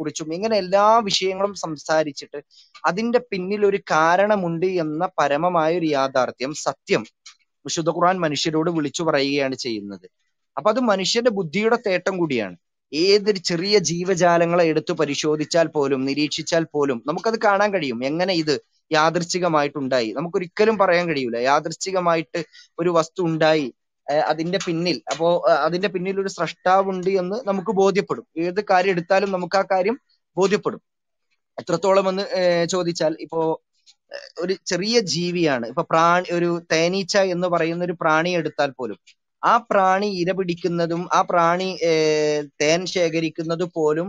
കുറിച്ചും ഇങ്ങനെ എല്ലാ വിഷയങ്ങളും സംസാരിച്ചിട്ട് അതിന്റെ പിന്നിൽ ഒരു കാരണമുണ്ട് എന്ന പരമമായ ഒരു യാഥാർത്ഥ്യം സത്യം. വിശുദ്ധ ഖുർആൻ മനുഷ്യരോട് വിളിച്ചു പറയുകയാണ് ചെയ്യുന്നത്. അപ്പൊ അത് മനുഷ്യന്റെ ബുദ്ധിയുടെ തേട്ടം കൂടിയാണ്. ഏതൊരു ചെറിയ ജീവജാലങ്ങളെ എടുത്തു പരിശോധിച്ചാൽ പോലും നിരീക്ഷിച്ചാൽ പോലും നമുക്കത് കാണാൻ കഴിയും. എങ്ങനെ ഇത് യാദൃച്ഛികമായിട്ടുണ്ടായി നമുക്കൊരിക്കലും പറയാൻ കഴിയൂല. യാദൃച്ഛികമായിട്ട് ഒരു വസ്തു ഉണ്ടായി. അതിന്റെ പിന്നിൽ. അപ്പോ അതിന്റെ പിന്നിൽ ഒരു സ്രഷ്ടാവുണ്ട് എന്ന് നമുക്ക് ബോധ്യപ്പെടും. ഏത് കാര്യം എടുത്താലും നമുക്ക് ആ കാര്യം ബോധ്യപ്പെടും. എത്രത്തോളം എന്ന് ചോദിച്ചാൽ ഇപ്പോ ഒരു ചെറിയ ജീവിയാണ്. ഇപ്പൊ പ്രാണി ഒരു തേനീച്ച എന്ന് പറയുന്ന ഒരു പ്രാണി എടുത്താൽ പോലും ആ പ്രാണി ഇര പിടിക്കുന്നതും ആ പ്രാണി തേൻ ശേഖരിക്കുന്നത് പോലും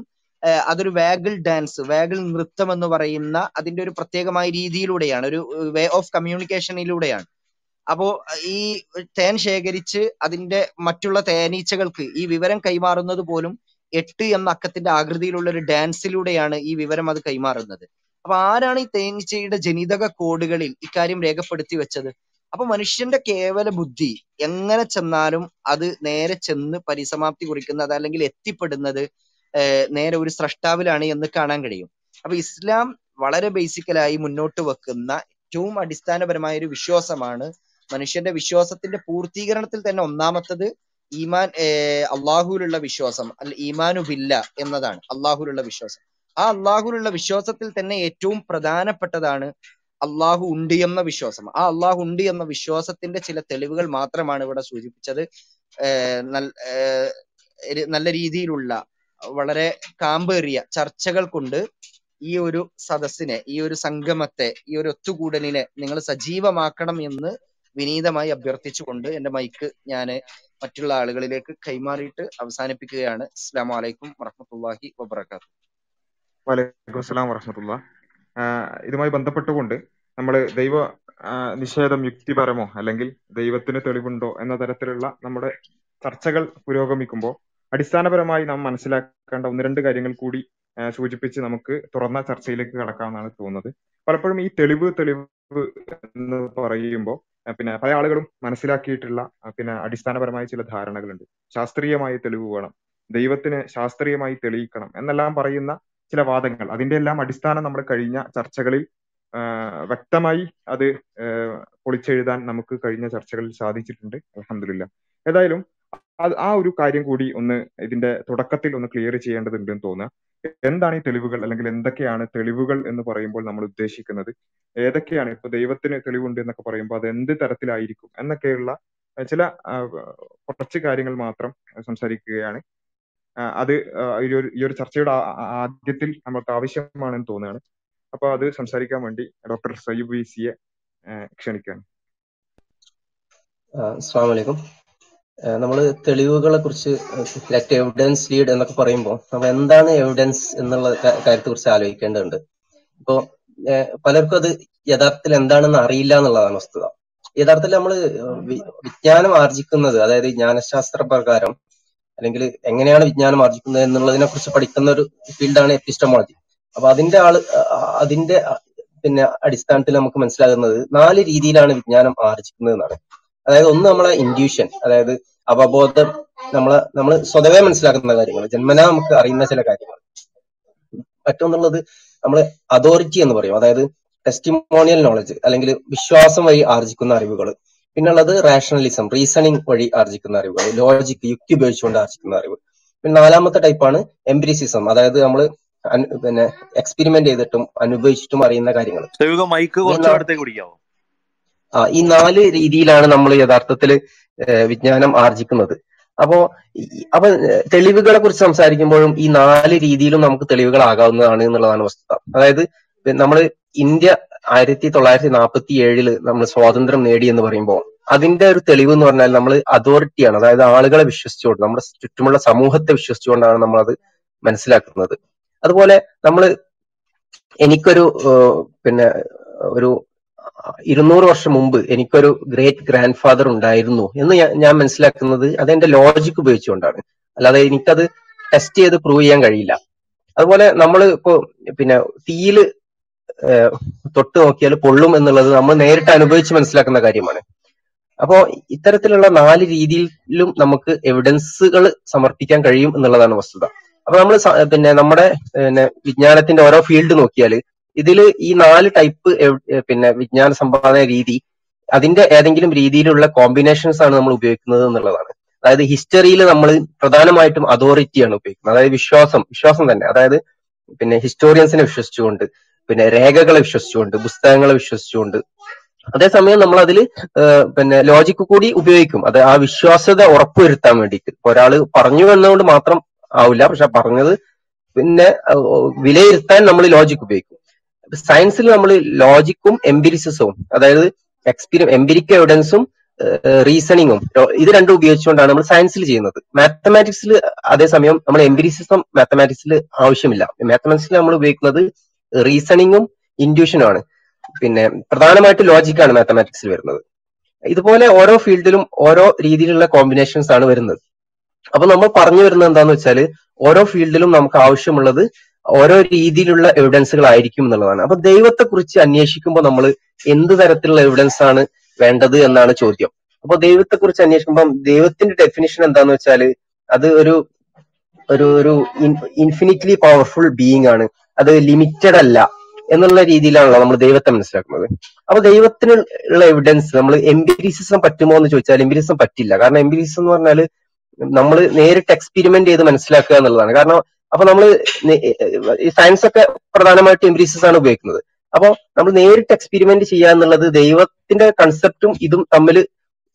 അതൊരു വാഗിൾ ഡാൻസ് വാഗിൾ നൃത്തം എന്ന് പറയുന്ന അതിന്റെ ഒരു പ്രത്യേകമായ രീതിയിലൂടെയാണ് ഒരു വേ ഓഫ് കമ്മ്യൂണിക്കേഷനിലൂടെയാണ്. അപ്പോ ഈ തേൻ ശേഖരിച്ച് അതിന്റെ മറ്റുള്ള തേനീച്ചകൾക്ക് ഈ വിവരം കൈമാറുന്നത് പോലും എട്ട് എന്ന അക്കത്തിന്റെ ആകൃതിയിലുള്ള ഒരു ഡാൻസിലൂടെയാണ് ഈ വിവരം അത് കൈമാറുന്നത്. അപ്പൊ ആരാണ് ഈ തേനീച്ചയുടെ ജനിതക കോഡുകളിൽ ഇക്കാര്യം രേഖപ്പെടുത്തി വെച്ചത്? അപ്പൊ മനുഷ്യന്റെ കേവല ബുദ്ധി എങ്ങനെ ചെന്നാലും അത് നേരെ ചെന്ന് പരിസമാപ്തി കുറിക്കുന്നത് അല്ലെങ്കിൽ എത്തിപ്പെടുന്നത് നേരെ ഒരു സ്രഷ്ടാവിലാണ് എന്ന് കാണാൻ കഴിയും. അപ്പൊ ഇസ്ലാം വളരെ ബേസിക്കലായി മുന്നോട്ട് വെക്കുന്ന ഏറ്റവും അടിസ്ഥാനപരമായ ഒരു വിശ്വാസമാണ് മനുഷ്യന്റെ വിശ്വാസത്തിന്റെ പൂർത്തീകരണത്തിൽ തന്നെ ഒന്നാമത്തത് ഈമാൻ ഏഹ് അള്ളാഹുവിലുള്ള വിശ്വാസം അല്ല ഈമാനു ബില്ല എന്നതാണ് അള്ളാഹുവിലുള്ള വിശ്വാസം. ആ അള്ളാഹുവിലുള്ള വിശ്വാസത്തിൽ തന്നെ ഏറ്റവും പ്രധാനപ്പെട്ടതാണ് അള്ളാഹു ഉണ്ട് എന്ന വിശ്വാസം. ആ അള്ളാഹു ഉണ്ട് എന്ന വിശ്വാസത്തിന്റെ ചില തെളിവുകൾ മാത്രമാണ് ഇവിടെ സൂചിപ്പിച്ചത്. നല്ല രീതിയിലുള്ള വളരെ കാമ്പേറിയ ചർച്ചകൾ കൊണ്ട് ഈ ഒരു സദസ്സിനെ ഈ ഒരു സംഗമത്തെ ഈ ഒരു ഒത്തുകൂടലിനെ നിങ്ങൾ സജീവമാക്കണം എന്ന് വിനീതമായി അഭ്യർത്ഥിച്ചുകൊണ്ട് എന്റെ മൈക്ക് ഞാൻ മറ്റുള്ള ആളുകളിലേക്ക് കൈമാറിയിട്ട് അവസാനിപ്പിക്കുകയാണ്. അസ്സാം വലൈക്കും വറഹമത്തല്ലാഹി വബർക്കാത്തു വലൈക്കും അസ്സലാം വറഹമത്തുള്ള. ഇതുമായി ബന്ധപ്പെട്ടുകൊണ്ട് നമ്മൾ ദൈവ നിഷേധം യുക്തിപരമോ അല്ലെങ്കിൽ ദൈവത്തിന് തെളിവുണ്ടോ എന്ന തരത്തിലുള്ള നമ്മുടെ ചർച്ചകൾ പുരോഗമിക്കുമ്പോൾ അടിസ്ഥാനപരമായി നാം മനസ്സിലാക്കേണ്ട ഒന്ന് രണ്ട് കാര്യങ്ങൾ കൂടി സൂചിപ്പിച്ച് നമുക്ക് തുറന്ന ചർച്ചയിലേക്ക് കടക്കാമെന്നാണ് തോന്നുന്നത്. പലപ്പോഴും ഈ തെളിവ് തെളിവ് എന്ന് പറയുമ്പോൾ പിന്നെ പല ആളുകളും മനസ്സിലാക്കിയിട്ടുള്ള പിന്നെ അടിസ്ഥാനപരമായ ചില ധാരണകളുണ്ട്. ശാസ്ത്രീയമായ തെളിവ് വേണം. ദൈവത്തിന് ശാസ്ത്രീയമായി തെളിയിക്കണം എന്നെല്ലാം പറയുന്ന ചില വാദങ്ങൾ. അതിന്റെ എല്ലാം അടിസ്ഥാനം നമ്മൾ കഴിഞ്ഞ ചർച്ചകളിൽ വ്യക്തമായി അത് പൊളിച്ചെഴുതാൻ നമുക്ക് കഴിഞ്ഞ ചർച്ചകളിൽ സാധിച്ചിട്ടുണ്ട്. അലഹമില്ല ഏതായാലും ആ ഒരു കാര്യം കൂടി ഒന്ന് ഇതിന്റെ തുടക്കത്തിൽ ഒന്ന് ക്ലിയർ ചെയ്യേണ്ടതുണ്ടെന്ന് തോന്നുക. എന്താണ് ഈ തെളിവുകൾ? അല്ലെങ്കിൽ എന്തൊക്കെയാണ് തെളിവുകൾ എന്ന് പറയുമ്പോൾ നമ്മൾ ഉദ്ദേശിക്കുന്നത്? ഏതൊക്കെയാണ് ഇപ്പൊ ദൈവത്തിന് തെളിവുണ്ട് എന്നൊക്കെ പറയുമ്പോൾ അത് എന്ത് തരത്തിലായിരിക്കും എന്നൊക്കെയുള്ള ചില കുറച്ച് കാര്യങ്ങൾ മാത്രം സംസാരിക്കുകയാണ്. അത് ഈ ഒരു ചർച്ചയുടെ ആദ്യത്തിൽ നമ്മൾക്ക് ആവശ്യമാണെന്ന് തോന്നുകയാണ്. അപ്പൊ അത് സംസാരിക്കാൻ വേണ്ടി ഡോക്ടർ സയ്യൂബ് വി സിയെ ക്ഷണിക്കുകയാണ്. നമ്മൾ തെളിവുകളെ കുറിച്ച് ലെറ്റ് എവിഡൻസ് ലീഡ് എന്നൊക്കെ പറയുമ്പോൾ നമ്മൾ എന്താണ് എവിഡൻസ് എന്നുള്ള കാര്യത്തെ കുറിച്ച് ആലോചിക്കേണ്ടതുണ്ട്. ഇപ്പോ പലർക്കും അത് യഥാർത്ഥത്തിൽ എന്താണെന്ന് അറിയില്ല എന്നുള്ളതാണ് വസ്തുത. യഥാർത്ഥത്തിൽ നമ്മൾ വിജ്ഞാനം ആർജിക്കുന്നത് അതായത് ജ്ഞാനശാസ്ത്ര പ്രകാരം അല്ലെങ്കിൽ എങ്ങനെയാണ് വിജ്ഞാനം ആർജിക്കുന്നത് എന്നുള്ളതിനെ കുറിച്ച് പഠിക്കുന്ന ഒരു ഫീൽഡാണ് എപ്പിസ്റ്റമോളജി അപ്പൊ അതിന്റെ ആൾ അതിന്റെ പിന്നെ അടിസ്ഥാനത്തിൽ നമുക്ക് മനസ്സിലാകുന്നത് നാല് രീതിയിലാണ് വിജ്ഞാനം ആർജിക്കുന്നത് എന്നാണ് അതായത് ഒന്ന് നമ്മളെ ഇൻഡ്യൂഷൻ അതായത് അവബോധം നമ്മളെ നമ്മൾ സ്വതവേ മനസ്സിലാക്കുന്ന കാര്യങ്ങൾ ജന്മനാ നമുക്ക് അറിയുന്ന ചില കാര്യങ്ങൾ. മറ്റൊന്നുള്ളത് നമ്മൾ അതോറിറ്റി എന്ന് പറയും അതായത് ടെസ്റ്റിമോണിയൽ നോളജ് അല്ലെങ്കിൽ വിശ്വാസം വഴി ആർജിക്കുന്ന അറിവുകൾ. പിന്നുള്ളത് റാഷണലിസം റീസണിങ് വഴി ആർജിക്കുന്ന അറിവുകൾ ലോജിക് യുക്തി ഉപയോഗിച്ചുകൊണ്ട് ആർജിക്കുന്ന അറിവ്. പിന്നെ നാലാമത്തെ ടൈപ്പാണ് എംപിരിസിസം അതായത് നമ്മൾ പിന്നെ എക്സ്പെരിമെന്റ് ചെയ്തിട്ടും അനുഭവിച്ചിട്ടും അറിയുന്ന കാര്യങ്ങൾ. മൈക്ക് കുറച്ച് ആ ഈ നാല് രീതിയിലാണ് നമ്മൾ യഥാർത്ഥത്തിൽ വിജ്ഞാനം ആർജിക്കുന്നത്. അപ്പോ അപ്പൊ തെളിവുകളെ കുറിച്ച് സംസാരിക്കുമ്പോഴും ഈ നാല് രീതിയിലും നമുക്ക് തെളിവുകളാകാവുന്നതാണ് എന്നുള്ളതാണ് വസ്തുത. അതായത് നമ്മൾ ഇന്ത്യ ആയിരത്തി തൊള്ളായിരത്തി നാൽപ്പത്തി ഏഴിൽ നമ്മൾ സ്വാതന്ത്ര്യം നേടി എന്ന് പറയുമ്പോൾ അതിന്റെ ഒരു തെളിവ് എന്ന് പറഞ്ഞാൽ നമ്മൾ അതോറിറ്റിയാണ് അതായത് ആളുകളെ വിശ്വസിച്ചുകൊണ്ട് നമ്മുടെ ചുറ്റുമുള്ള സമൂഹത്തെ വിശ്വസിച്ചുകൊണ്ടാണ് നമ്മൾ അത് മനസ്സിലാക്കുന്നത്. അതുപോലെ നമ്മൾ എനിക്കൊരു പിന്നെ ഒരു ഇരുന്നൂറ് വർഷം മുമ്പ് എനിക്കൊരു ഗ്രേറ്റ് ഗ്രാൻഡ് ഫാദർ ഉണ്ടായിരുന്നു എന്ന് ഞാൻ മനസ്സിലാക്കുന്നത് അതെന്റെ ലോജിക് ഉപയോഗിച്ചുകൊണ്ടാണ്. അല്ലാതെ എനിക്കത് ടെസ്റ്റ് ചെയ്ത് പ്രൂവ് ചെയ്യാൻ കഴിയില്ല. അതുപോലെ നമ്മൾ ഇപ്പോ പിന്നെ തീയിൽ തൊട്ട് നോക്കിയാൽ പൊള്ളും എന്നുള്ളത് നമ്മൾ നേരിട്ട് അനുഭവിച്ച് മനസ്സിലാക്കുന്ന കാര്യമാണ്. അപ്പോ ഇത്തരത്തിലുള്ള നാല് രീതിയിലും നമുക്ക് എവിഡൻസുകൾ സമർപ്പിക്കാൻ കഴിയും എന്നുള്ളതാണ് വസ്തുത. അപ്പൊ നമ്മൾ പിന്നെ നമ്മുടെ പിന്നെ വിജ്ഞാനത്തിന്റെ ഓരോ ഫീൽഡ് നോക്കിയാൽ ഇതിൽ ഈ നാല് ടൈപ്പ് പിന്നെ വിജ്ഞാന സമ്പാദന രീതി അതിന്റെ ഏതെങ്കിലും രീതിയിലുള്ള കോമ്പിനേഷൻസ് ആണ് നമ്മൾ ഉപയോഗിക്കുന്നത് എന്നുള്ളതാണ്. അതായത് ഹിസ്റ്ററിയിൽ നമ്മൾ പ്രധാനമായിട്ടും അതോറിറ്റിയാണ് ഉപയോഗിക്കുന്നത്. അതായത് വിശ്വാസം വിശ്വാസം തന്നെ. അതായത് പിന്നെ ഹിസ്റ്റോറിയൻസിനെ വിശ്വസിച്ചുകൊണ്ട് പിന്നെ രേഖകളെ വിശ്വസിച്ചുകൊണ്ട് പുസ്തകങ്ങളെ വിശ്വസിച്ചുകൊണ്ട്. അതേസമയം നമ്മൾ അതിൽ പിന്നെ ലോജിക്ക് കൂടി ഉപയോഗിക്കും. അത് ആ വിശ്വാസ്യത ഉറപ്പുവരുത്താൻ വേണ്ടിയിട്ട്. ഒരാൾ പറഞ്ഞു എന്നുകൊണ്ട് മാത്രം ആവില്ല. പക്ഷെ പറഞ്ഞത് പിന്നെ വിലയിരുത്താൻ നമ്മൾ ലോജിക് ഉപയോഗിക്കും. സയൻസിൽ നമ്മൾ ലോജിക്കും എംപിരിസിസവും അതായത് എക്സ്പീരിയ എംപിരിക്കൽ എവിഡൻസും റീസണിങ്ങും ഇത് രണ്ടും ഉപയോഗിച്ചുകൊണ്ടാണ് നമ്മൾ സയൻസിൽ ചെയ്യുന്നത്. മാത്തമാറ്റിക്സിൽ അതേസമയം നമ്മൾ എംപിരിസിസം മാത്തമാറ്റിക്സിൽ ആവശ്യമില്ല. മാത്തമാറ്റിക്സിൽ നമ്മൾ ഉപയോഗിക്കുന്നത് റീസണിങ്ങും ഇൻഡ്യൂഷനും ആണ്. പിന്നെ പ്രധാനമായിട്ട് ലോജിക്കാണ് മാത്തമാറ്റിക്സിൽ വരുന്നത്. ഇതുപോലെ ഓരോ ഫീൽഡിലും ഓരോ രീതിയിലുള്ള കോമ്പിനേഷൻസ് ആണ് വരുന്നത്. അപ്പൊ നമ്മൾ പറഞ്ഞു വരുന്നത് എന്താന്ന് വെച്ചാൽ ഓരോ ഫീൽഡിലും നമുക്ക് ആവശ്യമുള്ളത് ഓരോ രീതിയിലുള്ള എവിഡൻസുകൾ ആയിരിക്കും എന്നുള്ളതാണ്. അപ്പൊ ദൈവത്തെ കുറിച്ച് അന്വേഷിക്കുമ്പോൾ നമ്മൾ എന്ത് തരത്തിലുള്ള എവിഡൻസ് ആണ് വേണ്ടത് എന്നാണ് ചോദ്യം. അപ്പൊ ദൈവത്തെ കുറിച്ച് അന്വേഷിക്കുമ്പോൾ ദൈവത്തിന്റെ ഡെഫിനിഷൻ എന്താന്ന് വെച്ചാൽ അത് ഒരു ഒരു ഒരു ഇൻഫിനിറ്റ്ലി പവർഫുൾ ബീയിങ് ആണ്. അത് ലിമിറ്റഡ് അല്ല എന്നുള്ള രീതിയിലാണല്ലോ നമ്മൾ ദൈവത്തെ മനസ്സിലാക്കുന്നത്. അപ്പൊ ദൈവത്തിന് ഉള്ള എവിഡൻസ് നമ്മൾ എംപിരിസിസം പറ്റുമോ എന്ന് ചോദിച്ചാൽ എംപിരിസിസം പറ്റില്ല. കാരണം എംപിരിസിസം എന്ന് പറഞ്ഞാൽ നമ്മൾ നേരിട്ട് എക്സ്പെരിമെന്റ് ചെയ്ത് മനസ്സിലാക്കുക എന്നുള്ളതാണ്. കാരണം അപ്പൊ നമ്മൾ ഈ സയൻസ് ഒക്കെ പ്രധാനമായിട്ട് എംബ്രീസസ് ആണ് ഉപയോഗിക്കുന്നത്. അപ്പൊ നമ്മൾ നേരിട്ട് എക്സ്പെരിമെന്റ് ചെയ്യുക എന്നുള്ളത് ദൈവത്തിന്റെ കൺസെപ്റ്റും ഇതും തമ്മിൽ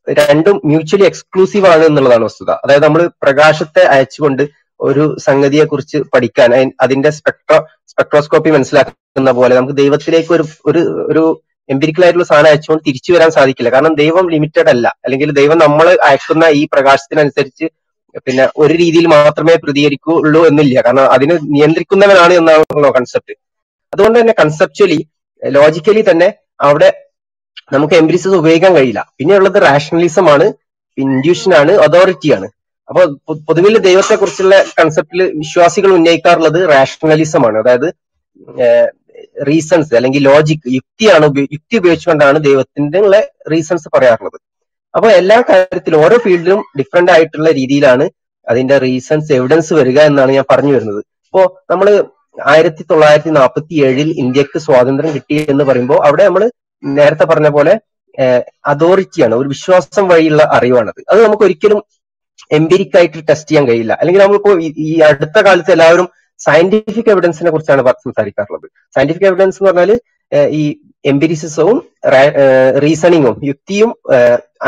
രണ്ടും മ്യൂച്വലി എക്സ്ക്ലൂസീവ് ആണ് എന്നുള്ളതാണ് വസ്തുത. അതായത് നമ്മൾ പ്രകാശത്തെ അയച്ചുകൊണ്ട് ഒരു സംഗതിയെ കുറിച്ച് പഠിക്കാൻ അതിന്റെ സ്പെക്ട്രോ സ്പെക്ട്രോസ്കോപ്പി മനസ്സിലാക്കുന്ന പോലെ നമുക്ക് ദൈവത്തിലേക്ക് ഒരു ഒരു ഒരു എംപിരിക്കൽ ആയിട്ടുള്ള സാധനം അയച്ചുകൊണ്ട് തിരിച്ചു വരാൻ സാധിക്കില്ല. കാരണം ദൈവം ലിമിറ്റഡ് അല്ല. അല്ലെങ്കിൽ ദൈവം നമ്മൾ അയക്കുന്ന ഈ പ്രകാശത്തിനനുസരിച്ച് പിന്നെ ഒരു രീതിയിൽ മാത്രമേ പ്രതികരിക്കുള്ളൂ എന്നില്ല. കാരണം അതിന് നിയന്ത്രിക്കുന്നവനാണ് എന്നാണല്ലോ കൺസെപ്റ്റ് അതുകൊണ്ട് തന്നെ കൺസെപ്ച്വലി ലോജിക്കലി തന്നെ അവിടെ നമുക്ക് എംബ്രിസസ് ഉപയോഗിക്കാൻ കഴിയില്ല. പിന്നെ ഉള്ളത് റാഷണലിസം ആണ് ഇൻഡ്യൂഷൻ ആണ് അതോറിറ്റി ആണ്. അപ്പൊ പൊതുവിൽ ദൈവത്തെ കുറിച്ചുള്ള കൺസെപ്റ്റിൽ വിശ്വാസികൾ ഉന്നയിക്കാറുള്ളത് റാഷണലിസം ആണ്. അതായത് റീസൺസ് അല്ലെങ്കിൽ ലോജിക് യുക്തിയാണ് യുക്തി ഉപയോഗിച്ചുകൊണ്ടാണ് ദൈവത്തിന്റെ റീസൺസ് പറയാറുള്ളത്. അപ്പൊ എല്ലാ കാര്യത്തിലും ഓരോ ഫീൽഡിലും ഡിഫറെന്റ് ആയിട്ടുള്ള രീതിയിലാണ് അതിന്റെ റീസൺസ് എവിഡൻസ് വരിക എന്നാണ് ഞാൻ പറഞ്ഞു വരുന്നത്. ഇപ്പോ നമ്മൾ ആയിരത്തി തൊള്ളായിരത്തി നാൽപ്പത്തി ഏഴിൽ ഇന്ത്യയ്ക്ക് സ്വാതന്ത്ര്യം കിട്ടി എന്ന് പറയുമ്പോൾ അവിടെ നമ്മൾ നേരത്തെ പറഞ്ഞ പോലെ അതോറിറ്റിയാണ് ഒരു വിശ്വാസം വഴിയുള്ള അറിവാണത്. അത് നമുക്ക് ഒരിക്കലും എംപിരിക് ആയിട്ട് ടെസ്റ്റ് ചെയ്യാൻ കഴിയില്ല. അല്ലെങ്കിൽ നമ്മളിപ്പോ ഈ അടുത്ത കാലത്ത് എല്ലാവരും സയന്റിഫിക് എവിഡൻസിനെ കുറിച്ചാണ് സംസാരിക്കാറുള്ളത്. സയന്റിഫിക് എവിഡൻസ് എന്ന് പറഞ്ഞാൽ ഈ എംപിരിസിസവും റീസണിങ്ങും യുക്തിയും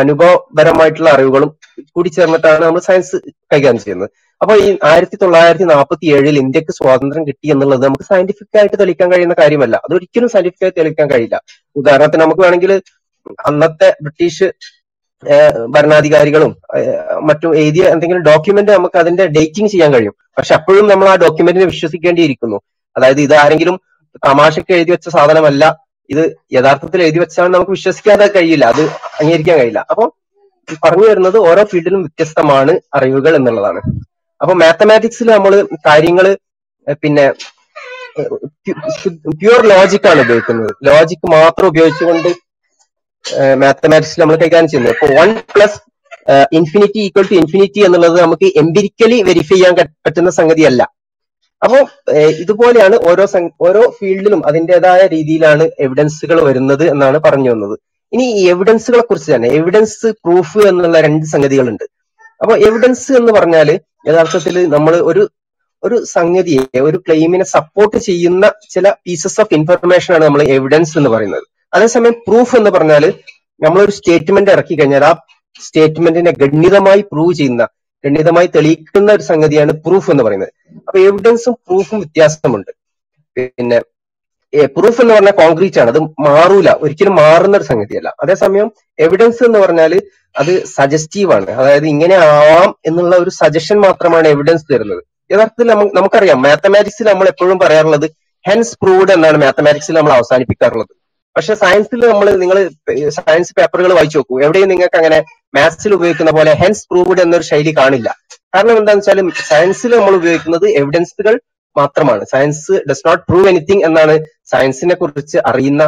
അനുഭവപരമായിട്ടുള്ള അറിവുകളും കൂടി ചേർന്നിട്ടാണ് നമ്മൾ സയൻസ് കൈകാര്യം ചെയ്യുന്നത്. അപ്പൊ ഈ ആയിരത്തി തൊള്ളായിരത്തി നാൽപ്പത്തി ഏഴിൽ ഇന്ത്യയ്ക്ക് സ്വാതന്ത്ര്യം കിട്ടി എന്നുള്ളത് നമുക്ക് സയന്റിഫിക് ആയിട്ട് തെളിയിക്കാൻ കഴിയുന്ന കാര്യമല്ല. അത് ഒരിക്കലും സയന്റിഫിക് ആയി തെളിയിക്കാൻ കഴിയില്ല. ഉദാഹരണത്തിന് നമുക്ക് വേണമെങ്കിൽ അന്നത്തെ ബ്രിട്ടീഷ് ഭരണാധികാരികളും മറ്റും എഴുതിയ എന്തെങ്കിലും ഡോക്യുമെന്റ് നമുക്ക് അതിന്റെ ഡേറ്റിംഗ് ചെയ്യാൻ കഴിയും. പക്ഷെ അപ്പോഴും നമ്മൾ ആ ഡോക്യുമെന്റിനെ വിശ്വസിക്കേണ്ടിയിരിക്കുന്നു. അതായത് ഇത് ആരെങ്കിലും തമാശക്ക് എഴുതി വെച്ച സാധനമല്ല. ഇത് യഥാർത്ഥത്തിൽ എഴുതി വെച്ചാൽ നമുക്ക് വിശ്വസിക്കാതെ കഴിയില്ല. അത് അംഗീകരിക്കാൻ കഴിയില്ല. അപ്പൊ പറഞ്ഞു വരുന്നത് ഓരോ ഫീൽഡിലും വ്യത്യസ്തമാണ് അറിവുകൾ എന്നുള്ളതാണ്. അപ്പൊ മാത്തമാറ്റിക്സിൽ നമ്മൾ കാര്യങ്ങൾ പിന്നെ പ്യുവർ ലോജിക്കാണ് ഉപയോഗിക്കുന്നത്. ലോജിക് മാത്രം ഉപയോഗിച്ചുകൊണ്ട് മാത്തമാറ്റിക്സിൽ നമ്മൾ കൈകാര്യം ചെയ്യുന്നത്. ഇപ്പൊ one plus infinity equal to infinity എന്നുള്ളത് നമുക്ക് എംപിരിക്കലി വെരിഫൈ ചെയ്യാൻ പറ്റുന്ന സംഗതിയല്ല. അപ്പോൾ ഇതുപോലെയാണ് ഓരോ ഓരോ ഫീൽഡിലും അതിന്റെതായ രീതിയിലാണ് എവിഡൻസുകൾ വരുന്നത് എന്നാണ് പറഞ്ഞു വന്നത്. ഇനി ഈ എവിഡൻസുകളെ കുറിച്ച് തന്നെ എവിഡൻസ് പ്രൂഫ് എന്നുള്ള രണ്ട് സംഗതികളുണ്ട്. അപ്പൊ എവിഡൻസ് എന്ന് പറഞ്ഞാൽ യഥാർത്ഥത്തിൽ നമ്മൾ ഒരു ഒരു സംഗതിയെ ഒരു ക്ലെയിമിനെ സപ്പോർട്ട് ചെയ്യുന്ന ചില പീസസ് ഓഫ് ഇൻഫർമേഷൻ ആണ് നമ്മൾ എവിഡൻസ് എന്ന് പറയുന്നത്. അതേസമയം പ്രൂഫ് എന്ന് പറഞ്ഞാൽ നമ്മളൊരു സ്റ്റേറ്റ്മെന്റ് ഇറക്കി കഴിഞ്ഞാൽ ആ സ്റ്റേറ്റ്മെന്റിനെ ഗണ്യതമായി പ്രൂവ് ചെയ്യുന്ന ഗണ്യതമായി തെളിയിക്കുന്ന ഒരു സംഗതിയാണ് പ്രൂഫ് എന്ന് പറയുന്നത്. അപ്പൊ എവിഡൻസും പ്രൂഫും വ്യത്യാസമുണ്ട്. പിന്നെ പ്രൂഫ് എന്ന് പറഞ്ഞാൽ കോൺക്രീറ്റ് ആണ്. അത് മാറൂല. ഒരിക്കലും മാറുന്ന ഒരു സംഗതിയല്ല. അതേസമയം എവിഡൻസ് എന്ന് പറഞ്ഞാൽ അത് സജസ്റ്റീവ് ആണ്. അതായത് ഇങ്ങനെ ആവാം എന്നുള്ള ഒരു സജഷൻ മാത്രമാണ് എവിഡൻസ് തരുന്നത്. യഥാർത്ഥത്തിൽ നമുക്കറിയാം. മാത്തമാറ്റിക്സിൽ നമ്മൾ എപ്പോഴും പറയാറുള്ളത് ഹെൻസ് പ്രൂവ്ഡ് എന്നാണ് മാത്തമാറ്റിക്സിൽ നമ്മൾ അവസാനിപ്പിക്കാറുള്ളത്. പക്ഷെ സയൻസിൽ നമ്മൾ നിങ്ങൾ സയൻസ് പേപ്പറുകൾ വായിച്ചു നോക്കൂ. എവിടെയും നിങ്ങൾക്ക് അങ്ങനെ മാത്സിൽ ഉപയോഗിക്കുന്ന പോലെ ഹെൻസ് പ്രൂവ്ഡ് എന്നൊരു ശൈലി കാണില്ല. കാരണം എന്താണെന്ന് വെച്ചാൽ സയൻസിൽ നമ്മൾ ഉപയോഗിക്കുന്നത് എവിഡൻസുകൾ മാത്രമാണ്. Science does not prove anything എന്നാണ് സയൻസിനെ കുറിച്ച് അറിയുന്ന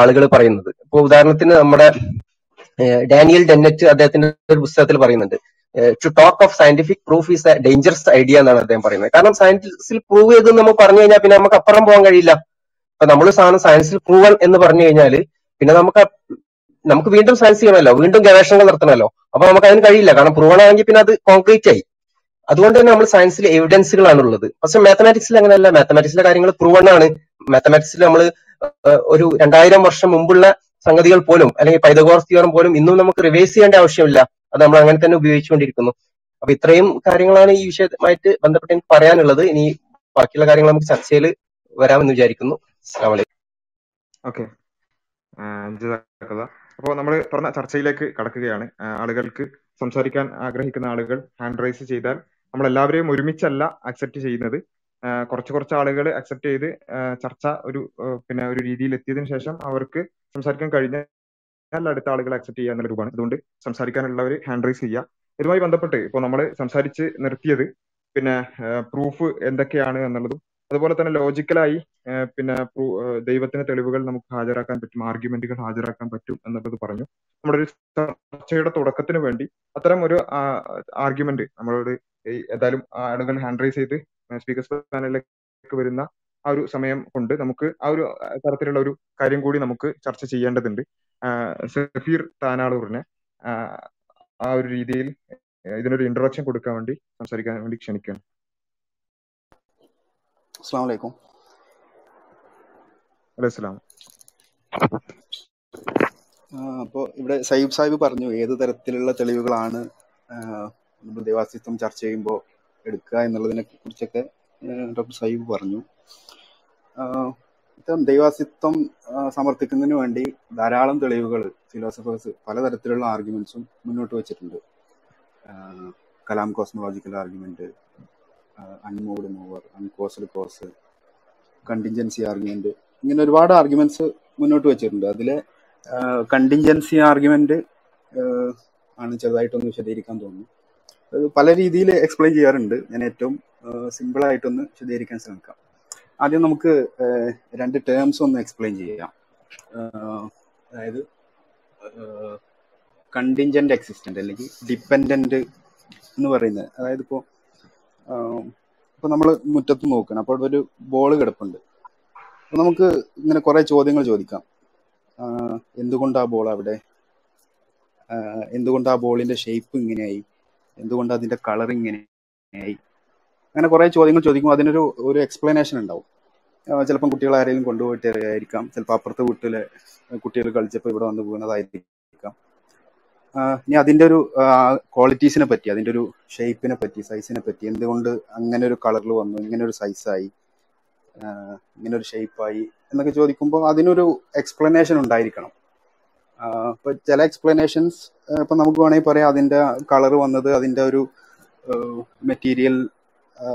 ആളുകൾ പറയുന്നത്. ഇപ്പോൾ ഉദാഹരണത്തിന് നമ്മുടെ ഡാനിയൽ ഡെന്നറ്റ് അദ്ദേഹത്തിന്റെ ഒരു പുസ്തകത്തിൽ പറയുന്നുണ്ട്. To talk of scientific proof is a dangerous idea എന്നാണ് അദ്ദേഹം പറയുന്നത്. കാരണം സയൻസിൽ പ്രൂവ് ചെയ്ത് നമ്മൾ പറഞ്ഞു കഴിഞ്ഞാൽ പിന്നെ നമുക്ക് അപ്പുറം പോകാൻ കഴിയില്ല. അപ്പൊ നമ്മൾ സാധനം സയൻസിൽ പ്രൂവൺ എന്ന് പറഞ്ഞു കഴിഞ്ഞാൽ പിന്നെ നമുക്ക് നമുക്ക് വീണ്ടും സയൻസ് ചെയ്യണമല്ലോ വീണ്ടും ഗവേഷണങ്ങൾ നടത്തണമല്ലോ. അപ്പൊ നമുക്ക് അതിന് കഴിയില്ല കാരണം പ്രൂവൺ ആണെങ്കിൽ പിന്നെ അത് കോൺക്രീറ്റ് ആയി. അതുകൊണ്ട് തന്നെ നമ്മൾ സയൻസിൽ എവിഡൻസുകളാണ് ഉള്ളത് പക്ഷെ മാത്തമാറ്റിക്സിൽ അങ്ങനെയല്ല. മാത്തമാറ്റിക്സിലെ കാര്യങ്ങൾ പ്രൂവൺ ആണ്. മാത്തമാറ്റിക്സിൽ നമ്മൾ ഒരു രണ്ടായിരം വർഷം മുമ്പുള്ള സംഗതികൾ പോലും അല്ലെങ്കിൽ പൈതഗോറസ് തിയറം പോലും ഇന്നും നമുക്ക് റിവേഴ്സ് ചെയ്യേണ്ട ആവശ്യമില്ല. അത് നമ്മൾ അങ്ങനെ തന്നെ ഉപയോഗിച്ചുകൊണ്ടിരിക്കുന്നു. അപ്പൊ ഇത്രയും കാര്യങ്ങളാണ് ഈ വിഷയമായിട്ട് ബന്ധപ്പെട്ട് എനിക്ക് പറയാനുള്ളത്. ഇനി ബാക്കിയുള്ള കാര്യങ്ങൾ നമുക്ക് ചർച്ചയിൽ വരാമെന്ന് വിചാരിക്കുന്നു. അസ്സാം വലൈക്കും ഓക്കെ. അപ്പോൾ നമ്മൾ പറഞ്ഞ ചർച്ചയിലേക്ക് കടക്കുകയാണ്. ആളുകൾക്ക് സംസാരിക്കാൻ ആഗ്രഹിക്കുന്ന ആളുകൾ ഹാൻഡ് റൈസ് ചെയ്താൽ നമ്മൾ എല്ലാവരെയും ഒരുമിച്ചല്ല അക്സെപ്റ്റ് ചെയ്യുന്നത്. കുറച്ച് കുറച്ച് ആളുകൾ അക്സെപ്റ്റ് ചെയ്ത് ചർച്ച ഒരു പിന്നെ ഒരു രീതിയിൽ എത്തിയതിനു ശേഷം അവർക്ക് സംസാരിക്കാൻ കഴിഞ്ഞാൽ അടുത്ത ആളുകൾ അക്സെപ്റ്റ് ചെയ്യുക എന്നുള്ള രൂപമാണ്. അതുകൊണ്ട് സംസാരിക്കാനുള്ളവർ ഹാൻഡ് റൈസ് ചെയ്യുക. ഇതുമായി ബന്ധപ്പെട്ട് ഇപ്പോൾ നമ്മൾ സംസാരിച്ച് നിർത്തിയത് പിന്നെ പ്രൂഫ് എന്തൊക്കെയാണ് എന്നുള്ളതും അതുപോലെ തന്നെ ലോജിക്കലായി പിന്നെ ദൈവത്തിന്റെ ദൈവത്തിന് തെളിവുകൾ നമുക്ക് ഹാജരാക്കാൻ പറ്റും ആർഗ്യുമെന്റുകൾ ഹാജരാക്കാൻ പറ്റും എന്നുള്ളത് പറഞ്ഞു. നമ്മുടെ ഒരു ചർച്ചയുടെ തുടക്കത്തിന് വേണ്ടി അത്തരം ഒരു ആർഗ്യുമെന്റ് നമ്മളോട് ഏതായാലും ആളുകൾ ഹാൻഡ് റൈസ് ചെയ്ത് സ്പീക്കേഴ്സ് പാനലിലേക്ക് വരുന്ന ആ ഒരു സമയം കൊണ്ട് നമുക്ക് ആ ഒരു തരത്തിലുള്ള ഒരു കാര്യം കൂടി നമുക്ക് ചർച്ച ചെയ്യേണ്ടതുണ്ട്. സഫീർ താനാളൂറിനെ ആ ഒരു രീതിയിൽ ഇതിനൊരു ഇൻട്രൊഡക്ഷൻ കൊടുക്കാൻ വേണ്ടി സംസാരിക്കാൻ വേണ്ടി ക്ഷണിക്കുകയാണ്. അസ്സാം വലൈക്കും അപ്പോൾ ഇവിടെ സയ്യിബ് സാഹിബ് പറഞ്ഞു ഏത് തരത്തിലുള്ള തെളിവുകളാണ് നമ്മൾ ദേവാസ്തിത്വം ചർച്ച ചെയ്യുമ്പോൾ എടുക്കുക എന്നുള്ളതിനെ കുറിച്ചൊക്കെ ഡോക്ടർ സയ്യിബ് പറഞ്ഞു. ഇത്തരം ദൈവാസിത്വം സമർത്ഥിക്കുന്നതിന് വേണ്ടി ധാരാളം തെളിവുകൾ ഫിലോസഫേഴ്സ് പലതരത്തിലുള്ള ആർഗ്യുമെന്റ്സും മുന്നോട്ട് വെച്ചിട്ടുണ്ട്. Kalam cosmological argument unmoved mover uncaused cause contingency argument ഇങ്ങനെ ഒരുപാട് ആർഗ്യുമെന്റ്സ് മുന്നോട്ട് വെച്ചിട്ടുണ്ട്. അതിലെ കണ്ടിൻജൻസി ആർഗ്യുമെന്റ് ആണ് ചെറുതായിട്ടൊന്ന് വിശദീകരിക്കാൻ തോന്നുന്നു. അത് പല രീതിയിൽ എക്സ്പ്ലെയിൻ ചെയ്യാറുണ്ട്. ഞാൻ ഏറ്റവും സിമ്പിളായിട്ടൊന്ന് വിശദീകരിക്കാൻ ശ്രമിക്കാം. ആദ്യം നമുക്ക് രണ്ട് ടേംസ് ഒന്ന് എക്സ്പ്ലെയിൻ ചെയ്യാം. അതായത് കണ്ടിൻജന്റ് എക്സിസ്റ്റന്റ് അല്ലെങ്കിൽ ഡിപ്പെൻഡന്റ് എന്ന് പറയുന്നത്. അതായത് ഇപ്പോൾ ഇപ്പോൾ നമ്മൾ മുറ്റത്ത് നോക്കണം. അപ്പോൾ ഒരു ബോൾ കിടപ്പുണ്ട്. അപ്പൊ നമുക്ക് ഇങ്ങനെ കുറെ ചോദ്യങ്ങൾ ചോദിക്കാം. എന്തുകൊണ്ടാ ആ ബോൾ അവിടെ? എന്തുകൊണ്ടാ ആ ബോളിന്റെ ഷേപ്പ് ഇങ്ങനെയായി? എന്തുകൊണ്ട് അതിന്റെ കളർ ഇങ്ങനെയായി? അങ്ങനെ കുറെ ചോദ്യങ്ങൾ ചോദിക്കുമ്പോൾ അതിനൊരു ഒരു എക്സ്പ്ലനേഷൻ ഉണ്ടാവും. ചിലപ്പം കുട്ടികൾ ആരെങ്കിലും കൊണ്ടുപോയിട്ട് എറിയായിരിക്കാം ചിലപ്പോൾ അപ്പുറത്തെ വീട്ടിലെ കുട്ടികൾ കളിച്ചപ്പോൾ ഇവിടെ വന്ന് വീണതായിരിക്കാം. ഇനി അതിന്റെ ഒരു ക്വാളിറ്റീസിനെ പറ്റി അതിന്റെ ഒരു ഷേപ്പിനെ പറ്റി സൈസിനെ പറ്റി എന്തുകൊണ്ട് അങ്ങനെ ഒരു കളറിൽ വന്നു ഇങ്ങനെ ഒരു സൈസായി ഇങ്ങനെ ഒരു ഷേപ്പായി എന്നൊക്കെ ചോദിക്കുമ്പോൾ അതിനൊരു എക്സ്പ്ലനേഷൻ ഉണ്ടായിരിക്കണം. ഇപ്പൊ ചില എക്സ്പ്ലനേഷൻസ് ഇപ്പൊ നമുക്ക് വേണമെങ്കിൽ പറയാം അതിന്റെ കളർ വന്നത് അതിന്റെ ഒരു മെറ്റീരിയൽ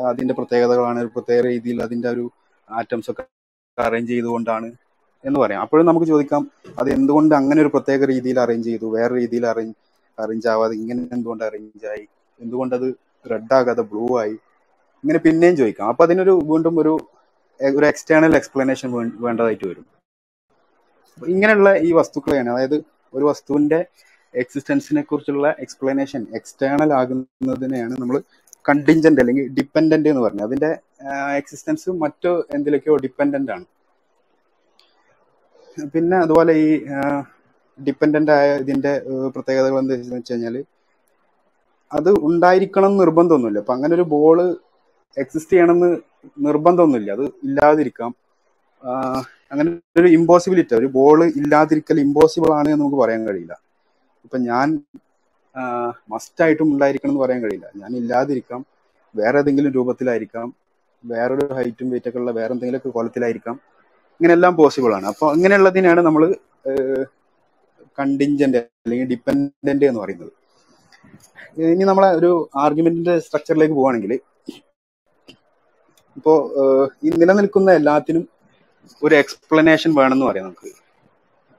അതിന്റെ പ്രത്യേകതകളാണ് ഒരു പ്രത്യേക രീതിയിൽ അതിന്റെ ഒരു ആറ്റംസ് ഒക്കെ അറേഞ്ച് ചെയ്തുകൊണ്ടാണ് എന്ന് പറയാം. അപ്പോഴും നമുക്ക് ചോദിക്കാം അത് എന്തുകൊണ്ട് അങ്ങനെ ഒരു പ്രത്യേക രീതിയിൽ അറേഞ്ച് ചെയ്തു? വേറെ രീതിയിൽ അറേഞ്ച് അറേഞ്ച് ആവാതെ ഇങ്ങനെ എന്തുകൊണ്ട് അറേഞ്ച് ആയി? എന്തുകൊണ്ട് അത് റെഡ് ആകാതെ ബ്ലൂ ആയി? ഇങ്ങനെ പിന്നെയും ചോദിക്കാം. അപ്പൊ അതിനൊരു വീണ്ടും ഒരു ഒരു എക്സ്റ്റേണൽ എക്സ്പ്ലനേഷൻ വേണ്ടതായിട്ട് വരും. ഇങ്ങനെയുള്ള ഈ വസ്തുക്കളെയാണ് അതായത് ഒരു വസ്തുവിന്റെ എക്സിസ്റ്റൻസിനെ കുറിച്ചുള്ള എക്സ്പ്ലനേഷൻ എക്സ്റ്റേണൽ ആകുന്നതിനെയാണ് നമ്മൾ കണ്ടിഞ്ചന്റ് അല്ലെങ്കിൽ ഡിപ്പെൻഡന്റ് എന്ന് പറഞ്ഞത്. അതിന്റെ എക്സിസ്റ്റൻസ് മറ്റു എന്തിലേക്കോ ഡിപ്പെൻഡന്റ് ആണ്. പിന്നെ അതുപോലെ ഈ ഡിപ്പെൻഡന്റ് ആയ ഇതിന്റെ പ്രത്യേകതകൾ എന്താ വെച്ച് കഴിഞ്ഞാൽ അത് ഉണ്ടായിരിക്കണം നിർബന്ധമൊന്നുമില്ല. അപ്പം അങ്ങനെ ഒരു ബോൾ എക്സിസ്റ്റ് ചെയ്യണമെന്ന് നിർബന്ധമൊന്നുമില്ല. അത് ഇല്ലാതിരിക്കാം. അങ്ങനെ ഒരു ഇമ്പോസിബിലിറ്റി ഒരു ബോൾ ഇല്ലാതിരിക്കൽ ഇമ്പോസിബിൾ ആണ് എന്ന് നമുക്ക് പറയാൻ കഴിയില്ല. ഇപ്പൊ ഞാൻ മസ്റ്റായിട്ടും ഉണ്ടായിരിക്കണം എന്ന് പറയാൻ കഴിയില്ല. ഞാൻ ഇല്ലാതിരിക്കാം. വേറെ ഏതെങ്കിലും രൂപത്തിലായിരിക്കാം. വേറൊരു ഹൈറ്റും വെയിറ്റൊക്കെ ഉള്ള വേറെ എന്തെങ്കിലുമൊക്കെ കോലത്തിലായിരിക്കാം. ഇങ്ങനെല്ലാം പോസിബിൾ ആണ്. അപ്പൊ ഇങ്ങനെയുള്ളതിനാണ് നമ്മൾ കണ്ടിഞ്ചന്റ് അല്ലെങ്കിൽ ഡിപ്പെൻഡന്റ് എന്ന് പറയുന്നത്. ഇനി നമ്മളെ ഒരു ആർഗ്യുമെന്റിന്റെ സ്ട്രക്ചറിലേക്ക് പോവുകയാണെങ്കിൽ ഇപ്പോ ഈ നിലനിൽക്കുന്ന എല്ലാത്തിനും ഒരു എക്സ്പ്ലനേഷൻ വേണമെന്ന് പറയാം നമുക്ക്.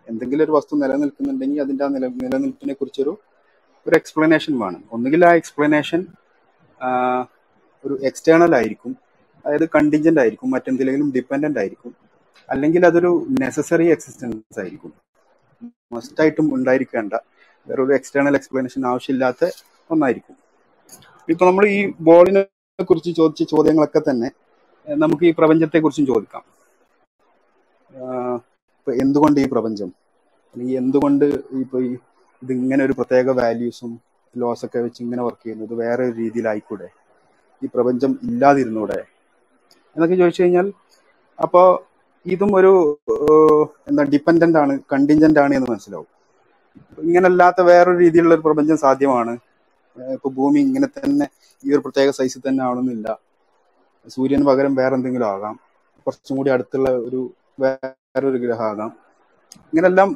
എന്തെങ്കിലും ഒരു വസ്തു നിലനിൽക്കുന്നുണ്ടെങ്കിൽ അതിന്റെ ആ നില നിലനിൽപ്പിനെ കുറിച്ചൊരു ഒരു എക്സ്പ്ലനേഷൻ വേണം. ഒന്നുകിൽ ആ എക്സ്പ്ലനേഷൻ ഒരു എക്സ്റ്റേണൽ ആയിരിക്കും. അതായത് കണ്ടിഞ്ചന്റ് ആയിരിക്കും. മറ്റെന്തിലെങ്കിലും ഡിപ്പെൻഡന്റ് ആയിരിക്കും. അല്ലെങ്കിൽ അതൊരു നെസസറി എക്സിസ്റ്റൻസ് ആയിരിക്കും. മസ്റ്റായിട്ടും ഉണ്ടായിരിക്കേണ്ട. വേറൊരു എക്സ്റ്റേണൽ എക്സ്പ്ലനേഷൻ ആവശ്യമില്ലാത്ത ഒന്നായിരിക്കും. ഇപ്പൊ നമ്മൾ ഈ ബോളിനെ കുറിച്ച് ചോദിച്ച ചോദ്യങ്ങളൊക്കെ തന്നെ നമുക്ക് ഈ പ്രപഞ്ചത്തെ കുറിച്ചും ചോദിക്കാം. ഇപ്പൊ എന്തുകൊണ്ട് ഈ പ്രപഞ്ചം? അല്ലെങ്കിൽ എന്തുകൊണ്ട് ഇപ്പൊ ഈ ഇത് ഇങ്ങനെ ഒരു പ്രത്യേക വാല്യൂസും ലോസ് ഒക്കെ വെച്ച് ഇങ്ങനെ വർക്ക് ചെയ്യുന്നത് വേറെ ഒരു രീതിയിലായിക്കൂടെ? ഈ പ്രപഞ്ചം ഇല്ലാതിരുന്നൂടെ? എന്നൊക്കെ ചോദിച്ചു കഴിഞ്ഞാൽ അപ്പോ ഇതും ഒരു എന്താ ഡിപ്പെൻഡന്റ് ആണ് കണ്ടിൻജന്റ് ആണ് എന്ന് മനസ്സിലാവും. ഇങ്ങനല്ലാത്ത വേറൊരു രീതിയിലുള്ള ഒരു പ്രപഞ്ചം സാധ്യമാണ്. ഇപ്പൊ ഭൂമി ഇങ്ങനെ തന്നെ ഈ ഒരു പ്രത്യേക സൈസിൽ തന്നെ ആവണമെന്നില്ല. സൂര്യന് പകരം വേറെ എന്തെങ്കിലും ആകാം. കുറച്ചും കൂടി അടുത്തുള്ള ഒരു വേറൊരു ഗ്രഹം ആകാം. ഇങ്ങനെല്ലാം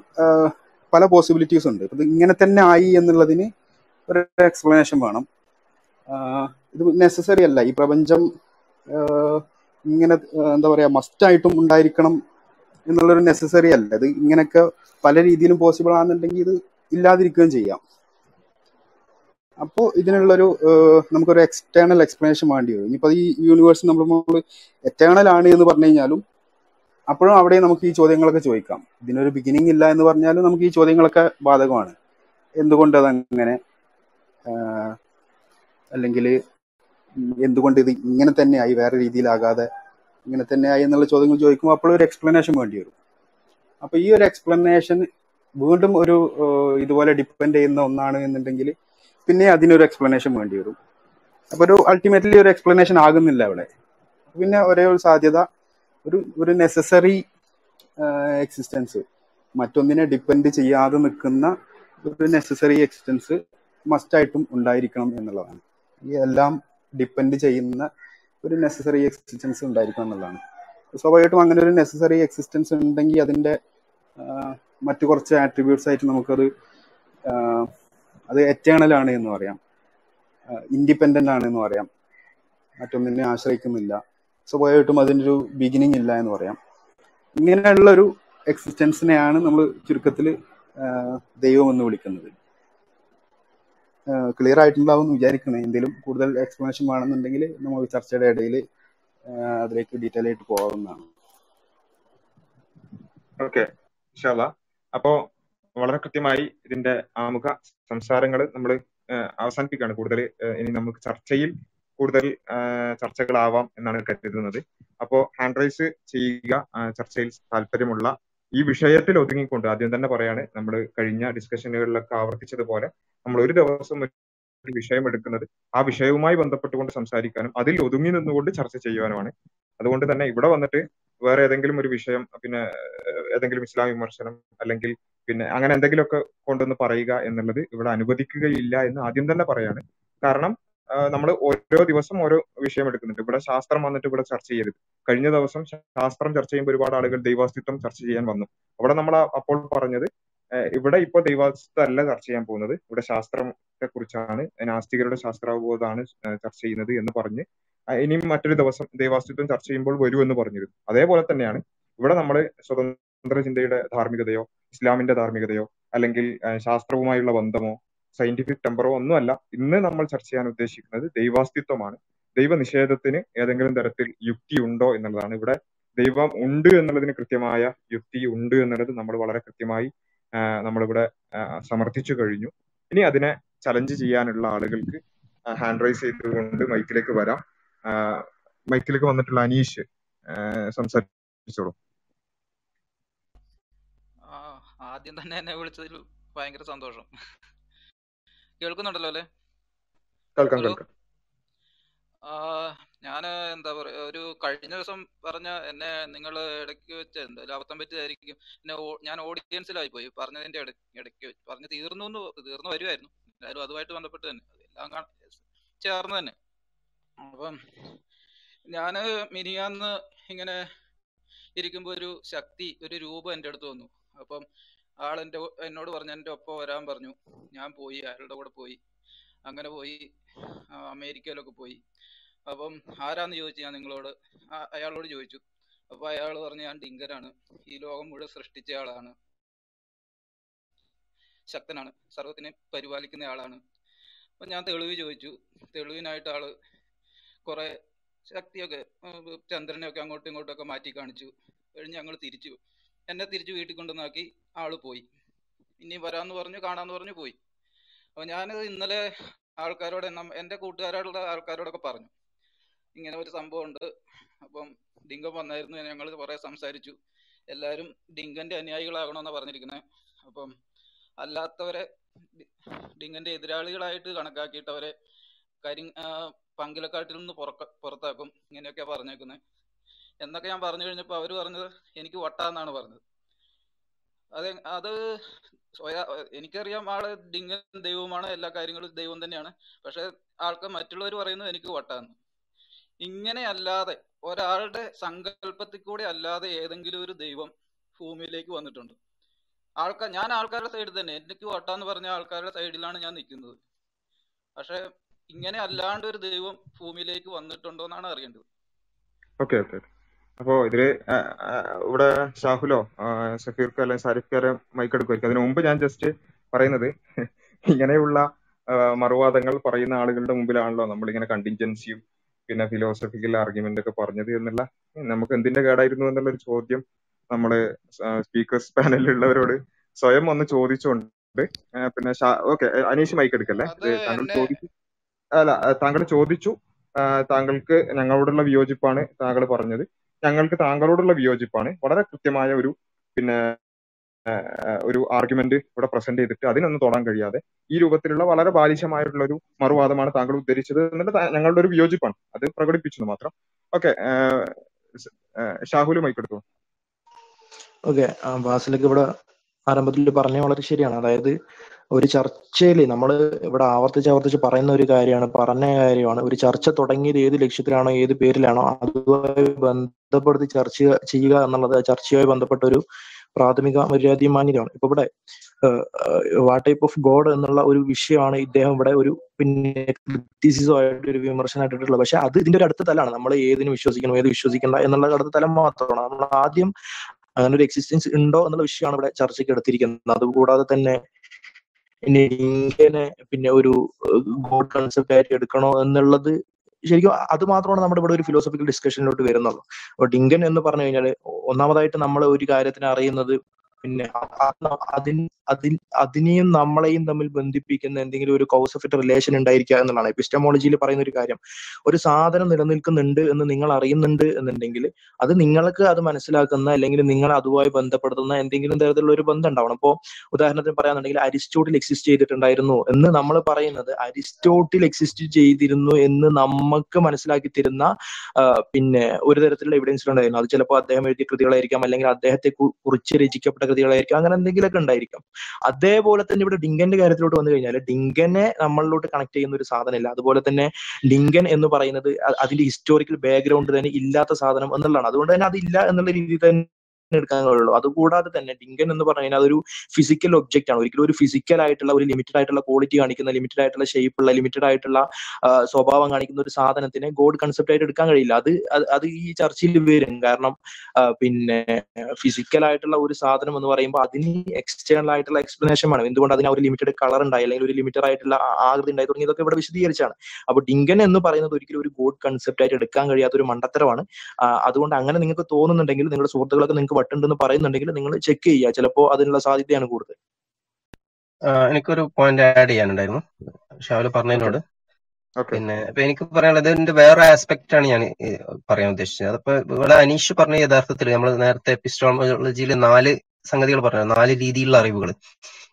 പല പോസിബിലിറ്റീസ് ഉണ്ട്. ഇത് ഇങ്ങനെ തന്നെ ആയി എന്നുള്ളതിന് ഒരു എക്സ്പ്ലനേഷൻ വേണം. ഇത് നെസസറി അല്ല. ഈ പ്രപഞ്ചം ഇങ്ങനെ എന്താ പറയാ മസ്റ്റായിട്ടും ഉണ്ടായിരിക്കണം എന്നുള്ളൊരു നെസസറി അല്ല. ഇത് ഇങ്ങനെയൊക്കെ പല രീതിയിലും പോസിബിൾ ആണെന്നുണ്ടെങ്കിൽ ഇത് ഇല്ലാതിരിക്കുകയും ചെയ്യാം. അപ്പോൾ ഇതിനുള്ളൊരു നമുക്കൊരു എക്സ്റ്റേണൽ എക്സ്പ്ലനേഷൻ വേണ്ടി വരും. ഇനിയിപ്പോൾ ഈ യൂണിവേഴ്സ് നമ്മൾ എറ്റേണൽ ആണ് എന്ന് പറഞ്ഞു കഴിഞ്ഞാലും അപ്പോഴും അവിടെ നമുക്ക് ഈ ചോദ്യങ്ങളൊക്കെ ചോദിക്കാം. ഇതിനൊരു ബിഗിനിങ് ഇല്ല എന്ന് പറഞ്ഞാലും നമുക്ക് ഈ ചോദ്യങ്ങളൊക്കെ ബാധകമാണ്. എന്തുകൊണ്ട് അതങ്ങനെ? അല്ലെങ്കിൽ എന്തുകൊണ്ട് ഇത് ഇങ്ങനെ തന്നെ ആയി? വേറെ രീതിയിലാകാതെ ഇങ്ങനെ തന്നെ ആയി എന്നുള്ള ചോദ്യങ്ങൾ ചോദിക്കുമ്പോൾ അപ്പോൾ ഒരു എക്സ്പ്ലനേഷൻ വേണ്ടി വരും. അപ്പൊ ഈ ഒരു എക്സ്പ്ലനേഷൻ വീണ്ടും ഒരു ഇതുപോലെ ഡിപ്പെൻഡ് ചെയ്യുന്ന ഒന്നാണ് എന്നുണ്ടെങ്കിൽ പിന്നെ അതിനൊരു എക്സ്പ്ലനേഷൻ വേണ്ടി വരും. അപ്പൊ ഒരു അൾട്ടിമേറ്റ്ലി ഒരു എക്സ്പ്ലനേഷൻ ആകുന്നില്ല അവിടെ. പിന്നെ ഒരേ ഒരു സാധ്യത ഒരു ഒരു നെസസറി എക്സിസ്റ്റൻസ് മറ്റൊന്നിനെ ഡിപ്പെൻഡ് ചെയ്യാതെ നിൽക്കുന്ന ഒരു നെസസറി എക്സിസ്റ്റൻസ് മസ്റ്റായിട്ടും ഉണ്ടായിരിക്കണം എന്നുള്ളതാണ്. എല്ലാം ഡിപ്പെൻഡ് ചെയ്യുന്ന ഒരു നെസസറി എക്സിസ്റ്റൻസ് ഉണ്ടായിരിക്കും എന്നുള്ളതാണ്. സ്വാഭാവികമായിട്ടും അങ്ങനെ ഒരു നെസസറി എക്സിസ്റ്റൻസ് ഉണ്ടെങ്കിൽ അതിന്റെ മറ്റു കുറച്ച് ആട്രിബ്യൂട്ട്സ് ആയിട്ട് നമുക്കത് അത് എറ്റേണൽ ആണ് എന്ന് പറയാം. ഇൻഡിപെൻഡന്റ് ആണ് എന്ന് പറയാം. മറ്റൊന്നിനെ ആശ്രയിക്കുന്നില്ല. സ്വാഭാവികമായിട്ടും ഒരു ബിഗിനിങ് ഇല്ല എന്ന് പറയാം. ഇങ്ങനെയുള്ള ഒരു എക്സിസ്റ്റൻസിനെയാണ് നമ്മൾ ചുരുക്കത്തിൽ ദൈവം എന്ന് വിളിക്കുന്നത്. ക്ലിയർ ആയിട്ടുണ്ടാവും എന്ന് വിചാരിക്കുന്നത് എന്തെങ്കിലും കൂടുതൽ എക്സ്പ്ലനേഷൻ വേണമെന്നുണ്ടെങ്കിൽ നമ്മൾ ചർച്ചയുടെ ഇടയിൽ അതിലേക്ക് ഡീറ്റെയിൽ ആയിട്ട് പോകാവുന്നതാണ്. ഓക്കെ. അപ്പോ വളരെ കൃത്യമായി ഇതിന്റെ ആമുഖ സംസാരങ്ങൾ നമ്മൾ അവസാനിപ്പിക്കുകയാണ്. കൂടുതൽ ഇനി നമുക്ക് ചർച്ചയിൽ കൂടുതൽ ചർച്ചകളാവാം എന്നാണ് കരുതുന്നത്. അപ്പോ ഹാൻഡ് റൈസ് ചെയ്യുക ചർച്ചയിൽ താല്പര്യമുള്ള ഈ വിഷയത്തിൽ ഒതുങ്ങിക്കൊണ്ട് ആദ്യം തന്നെ പറയാണ് നമ്മൾ കഴിഞ്ഞ ഡിസ്കഷനുകളിലൊക്കെ ആവർത്തിച്ചതുപോലെ നമ്മൾ ഒരു ദിവസം ഒരു വിഷയം എടുക്കുന്നത് ആ വിഷയവുമായി ബന്ധപ്പെട്ടുകൊണ്ട് സംസാരിക്കാനും അതിൽ ഒതുങ്ങി നിന്നുകൊണ്ട് ചർച്ച ചെയ്യുവാനുമാണ്. അതുകൊണ്ട് തന്നെ ഇവിടെ വന്നിട്ട് വേറെ ഏതെങ്കിലും ഒരു വിഷയം പിന്നെ ഏതെങ്കിലും ഇസ്ലാം വിമർശനം അല്ലെങ്കിൽ പിന്നെ അങ്ങനെ എന്തെങ്കിലുമൊക്കെ കൊണ്ടുവന്ന് പറയുക എന്നുള്ളത് ഇവിടെ അനുവദിക്കുകയില്ല എന്ന് ആദ്യം തന്നെ പറയാണ്. കാരണം നമ്മൾ ഓരോ ദിവസം ഓരോ വിഷയം എടുക്കുന്നുണ്ട്. ഇവിടെ ശാസ്ത്രം വന്നിട്ട് ഇവിടെ ചർച്ച ചെയ്യരുത്. കഴിഞ്ഞ ദിവസം ശാസ്ത്രം ചർച്ച ചെയ്യുമ്പോൾ ഒരുപാട് ആളുകൾ ദൈവാസ്തിത്വം ചർച്ച ചെയ്യാൻ വന്നു. അവിടെ നമ്മൾ അപ്പോൾ പറഞ്ഞത് ഇവിടെ ഇപ്പോൾ ദൈവാസ്തിത്വം അല്ല ചർച്ച ചെയ്യാൻ പോകുന്നത്. ഇവിടെ ശാസ്ത്രത്തെ കുറിച്ചാണ് നാസ്തികരുടെ ശാസ്ത്രാവബോധമാണ് ചർച്ച ചെയ്യുന്നത് എന്ന് പറഞ്ഞ് ഇനിയും മറ്റൊരു ദിവസം ദൈവാസ്തിത്വം ചർച്ച ചെയ്യുമ്പോൾ വരൂ എന്ന് പറഞ്ഞിരുന്നു. അതേപോലെ തന്നെയാണ് ഇവിടെ നമ്മൾ സ്വതന്ത്ര ചിന്തയുടെ ധാർമ്മികതയോ ഇസ്ലാമിന്റെ ധാർമ്മികതയോ അല്ലെങ്കിൽ ശാസ്ത്രവുമായുള്ള ബന്ധമോ സയന്റിഫിക് ടെമ്പറോ ഒന്നുമല്ല. ഇന്ന് നമ്മൾ ചർച്ച ചെയ്യാൻ ഉദ്ദേശിക്കുന്നത് ദൈവാസ്തിത്വമാണ്. ദൈവനിഷേധത്തിന് ഏതെങ്കിലും തരത്തിൽ യുക്തി ഉണ്ടോ എന്നുള്ളതാണ്. ഇവിടെ ദൈവം ഉണ്ട് എന്നുള്ളതിന് കൃത്യമായ യുക്തി ഉണ്ട് എന്നുള്ളത് നമ്മൾ വളരെ കൃത്യമായി നമ്മളിവിടെ സമർത്ഥിച്ചു കഴിഞ്ഞു. ഇനി അതിനെ ചലഞ്ച് ചെയ്യാനുള്ള ആളുകൾക്ക് ഹാൻഡ് റൈസ് ചെയ്തുകൊണ്ട് മൈക്കിലേക്ക് വരാം. മൈക്കിലേക്ക് വന്നിട്ടുള്ള അനീഷ് സംസാരിച്ചോളൂ. ആദ്യം തന്നെ എന്നെ വിളിച്ചതിൽ ഭയങ്കര സന്തോഷം. കേൾക്കുന്നുണ്ടല്ലോ അല്ലേ? കേൾക്കാം ഞാൻ എന്താ പറയാ ഒരു കഴിഞ്ഞ ദിവസം പറഞ്ഞ എന്നെ നിങ്ങൾ ഇടയ്ക്ക് വെച്ച് എന്തായാലും അബദ്ധം പറ്റിയതായിരിക്കും. എന്നെ ഞാൻ ഓഡിയൻസിലായി പോയി. പറഞ്ഞതിന്റെ ഇടയ്ക്ക് പറഞ്ഞു തീർന്നു എന്ന് തീർന്നു വരുമായിരുന്നു എന്തായാലും അതുമായിട്ട് ബന്ധപ്പെട്ട് തന്നെ. എല്ലാം ചേർന്ന് തന്നെ. അപ്പം ഞാൻ മിനിയാന്ന് ഇങ്ങനെ ഇരിക്കുമ്പോൾ ഒരു ശക്തി ഒരു രൂപം എന്റെ അടുത്ത് വന്നു. അപ്പം ആൾ എന്റെ എന്നോട് പറഞ്ഞു എന്റെ ഒപ്പം വരാൻ പറഞ്ഞു. ഞാൻ പോയി അയാളുടെ കൂടെ പോയി. അങ്ങനെ പോയി അമേരിക്കയിലൊക്കെ പോയി. അപ്പം ആരാന്ന് ചോദിച്ചു ഞാൻ നിങ്ങളോട്? അയാളോട് ചോദിച്ചു. അപ്പൊ അയാൾ പറഞ്ഞു ഞാൻ ഡിങ്കരാണ്. ഈ ലോകം മുഴുവൻ സൃഷ്ടിച്ച ആളാണ്. ശക്തനാണ്. സർവത്തിനെ പരിപാലിക്കുന്ന ആളാണ്. അപ്പൊ ഞാൻ തെളിവ് ചോദിച്ചു. തെളിവിനായിട്ട് ആൾ കുറെ ശക്തിയൊക്കെ ചന്ദ്രനെയൊക്കെ അങ്ങോട്ടും ഇങ്ങോട്ടും ഒക്കെ മാറ്റി കാണിച്ചു. കഴിഞ്ഞ് ഞങ്ങൾ തിരിച്ചു. എന്നെ തിരിച്ചു വീട്ടിൽ കൊണ്ടുവന്നാക്കി. ആൾ പോയി. ഇനി വരാന്ന് പറഞ്ഞു കാണാന്ന് പറഞ്ഞു പോയി. അപ്പൊ ഞാനത് ഇന്നലെ ആൾക്കാരോട് എന്റെ കൂട്ടുകാരോടുള്ള ആൾക്കാരോടൊക്കെ പറഞ്ഞു. ഇങ്ങനെ ഒരു സംഭവം ഉണ്ട് അപ്പം ഡിങ്കൻ വന്നായിരുന്നു ഞങ്ങൾ കുറെ സംസാരിച്ചു. എല്ലാവരും ഡിങ്കന്റെ അനുയായികളാകണമെന്ന് പറഞ്ഞിരിക്കുന്നത് അപ്പം അല്ലാത്തവരെ ഡിങ്കന്റെ എതിരാളികളായിട്ട് കണക്കാക്കിയിട്ട് അവരെ കരി പങ്കിലക്കാട്ടിൽ നിന്ന് പുറ പുറത്താക്കും. ഇങ്ങനെയൊക്കെയാ പറഞ്ഞേക്കുന്നത് എന്നൊക്കെ ഞാൻ പറഞ്ഞു കഴിഞ്ഞപ്പോൾ അവർ പറഞ്ഞത് എനിക്ക് വട്ടാന്നാണ് പറഞ്ഞത്. അത് അത് എനിക്കറിയാം ആൾ ഡിങ്ങൻ ദൈവമാണ് എല്ലാ കാര്യങ്ങളും ദൈവം തന്നെയാണ്. പക്ഷെ ആൾക്ക് മറ്റുള്ളവർ പറയുന്നത് എനിക്ക് വട്ടാന്ന് ഇങ്ങനെ അല്ലാതെ ഒരാളുടെ സങ്കല്പത്തിൽ കൂടെ അല്ലാതെ ഏതെങ്കിലും ഒരു ദൈവം ഭൂമിയിലേക്ക് വന്നിട്ടുണ്ട്. ആൾക്കാർ ഞാൻ ആൾക്കാരുടെ സൈഡിൽ തന്നെ എനിക്ക് വട്ടാന്ന് പറഞ്ഞ ആൾക്കാരുടെ സൈഡിലാണ് ഞാൻ നിൽക്കുന്നത്. പക്ഷെ ഇങ്ങനെ അല്ലാണ്ട് ഒരു ദൈവം ഭൂമിയിലേക്ക് വന്നിട്ടുണ്ടോ എന്നാണ് അറിയേണ്ടത്. Okay okay. അപ്പോ ഇതിൽ ഇവിടെ ഷാഹുലോ സഫീർക്കോ അല്ലെങ്കിൽ സാരിഫ്ക്കാരെ മൈക്ക് എടുക്കുമായിരിക്കും അതിനു മുമ്പ് ഞാൻ ജസ്റ്റ് പറയുന്നത് ഇങ്ങനെയുള്ള മറുവാദങ്ങൾ പറയുന്ന ആളുകളുടെ മുമ്പിലാണല്ലോ നമ്മളിങ്ങനെ കണ്ടിൻജൻസിയും പിന്നെ ഫിലോസഫിക്കൽ ആർഗ്യുമെന്റ് ഒക്കെ പറഞ്ഞത് എന്നുള്ള നമുക്ക് എന്തിന്റെ കേടായിരുന്നു എന്നുള്ള ഒരു ചോദ്യം നമ്മൾ സ്പീക്കേഴ്സ് പാനലിലുള്ളവരോട് സ്വയം ഒന്ന് ചോദിച്ചുകൊണ്ട് പിന്നെ ഓക്കെ അനീഷ് മൈക്ക് എടുക്കല്ലേ താങ്കൾ ചോദിച്ചു അല്ല താങ്കൾ ചോദിച്ചു താങ്കൾക്ക് ഞങ്ങളോടുള്ള വിയോജിപ്പാണ് താങ്കൾ പറഞ്ഞത്. ഞങ്ങൾക്ക് താങ്കളോടുള്ള വിയോജിപ്പാണ്. വളരെ കൃത്യമായ ഒരു പിന്നെ ഒരു ആർഗ്യുമെന്റ് ഇവിടെ പ്രസന്റ് ചെയ്തിട്ട് അതിനൊന്നും തൊടാൻ കഴിയാതെ ഈ രൂപത്തിലുള്ള വളരെ ബാലിശമായിട്ടുള്ള ഒരു മറുവാദമാണ് താങ്കൾ ഉദ്ധരിച്ചത് എന്നിട്ട് ഞങ്ങളുടെ ഒരു വിയോജിപ്പാണ്. അത് പ്രകടിപ്പിച്ചത് മാത്രം. ഓക്കെ ഷാഹുലും മൈക്കെടുത്തു ഓക്കെ വാസിലേക്ക് ഇവിടെ ആരംഭത്തിൽ പറഞ്ഞ വളരെ ശരിയാണ്. അതായത് ഒരു ചർച്ചയിൽ നമ്മൾ ഇവിടെ ആവർത്തിച്ച് ആവർത്തിച്ച് പറയുന്ന ഒരു കാര്യമാണ് പറഞ്ഞ കാര്യമാണ്. ഒരു ചർച്ച തുടങ്ങിയത് ഏത് ലക്ഷ്യത്തിലാണോ ഏത് പേരിലാണോ അതുമായി ബന്ധപ്പെടുത്തി ചർച്ച ചെയ്യുക എന്നുള്ളത് ചർച്ചയുമായി ബന്ധപ്പെട്ട ഒരു പ്രാഥമിക മര്യാദയും മാന്യതയാണ് ഇപ്പൊ ഇവിടെ വാട്ട് ടൈപ്പ് ഓഫ് ഗോഡ് എന്നുള്ള ഒരു വിഷയമാണ് ഇദ്ദേഹം ഇവിടെ ഒരു പിന്നെ ആയിട്ട് ഒരു വിമർശനമായിട്ട് ഇട്ടിട്ടുള്ളത് പക്ഷെ അത് ഇതിന്റെ ഒരു അടുത്ത തലമാണ്. നമ്മൾ ഏതിന് വിശ്വസിക്കണം ഏത് വിശ്വസിക്കണ്ട എന്നുള്ള അടുത്ത തലം മാത്രമാണ്. നമ്മൾ ആദ്യം അങ്ങനെ ഒരു എക്സിസ്റ്റൻസ് ഉണ്ടോ എന്നുള്ള വിഷയമാണ് ഇവിടെ ചർച്ചയ്ക്ക് എടുത്തിരിക്കുന്നത്. അതുകൂടാതെ തന്നെ ഇനി ഇങ്ങനെ പിന്നെ ഒരു ഗോഡ് കൺസെപ്റ്റ് ആയിട്ട് എടുക്കണോ എന്നുള്ളത് ശരിക്കും അത് മാത്രമാണ് നമ്മുടെ ഇവിടെ ഒരു ഫിലോസഫിക്കൽ ഡിസ്കഷനിലോട്ട് വരുന്നത്. അപ്പോൾ ഡിങ്കൻ എന്ന് പറഞ്ഞു കഴിഞ്ഞാൽ ഒന്നാമതായിട്ട് നമ്മൾ ഒരു കാര്യത്തിന് അറിയുന്നത് പിന്നെ അതിൻ അതിൽ അതിനെയും നമ്മളെയും തമ്മിൽ ബന്ധിപ്പിക്കുന്ന എന്തെങ്കിലും ഒരു കൗസ് ഓഫ് റിലേഷൻ ഉണ്ടായിരിക്കുക എന്നുള്ളതാണ്. എപ്പിസ്റ്റമോളജിയിൽ പറയുന്ന ഒരു കാര്യം ഒരു സാധനം നിലനിൽക്കുന്നുണ്ട് എന്ന് നിങ്ങൾ അറിയുന്നുണ്ട് എന്നുണ്ടെങ്കിൽ അത് നിങ്ങൾക്ക് അത് മനസ്സിലാക്കുന്ന അല്ലെങ്കിൽ നിങ്ങൾ അതുമായി ബന്ധപ്പെടുത്തുന്ന എന്തെങ്കിലും തരത്തിലുള്ള ഒരു ബന്ധം ഉണ്ടാവണം. ഇപ്പോ ഉദാഹരണത്തിന് പറയാന്നുണ്ടെങ്കിൽ അരിസ്റ്റോട്ടിൽ എക്സിസ്റ്റ് ചെയ്തിട്ടുണ്ടായിരുന്നു എന്ന് നമ്മൾ പറയുന്നത് അരിസ്റ്റോട്ടിൽ എക്സിസ്റ്റ് ചെയ്തിരുന്നു എന്ന് നമുക്ക് മനസ്സിലാക്കി തരുന്ന പിന്നെ ഒരു തരത്തിലുള്ള എവിഡൻസ് ഉണ്ടായിരുന്നു. അത് ചിലപ്പോൾ അദ്ദേഹം എഴുതിയ കൃതികളായിരിക്കാം അല്ലെങ്കിൽ അദ്ദേഹത്തെ കുറിച്ച് രചിക്കപ്പെട്ട കൃതികളായിരിക്കാം അങ്ങനെ എന്തെങ്കിലുമൊക്കെ ഉണ്ടായിരിക്കും. അതേപോലെ തന്നെ ഇവിടെ ഡിങ്കന്റെ കാര്യത്തിലോട്ട് വന്നു കഴിഞ്ഞാൽ ഡിങ്കനെ നമ്മളിലോട്ട് കണക്ട് ചെയ്യുന്ന ഒരു സാധനമില്ല. അതുപോലെ തന്നെ ഡിങ്കൻ എന്ന് പറയുന്നത് അതിന്റെ ഹിസ്റ്റോറിക്കൽ ബാക്ക്ഗ്രൗണ്ട് തന്നെ ഇല്ലാത്ത സാധനം എന്നുള്ളതാണ്. അതുകൊണ്ട് തന്നെ അതില്ല എന്നുള്ള രീതിയിൽ തന്നെ എടുക്കാൻ കഴിയുള്ളൂ അതുകൂടാതെ തന്നെ ഡിങ്കൻ എന്ന് പറഞ്ഞു കഴിഞ്ഞാൽ അതൊരു ഫിസിക്കൽ ഒബ്ജക്റ്റ് ആണ്. ഒരിക്കലും ഒരു ഫിസിക്കൽ ആയിട്ടുള്ള ഒരു ലിമിറ്റഡ് ആയിട്ടുള്ള ക്വാളിറ്റി കാണിക്കുന്ന ലിമിറ്റഡ് ആയിട്ടുള്ള ഷേപ്പ് ഉള്ള ലിമിറ്റഡ് ആയിട്ടുള്ള സ്വഭാവം കാണിക്കുന്ന ഒരു സാധനത്തിനെ ഗോഡ് കൺസെപ്റ്റ് ആയിട്ട് എടുക്കാൻ കഴിയില്ല. അത് അത് ഈ ചർച്ചയിൽ വരും. കാരണം പിന്നെ ഫിസിക്കൽ ആയിട്ടുള്ള ഒരു സാധനം എന്ന് പറയുമ്പോൾ അതിന് എക്സ്റ്റേണൽ ആയിട്ടുള്ള എക്സ്പ്ലനേഷൻ വേണം. എന്തുകൊണ്ട് അതിന് ഒരു ലിമിറ്റഡ് കളർ ഉണ്ടായി? അല്ലെങ്കിൽ ഒരു ലിമിറ്റഡ് ആയിട്ടുള്ള ആകൃതി ഉണ്ടായി? തുടങ്ങി ഇതൊക്കെ ഇവിടെ വിശദീകരിച്ചാണ് അപ്പൊ ഡിങ്കൻ എന്ന് പറയുന്നത് ഒരിക്കലും ഒരു ഗോഡ് കൺസെപ്റ്റ് ആയിട്ട് എടുക്കാൻ കഴിയാത്ത ഒരു മണ്ടത്തരമാണ്. അതുകൊണ്ട് അങ്ങനെ നിങ്ങൾക്ക് തോന്നുന്നുണ്ടെങ്കിൽ നിങ്ങളുടെ സുഹൃത്തുക്കളൊക്കെ നിങ്ങൾക്ക് വട്ടുണ്ടെന്ന് പറയുന്നുണ്ടെങ്കിൽ നിങ്ങൾ ചെക്ക് ചെയ്യുക. ചിലപ്പോൾ അതിനുള്ള സാധ്യതയാണ് കൂടുതൽ. എനിക്കൊരു പോയിന്റ് ആഡ് ചെയ്യാനുണ്ടായിരുന്നു. ഷാവൽ പറഞ്ഞതിനോട്. പിന്നെ ഇപ്പൊ എനിക്ക് പറയാനുള്ളത് ഇതിന്റെ വേറെ ആസ്പെക്ട് ആണ് ഞാൻ പറയാൻ ഉദ്ദേശിച്ചത്. അതിപ്പോ ഇവിടെ അനീഷ് പറഞ്ഞ യഥാർത്ഥത്തിൽ നമ്മൾ നേരത്തെ എപ്പിസ്റ്റോളജിയിൽ നാല് സംഗതികൾ പറഞ്ഞു നാല് രീതിയിലുള്ള അറിവുകൾ.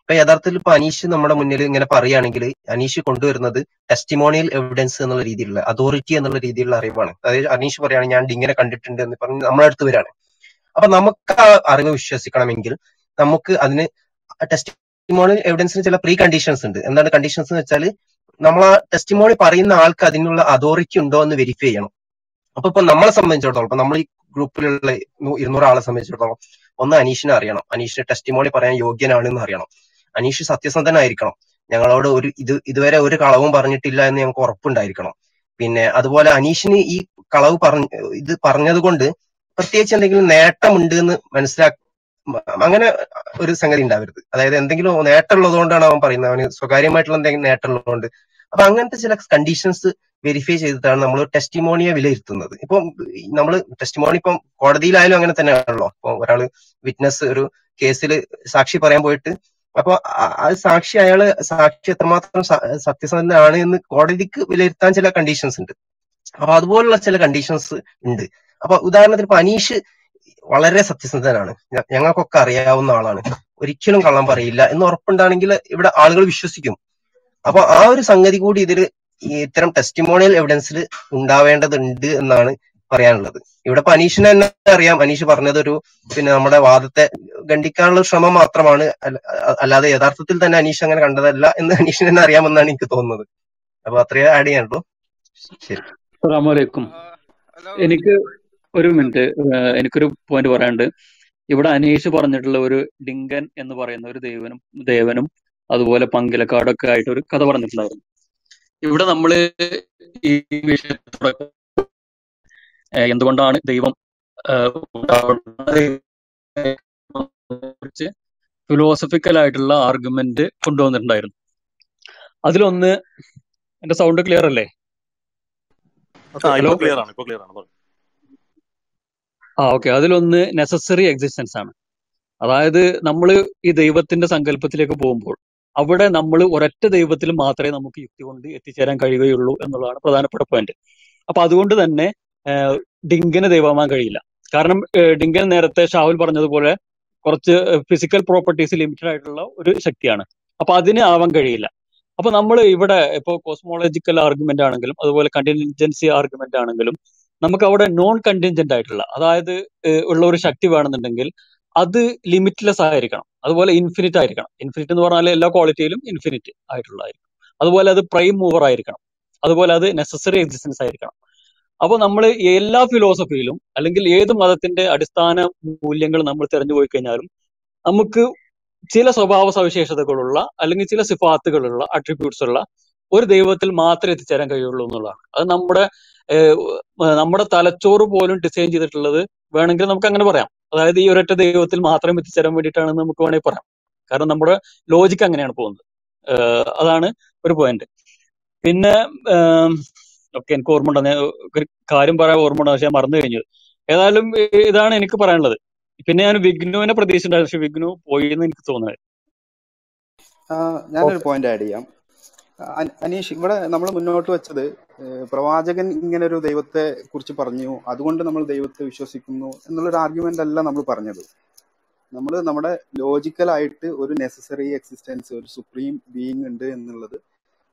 ഇപ്പൊ യഥാർത്ഥത്തിൽ ഇപ്പൊ അനീഷ് നമ്മുടെ മുന്നിൽ ഇങ്ങനെ പറയുകയാണെങ്കിൽ അനീഷ് കൊണ്ടുവരുന്നത് ടെസ്റ്റിമോണിയൽ എവിഡൻസ് എന്നുള്ള രീതിയിലുള്ള അതോറിറ്റി എന്നുള്ള രീതിയിലുള്ള അറിവാണ്. അതായത് അനീഷ് പറയാണ് ഞാൻ ഇങ്ങനെ കണ്ടിട്ടുണ്ട് എന്ന് പറഞ്ഞ് നമ്മളെ അടുത്ത് വരാണ് അപ്പൊ നമുക്ക് ആ അറിവ് വിശ്വസിക്കണമെങ്കിൽ നമുക്ക് അതിന് ടെസ്റ്റിമോണി എവിഡൻസിന് ചില പ്രീ കണ്ടീഷൻസ് ഉണ്ട്. എന്താണ് കണ്ടീഷൻസ് എന്ന് വെച്ചാൽ നമ്മൾ ആ ടെസ്റ്റിമോണി പറയുന്ന ആൾക്ക് അതിനുള്ള അതോറിറ്റി ഉണ്ടോ എന്ന് വെരിഫൈ ചെയ്യണം. അപ്പൊ ഇപ്പൊ നമ്മളെ സംബന്ധിച്ചിടത്തോളം നമ്മൾ ഈ ഗ്രൂപ്പിലുള്ള ഇരുന്നൂറ് ആളെ സംബന്ധിച്ചിടത്തോളം ഒന്ന് അനീഷിനെ അറിയണം. അനീഷിന് ടെസ്റ്റിമോണി പറയാൻ യോഗ്യനാണെന്ന് അറിയണം. അനീഷ് സത്യസന്ധനായിരിക്കണം. ഞങ്ങളോട് ഒരു ഇത് ഇതുവരെ ഒരു കളവും പറഞ്ഞിട്ടില്ല എന്ന് ഞങ്ങൾക്ക് ഉറപ്പുണ്ടായിരിക്കണം. പിന്നെ അതുപോലെ അനീഷിന് ഈ കളവ് പറഞ്ഞ ഇത് പറഞ്ഞത് കൊണ്ട് പ്രത്യേകിച്ച് എന്തെങ്കിലും നേട്ടമുണ്ട് എന്ന് മനസ്സിലാക്ക അങ്ങനെ ഒരു സംഗതി ഉണ്ടാവരുത്. അതായത് എന്തെങ്കിലും നേട്ടമുള്ളതുകൊണ്ടാണ് അവൻ പറയുന്നത്. അവന് സ്വകാര്യമായിട്ടുള്ള എന്തെങ്കിലും നേട്ടമുള്ളതുകൊണ്ട്. അപ്പൊ അങ്ങനത്തെ ചില കണ്ടീഷൻസ് വെരിഫൈ ചെയ്തിട്ടാണ് നമ്മൾ ടെസ്റ്റിമോണിയ വിലയിരുത്തുന്നത്. ഇപ്പൊ നമ്മൾ ടെസ്റ്റിമോണി ഇപ്പം കോടതിയിലായാലും അങ്ങനെ തന്നെയാണല്ലോ. ഇപ്പൊ ഒരാൾ വിറ്റ്നസ് ഒരു കേസിൽ സാക്ഷി പറയാൻ പോയിട്ട് അപ്പൊ ആ- സാക്ഷി അയാൾ സാക്ഷി എത്രമാത്രം സത്യസന്ധനാണ് എന്ന് കോടതിക്ക് വിലയിരുത്താൻ ചില കണ്ടീഷൻസ് ഉണ്ട്. അപ്പൊ അതുപോലുള്ള ചില കണ്ടീഷൻസ് ഉണ്ട്. അപ്പൊ ഉദാഹരണത്തിന് ഇപ്പൊ അനീഷ് വളരെ സത്യസന്ധനാണ്. ഞങ്ങൾക്കൊക്കെ അറിയാവുന്ന ആളാണ്. ഒരിക്കലും കള്ളം പറയില്ല എന്ന് ഉറപ്പുണ്ടാണെങ്കിൽ ഇവിടെ ആളുകൾ വിശ്വസിക്കും. അപ്പൊ ആ ഒരു സംഗതി കൂടി ഇതിൽ ഇത്തരം ടെസ്റ്റിമോണിയൽ എവിഡൻസിൽ ഉണ്ടാവേണ്ടതുണ്ട് എന്നാണ് പറയാനുള്ളത്. ഇവിടെ ഇപ്പൊ അനീഷിനെ തന്നെ അറിയാം. അനീഷ് പറഞ്ഞത് ഒരു പിന്നെ നമ്മുടെ വാദത്തെ ഖണ്ഡിക്കാനുള്ള ശ്രമം മാത്രമാണ്. അല്ലാതെ യഥാർത്ഥത്തിൽ തന്നെ അനീഷ് അങ്ങനെ കണ്ടതല്ല എന്ന് അനീഷിന് തന്നെ അറിയാമെന്നാണ് എനിക്ക് തോന്നുന്നത്. അപ്പൊ അത്രയും ആഡ് ചെയ്യാനുള്ളൂ. ശരി. അസ്സാം വലൈക്കും എനിക്ക് ഒരു മിനിറ്റ് എനിക്കൊരു പോയിന്റ് പറയാനുണ്ട്. ഇവിടെ അനീഷ് പറഞ്ഞിട്ടുള്ള ഒരു ഡിങ്കൻ എന്ന് പറയുന്ന ഒരു ദേവനും ദേവനും അതുപോലെ പങ്കിലക്കാടൊക്കെ ആയിട്ട് ഒരു കഥ പറഞ്ഞിട്ടുണ്ടായിരുന്നു. ഇവിടെ നമ്മൾ ഈ വിഷയത്തെ എന്തുകൊണ്ടാണ് ദൈവം കുറിച്ച് ഫിലോസഫിക്കൽ ആയിട്ടുള്ള ആർഗ്യുമെന്റ് കൊണ്ടുവന്നിട്ടുണ്ടായിരുന്നു. അതിലൊന്ന് എന്റെ സൗണ്ട് ക്ലിയർ അല്ലേ? ഹലോ ക്ലിയർ ആണ് ഇപ്പൊ ക്ലിയർ ആണ്. ആ ഓക്കെ. അതിലൊന്ന് നെസസറി എക്സിസ്റ്റൻസ് ആണ്. അതായത് നമ്മൾ ഈ ദൈവത്തിന്റെ സങ്കല്പത്തിലേക്ക് പോകുമ്പോൾ അവിടെ നമ്മൾ ഒരൊറ്റ ദൈവത്തിൽ മാത്രമേ നമുക്ക് യുക്തി കൊണ്ട് എത്തിച്ചേരാൻ കഴിയുകയുള്ളൂ എന്നുള്ളതാണ് പ്രധാനപ്പെട്ട പോയിന്റ് അപ്പൊ അതുകൊണ്ട് തന്നെ ഡിങ്കന് ദൈവമാകാൻ കഴിയില്ല. കാരണം ഡിങ്കൻ നേരത്തെ ഷാഹുൽ പറഞ്ഞതുപോലെ കുറച്ച് ഫിസിക്കൽ പ്രോപ്പർട്ടീസ് ലിമിറ്റഡ് ആയിട്ടുള്ള ഒരു ശക്തിയാണ്. അപ്പൊ അതിന് ആവാൻ കഴിയില്ല. അപ്പൊ നമ്മൾ ഇവിടെ ഇപ്പോൾ കോസ്മോളജിക്കൽ ആർഗ്യുമെന്റ് ആണെങ്കിലും അതുപോലെ കണ്ടിൻജൻസി ആർഗ്യുമെന്റ് ആണെങ്കിലും നമുക്ക് അവിടെ നോൺ കണ്ടിൻജന്റ് ആയിട്ടുള്ള അതായത് ഉള്ള ഒരു ശക്തി വേണമെന്നുണ്ടെങ്കിൽ അത് ലിമിറ്റ്ലെസ് ആയിരിക്കണം. അതുപോലെ ഇൻഫിനിറ്റ് ആയിരിക്കണം. ഇൻഫിനിറ്റ് എന്ന് പറഞ്ഞാൽ എല്ലാ ക്വാളിറ്റിയിലും ഇൻഫിനിറ്റ് ആയിട്ടുള്ളതായിരിക്കും അതുപോലെ അത് പ്രൈം മൂവർ ആയിരിക്കണം. അതുപോലെ അത് നെസസറി എക്സിസ്റ്റൻസ് ആയിരിക്കണം. അപ്പോൾ നമ്മൾ എല്ലാ ഫിലോസഫിയിലും അല്ലെങ്കിൽ ഏത് മതത്തിന്റെ അടിസ്ഥാന മൂല്യങ്ങൾ നമ്മൾ തിരഞ്ഞു പോയി കഴിഞ്ഞാലും നമുക്ക് ചില സ്വഭാവ സവിശേഷതകളുള്ള അല്ലെങ്കിൽ ചില സിഫാത്തുകളുള്ള അട്രിബ്യൂട്ട്സ് ഉള്ള ഒരു ദൈവത്തിൽ മാത്രമേ എത്തിച്ചേരാൻ കഴിയുള്ളൂ എന്നുള്ളതാണ്. അത് നമ്മുടെ നമ്മുടെ തലച്ചോറ് പോലും ഡിസൈൻ ചെയ്തിട്ടുള്ളത് വേണമെങ്കിൽ നമുക്ക് അങ്ങനെ പറയാം. അതായത് ഈ ഒരൊറ്റ ദൈവത്തിൽ മാത്രം എത്തിച്ചേരാൻ വേണ്ടിയിട്ടാണെന്ന് നമുക്ക് വേണമെങ്കിൽ പറയാം. കാരണം നമ്മുടെ ലോജിക്ക് അങ്ങനെയാണ് പോകുന്നത്. അതാണ് ഒരു പോയിന്റ് പിന്നെ ഓക്കെ എനിക്ക് ഓർമ്മ ഉണ്ടെന്ന് ഒരു കാര്യം പറയാൻ ഓർമ്മ ഉണ്ടെന്ന് പക്ഷെ ഞാൻ മറന്നു കഴിഞ്ഞത് ഏതായാലും ഇതാണ് എനിക്ക് പറയാനുള്ളത്. പിന്നെ ഞാൻ വിഘ്നുവിനെ പ്രതീക്ഷിച്ചിട്ടുണ്ടായിരുന്നു. പക്ഷെ വിഘ്നു പോയി എന്ന് എനിക്ക് തോന്നുന്നത്. ഞാനൊരു പോയിന്റ് ആഡ് ചെയ്യാം. അനീഷ് ഇവിടെ നമ്മൾ മുന്നോട്ട് വെച്ചത് പ്രവാചകൻ ഇങ്ങനെ ഒരു ദൈവത്തെ കുറിച്ച് പറഞ്ഞു അതുകൊണ്ട് നമ്മൾ ദൈവത്തെ വിശ്വസിക്കുന്നു എന്നുള്ളൊരു ആർഗ്യുമെന്റ് അല്ല നമ്മൾ പറഞ്ഞത്. നമ്മൾ നമ്മുടെ ലോജിക്കലായിട്ട് ഒരു നെസസറി എക്സിസ്റ്റൻസ് ഒരു സുപ്രീം ബീയിങ് ഉണ്ട് എന്നുള്ളത്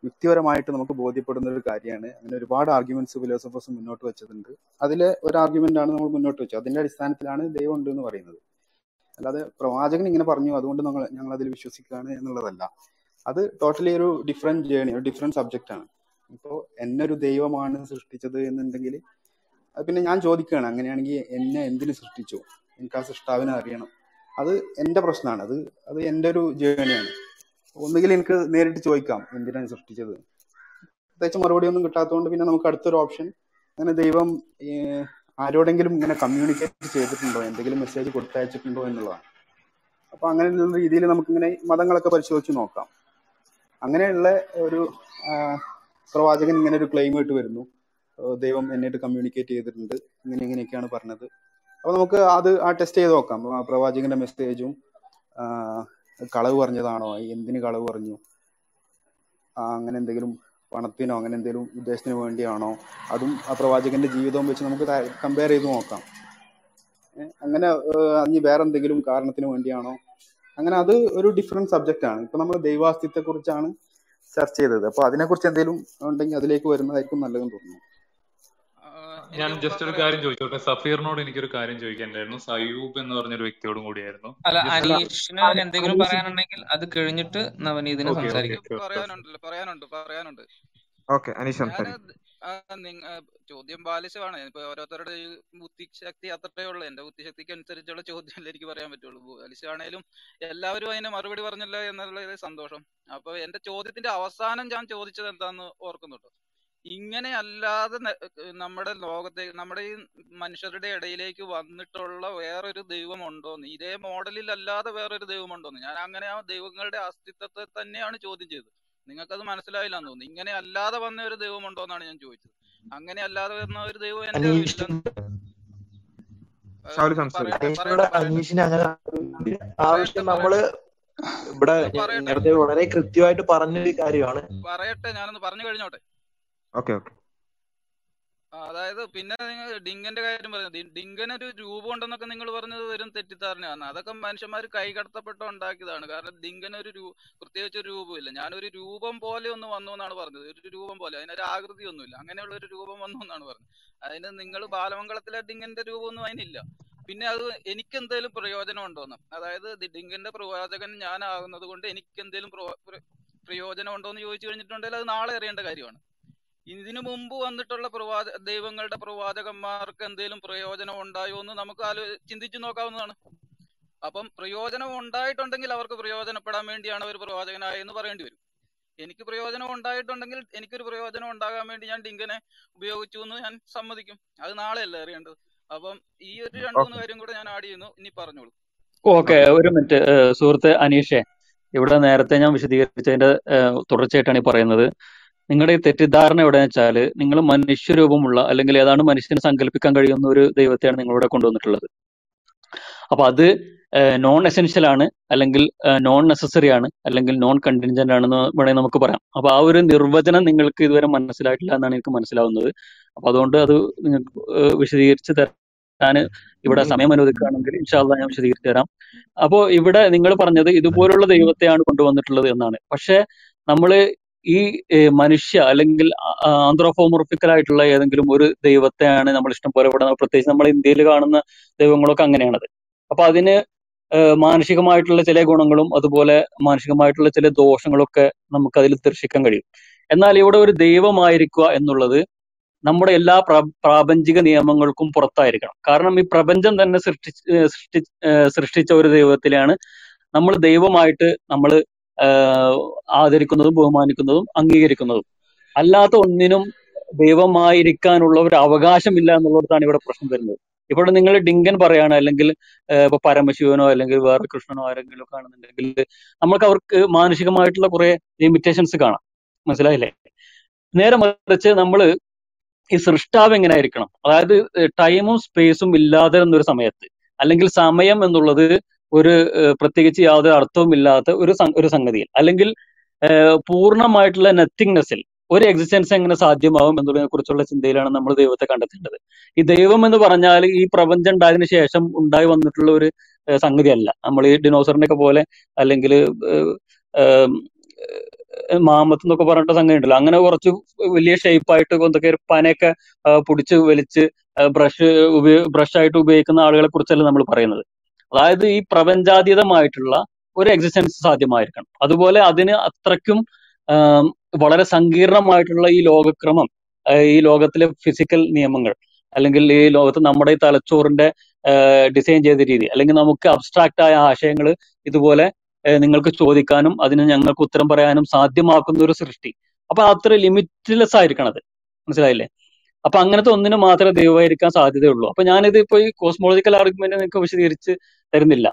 യുക്തിപരമായിട്ട് നമുക്ക് ബോധ്യപ്പെടുന്ന ഒരു കാര്യമാണ്. അങ്ങനെ ഒരുപാട് ആർഗ്യുമെന്റ്സ് ഫിലോസഫേഴ്സ് മുന്നോട്ട് വെച്ചിട്ടുണ്ട്. അതിലെ ഒരു ആർഗ്യുമെന്റ് ആണ് നമ്മൾ മുന്നോട്ട് വെച്ചത്. അതിന്റെ അടിസ്ഥാനത്തിലാണ് ദൈവം ഉണ്ട് എന്ന് പറയുന്നത്. അല്ലാതെ പ്രവാചകൻ ഇങ്ങനെ പറഞ്ഞു അതുകൊണ്ട് നമ്മൾ ഞങ്ങൾ അതിൽ വിശ്വസിക്കുകയാണ് എന്നുള്ളതല്ല. അത് ടോട്ടലി ഒരു ഡിഫറെന്റ് ജേണി ഒരു ഡിഫറെന്റ് സബ്ജക്റ്റ് ആണ്. ഇപ്പോൾ എന്നൊരു ദൈവമാണ് സൃഷ്ടിച്ചത് എന്നുണ്ടെങ്കിൽ പിന്നെ ഞാൻ ചോദിക്കുകയാണ് അങ്ങനെയാണെങ്കിൽ എന്നെ എന്തിനു സൃഷ്ടിച്ചു? എനിക്ക് ആ സൃഷ്ടാവിനെ അറിയണം. അത് എന്റെ പ്രശ്നമാണ് അത് അത് എന്റെ ഒരു ജേണിയാണ് ഒന്നുകിൽ എനിക്ക് നേരിട്ട് ചോദിക്കാം എന്തിനാണ് സൃഷ്ടിച്ചത്? പ്രത്യേകിച്ച് മറുപടി ഒന്നും കിട്ടാത്തതുകൊണ്ട് പിന്നെ നമുക്ക് അടുത്തൊരു ഓപ്ഷൻ അങ്ങനെ ദൈവം ആരോടെങ്കിലും ഇങ്ങനെ കമ്മ്യൂണിക്കേറ്റ് ചെയ്തിട്ടുണ്ടോ? എന്തെങ്കിലും മെസ്സേജ് കൊടുത്തയച്ചിട്ടുണ്ടോ എന്നുള്ളതാണ്. അപ്പൊ അങ്ങനെയുള്ള രീതിയിൽ നമുക്കിങ്ങനെ മതങ്ങളൊക്കെ പരിശോധിച്ച് നോക്കാം. അങ്ങനെയുള്ള ഒരു പ്രവാചകൻ ഇങ്ങനെ ഒരു ക്ലെയിം ആയിട്ട് വരുന്നു. ദൈവം എന്നിട്ട് കമ്മ്യൂണിക്കേറ്റ് ചെയ്തിട്ടുണ്ട്. ഇങ്ങനെ ഇങ്ങനെയൊക്കെയാണ് പറഞ്ഞത്. അപ്പൊ നമുക്ക് അത് ആ ടെസ്റ്റ് ചെയ്ത് നോക്കാം. പ്രവാചകന്റെ മെസ്സേജും കളവ് പറഞ്ഞതാണോ എന്തിന് കളവ് പറഞ്ഞു അങ്ങനെ എന്തെങ്കിലും പണത്തിനോ അങ്ങനെ എന്തെങ്കിലും ഉദ്ദേശത്തിന് വേണ്ടിയാണോ? അതും ആ പ്രവാചകന്റെ ജീവിതവും വെച്ച് നമുക്ക് കമ്പയർ ചെയ്ത് നോക്കാം. അങ്ങനെ അതിന് വേറെന്തെങ്കിലും കാരണത്തിന് വേണ്ടിയാണോ? അങ്ങനെ അത് ഒരു ഡിഫറെന്റ് സബ്ജക്റ്റ് ആണ്. ഇപ്പൊ നമ്മൾ ദൈവാസ്തിത്വത്തെ കുറിച്ചാണ് ചർച്ച ചെയ്തത്. അപ്പൊ അതിനെക്കുറിച്ച് എന്തെങ്കിലും ഉണ്ടെങ്കിൽ അതിലേക്ക് വരുന്നതായിരിക്കും നല്ലതെന്ന് തോന്നുന്നു. ഞാൻ ജസ്റ്റ് ഒരു കാര്യം ചോദിച്ചോട്ടെ? സഫീറിനോട് എനിക്കൊരു കാര്യം ചോദിക്കാനുണ്ടായിരുന്നു. സയൂബ് എന്ന് പറഞ്ഞൊരു വ്യക്തിയോടും കൂടിയായിരുന്നു. അല്ല അനീഷിന് എന്തെങ്കിലും പറയാനുണ്ടെങ്കിൽ അത് കഴിഞ്ഞിട്ട് നവനീതിനെ സംസാരിക്കാം. പറയാനുണ്ടല്ലോ പറയാനുണ്ട് പറയാനുണ്ട് ഓക്കെ അനീഷ് സംസാരിക്കും. ചോദ്യം ബാലിശമാണ്. ഇപ്പൊ ഓരോരുത്തരുടെ ബുദ്ധിശക്തി അത്രേ ഉള്ളൂ. എന്റെ ബുദ്ധിശക്തിക്ക് അനുസരിച്ചുള്ള ചോദ്യമല്ലേ എനിക്ക് പറയാൻ പറ്റുള്ളൂ. ബാലിശാണേലും എല്ലാവരും അതിന് മറുപടി പറഞ്ഞല്ലോ എന്നുള്ള സന്തോഷം. അപ്പൊ എന്റെ ചോദ്യത്തിന്റെ അവസാനം ഞാൻ ചോദിച്ചത് എന്താന്ന് ഓർക്കുന്നുണ്ടോ? ഇങ്ങനെ അല്ലാതെ നമ്മുടെ ലോകത്തെ നമ്മുടെ ഈ മനുഷ്യരുടെ ഇടയിലേക്ക് വന്നിട്ടുള്ള വേറൊരു ദൈവം ഉണ്ടോന്ന് ഇതേ മോഡലിൽ അല്ലാതെ വേറൊരു ദൈവം ഉണ്ടോന്ന് ഞാൻ അങ്ങനെ ആ ദൈവങ്ങളുടെ അസ്തിത്വത്തെ തന്നെയാണ് ചോദ്യം ചെയ്തത്. നിങ്ങൾക്കത് മനസ്സിലായില്ലെന്ന് തോന്നുന്നു. ഇങ്ങനെ അല്ലാതെ വന്ന ഒരു ദൈവം ഉണ്ടോന്നാണ് ഞാൻ ചോദിച്ചത്. അങ്ങനെ അല്ലാതെ വന്ന ഒരു ദൈവം എന്റെ അനീഷിന് അങ്ങനെ പറയട്ടെ ആവശ്യം നമ്മൾ ഇവിടെ നേരത്തെ വളരെ കൃത്യമായിട്ട് പറഞ്ഞൊരു കാര്യമാണ്. പറയട്ടെ ഞാനൊന്ന് പറഞ്ഞു കഴിഞ്ഞോട്ടെ? Okay okay. അതായത് പിന്നെ നിങ്ങൾ ഡിങ്കന്റെ കാര്യം പറഞ്ഞു ഡിങ്കൻ ഒരു രൂപം ഉണ്ടെന്നൊക്കെ നിങ്ങൾ പറഞ്ഞത് വെറും തെറ്റിദ്ധാരണയാണ്. അതൊക്കെ മനുഷ്യന്മാർ കൈകടത്തപ്പെട്ട് ഉണ്ടാക്കിയതാണ്. കാരണം ഡിങ്കന് ഒരു പ്രത്യേകിച്ച് ഒരു രൂപമില്ല ഞാനൊരു രൂപം പോലെ ഒന്ന് വന്നു എന്നാണ് പറഞ്ഞത്. ഒരു രൂപം പോലെ. അതിനൊരു ആകൃതി ഒന്നുമില്ല അങ്ങനെയുള്ള ഒരു രൂപം വന്നു എന്നാണ് പറഞ്ഞത്. അതിന് നിങ്ങൾ ബാലമംഗളത്തിലെ ഡിങ്കന്റെ രൂപമൊന്നും അതിനില്ല. പിന്നെ അത് എനിക്ക് എന്തെങ്കിലും പ്രയോജനം ഉണ്ടോന്ന് അതായത് ഡിങ്കന്റെ പ്രവാചകൻ ഞാനാകുന്നത് കൊണ്ട് എനിക്ക് എന്തെങ്കിലും പ്രയോജനം ഉണ്ടോ എന്ന് ചോദിച്ചു കഴിഞ്ഞിട്ടുണ്ടെങ്കിൽ അത് നാളെ അറിയേണ്ട കാര്യമാണ്. ഇതിനു മുമ്പ് വന്നിട്ടുള്ള പ്രവാച ദൈവങ്ങളുടെ പ്രവാചകന്മാർക്ക് എന്തെങ്കിലും പ്രയോജനം ഉണ്ടായോ എന്ന് നമുക്ക് ആലോ ചിന്തിച്ചു നോക്കാവുന്നതാണ്. അപ്പം പ്രയോജനം ഉണ്ടായിട്ടുണ്ടെങ്കിൽ അവർക്ക് പ്രയോജനപ്പെടാൻ വേണ്ടിയാണ് അവർ പ്രവാചകനായെന്ന് പറയേണ്ടി വരും. എനിക്ക് പ്രയോജനം ഉണ്ടായിട്ടുണ്ടെങ്കിൽ എനിക്കൊരു പ്രയോജനം ഉണ്ടാകാൻ വേണ്ടി ഞാൻ ഡിങ്കനെ ഉപയോഗിച്ചു എന്ന് ഞാൻ സമ്മതിക്കും. അത് നാളെയല്ലേ അറിയേണ്ടത്? അപ്പം ഈ ഒരു രണ്ടു മൂന്ന് കാര്യം കൂടെ ഞാൻ ആഡ് ചെയ്യുന്നു. ഇനി പറഞ്ഞോളൂ. ഓക്കെ ഒരു മിനിറ്റ്. സുഹൃത്ത് അനീഷേ ഇവിടെ നേരത്തെ ഞാൻ വിശദീകരിച്ചതിന്റെ തുടർച്ചയായിട്ടാണ് ഈ പറയുന്നത്. നിങ്ങളുടെ ഈ തെറ്റിദ്ധാരണ എവിടെയെന്ന് വെച്ചാൽ നിങ്ങൾ മനുഷ്യരൂപമുള്ള അല്ലെങ്കിൽ ഏതാണ് മനുഷ്യനെ സങ്കല്പിക്കാൻ കഴിയുന്ന ഒരു ദൈവത്തെയാണ് നിങ്ങളിവിടെ കൊണ്ടുവന്നിട്ടുള്ളത്. അപ്പൊ അത് നോൺ എസെൻഷ്യൽ ആണ് അല്ലെങ്കിൽ നോൺ നെസസറി ആണ് അല്ലെങ്കിൽ നോൺ കണ്ടിൻജന്റ് ആണെന്ന് വേണമെങ്കിൽ നമുക്ക് പറയാം. അപ്പൊ ആ ഒരു നിർവചനം നിങ്ങൾക്ക് ഇതുവരെ മനസ്സിലായിട്ടില്ല എന്നാണ് എനിക്ക് മനസ്സിലാവുന്നത്. അപ്പൊ അതുകൊണ്ട് അത് നിങ്ങൾക്ക് വിശദീകരിച്ച് തരാൻ ഇവിടെ സമയം അനുവദിക്കുകയാണെങ്കിൽ ഇൻഷാല്ല ഞാൻ വിശദീകരിച്ച് തരാം. അപ്പോ ഇവിടെ നിങ്ങൾ പറഞ്ഞത് ഇതുപോലുള്ള ദൈവത്തെയാണ് കൊണ്ടുവന്നിട്ടുള്ളത് എന്നാണ്. പക്ഷെ നമ്മൾ ഈ മനുഷ്യ അല്ലെങ്കിൽ ആന്ത്രോഫോമോർഫിക്കൽ ആയിട്ടുള്ള ഏതെങ്കിലും ഒരു ദൈവത്തെയാണ് നമ്മൾ ഇഷ്ടം പോലെ ഇവിടെ പ്രത്യേകിച്ച് നമ്മൾ ഇന്ത്യയിൽ കാണുന്ന ദൈവങ്ങളൊക്കെ അങ്ങനെയാണത്. അപ്പൊ അതിന് മാനസികമായിട്ടുള്ള ചില ഗുണങ്ങളും അതുപോലെ മാനസികമായിട്ടുള്ള ചില ദോഷങ്ങളൊക്കെ നമുക്ക് അതിൽ ദർശിക്കാൻ കഴിയും. എന്നാൽ ഇവിടെ ഒരു ദൈവമായിരിക്കുക എന്നുള്ളത് നമ്മുടെ എല്ലാ പ്ര- പ്രാപഞ്ചിക നിയമങ്ങൾക്കും പുറത്തായിരിക്കണം. കാരണം ഈ പ്രപഞ്ചം തന്നെ സൃഷ്ടി സൃഷ്ടി സൃഷ്ടിച്ച ഒരു ദൈവത്തിലാണ് നമ്മൾ ദൈവമായിട്ട് നമ്മൾ ആദരിക്കുന്നതും ബഹുമാനിക്കുന്നതും അംഗീകരിക്കുന്നതും. അല്ലാത്ത ഒന്നിനും ദൈവമായിരിക്കാനുള്ള ഒരു അവകാശമില്ല എന്നുള്ളതാണ് ഇവിടെ പ്രശ്നം വരുന്നത്. ഇവിടെ നിങ്ങൾ ഡിങ്കൻ പറയാണ് അല്ലെങ്കിൽ ഇപ്പൊ പരമശിവനോ അല്ലെങ്കിൽ വേറെ കൃഷ്ണനോ ആരെങ്കിലും ഒക്കെ ആണെന്നുണ്ടെങ്കിൽ നമ്മൾക്ക് അവർക്ക് മാനസികമായിട്ടുള്ള കുറെ ലിമിറ്റേഷൻസ് കാണാം. മനസ്സിലായില്ലേ? നേരെ മറിച്ച് നമ്മൾ ഈ സൃഷ്ടാവ് എങ്ങനെ ആയിരിക്കണം അതായത് ടൈമും സ്പേസും ഇല്ലാതെ എന്നൊരു സമയത്ത് അല്ലെങ്കിൽ സമയം എന്നുള്ളത് ഒരു പ്രത്യേകിച്ച് യാതൊരു അർത്ഥവും ഇല്ലാത്ത ഒരു ഒരു സംഗതിയിൽ. അല്ലെങ്കിൽ പൂർണമായിട്ടുള്ള നത്തിങ്നെസ്സിൽ ഒരു എക്സിസ്റ്റൻസ് എങ്ങനെ സാധ്യമാവും എന്നുള്ളതിനെ കുറിച്ചുള്ള ചിന്തയിലാണ് നമ്മൾ ദൈവത്തെ കണ്ടെത്തേണ്ടത്. ഈ ദൈവം എന്ന് പറഞ്ഞാൽ ഈ പ്രപഞ്ചം ഉണ്ടായതിനു ശേഷം ഉണ്ടായി വന്നിട്ടുള്ള ഒരു സംഗതി സംഗതിയല്ല. നമ്മൾ ഈ ഡിനോസറിനെ ഒക്കെ പോലെ അല്ലെങ്കിൽ മാമത്ത് എന്നൊക്കെ പറഞ്ഞിട്ട് സംഗതി ഉണ്ടല്ലോ അങ്ങനെ കുറച്ച് വലിയ ഷേപ്പായിട്ട് എന്തൊക്കെ പനയൊക്കെ പിടിച്ച് വലിച്ച് ബ്രഷ് ഉപയോ ബ്രഷ് ആയിട്ട് ഉപയോഗിക്കുന്ന ആളുകളെ കുറിച്ചല്ല നമ്മൾ പറയുന്നത്. അതായത് ഈ പ്രപഞ്ചാതീതമായിട്ടുള്ള ഒരു എക്സിസ്റ്റൻസ് സാധ്യമായിരിക്കണം. അതുപോലെ അതിന് അത്രയ്ക്കും വളരെ സങ്കീർണമായിട്ടുള്ള ഈ ലോകക്രമം ഈ ലോകത്തിലെ ഫിസിക്കൽ നിയമങ്ങൾ അല്ലെങ്കിൽ ഈ ലോകത്ത് നമ്മുടെ ഈ തലച്ചോറിന്റെ ഡിസൈൻ ചെയ്ത രീതി അല്ലെങ്കിൽ നമുക്ക് അബ്സ്ട്രാക്റ്റ് ആയ ആശയങ്ങൾ ഇതുപോലെ നിങ്ങൾക്ക് ചോദിക്കാനും അതിന് ഞങ്ങൾക്ക് ഉത്തരം പറയാനും സാധ്യമാക്കുന്ന ഒരു സൃഷ്ടി. അപ്പൊ അത്ര ലിമിറ്റ്ലെസ് ആയിരിക്കണം അത്. മനസ്സിലായില്ലേ? അപ്പൊ അങ്ങനത്തെ ഒന്നിന് മാത്രമേ ദൈവമായിരിക്കാൻ സാധ്യതയുള്ളൂ. അപ്പൊ ഞാനിത് ഇപ്പൊ ഈ കോസ്മോളജിക്കൽ ആർഗ്യുമെന്റ് നിങ്ങൾക്ക് വിശദീകരിച്ച് തരുന്നില്ല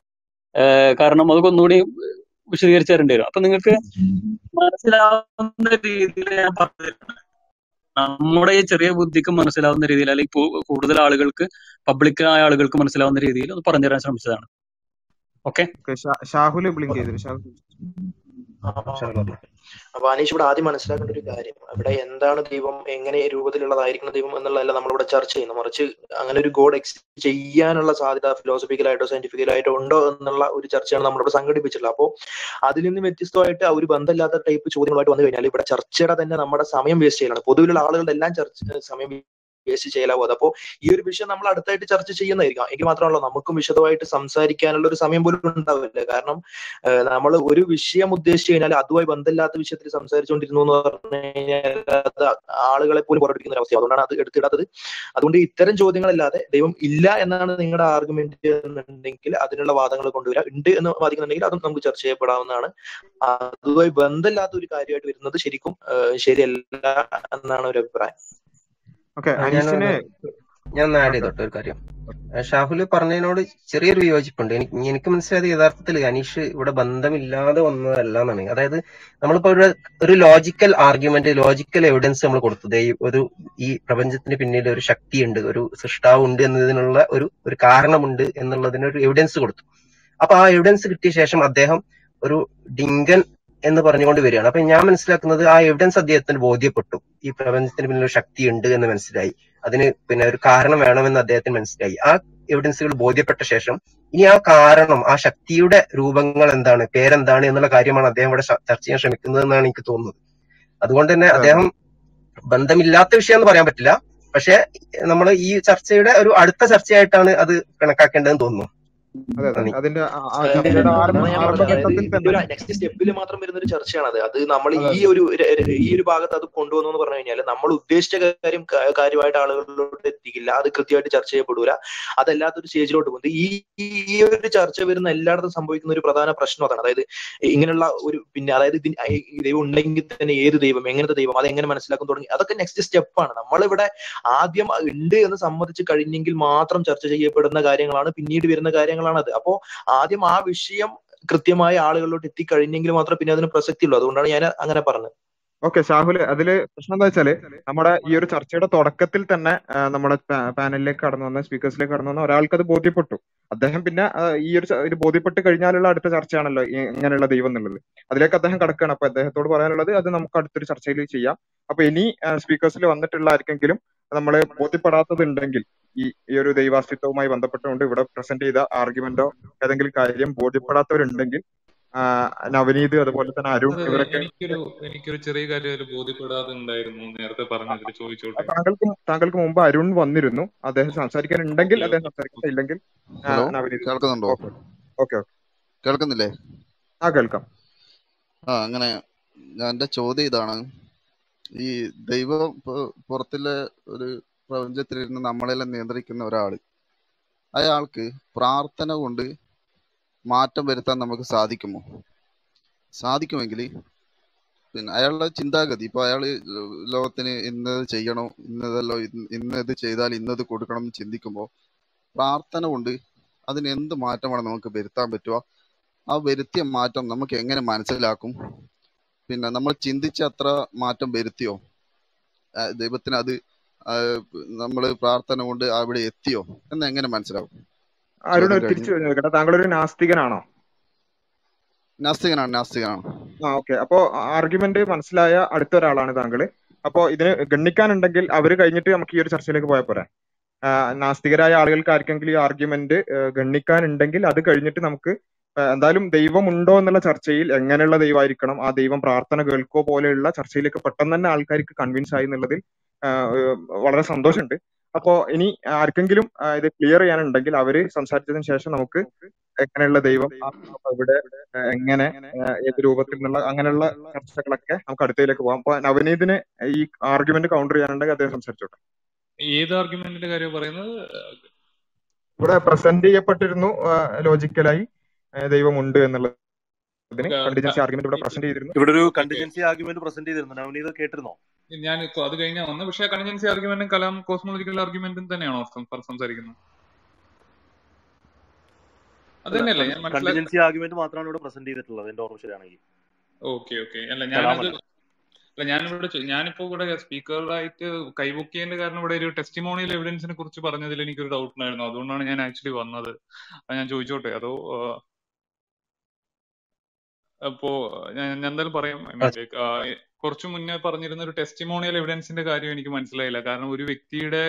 ഏഹ് കാരണം അതൊക്കെ ഒന്നുകൂടി വിശദീകരിച്ച് തരേണ്ടി വരും അപ്പൊ നിങ്ങൾക്ക് മനസ്സിലാവുന്ന രീതിയിൽ ഞാൻ പറഞ്ഞു. നമ്മുടെ ഈ ചെറിയ ബുദ്ധിക്ക് മനസ്സിലാവുന്ന രീതിയിൽ അല്ലെങ്കിൽ കൂടുതൽ ആളുകൾക്ക് പബ്ലിക്കായ ആളുകൾക്ക് മനസ്സിലാവുന്ന രീതിയിൽ ഒന്ന് പറഞ്ഞു തരാൻ ശ്രമിച്ചതാണ് ഓക്കെ ഷാഹുൽ ബ്ലിങ്ക് ഷാഹുൽ ആ, അപ്പൊ അനീഷ് ഇവിടെ ആദ്യം മനസ്സിലാക്കേണ്ട ഒരു കാര്യം അവിടെ എന്താണ് ദൈവം എങ്ങനെ രൂപത്തിലുള്ളതായിരിക്കണം ദൈവം എന്നുള്ളതല്ല നമ്മളിവിടെ ചർച്ച ചെയ്യുന്നത്. മറിച്ച് അങ്ങനെ ഒരു ഗോഡ് എക്സിസ്റ്റ് ചെയ്യാനുള്ള സാധ്യത ഫിലോസഫിക്കലായിട്ടോ സയന്റിഫിക്കലായിട്ടോ ഉണ്ടോ എന്നുള്ള ഒരു ചർച്ചയാണ് നമ്മളിവിടെ സംഘടിപ്പിച്ചിട്ടുള്ളത്. അപ്പോൾ അതിൽ നിന്ന് വ്യത്യസ്തമായിട്ട് ഒരു ബന്ധമില്ലാത്ത ടൈപ്പ് ചോദ്യങ്ങളായിട്ട് വന്നു കഴിഞ്ഞാൽ ഇവിടെ ചർച്ചയുടെ തന്നെ നമ്മുടെ സമയം വേസ്റ്റ് ചെയ്യലാണ്. പൊതുവിലുള്ള ആളുകളുടെ എല്ലാം ചർച്ച സമയം വേസ്റ്റ് ചെയ്യലാവും അതപ്പോ ഈ ഒരു വിഷയം നമ്മൾ അടുത്തായിട്ട് ചർച്ച ചെയ്യുന്നതായിരിക്കാം. എങ്കിൽ മാത്രമല്ല നമുക്കും വിശദമായിട്ട് സംസാരിക്കാനുള്ള ഒരു സമയം പോലും ഉണ്ടാവില്ല. കാരണം നമ്മൾ ഒരു വിഷയം ഉദ്ദേശിച്ചു കഴിഞ്ഞാൽ അതുമായി ബന്ധമില്ലാത്ത വിഷയത്തിൽ സംസാരിച്ചുകൊണ്ടിരുന്നു എന്ന് പറഞ്ഞു കഴിഞ്ഞാൽ ആളുകളെ പോലും പുറപ്പെടുക്കുന്ന അവസ്ഥ അതുകൊണ്ടാണ് അത് എടുത്തിടാത്തത്. അതുകൊണ്ട് ഇത്തരം ചോദ്യങ്ങളല്ലാതെ ദൈവം ഇല്ല എന്നാണ് നിങ്ങളുടെ ആർഗ്യുമെന്റ് എന്നുണ്ടെങ്കിൽ അതിനുള്ള വാദങ്ങൾ കൊണ്ടുവരിക ഉണ്ട് എന്ന് വാദിക്കുന്നുണ്ടെങ്കിൽ അതും നമുക്ക് ചർച്ച ചെയ്യപ്പെടാവുന്നതാണ്. അതുമായി ബന്ധമില്ലാത്ത ഒരു കാര്യമായിട്ട് വരുന്നത് ശരിക്കും ശരിയല്ല എന്നാണ് ഒരു അഭിപ്രായം. ഞാൻ ആഡ് ചെയ്തോട്ടെ ഒരു കാര്യം. ഷാഹുൽ പറഞ്ഞതിനോട് ചെറിയൊരു വിയോജിപ്പുണ്ട്. എനിക്ക് എനിക്ക് മനസ്സിലായത് യഥാർത്ഥത്തിൽ അനീഷ് ഇവിടെ ബന്ധമില്ലാതെ വന്നതല്ല എന്നാണ് അതായത് നമ്മളിപ്പോ ഒരു ഒരു ലോജിക്കൽ ആർഗ്യുമെന്റ് ലോജിക്കൽ എവിഡൻസ് നമ്മൾ കൊടുത്തത് ഈ ഒരു ഈ പ്രപഞ്ചത്തിന് പിന്നിൽ ഒരു ശക്തിയുണ്ട് ഒരു സൃഷ്ടാവ് ഉണ്ട് എന്നതിനുള്ള ഒരു ഒരു കാരണമുണ്ട് എന്നുള്ളതിന് ഒരു എവിഡൻസ് കൊടുത്തു. അപ്പൊ ആ എവിഡൻസ് കിട്ടിയ ശേഷം അദ്ദേഹം ഒരു ഡിങ്കൻ എന്ന് പറഞ്ഞുകൊണ്ട് വരികയാണ്. അപ്പൊ ഞാൻ മനസ്സിലാക്കുന്നത് ആ എവിഡൻസ് അദ്ദേഹത്തിന് ബോധ്യപ്പെട്ടു. ഈ പ്രപഞ്ചത്തിന് പിന്നിൽ ഒരു ശക്തി ഉണ്ട് എന്ന് മനസ്സിലായി. അതിന് പിന്നെ ഒരു കാരണം വേണമെന്ന് അദ്ദേഹത്തിന് മനസ്സിലായി. ആ എവിഡൻസുകൾ ബോധ്യപ്പെട്ട ശേഷം ഇനി ആ കാരണം ആ ശക്തിയുടെ രൂപങ്ങൾ എന്താണ് പേരെന്താണ് എന്നുള്ള കാര്യമാണ് അദ്ദേഹം ഇവിടെ ചർച്ച ചെയ്യാൻ ശ്രമിക്കുന്നത് എന്നാണ് എനിക്ക് തോന്നുന്നത്. അതുകൊണ്ട് തന്നെ അദ്ദേഹം ബന്ധമില്ലാത്ത വിഷയം എന്ന് പറയാൻ പറ്റില്ല. പക്ഷെ നമ്മൾ ഈ ചർച്ചയുടെ ഒരു അടുത്ത ചർച്ചയായിട്ടാണ് അത് കണക്കാക്കേണ്ടതെന്ന് തോന്നുന്നു. അതെ അതെ. അതിന്റെ നെക്സ്റ്റ് സ്റ്റെപ്പിൽ മാത്രം വരുന്ന ഒരു ചർച്ചയാണത്. അത് നമ്മൾ ഈ ഒരു ഈ ഒരു ഭാഗത്ത് അത് കൊണ്ടുവന്നു എന്ന് പറഞ്ഞു കഴിഞ്ഞാൽ നമ്മൾ ഉദ്ദേശിച്ച കാര്യം കാര്യമായിട്ട് ആളുകളിലോട്ട് എത്തിക്കില്ല. അത് കൃത്യമായിട്ട് ചർച്ച ചെയ്യപ്പെടൂല. അതല്ലാത്തൊരു സ്റ്റേജിലോട്ട് പോകുന്നത്. ഈ ഈ ഒരു ചർച്ച വരുന്ന എല്ലായിടത്തും സംഭവിക്കുന്ന ഒരു പ്രധാന പ്രശ്നം അതാണ്. അതായത് ഇങ്ങനെയുള്ള ഒരു പിന്നെ അതായത് ദൈവം ഉണ്ടെങ്കിൽ തന്നെ ഏത് ദൈവം എങ്ങനത്തെ ദൈവം അത് എങ്ങനെ മനസ്സിലാക്കും തുടങ്ങി അതൊക്കെ നെക്സ്റ്റ് സ്റ്റെപ്പാണ് നമ്മളിവിടെ ആദ്യം ഉണ്ട് എന്ന് സമ്മതിച്ച് കഴിഞ്ഞെങ്കിൽ മാത്രം ചർച്ച ചെയ്യപ്പെടുന്ന കാര്യങ്ങളാണ്. പിന്നീട് വരുന്ന കാര്യങ്ങളാണ് അത് അപ്പോ ആദ്യം ആ വിഷയം കൃത്യമായ ആളുകളിലോട്ട് എത്തിക്കഴിഞ്ഞെങ്കിൽ മാത്രമേ പിന്നെ അതിന് പ്രസക്തി ഉള്ളൂ അതുകൊണ്ടാണ് ഞാൻ അങ്ങനെ പറഞ്ഞത്. ഓക്കെ ഷാഹുൽ അതിൽ പ്രശ്നം എന്താ വെച്ചാൽ നമ്മുടെ ഈ ഒരു ചർച്ചയുടെ തുടക്കത്തിൽ തന്നെ നമ്മുടെ പാനലിലേക്ക് കടന്നു വന്ന സ്പീക്കേഴ്സിലേക്ക് കടന്നു വന്ന ഒരാൾക്ക് അത് ബോധ്യപ്പെട്ടു. അദ്ദേഹം പിന്നെ ഈ ഒരു ഒരു ബോധ്യപ്പെട്ട് കഴിഞ്ഞാലുള്ള അടുത്ത ചർച്ചയാണല്ലോ ഇങ്ങനെയുള്ള ദൈവം എന്നുള്ളത്. അതിലേക്ക് അദ്ദേഹം കടക്കുകയാണ് അപ്പൊ അദ്ദേഹത്തോട് പറയാനുള്ളത് അത് നമുക്ക് അടുത്തൊരു ചർച്ചയിൽ ചെയ്യാം. അപ്പൊ ഇനി സ്പീക്കേഴ്സിൽ വന്നിട്ടുള്ള ആർക്കെങ്കിലും നമ്മളെ ബോധ്യപ്പെടാത്തത് ഉണ്ടെങ്കിൽ ഈ ഈ ഒരു ദൈവാസ്തിത്വവുമായി ബന്ധപ്പെട്ടുകൊണ്ട് ഇവിടെ പ്രസന്റ് ചെയ്ത ആർഗ്യുമെന്റോ ഏതെങ്കിലും കാര്യം ബോധ്യപ്പെടാത്തവരുണ്ടെങ്കിൽ നവനീത് അതുപോലെ തന്നെ അരുൺ ഇവരൊക്കെ എനിക്കൊരു എനിക്കൊരു ചെറിയ കാര്യം അതിൽ ബോധ്യപ്പെടാതെ ഉണ്ടായിരുന്നു നേരത്തെ പറഞ്ഞതിൽ ചോദിച്ചോട്ടെ. താങ്കൾക്ക് താങ്കൾക്ക് മുമ്പ് അരുൺ വന്നിരുന്നു. അദ്ദേഹം സംസാരിക്കാൻ ഉണ്ടെങ്കിൽ അദ്ദേഹം ഹലോ? നവനീത്. കേൾക്കുന്നുണ്ടോ? ഓക്കെ കേൾക്കുന്നില്ലേ? ആ കേൾക്കാം. ആ അങ്ങനെ എന്റെ ചോദ്യം ഇതാണ്. ഈ ദൈവം പുറത്തിലെ ഒരു പ്രപഞ്ചത്തിലിരുന്ന് നമ്മളെല്ലാം നിയന്ത്രിക്കുന്ന ഒരാൾ. അയാൾക്ക് പ്രാർത്ഥന കൊണ്ട് മാറ്റം വരുത്താൻ നമുക്ക് സാധിക്കുമോ? സാധിക്കുമെങ്കിൽ പിന്നെ അയാളുടെ ചിന്താഗതി ഇപ്പൊ അയാൾ ലോകത്തിന് ഇന്നത് ചെയ്യണോ ഇന്നതല്ലോ ഇന്ന് ഇന്ന് ഇത് ചെയ്താൽ ഇന്നത് കൊടുക്കണം എന്ന് ചിന്തിക്കുമ്പോൾ പ്രാർത്ഥന കൊണ്ട് അതിന് എന്ത് മാറ്റമാണ് നമുക്ക് വരുത്താൻ പറ്റുക? ആ വരുത്തിയ മാറ്റം നമുക്ക് എങ്ങനെ മനസ്സിലാക്കും? പിന്നെ നമ്മൾ ചിന്തിച്ച അത്ര മാറ്റം വരുത്തിയോ? ദൈവത്തിന് അത് നമ്മൾ പ്രാർത്ഥന കൊണ്ട് അവിടെ എത്തിയോ? എന്ന് എങ്ങനെ മനസ്സിലാവും? അരുൺ തിരിച്ചു കഴിഞ്ഞു കേട്ടോ താങ്കൾ ഒരു നാസ്തികനാണോ? നാസ്തികനാണ് നാസ്തികനാണ്. ആ ഓക്കെ. അപ്പോ ആർഗ്യുമെന്റ് മനസ്സിലായ അടുത്ത ഒരാളാണ് താങ്കൾ അപ്പോ ഇതിന് ഗണ്ണിക്കാനുണ്ടെങ്കിൽ അവർ കഴിഞ്ഞിട്ട് നമുക്ക് ഈ ഒരു ചർച്ചയിലേക്ക് പോയാൽ പോരാ. നാസ്തികരായ ആളുകൾക്ക് ആർക്കെങ്കിലും ഈ ആർഗ്യുമെന്റ് ഗണ്ണിക്കാനുണ്ടെങ്കിൽ അത് കഴിഞ്ഞിട്ട് നമുക്ക് എന്തായാലും ദൈവം ഉണ്ടോ എന്നുള്ള ചർച്ചയിൽ എങ്ങനെയുള്ള ദൈവമായിരിക്കണം ആ ദൈവം പ്രാർത്ഥന കേൾക്കോ പോലെയുള്ള ചർച്ചയിലേക്ക് പെട്ടെന്ന് തന്നെ ആൾക്കാർക്ക് കൺവിൻസ് ആയി എന്നുള്ളതിൽ വളരെ സന്തോഷമുണ്ട്. അപ്പോ ഇനി ആർക്കെങ്കിലും ഇത് ക്ലിയർ ചെയ്യാനുണ്ടെങ്കിൽ അവർ സംസാരിച്ചതിന് ശേഷം നമുക്ക് എങ്ങനെയുള്ള ദൈവം അവിടെ ഇവിടെ എങ്ങനെ ഏത് രൂപത്തിൽ നിന്നുള്ള അങ്ങനെയുള്ള ചർച്ചകളൊക്കെ നമുക്ക് അടുത്തയിലേക്ക് പോകാം. അപ്പൊ നവനീതിന് ഈ ആർഗ്യുമെന്റ് കൗണ്ടർ ചെയ്യാനുണ്ടെങ്കിൽ അദ്ദേഹം സംസാരിച്ചോട്ടെ. ഏത് ആർഗ്യുമെന്റിന്റെ കാര്യം പറയുന്നത്? ഇവിടെ പ്രസന്റ് ചെയ്യപ്പെട്ടിരുന്നു ലോജിക്കലായി ദൈവമുണ്ട് ഉണ്ട് എന്നുള്ളത് കണ്ടിജൻസി ആർഗ്യുമെന്റ് ഇവിടെ പ്രസന്റ് ചെയ്തിരുന്നു. ഇവിടെ ഒരു കണ്ടിജൻസി ആർഗ്യുമെന്റ് പ്രസന്റ് ചെയ്തിരുന്നു. നവനീത് കേട്ടിരുന്നോ? ഞാൻ ഇപ്പൊ അത് കഴിഞ്ഞാ വന്ന്. പക്ഷെ കൺജൻസി ആർഗ്യുമെന്റും കലാം കോസ്മോളജിക്കൽ ആർഗ്യുമെന്റും തന്നെയാണോ സംസാരിക്കുന്നത്? അത് അല്ല തന്നെയല്ലേ ഞാൻ കണ്ടിജൻസി ആർഗ്യുമെന്റ് മാത്രമാണ് ഇവിടെ പ്രസന്റ് ചെയ്തിട്ടുള്ളത് എന്റെ ഓർമ്മ ശരിയാണെങ്കിൽ. Okay okay. അല്ല ഞാനത് കലാമല്ല അല്ല ഞാനിവിടെ ചോ- ഞാനിപ്പോ ഇവിടെ സ്പീക്കറായിട്ട് കൈബുക്കിയതിന്റെ കാരണം ഇവിടെ ഒരു ടെസ്റ്റിമോണിയൽ എവിഡൻസിനെ കുറിച്ച് പറഞ്ഞതിൽ എനിക്കൊരു ഡൗട്ട് ഉണ്ടായിരുന്നു. അതുകൊണ്ടാണ് ഞാൻ ആക്ച്വലി വന്നത്. അത് ഞാൻ ചോദിച്ചോട്ടെ അതോ അപ്പോ ഞാൻ എന്തായാലും പറയാം. കുറച്ചു മുന്നേ പറഞ്ഞിരുന്ന ഒരു ടെസ്റ്റിമോണിയൽ എവിഡൻസിന്റെ കാര്യം എനിക്ക് മനസ്സിലായില്ല. കാരണം ഒരു വ്യക്തിയുടെ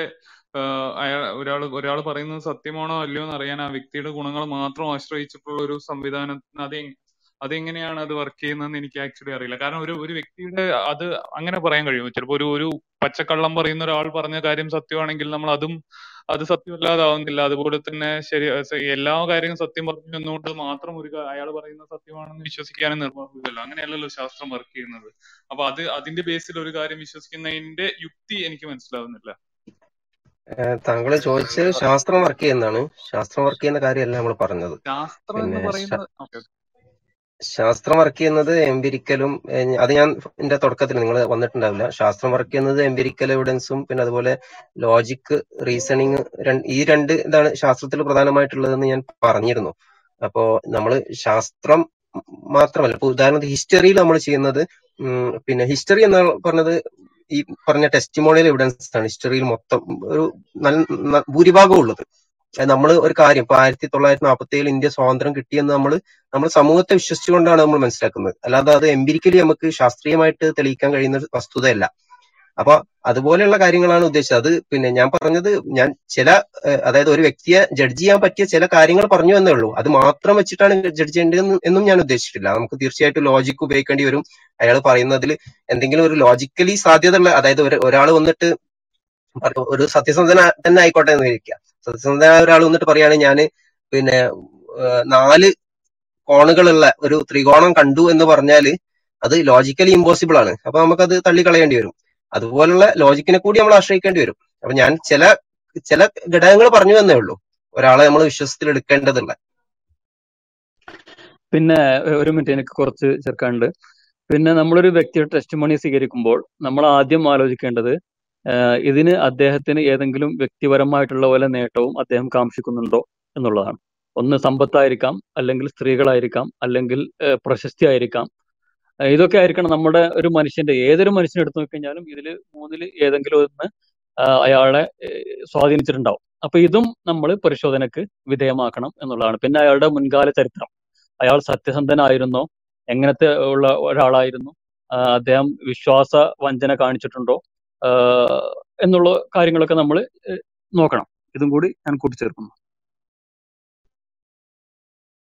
അയാൾ ഒരാൾ ഒരാൾ പറയുന്നത് സത്യമാണോ അല്ലയോ എന്ന് അറിയാൻ ആ വ്യക്തിയുടെ ഗുണങ്ങൾ മാത്രം ആശ്രയിച്ചിട്ടുള്ള ഒരു സംവിധാനം അത് അതെങ്ങനെയാണ് അത് വർക്ക് ചെയ്യുന്നതെന്ന് എനിക്ക് ആക്ച്വലി അറിയില്ല. കാരണം ഒരു ഒരു വ്യക്തിയുടെ അത് അങ്ങനെ പറയാൻ കഴിയുമോ ചിലപ്പോ ഒരു ഒരു പച്ചക്കള്ളം പറയുന്ന ഒരാൾ പറഞ്ഞ കാര്യം സത്യമാണെങ്കിൽ നമ്മൾ അതും അത് സത്യമല്ലാതാവുന്നില്ല. അതുപോലെ തന്നെ ശരി എല്ലാ കാര്യങ്ങളും സത്യം പറഞ്ഞു എന്നുകൊണ്ട് മാത്രം ഒരു അയാൾ പറയുന്ന സത്യമാണെന്ന് വിശ്വസിക്കാനും നിർബന്ധമില്ലല്ലോ. അങ്ങനെയല്ലല്ലോ ശാസ്ത്രം വർക്ക് ചെയ്യുന്നത്. അപ്പൊ അത് അതിന്റെ ബേസിൽ ഒരു കാര്യം വിശ്വസിക്കുന്നതിന്റെ യുക്തി എനിക്ക് മനസ്സിലാവുന്നില്ല. താങ്കൾ ചോദിച്ചത് ശാസ്ത്രം വർക്ക് ചെയ്യുന്നതാണ്. ശാസ്ത്രം വർക്ക് ചെയ്യുന്ന കാര്യമല്ല നമ്മൾ പറഞ്ഞത്. ശാസ്ത്രം എന്ന് പറയുന്നത് ശാസ്ത്രം വർക്ക് ചെയ്യുന്നത് എംപിരിക്കലും അത് ഞാൻ എന്റെ തുടക്കത്തിൽ നിങ്ങൾ വന്നിട്ടുണ്ടാവില്ല. ശാസ്ത്രം വർക്ക് ചെയ്യുന്നത് എംപിരിക്കൽ എവിഡൻസും പിന്നെ അതുപോലെ ലോജിക് റീസണിങ് ഈ രണ്ട് ഇതാണ് ശാസ്ത്രത്തിൽ പ്രധാനമായിട്ടുള്ളതെന്ന് ഞാൻ പറഞ്ഞിരുന്നു. അപ്പോ നമ്മൾ ശാസ്ത്രം മാത്രമല്ല ഇപ്പൊ ഉദാഹരണത്തിന് ഹിസ്റ്ററിയിൽ നമ്മൾ ചെയ്യുന്നത് പിന്നെ ഹിസ്റ്ററി എന്ന് പറഞ്ഞത് ഈ പറഞ്ഞ ടെസ്റ്റിമോണിയൽ എവിഡൻസ് ആണ്. ഹിസ്റ്ററിയിൽ മൊത്തം ഒരു നല്ല ഭൂരിഭാഗം ഉള്ളത്. നമ്മൾ ഒരു കാര്യം ഇപ്പൊ ആയിരത്തി തൊള്ളായിരത്തി നാൽപ്പത്തി ഏഴിൽ ഇന്ത്യ സ്വാതന്ത്ര്യം കിട്ടിയെന്ന് നമ്മൾ നമ്മൾ സമൂഹത്തെ വിശ്വസിച്ചുകൊണ്ടാണ് നമ്മൾ മനസ്സിലാക്കുന്നത്. അല്ലാതെ അത് എംപിരിക്കലി നമുക്ക് ശാസ്ത്രീയമായിട്ട് തെളിയിക്കാൻ കഴിയുന്ന ഒരു വസ്തുതയല്ല. അപ്പൊ അതുപോലെയുള്ള കാര്യങ്ങളാണ് ഉദ്ദേശിച്ചത്. അത് പിന്നെ ഞാൻ പറഞ്ഞത് ഞാൻ ചില അതായത് ഒരു വ്യക്തിയെ ജഡ്ജ് ചെയ്യാൻ പറ്റിയ ചില കാര്യങ്ങൾ പറഞ്ഞു എന്നേ ഉള്ളൂ. അത് മാത്രം വെച്ചിട്ടാണ് ജഡ്ജ് ചെയ്യേണ്ടത് എന്നും ഞാൻ ഉദ്ദേശിച്ചിട്ടില്ല. നമുക്ക് തീർച്ചയായിട്ടും ലോജിക്ക് ഉപയോഗിക്കേണ്ടി വരും. അയാൾ പറയുന്നതിൽ എന്തെങ്കിലും ഒരു ലോജിക്കലി സാധ്യതയുള്ള അതായത് ഒരാൾ വന്നിട്ട് ഒരു സത്യസന്ധന തന്നെ ആയിക്കോട്ടെ എന്ന് വിചാരിക്കുക. സത്യസന്ധനായ ഒരാൾ വന്നിട്ട് പറയാണ് ഞാൻ പിന്നെ നാല് കോണുകളുള്ള ഒരു ത്രികോണം കണ്ടു എന്ന് പറഞ്ഞാൽ അത് ലോജിക്കലി ഇമ്പോസിബിൾ ആണ്. അപ്പൊ നമുക്കത് തള്ളിക്കളയേണ്ടി വരും. അതുപോലുള്ള ലോജിക്കിനെ കൂടി നമ്മൾ ആശ്രയിക്കേണ്ടി വരും. അപ്പൊ ഞാൻ ചില ചില ഘടകങ്ങൾ പറഞ്ഞു എന്നേ ഉള്ളൂ. ഒരാളെ നമ്മൾ വിശ്വസത്തിൽ എടുക്കേണ്ടതുള്ള പിന്നെ ഒരു മിനിറ്റ് എനിക്ക് കുറച്ച് ചേർക്കാനുണ്ട്. പിന്നെ നമ്മളൊരു വ്യക്തിയുടെ ടെസ്റ്റ് മണി സ്വീകരിക്കുമ്പോൾ നമ്മൾ ആദ്യം ആലോചിക്കേണ്ടത് ഇതിന് അദ്ദേഹത്തിന് ഏതെങ്കിലും വ്യക്തിപരമായിട്ടുള്ള പോലെ നേട്ടവും അദ്ദേഹം കാംഷിക്കുന്നുണ്ടോ എന്നുള്ളതാണ്. ഒന്ന് സമ്പത്തായിരിക്കാം അല്ലെങ്കിൽ സ്ത്രീകളായിരിക്കാം അല്ലെങ്കിൽ പ്രശസ്തി ആയിരിക്കാം ഇതൊക്കെ ആയിരിക്കണം നമ്മുടെ ഒരു മനുഷ്യന്റെ ഏതൊരു മനുഷ്യനെ എടുത്തു നോക്കിക്കഴിഞ്ഞാലും ഇതിൽ മൂന്നിൽ ഏതെങ്കിലും ഒന്ന് അയാളെ സ്വാധീനിച്ചിട്ടുണ്ടാവും. അപ്പൊ ഇതും നമ്മൾ പരിശോധനക്ക് വിധേയമാക്കണം എന്നുള്ളതാണ്. പിന്നെ അയാളുടെ മുൻകാല ചരിത്രം. അയാൾ സത്യസന്ധനായിരുന്നോ? എങ്ങനത്തെ ഉള്ള ഒരാളായിരുന്നു? അദ്ദേഹം വിശ്വാസ വഞ്ചന കാണിച്ചിട്ടുണ്ടോ? എന്നുള്ള കാര്യങ്ങളൊക്കെ നമ്മൾ നോക്കണം. ഇതും കൂടി ഞാൻ കൂട്ടിച്ചേർക്കുന്നു.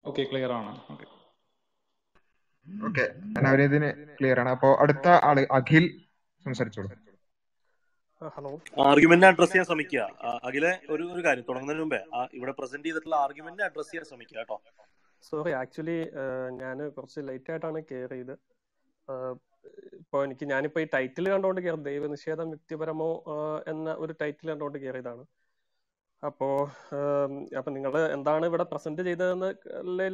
ഓക്കെ ക്ലിയർ ആണ്. ഓക്കെ. നവനീതിന് ക്ലിയർ ആണ്. അപ്പോ അടുത്ത ആൾ അഖിൽ സംസാരിച്ചോളൂ. ഹലോ. ആർഗ്യുമെന്റ് അഡ്രസ് ചെയ്യാൻ ശ്രമിക്കുക. അഖിലെ ഒരു ഒരു കാര്യം തുടങ്ങുന്നതിന് മുമ്പേ ഇവിടെ പ്രസന്റ് ചെയ്തിട്ടുള്ള ആർഗ്യുമെന്റ് അഡ്രസ് ചെയ്യാൻ ശ്രമിക്കുക കേട്ടോ. സോറി ആക്ച്വലി ഞാൻ കുറച്ച് ലേറ്റ് ആയിട്ടാണ് കയറിയത് ഇപ്പോൾ എനിക്ക് ഞാനിപ്പോ ഈ ടൈറ്റിൽ കണ്ടുകൊണ്ട് കയറി ദൈവനിഷേധം വ്യക്തിപരമോ എന്ന ഒരു ടൈറ്റിൽ കണ്ടുകൊണ്ട് കയറിയതാണ് അപ്പോ അപ്പൊ നിങ്ങൾ എന്താണ് ഇവിടെ പ്രസന്റ് ചെയ്തതെന്ന്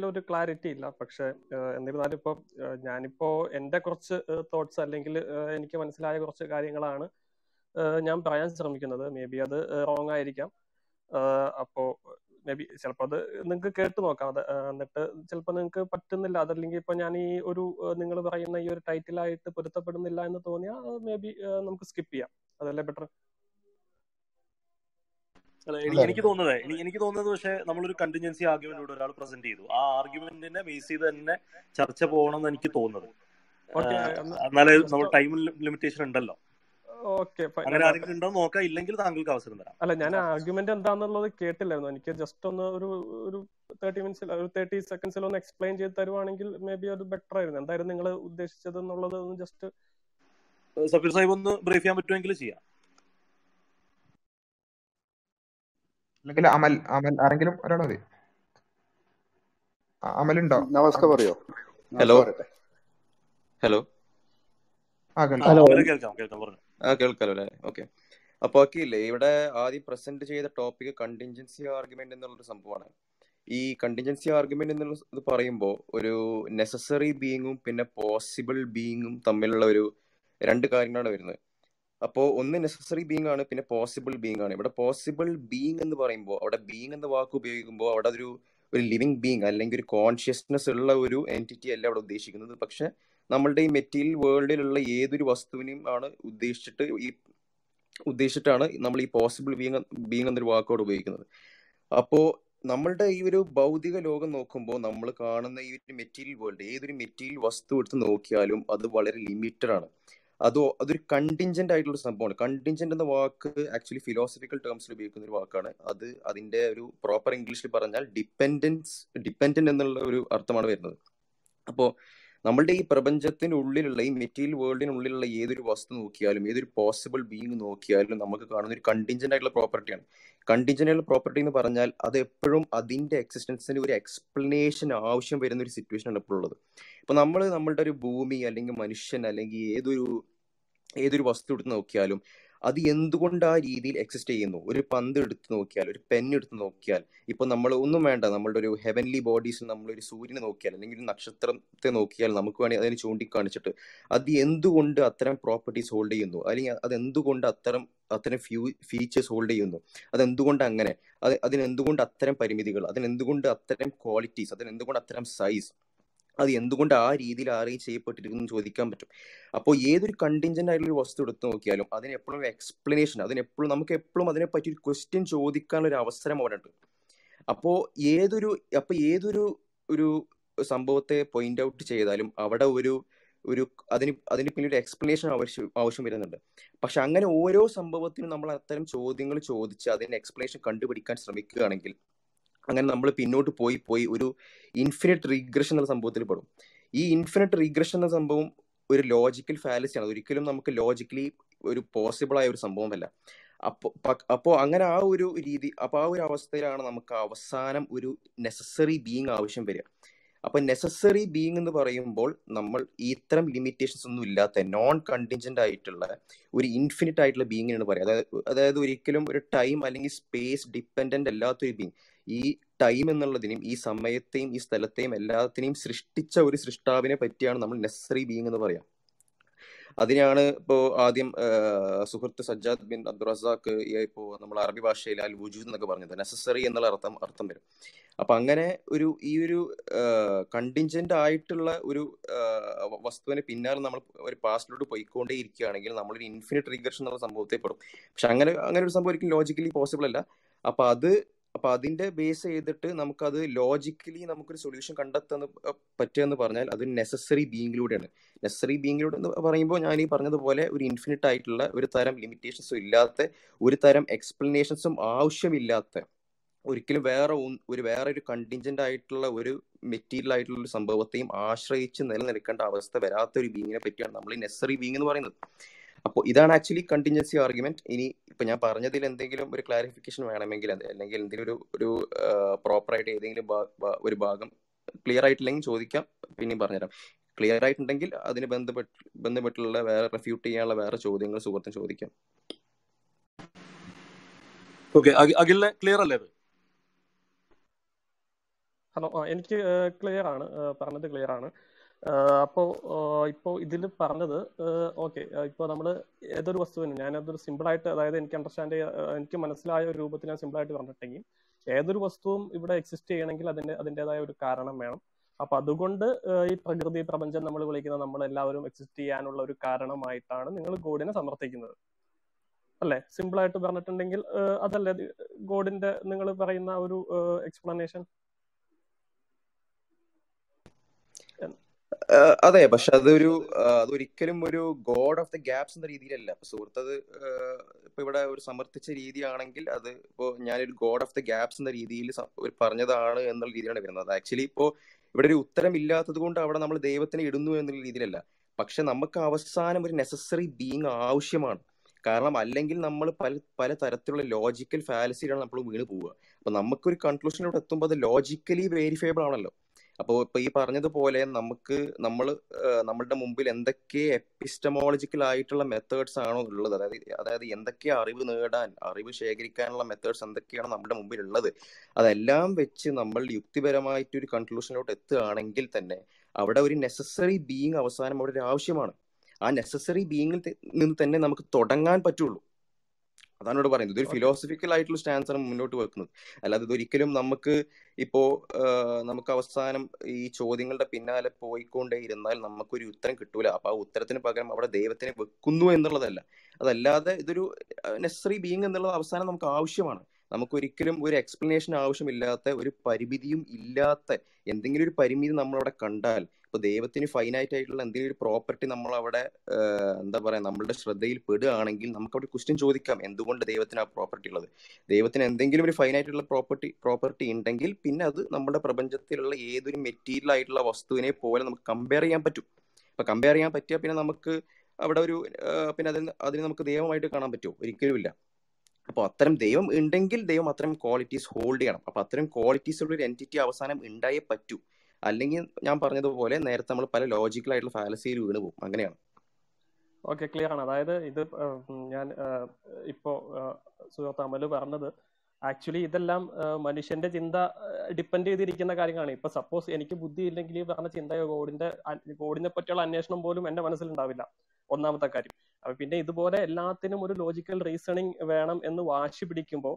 ഒരു ക്ലാരിറ്റി ഇല്ല. പക്ഷെ എന്നിരുന്നാലും ഞാൻ ഞാനിപ്പോ എന്റെ കുറച്ച് തോട്ട്സ് അല്ലെങ്കിൽ എനിക്ക് മനസ്സിലായ കുറച്ച് കാര്യങ്ങളാണ് ഞാൻ പറയാൻ ശ്രമിക്കുന്നത്. മേ ബി അത് റോങ് ആയിരിക്കാം. അപ്പോ മേ ബി ചിലപ്പോൾ അത് നിങ്ങൾക്ക് കേട്ട് നോക്കാം. അത് എന്നിട്ട് ചിലപ്പോൾ നിങ്ങൾക്ക് പറ്റുന്നില്ല. അതല്ലെങ്കിൽ ഇപ്പൊ ഞാൻ ഈ ഒരു നിങ്ങൾ പറയുന്ന ഈ ഒരു ടൈറ്റിലായിട്ട് പൊരുത്തപ്പെടുന്നില്ല എന്ന് തോന്നിയാൽ മേ ബി നമുക്ക് സ്കിപ്പ് ചെയ്യാം. അതല്ലേ ബെറ്റർ എനിക്ക് തോന്നുന്നത് എനി- എനിക്ക് തോന്നുന്നത് പക്ഷേ നമ്മളൊരു കണ്ടിൻജൻസി ആർഗ്യുമെന്റ് ഒരാൾ പ്രസന്റ് ചെയ്തു. ആ ആർഗ്യുമെന്റിനെ ബേസ് ചെയ്ത് തന്നെ ചർച്ച പോകണം എന്ന് എനിക്ക് തോന്നുന്നത്. എന്നാലേ നമ്മൾ ടൈം ലിമിറ്റേഷൻ ഉണ്ടല്ലോ. ഇല്ലെങ്കിൽ താങ്കൾക്ക് അവസരം തരാം. അല്ല ഞാൻ ആർഗ്യുമെന്റ് എന്താണെന്നുള്ളത് കേട്ടില്ലായിരുന്നു. എനിക്ക് ജസ്റ്റ് ഒന്ന് ഒരു ഒരു തേർട്ടി മിനിറ്റ്സിൽ ഒരു തേർട്ടി സെക്കൻഡ്സിൽ ഒന്ന് എക്സ്പ്ലെയിൻ ചെയ്ത് തരുവാണെങ്കിൽ മേ ബി അത് ബെറ്റർ ആയിരുന്നു. എന്തായാലും നിങ്ങൾ ഉദ്ദേശിച്ചത് എന്നുള്ളത് ഒന്ന് ജസ്റ്റ് സഫീർ സാഹിബ് ഒന്ന് ബ്രീഫ് ചെയ്യാൻ പറ്റുമെങ്കിൽ ചെയ്യാം. അല്ലെങ്കിൽ അമൽ അമൽ ആരെങ്കിലും ഒരാൾ മതി. അമലുണ്ടോ നമസ്കാരം പറയോ? ഹലോ ഹലോ ഹലോ കേൾക്കാം കേൾക്കാം പറഞ്ഞു. ആ കേൾക്കാലോ അല്ലേ? ഓക്കെ അപ്പൊ ഓക്കെയില്ലേ ഇവിടെ ആദ്യം പ്രസന്റ് ചെയ്ത ടോപ്പിക് കണ്ടിൻജൻസി ആർഗ്യുമെന്റ് എന്നുള്ളൊരു സംഭവമാണ്. ഈ കണ്ടിൻജൻസി ആർഗ്യുമെന്റ് എന്നുള്ളത് പറയുമ്പോൾ ഒരു നെസസറി ബീയിങ്ങും പിന്നെ പോസിബിൾ ബീയിങ്ങും തമ്മിലുള്ള ഒരു രണ്ട് കാര്യങ്ങളാണ് വരുന്നത്. അപ്പോൾ ഒന്ന് നെസസറി ബീങ് ആണ് പിന്നെ പോസിബിൾ ബീങ് ആണ് ഇവിടെ പോസിബിൾ ബീങ് എന്ന് പറയുമ്പോൾ അവിടെ ബീങ് എന്ന വാക്ക് ഉപയോഗിക്കുമ്പോൾ അവിടെ ഒരു ഒരു ലിവിങ് ബീങ് അല്ലെങ്കിൽ ഒരു കോൺഷ്യസ്നെസ് ഉള്ള ഒരു എന്റിറ്റി അല്ല അവിടെ ഉദ്ദേശിക്കുന്നത്. പക്ഷെ നമ്മളുടെ ഈ മെറ്റീരിയൽ വേൾഡിലുള്ള ഏതൊരു വസ്തുവിനെയും ആണ് ഉദ്ദേശിച്ചിട്ട് ഈ ഉദ്ദേശിച്ചിട്ടാണ് നമ്മൾ ഈ പോസിബിൾ ബീങ് ബീങ് എന്നൊരു വാക്കോട് ഉപയോഗിക്കുന്നത്. അപ്പോൾ നമ്മളുടെ ഈ ഒരു ഭൗതിക ലോകം നോക്കുമ്പോൾ നമ്മൾ കാണുന്ന ഈ ഒരു മെറ്റീരിയൽ വേൾഡ് ഏതൊരു മെറ്റീരിയൽ വസ്തു എടുത്ത് നോക്കിയാലും അത് വളരെ ലിമിറ്റഡ് ആണ്. അതോ അതൊരു കണ്ടിൻജന്റ് ആയിട്ടുള്ള സംഭവമാണ്. കണ്ടിൻജന്റ് എന്ന വാക്ക് ആക്ച്വലി ഫിലോസഫിക്കൽ ടേംസിൽ ഉപയോഗിക്കുന്ന ഒരു വാക്കാണ്. അത് അതിന്റെ ഒരു പ്രോപ്പർ ഇംഗ്ലീഷിൽ പറഞ്ഞാൽ ഡിപ്പെൻഡൻസ് ഡിപ്പെൻഡന്റ് എന്നുള്ള ഒരു അർത്ഥമാണ് വരുന്നത്. അപ്പോൾ നമ്മളുടെ ഈ പ്രപഞ്ചത്തിനുള്ളിലുള്ള ഈ മെറ്റീരിയൽ വേൾഡിനുള്ളിലുള്ള ഏതൊരു വസ്തു നോക്കിയാലും ഏതൊരു പോസിബിൾ ബീങ് നോക്കിയാലും നമുക്ക് കാണുന്ന ഒരു കണ്ടിൻജന്റ് ആയിട്ടുള്ള പ്രോപ്പർട്ടിയാണ് കണ്ടിൻജന്റ് ആയിട്ടുള്ള പ്രോപ്പർട്ടി എന്ന് പറഞ്ഞാൽ അത് എപ്പോഴും അതിന്റെ എക്സിസ്റ്റൻസിന് ഒരു എക്സ്പ്ലനേഷൻ ആവശ്യം വരുന്ന ഒരു സിറ്റുവേഷൻ ആണ് ഇപ്പോൾ ഉള്ളത്. ഇപ്പൊ നമ്മൾ നമ്മളുടെ ഒരു ഭൂമി അല്ലെങ്കിൽ മനുഷ്യൻ അല്ലെങ്കിൽ ഏതൊരു ഏതൊരു വസ്തു എടുത്ത് നോക്കിയാലും അത് എന്തുകൊണ്ട് ആ രീതിയിൽ എക്സിസ്റ്റ് ചെയ്യുന്നു? ഒരു പന്ത് എടുത്ത് നോക്കിയാൽ ഒരു പെൻ എടുത്ത് നോക്കിയാൽ ഇപ്പൊ നമ്മൾ ഒന്നും വേണ്ട നമ്മളുടെ ഒരു ഹെവൻലി ബോഡീസ് നമ്മൾ ഒരു സൂര്യനെ നോക്കിയാൽ അല്ലെങ്കിൽ ഒരു നക്ഷത്രത്തെ നോക്കിയാൽ നമുക്ക് വേണമെങ്കിൽ അതിനെ ചൂണ്ടിക്കാണിച്ചിട്ട് അത് എന്തുകൊണ്ട് അത്തരം പ്രോപ്പർട്ടീസ് ഹോൾഡ് ചെയ്യുന്നു? അല്ലെങ്കിൽ അത് എന്തുകൊണ്ട് അത്തരം അത്തരം ഫ്യൂ ഫീച്ചേഴ്സ് ഹോൾഡ് ചെയ്യുന്നു? അതെന്തുകൊണ്ട് അങ്ങനെ? അത് അതിനെന്തുകൊണ്ട് അത്തരം പരിമിതികൾ? അതിനെന്തുകൊണ്ട് അത്തരം ക്വാളിറ്റീസ് അതിനെന്തുകൊണ്ട് അത്തരം സൈസ് അത് എന്തുകൊണ്ട് ആ രീതിയിൽ ആരെയും ചെയ്യപ്പെട്ടിരിക്കുന്നു ചോദിക്കാൻ പറ്റും. അപ്പോൾ ഏതൊരു കണ്ടിൻജന്റ് ആയിട്ടുള്ള ഒരു വസ്തു എടുത്തു നോക്കിയാലും അതിന് എപ്പോഴും എക്സ്പ്ലനേഷൻ അതിന് എപ്പോഴും നമുക്ക് എപ്പോഴും അതിനെപ്പറ്റി ഒരു ക്വസ്റ്റ്യൻ ചോദിക്കാനുള്ള ഒരു അവസരം അവിടെ ഉണ്ട് അപ്പോ ഏതൊരു അപ്പൊ ഏതൊരു ഒരു സംഭവത്തെ പോയിന്റ് ഔട്ട് ചെയ്താലും അവിടെ ഒരു ഒരു അതിന് അതിന് പിന്നിൽ ഒരു എക്സ്പ്ലനേഷൻ ആവശ്യം ആവശ്യം വരുന്നുണ്ട്. പക്ഷെ അങ്ങനെ ഓരോ സംഭവത്തിനും നമ്മൾ അത്തരം ചോദ്യങ്ങൾ ചോദിച്ച് അതിന് എക്സ്പ്ലനേഷൻ കണ്ടുപിടിക്കാൻ ശ്രമിക്കുകയാണെങ്കിൽ അങ്ങനെ നമ്മൾ പിന്നോട്ട് പോയി പോയി ഒരു ഇൻഫിനിറ്റ് റീഗ്രഷൻ എന്ന സംഭവത്തിൽ പെടും. ഈ ഇൻഫിനിറ്റ് റീഗ്രഷൻ എന്ന സംഭവം ഒരു ലോജിക്കൽ ഫാലസി ഫാലസിയാണ് ഒരിക്കലും നമുക്ക് ലോജിക്കലി ഒരു പോസിബിൾ ആയ ഒരു സംഭവമല്ല. അപ്പോ അപ്പോൾ അപ്പോ അങ്ങനെ ആ ഒരു രീതി അപ്പൊ ആ ഒരു അവസ്ഥയിലാണ് നമുക്ക് അവസാനം ഒരു നെസസറി ബീങ് ആവശ്യം വരിക. അപ്പൊ നെസസറി ബീങ് എന്ന് പറയുമ്പോൾ നമ്മൾ ഇത്തരം ലിമിറ്റേഷൻസ് ഒന്നും ഇല്ലാത്ത നോൺ കണ്ടിൻജന്റ് ആയിട്ടുള്ള ഒരു ഇൻഫിനിറ്റ് ആയിട്ടുള്ള ബീങ്ങിനാണ് പറയുക. അതായത് അതായത് ഒരിക്കലും ഒരു ടൈം അല്ലെങ്കിൽ സ്പേസ് ഡിപ്പെൻഡന്റ് അല്ലാത്തൊരു ബീങ് ഈ ടൈം എന്നുള്ളതിനെയും ഈ സമയത്തെയും ഈ സ്ഥലത്തെയും എല്ലാത്തിനെയും സൃഷ്ടിച്ച ഒരു സൃഷ്ടാവിനെ പറ്റിയാണ് നമ്മൾ നെസറി ബീങ് എന്ന് പറയാം. അതിനാണ് ഇപ്പോ ആദ്യം സുഹൃത്ത് സജ്ജാദ് ബിൻ അബ്ദുൾ റസാഖ് ഇപ്പോ നമ്മൾ അറബി ഭാഷയിൽ അൽ വുജൂദ് എന്നൊക്കെ പറഞ്ഞത്. നെസസറി എന്നുള്ള അർത്ഥം അർത്ഥം വരും. അപ്പൊ അങ്ങനെ ഒരു ഈ ഒരു കണ്ടിൻജന്റ് ആയിട്ടുള്ള ഒരു വസ്തുവിന് പിന്നാലെ നമ്മൾ ഒരു പാസ്റ്റിലോട്ട് പോയിക്കൊണ്ടേ ഇരിക്കുകയാണെങ്കിൽ നമ്മളൊരു ഇൻഫിനിറ്റ് റിഗ്രഷൻ എന്നുള്ള സംഭവത്തെ പെടും. പക്ഷെ അങ്ങനെ അങ്ങനെ ഒരു സംഭവം ഒരിക്കലും ലോജിക്കലി പോസിബിൾ അല്ല. അപ്പൊ അത് അപ്പൊ അതിന്റെ ബേസ് ചെയ്തിട്ട് നമുക്കത് ലോജിക്കലി നമുക്കൊരു സൊല്യൂഷൻ കണ്ടെത്താൻ പറ്റുമെന്ന് പറഞ്ഞാൽ അത് നെസസറി ബീങ്ങിലൂടെയാണ് നെസസറി ബീങ്ങിലൂടെ എന്ന് പറയുമ്പോൾ ഞാൻ ഈ പറഞ്ഞതുപോലെ ഒരു ഇൻഫിനിറ്റ് ആയിട്ടുള്ള ഒരു തരം ലിമിറ്റേഷൻസും ഇല്ലാത്ത ഒരു തരം എക്സ്പ്ലനേഷൻസും ആവശ്യമില്ലാത്ത ഒരിക്കലും വേറെ ഒരു വേറെ ഒരു കണ്ടിൻജന്റ് ആയിട്ടുള്ള ഒരു മെറ്റീരിയൽ ആയിട്ടുള്ള ഒരു സംഭവത്തെയും ആശ്രയിച്ച് നിലനിൽക്കേണ്ട അവസ്ഥ വരാത്ത ഒരു ബീങ്ങിനെ പറ്റിയാണ് നമ്മൾ ഈ നെസസറി ബീങ് എന്ന് പറയുന്നത്. അപ്പോൾ ഇതാണ് ആക്ച്വലി കണ്ടിൻജൻസി ആർഗ്യുമെന്റ് ഇനി ഇപ്പൊ ഞാൻ പറഞ്ഞതിൽ എന്തെങ്കിലും ഒരു ക്ലാരിഫിക്കേഷൻ വേണമെങ്കിൽ അത് അല്ലെങ്കിൽ എന്തെങ്കിലും ഒരു ഒരു പ്രോപ്പർ ആയിട്ട് ഏതെങ്കിലും ഒരു ഭാഗം ക്ലിയർ ആയിട്ടില്ലെങ്കിൽ ചോദിക്കാം പിന്നെയും പറഞ്ഞുതരാം. ക്ലിയർ ആയിട്ടുണ്ടെങ്കിൽ അതിന് ബന്ധപ്പെട്ട് ബന്ധപ്പെട്ടുള്ള വേറെ റെഫ്യൂട്ട് ചെയ്യാനുള്ള വേറെ ചോദ്യങ്ങൾ സുഹൃത്തും ചോദിക്കാം. ഓക്കെ അഖിലിനെ ക്ലിയർ അല്ലേ അത്? ഹലോ എനിക്ക് ക്ലിയർ ആണ് പറഞ്ഞത് ക്ലിയർ ആണ്. അപ്പോൾ ഇപ്പോ ഇതിൽ പറഞ്ഞത് ഓക്കെ ഇപ്പോൾ നമ്മൾ ഏതൊരു വസ്തുവിനും ഞാനതൊരു സിമ്പിളായിട്ട് അതായത് എനിക്ക് അണ്ടർസ്റ്റാൻഡ് എനിക്ക് മനസ്സിലായ ഒരു രൂപത്തിൽ ഞാൻ സിമ്പിൾ ആയിട്ട് പറഞ്ഞിട്ടെങ്കിൽ ഏതൊരു വസ്തുവും ഇവിടെ എക്സിസ്റ്റ് ചെയ്യണമെങ്കിൽ അതിന്റെ അതിന്റെതായ ഒരു കാരണം വേണം. അപ്പൊ അതുകൊണ്ട് ഈ പ്രകൃതി പ്രപഞ്ചം നമ്മൾ വിളിക്കുന്ന നമ്മൾ എല്ലാവരും എക്സിസ്റ്റ് ചെയ്യാനുള്ള ഒരു കാരണമായിട്ടാണ് നിങ്ങൾ ഗോഡിനെ സമർത്ഥിക്കുന്നത്. അല്ലെ? സിമ്പിൾ ആയിട്ട് പറഞ്ഞിട്ടുണ്ടെങ്കിൽ അതല്ലേ ഗോഡിന്റെ നിങ്ങൾ പറയുന്ന ഒരു എക്സ്പ്ലനേഷൻ അതെ പക്ഷെ അതൊരു അതൊരിക്കലും ഒരു ഗോഡ് ഓഫ് ദ ഗ്യാപ്സ് എന്ന രീതിയിലല്ല. സുഹൃത്ത് അത് ഇപ്പൊ ഇവിടെ ഒരു സമർത്ഥിച്ച രീതിയാണെങ്കിൽ അത് ഇപ്പോ ഞാനൊരു ഗോഡ് ഓഫ് ദ ഗ്യാപ്സ് എന്ന രീതിയിൽ പറഞ്ഞതാണ് എന്നുള്ള രീതിയിലാണ് വരുന്നത്. ആക്ച്വലി ഇപ്പോ ഇവിടെ ഒരു ഉത്തരം ഇല്ലാത്തത് കൊണ്ട് അവിടെ നമ്മൾ ദൈവത്തിനെ ഇടുന്നു എന്നുള്ള രീതിയിലല്ല. പക്ഷെ നമുക്ക് അവസാനം ഒരു നെസസറി ബീങ് ആവശ്യമാണ്. കാരണം അല്ലെങ്കിൽ നമ്മൾ പല പല തരത്തിലുള്ള ലോജിക്കൽ ഫാലസിയിലാണ് നമ്മൾ വീണ് പോവുക. അപ്പൊ നമുക്കൊരു കൺക്ലൂഷനിലോട്ട് എത്തുമ്പോൾ അത് ലോജിക്കലി വേരിഫയബിൾ ആണല്ലോ. അപ്പോൾ ഇപ്പൊ ഈ പറഞ്ഞതുപോലെ നമുക്ക് നമ്മൾ നമ്മളുടെ മുമ്പിൽ എന്തൊക്കെ എപ്പിസ്റ്റമോളജിക്കൽ ആയിട്ടുള്ള മെത്തേഡ്സ് ആണോ ഉള്ളത്? അതായത് അതായത് എന്തൊക്കെ അറിവ് നേടാൻ അറിവ് ശേഖരിക്കാനുള്ള മെത്തേഡ്സ് എന്തൊക്കെയാണ് നമ്മുടെ മുമ്പിൽ ഉള്ളത് അതെല്ലാം വെച്ച് നമ്മൾ യുക്തിപരമായിട്ട് ഒരു കൺക്ലൂഷനിലോട്ട് എത്തുകയാണെങ്കിൽ തന്നെ അവിടെ ഒരു നെസസറി ബീങ് അവസാനം അവിടെ ഒരു ആവശ്യമാണ്. ആ നെസസറി ബീങ്ങിൽ നിന്ന് തന്നെ നമുക്ക് തുടങ്ങാൻ പറ്റുള്ളൂ. അതാണ് ഇവിടെ പറയുന്നത്. ഇതൊരു ഫിലോസഫിക്കൽ ആയിട്ടുള്ള സ്റ്റാൻസ് ആണ് മുന്നോട്ട് വെക്കുന്നത്. അല്ലാതെ ഇതൊരിക്കലും നമുക്ക് ഇപ്പോ നമുക്ക് അവസാനം ഈ ചോദ്യങ്ങളുടെ പിന്നാലെ പോയിക്കൊണ്ടേ ഇരുന്നാൽ നമുക്കൊരു ഉത്തരം കിട്ടൂല. അപ്പൊ ആ ഉത്തരത്തിന് പകരം അവിടെ ദൈവത്തിനെ വെക്കുന്നു എന്നുള്ളതല്ല. അതല്ലാതെ ഇതൊരു നെസസറി ബീങ് എന്നുള്ളത് അവസാനം നമുക്ക് ആവശ്യമാണ്. നമുക്ക് ഒരിക്കലും ഒരു എക്സ്പ്ലനേഷൻ ആവശ്യമില്ലാത്ത ഒരു പരിമിതിയും ഇല്ലാത്ത എന്തെങ്കിലും ഒരു പരിമിതി നമ്മൾ അവിടെ കണ്ടാൽ ഇപ്പൊ ദൈവത്തിന് ഫൈനൈറ്റ് ആയിട്ടുള്ള എന്തെങ്കിലും ഒരു പ്രോപ്പർട്ടി നമ്മൾ അവിടെ എന്താ പറയാ നമ്മളുടെ ശ്രദ്ധയിൽ പെടുകയാണെങ്കിൽ നമുക്ക് അവിടെ ക്വസ്റ്റ്യൻ ചോദിക്കാം. എന്തുകൊണ്ട് ദൈവത്തിന് ആ പ്രോപ്പർട്ടി ഉള്ളത്? ദൈവത്തിന് എന്തെങ്കിലും ഒരു ഫൈനൈറ്റ് ഉള്ള പ്രോപ്പർട്ടി പ്രോപ്പർട്ടി ഉണ്ടെങ്കിൽ പിന്നെ അത് നമ്മുടെ പ്രപഞ്ചത്തിലുള്ള ഏതൊരു മെറ്റീരിയൽ ആയിട്ടുള്ള വസ്തുവിനെ പോലെ നമുക്ക് കമ്പയർ ചെയ്യാൻ പറ്റും. അപ്പൊ കമ്പയർ ചെയ്യാൻ പറ്റിയാൽ പിന്നെ നമുക്ക് അവിടെ ഒരു പിന്നെ അതിന് അതിന് നമുക്ക് ദൈവമായിട്ട് കാണാൻ പറ്റുമോ? ഒരിക്കലും ഇല്ല അപ്പോൾ അത്തരം ദൈവം ഉണ്ടെങ്കിൽ ദൈവം അത്തരം ക്വാളിറ്റീസ് ഹോൾഡ് ചെയ്യണം. അപ്പൊ അത്തരം ക്വാളിറ്റീസ് ഉള്ള ഒരു എന്റിറ്റി അവസാനം ഉണ്ടായേ പറ്റൂ. അല്ലെങ്കിൽ ഞാൻ പറഞ്ഞതുപോലെ നേരത്തെ നമ്മൾ പല ലോജിക്കൽ ആയിട്ടുള്ള ഫാലസിയിൽ വീണ് പോകും. അങ്ങനെയാണ്. ഓക്കെ ക്ലിയർ ആണ്. അതായത് ഇത് ഞാൻ ഇപ്പോ സുഹൃത്ത് അമൽ പറഞ്ഞത് ആക്ച്വലി ഇതെല്ലാം മനുഷ്യന്റെ ചിന്ത ഡിപ്പെൻഡ് ചെയ്തിരിക്കുന്ന കാര്യങ്ങളാണ്. ഇപ്പൊ സപ്പോസ് എനിക്ക് ബുദ്ധി ഇല്ലെങ്കിൽ ഈ പറഞ്ഞ ചിന്ത ഗോഡിന്റെ ഗോഡിനെ പറ്റിയുള്ള അന്വേഷണം പോലും എന്റെ മനസ്സിലുണ്ടാവില്ല. ഒന്നാമത്തെ കാര്യം. അപ്പൊ പിന്നെ ഇതുപോലെ എല്ലാത്തിനും ഒരു ലോജിക്കൽ റീസണിങ് വേണം എന്ന് വാശി പിടിക്കുമ്പോൾ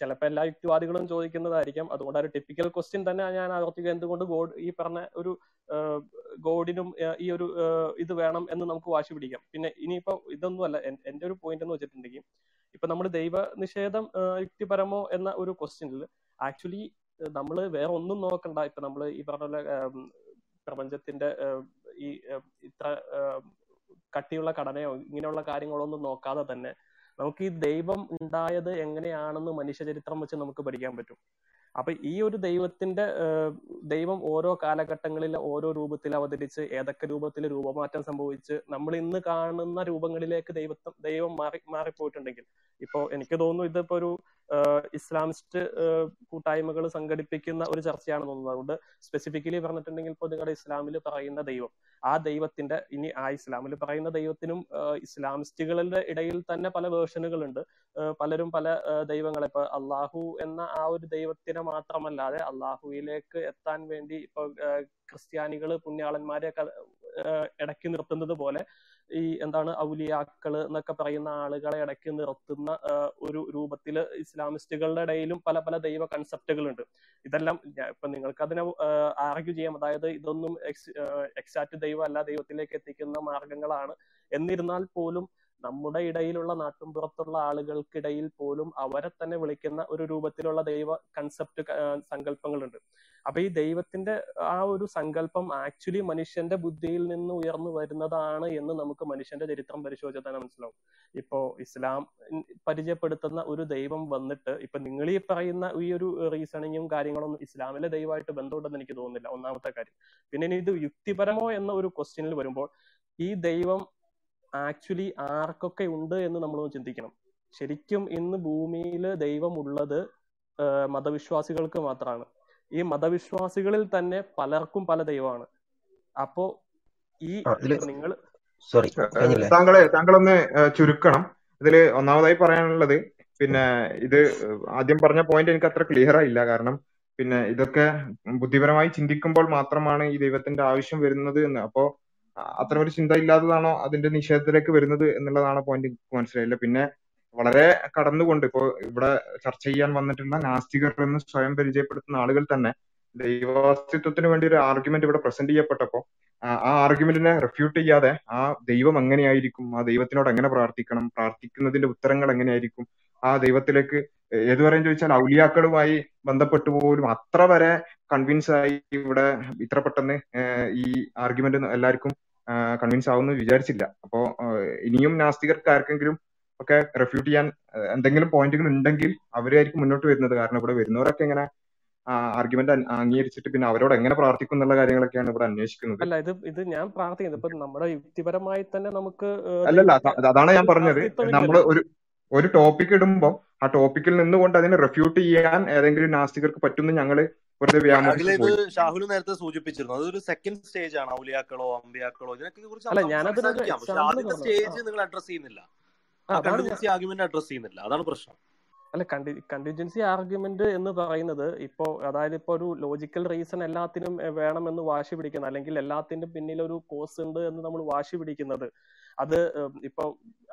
ചിലപ്പോൾ എല്ലാ യുക്തിവാദികളും ചോദിക്കുന്നതായിരിക്കാം. അതുകൊണ്ട് ഒരു ടിപ്പിക്കൽ ക്വസ്റ്റ്യൻ തന്നെ ഞാൻ ആവർത്തിക്കുക എന്തുകൊണ്ട് ഗോഡ് ഈ പറഞ്ഞ ഒരു ഗോഡിനും ഈ ഒരു ഇത് വേണം എന്ന് നമുക്ക് വാശി പിടിക്കാം. പിന്നെ ഇനിയിപ്പോ ഇതൊന്നുമല്ല എന്റെ ഒരു പോയിന്റ് എന്ന് വെച്ചിട്ടുണ്ടെങ്കിൽ ഇപ്പൊ നമ്മൾ ദൈവ നിഷേധം യുക്തിപരമോ എന്ന ഒരു ക്വസ്റ്റ്യനിൽ ആക്ച്വലി നമ്മൾ വേറെ ഒന്നും നോക്കണ്ട. ഇപ്പൊ നമ്മൾ ഈ പറഞ്ഞ പോലെ പ്രപഞ്ചത്തിന്റെ ഈ ഇത്ര കട്ടിയുള്ള ഘടനയോ ഇങ്ങനെയുള്ള കാര്യങ്ങളൊന്നും നോക്കാതെ തന്നെ നമുക്ക് ഈ ദൈവം ഉണ്ടായത് എങ്ങനെയാണെന്ന് മനുഷ്യചരിത്രം വെച്ച് നമുക്ക് പഠിക്കാൻ പറ്റും. അപ്പൊ ഈ ഒരു ദൈവത്തിന്റെ ദൈവം ഓരോ കാലഘട്ടങ്ങളിൽ ഓരോ രൂപത്തിൽ അവതരിച്ച് ഏതൊക്കെ രൂപത്തിൽ രൂപമാറ്റം സംഭവിച്ച് നമ്മൾ ഇന്ന് കാണുന്ന രൂപങ്ങളിലേക്ക് ദൈവത്വം ദൈവം മാറി മാറിപ്പോയിട്ടുണ്ടെങ്കിൽ ഇപ്പോ എനിക്ക് തോന്നുന്നു ഇതിപ്പോ ഒരു ഇസ്ലാമിസ്റ്റ് കൂട്ടായ്മകൾ സംഘടിപ്പിക്കുന്ന ഒരു ചർച്ചയാണ് തോന്നുന്നത് അതുകൊണ്ട് സ്പെസിഫിക്കലി പറഞ്ഞിട്ടുണ്ടെങ്കിൽ ഇപ്പോൾ നിങ്ങളുടെ ഇസ്ലാമിൽ പറയുന്ന ദൈവം ആ ദൈവത്തിന്റെ ഇനി ആ ഇസ്ലാമിൽ പറയുന്ന ദൈവത്തിനും ഇസ്ലാമിസ്റ്റുകളുടെ ഇടയിൽ തന്നെ പല വേർഷനുകളുണ്ട്. പലരും പല ദൈവങ്ങളെ ഇപ്പൊ അള്ളാഹു എന്ന ആ ഒരു ദൈവത്തിനെ മാത്രമല്ലാതെ അള്ളാഹുവിലേക്ക് എത്താൻ വേണ്ടി ഇപ്പൊ ക്രിസ്ത്യാനികൾ പുണ്യാളന്മാരെ ഇടക്കി നിർത്തുന്നത് പോലെ ഈ എന്താണ് ഔലിയാക്കൾ എന്നൊക്കെ പറയുന്ന ആളുകളെ ഇടയ്ക്ക് നിർത്തുന്ന ഒരു രൂപത്തിൽ ഇസ്ലാമിസ്റ്റുകളുടെ ഇടയിലും പല പല ദൈവ കൺസെപ്റ്റുകളുണ്ട് ഇതെല്ലാം ഇപ്പൊ നിങ്ങൾക്ക് അതിനെ ആർഗ്യൂ ചെയ്യാം. അതായത് ഇതൊന്നും എക്സാക്ട് ദൈവം അല്ല ദൈവത്തിലേക്ക് എത്തിക്കുന്ന മാർഗങ്ങളാണ് എന്നിരുന്നാൽ പോലും നമ്മുടെ ഇടയിലുള്ള നാട്ടുംപുറത്തുള്ള ആളുകൾക്കിടയിൽ പോലും അവരെ തന്നെ വിളിക്കുന്ന ഒരു രൂപത്തിലുള്ള ദൈവ കൺസെപ്റ്റ് സങ്കല്പങ്ങളുണ്ട്. അപ്പൊ ഈ ദൈവത്തിന്റെ ആ ഒരു സങ്കല്പം ആക്ച്വലി മനുഷ്യന്റെ ബുദ്ധിയിൽ നിന്ന് ഉയർന്നു വരുന്നതാണ് എന്ന് നമുക്ക് മനുഷ്യന്റെ ചരിത്രം പരിശോധിച്ചാൽ തന്നെ മനസ്സിലാവും. ഇപ്പോ ഇസ്ലാം പരിചയപ്പെടുത്തുന്ന ഒരു ദൈവം വന്നിട്ട് ഇപ്പൊ നിങ്ങൾ ഈ പറയുന്ന ഈ ഒരു റീസണിങ്ങും കാര്യങ്ങളൊന്നും ഇസ്ലാമിലെ ദൈവമായിട്ട് ബന്ധമുണ്ടെന്ന് എനിക്ക് തോന്നുന്നില്ല. ഒന്നാമത്തെ കാര്യം. പിന്നെ ഇനി ഇത് യുക്തിപരമോ എന്ന ഒരു ക്വസ്റ്റ്യനിൽ വരുമ്പോൾ ഈ ദൈവം ആക്ച്വലി ആർക്കൊക്കെ ഉണ്ട് എന്ന് നമ്മൾ ചിന്തിക്കണം. ശരിക്കും ഇന്ന് ഭൂമിയിൽ ദൈവം ഉള്ളത് മതവിശ്വാസികൾക്ക് മാത്രമാണ് ഈ മതവിശ്വാസികളിൽ തന്നെ പലർക്കും പല ദൈവമാണ്. അപ്പോ ഈ ഇതിൽ നിങ്ങൾ സോറി താങ്കളെ താങ്കളൊന്ന് ചുരുക്കണം. ഇതിൽ ഒന്നാമതായി പറയാനുള്ളത് പിന്നെ ഇത് ആദ്യം പറഞ്ഞ പോയിന്റ് എനിക്ക് അത്ര ക്ലിയർ ആയില്ല. കാരണം പിന്നെ ഇതൊക്കെ ബുദ്ധിപരമായി ചിന്തിക്കുമ്പോൾ മാത്രമാണ് ഈ ദൈവത്തിന്റെ ആവശ്യം വരുന്നത് എന്ന്. അപ്പോ അത്തരം ഒരു ചിന്ത ഇല്ലാത്തതാണോ അതിന്റെ നിഷേധത്തിലേക്ക് വരുന്നത് എന്നുള്ളതാണ് പോയിന്റ് മനസ്സിലായില്ല. പിന്നെ വളരെ കടന്നുകൊണ്ട് ഇപ്പോ ഇവിടെ ചർച്ച ചെയ്യാൻ വന്നിട്ടുള്ള നാസ്തികർ എന്ന് സ്വയം പരിചയപ്പെടുത്തുന്ന ആളുകൾ തന്നെ ദൈവാസ്തിത്വത്തിന് വേണ്ടി ഒരു ആർഗ്യുമെന്റ് ഇവിടെ പ്രസന്റ് ചെയ്യപ്പെട്ടപ്പോ ആ ആർഗ്യുമെന്റിനെ റെഫ്യൂട്ട് ചെയ്യാതെ ആ ദൈവം എങ്ങനെയായിരിക്കും ആ ദൈവത്തിനോട് എങ്ങനെ പ്രാർത്ഥിക്കണം പ്രാർത്ഥിക്കുന്നതിന്റെ ഉത്തരങ്ങൾ എങ്ങനെയായിരിക്കും ആ ദൈവത്തിലേക്ക് ഏതുവരെ ചോദിച്ചാൽ ഔലിയാക്കളുമായി ബന്ധപ്പെട്ട് പോലും അത്ര വരെ കൺവിൻസ് ആയി ഇവിടെ ഇത്ര പെട്ടെന്ന് ഈ ആർഗ്യുമെന്റ് എല്ലാവർക്കും കൺവിൻസ് ആവുമെന്ന് വിചാരിച്ചില്ല. അപ്പോ ഇനിയും നാസ്തികർക്ക് ആർക്കെങ്കിലും ഒക്കെ റെഫ്യൂട്ട് ചെയ്യാൻ എന്തെങ്കിലും പോയിന്റുകൾ ഉണ്ടെങ്കിൽ അവരായിരിക്കും മുന്നോട്ട് വരുന്നത്. കാരണം ഇവിടെ വരുന്നവരൊക്കെ ഇങ്ങനെ ആർഗ്യുമെന്റ് അംഗീകരിച്ചിട്ട് പിന്നെ അവരോട് എങ്ങനെ പ്രാർത്ഥിക്കും എന്നുള്ള കാര്യങ്ങളൊക്കെയാണ് ഇവിടെ അന്വേഷിക്കുന്നത്. അല്ല ഇത് ഇത് ഞാൻ പ്രാർത്ഥിക്കുന്നത്. ഇപ്പൊ നമ്മുടെ യുക്തിപരമായി തന്നെ നമുക്ക് അല്ലല്ല അതാണ് ഞാൻ പറഞ്ഞത്. നമ്മൾ ഒരു ഒരു ടോപ്പിക് ഇടുമ്പോൾ ആ ടോപ്പിക്കിൽ നിന്നുകൊണ്ട് അതിനെ റെഫ്യൂട്ട് ചെയ്യാൻ ഏതെങ്കിലും നാസ്തികർക്ക് പറ്റുമെന്ന് ഞങ്ങൾ ഷാഹുൽ നേരത്തെ സൂചിപ്പിച്ചിരുന്നു. അതൊരു സെക്കൻഡ് സ്റ്റേജ് ആണ് ഔലിയാക്കളോ അമ്പിയാക്കളോ ഇതിനൊക്കെ കുറിച്ച് ആദ്യത്തെ സ്റ്റേജ് നിങ്ങൾ അഡ്രസ് ചെയ്യുന്നില്ല. അതാണ് ആർഗ്യുമെന്റ് അഡ്രസ് ചെയ്യുന്നില്ല. അതാണ് പ്രശ്നം. അല്ല കണ്ടി കണ്ടിൻജൻസി ആർഗ്യുമെന്റ് എന്ന് പറയുന്നത് ഇപ്പോ അതായത് ഇപ്പോ ഒരു ലോജിക്കൽ റീസൺ എല്ലാത്തിനും വേണമെന്ന് വാശി പിടിക്കുന്നത് അല്ലെങ്കിൽ എല്ലാത്തിന്റെ പിന്നിൽ ഒരു കോസ് ഉണ്ട് എന്ന് നമ്മൾ വാശി പിടിക്കുന്നത്. അത് ഇപ്പൊ ഇപ്പോ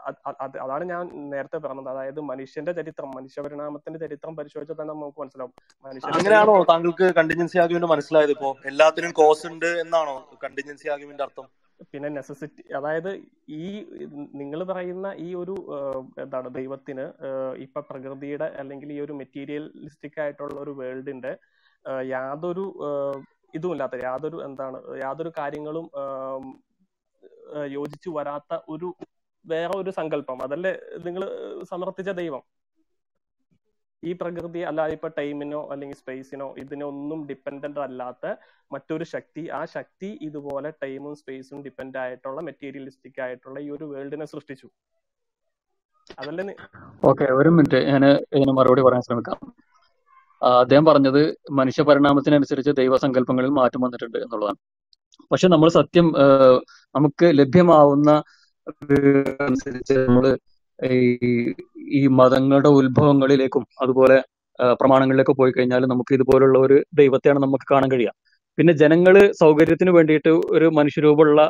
അത് അത് അതാണ് ഞാൻ നേരത്തെ പറഞ്ഞത്. അതായത് മനുഷ്യന്റെ ചരിത്രം മനുഷ്യപരിണാമത്തിന്റെ ചരിത്രം പരിശോധിച്ചാൽ തന്നെ നമുക്ക് മനസ്സിലാവും. അങ്ങനെയാണോ താങ്കൾക്ക് കണ്ടിജൻസി ആർഗ്യുമെന്റ് മനസ്സിലായത് ഇപ്പോ? എല്ലാത്തിനും കോസ് ഉണ്ട് എന്നാണോ കണ്ടിജൻസി ആർഗ്യുമെന്റ് അർത്ഥം? പിന്നെ നെസസിറ്റി അതായത് ഈ നിങ്ങൾ പറയുന്ന ഈ ഒരു എന്താണ് ദൈവത്തിന് ഇപ്പൊ പ്രകൃതിയുടെ അല്ലെങ്കിൽ ഈ ഒരു മെറ്റീരിയലിസ്റ്റിക് ആയിട്ടുള്ള ഒരു വേൾഡിന്റെ യാതൊരു ഇതുമില്ലാത്ത യാതൊരു എന്താണ് യാതൊരു കാര്യങ്ങളും യോജിച്ചു വരാത്ത ഒരു വേറെ ഒരു സങ്കല്പം. അതല്ലേ നിങ്ങൾ സമർത്ഥിച്ച ദൈവം. ഈ പ്രകൃതി അല്ല ഇപ്പൊ ടൈമിനോ അല്ലെങ്കിൽ സ്പേസിനോ ഇതിനൊന്നും ഡിപ്പെൻഡന്റ് അല്ലാത്ത മറ്റൊരു ശക്തി ആ ശക്തി ഇതുപോലെ ടൈമും സ്പേസും ഡിപ്പെൻഡ് ആയിട്ടുള്ള മെറ്റീരിയലിസ്റ്റിക് ആയിട്ടുള്ള ഈ ഒരു വേൾഡിനെ സൃഷ്ടിച്ചു. അതല്ലേ ഓക്കെ ഒരു മിനിറ്റ്. ഞാൻ ഇതിന് മറുപടി പറയാൻ ശ്രമിക്കാം. അദ്ദേഹം പറഞ്ഞത് മനുഷ്യ പരിണാമത്തിനനുസരിച്ച് ദൈവസങ്കല്പങ്ങളിൽ മാറ്റം വന്നിട്ടുണ്ട് എന്നുള്ളതാണ്. പക്ഷെ നമ്മൾ സത്യം നമുക്ക് ലഭ്യമാവുന്ന അനുസരിച്ച് നമ്മൾ ഈ മതങ്ങളുടെ ഉത്ഭവങ്ങളിലേക്കും അതുപോലെ പ്രമാണങ്ങളിലേക്കും പോയി കഴിഞ്ഞാൽ നമുക്ക് ഇതുപോലുള്ള ഒരു ദൈവത്തെയാണ് നമുക്ക് കാണാൻ കഴിയുക. പിന്നെ ജനങ്ങൾ സൗകര്യത്തിന് വേണ്ടിയിട്ട് ഒരു മനുഷ്യരൂപമുള്ള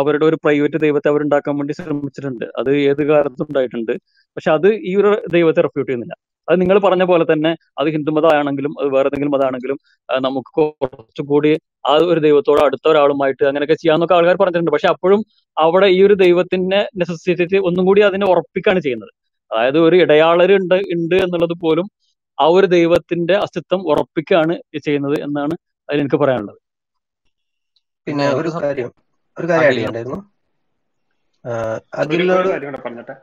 അവരുടെ ഒരു പ്രൈവറ്റ് ദൈവത്തെ അവരുണ്ടാക്കാൻ വേണ്ടി ശ്രമിച്ചിട്ടുണ്ട്. അത് ഏത് കാലത്തും ഉണ്ടായിട്ടുണ്ട്. പക്ഷെ അത് ഈ ഒരു ദൈവത്തെ റെഫ്യൂട്ട് ചെയ്യുന്നില്ല. അത് നിങ്ങൾ പറഞ്ഞ പോലെ തന്നെ അത് ഹിന്ദു മതമാണെങ്കിലും അത് വേറെ എന്തെങ്കിലും മതമാണെങ്കിലും നമുക്ക് കുറച്ചുകൂടി ആ ഒരു ദൈവത്തോട് അടുത്ത ഒരാളുമായിട്ട് അങ്ങനെയൊക്കെ ചെയ്യാന്നൊക്കെ ആൾക്കാർ പറഞ്ഞിട്ടുണ്ട്. പക്ഷെ അപ്പോഴും അവിടെ ഈ ഒരു ദൈവത്തിന്റെ നെസസിറ്റി ഒന്നും കൂടി അതിനെ ഉറപ്പിക്കാണ് ചെയ്യുന്നത്. അതായത് ഒരു ഇടയാളര് ഉണ്ട് ഉണ്ട് എന്നുള്ളത് പോലും ആ ഒരു ദൈവത്തിന്റെ അസ്തിത്വം ഉറപ്പിക്കുകയാണ് ചെയ്യുന്നത് എന്നാണ് അതിൽ എനിക്ക് പറയാനുള്ളത്. പിന്നെ ഒരു കാര്യം ഒരു കാര്യം അതിലോട് അഖിൽ ചെയ്യണ്ടായിരുന്നു ആഹ് ഒരു ഒരു അഖിലിനോട് കാര്യം കൂടെ പറഞ്ഞിട്ടെ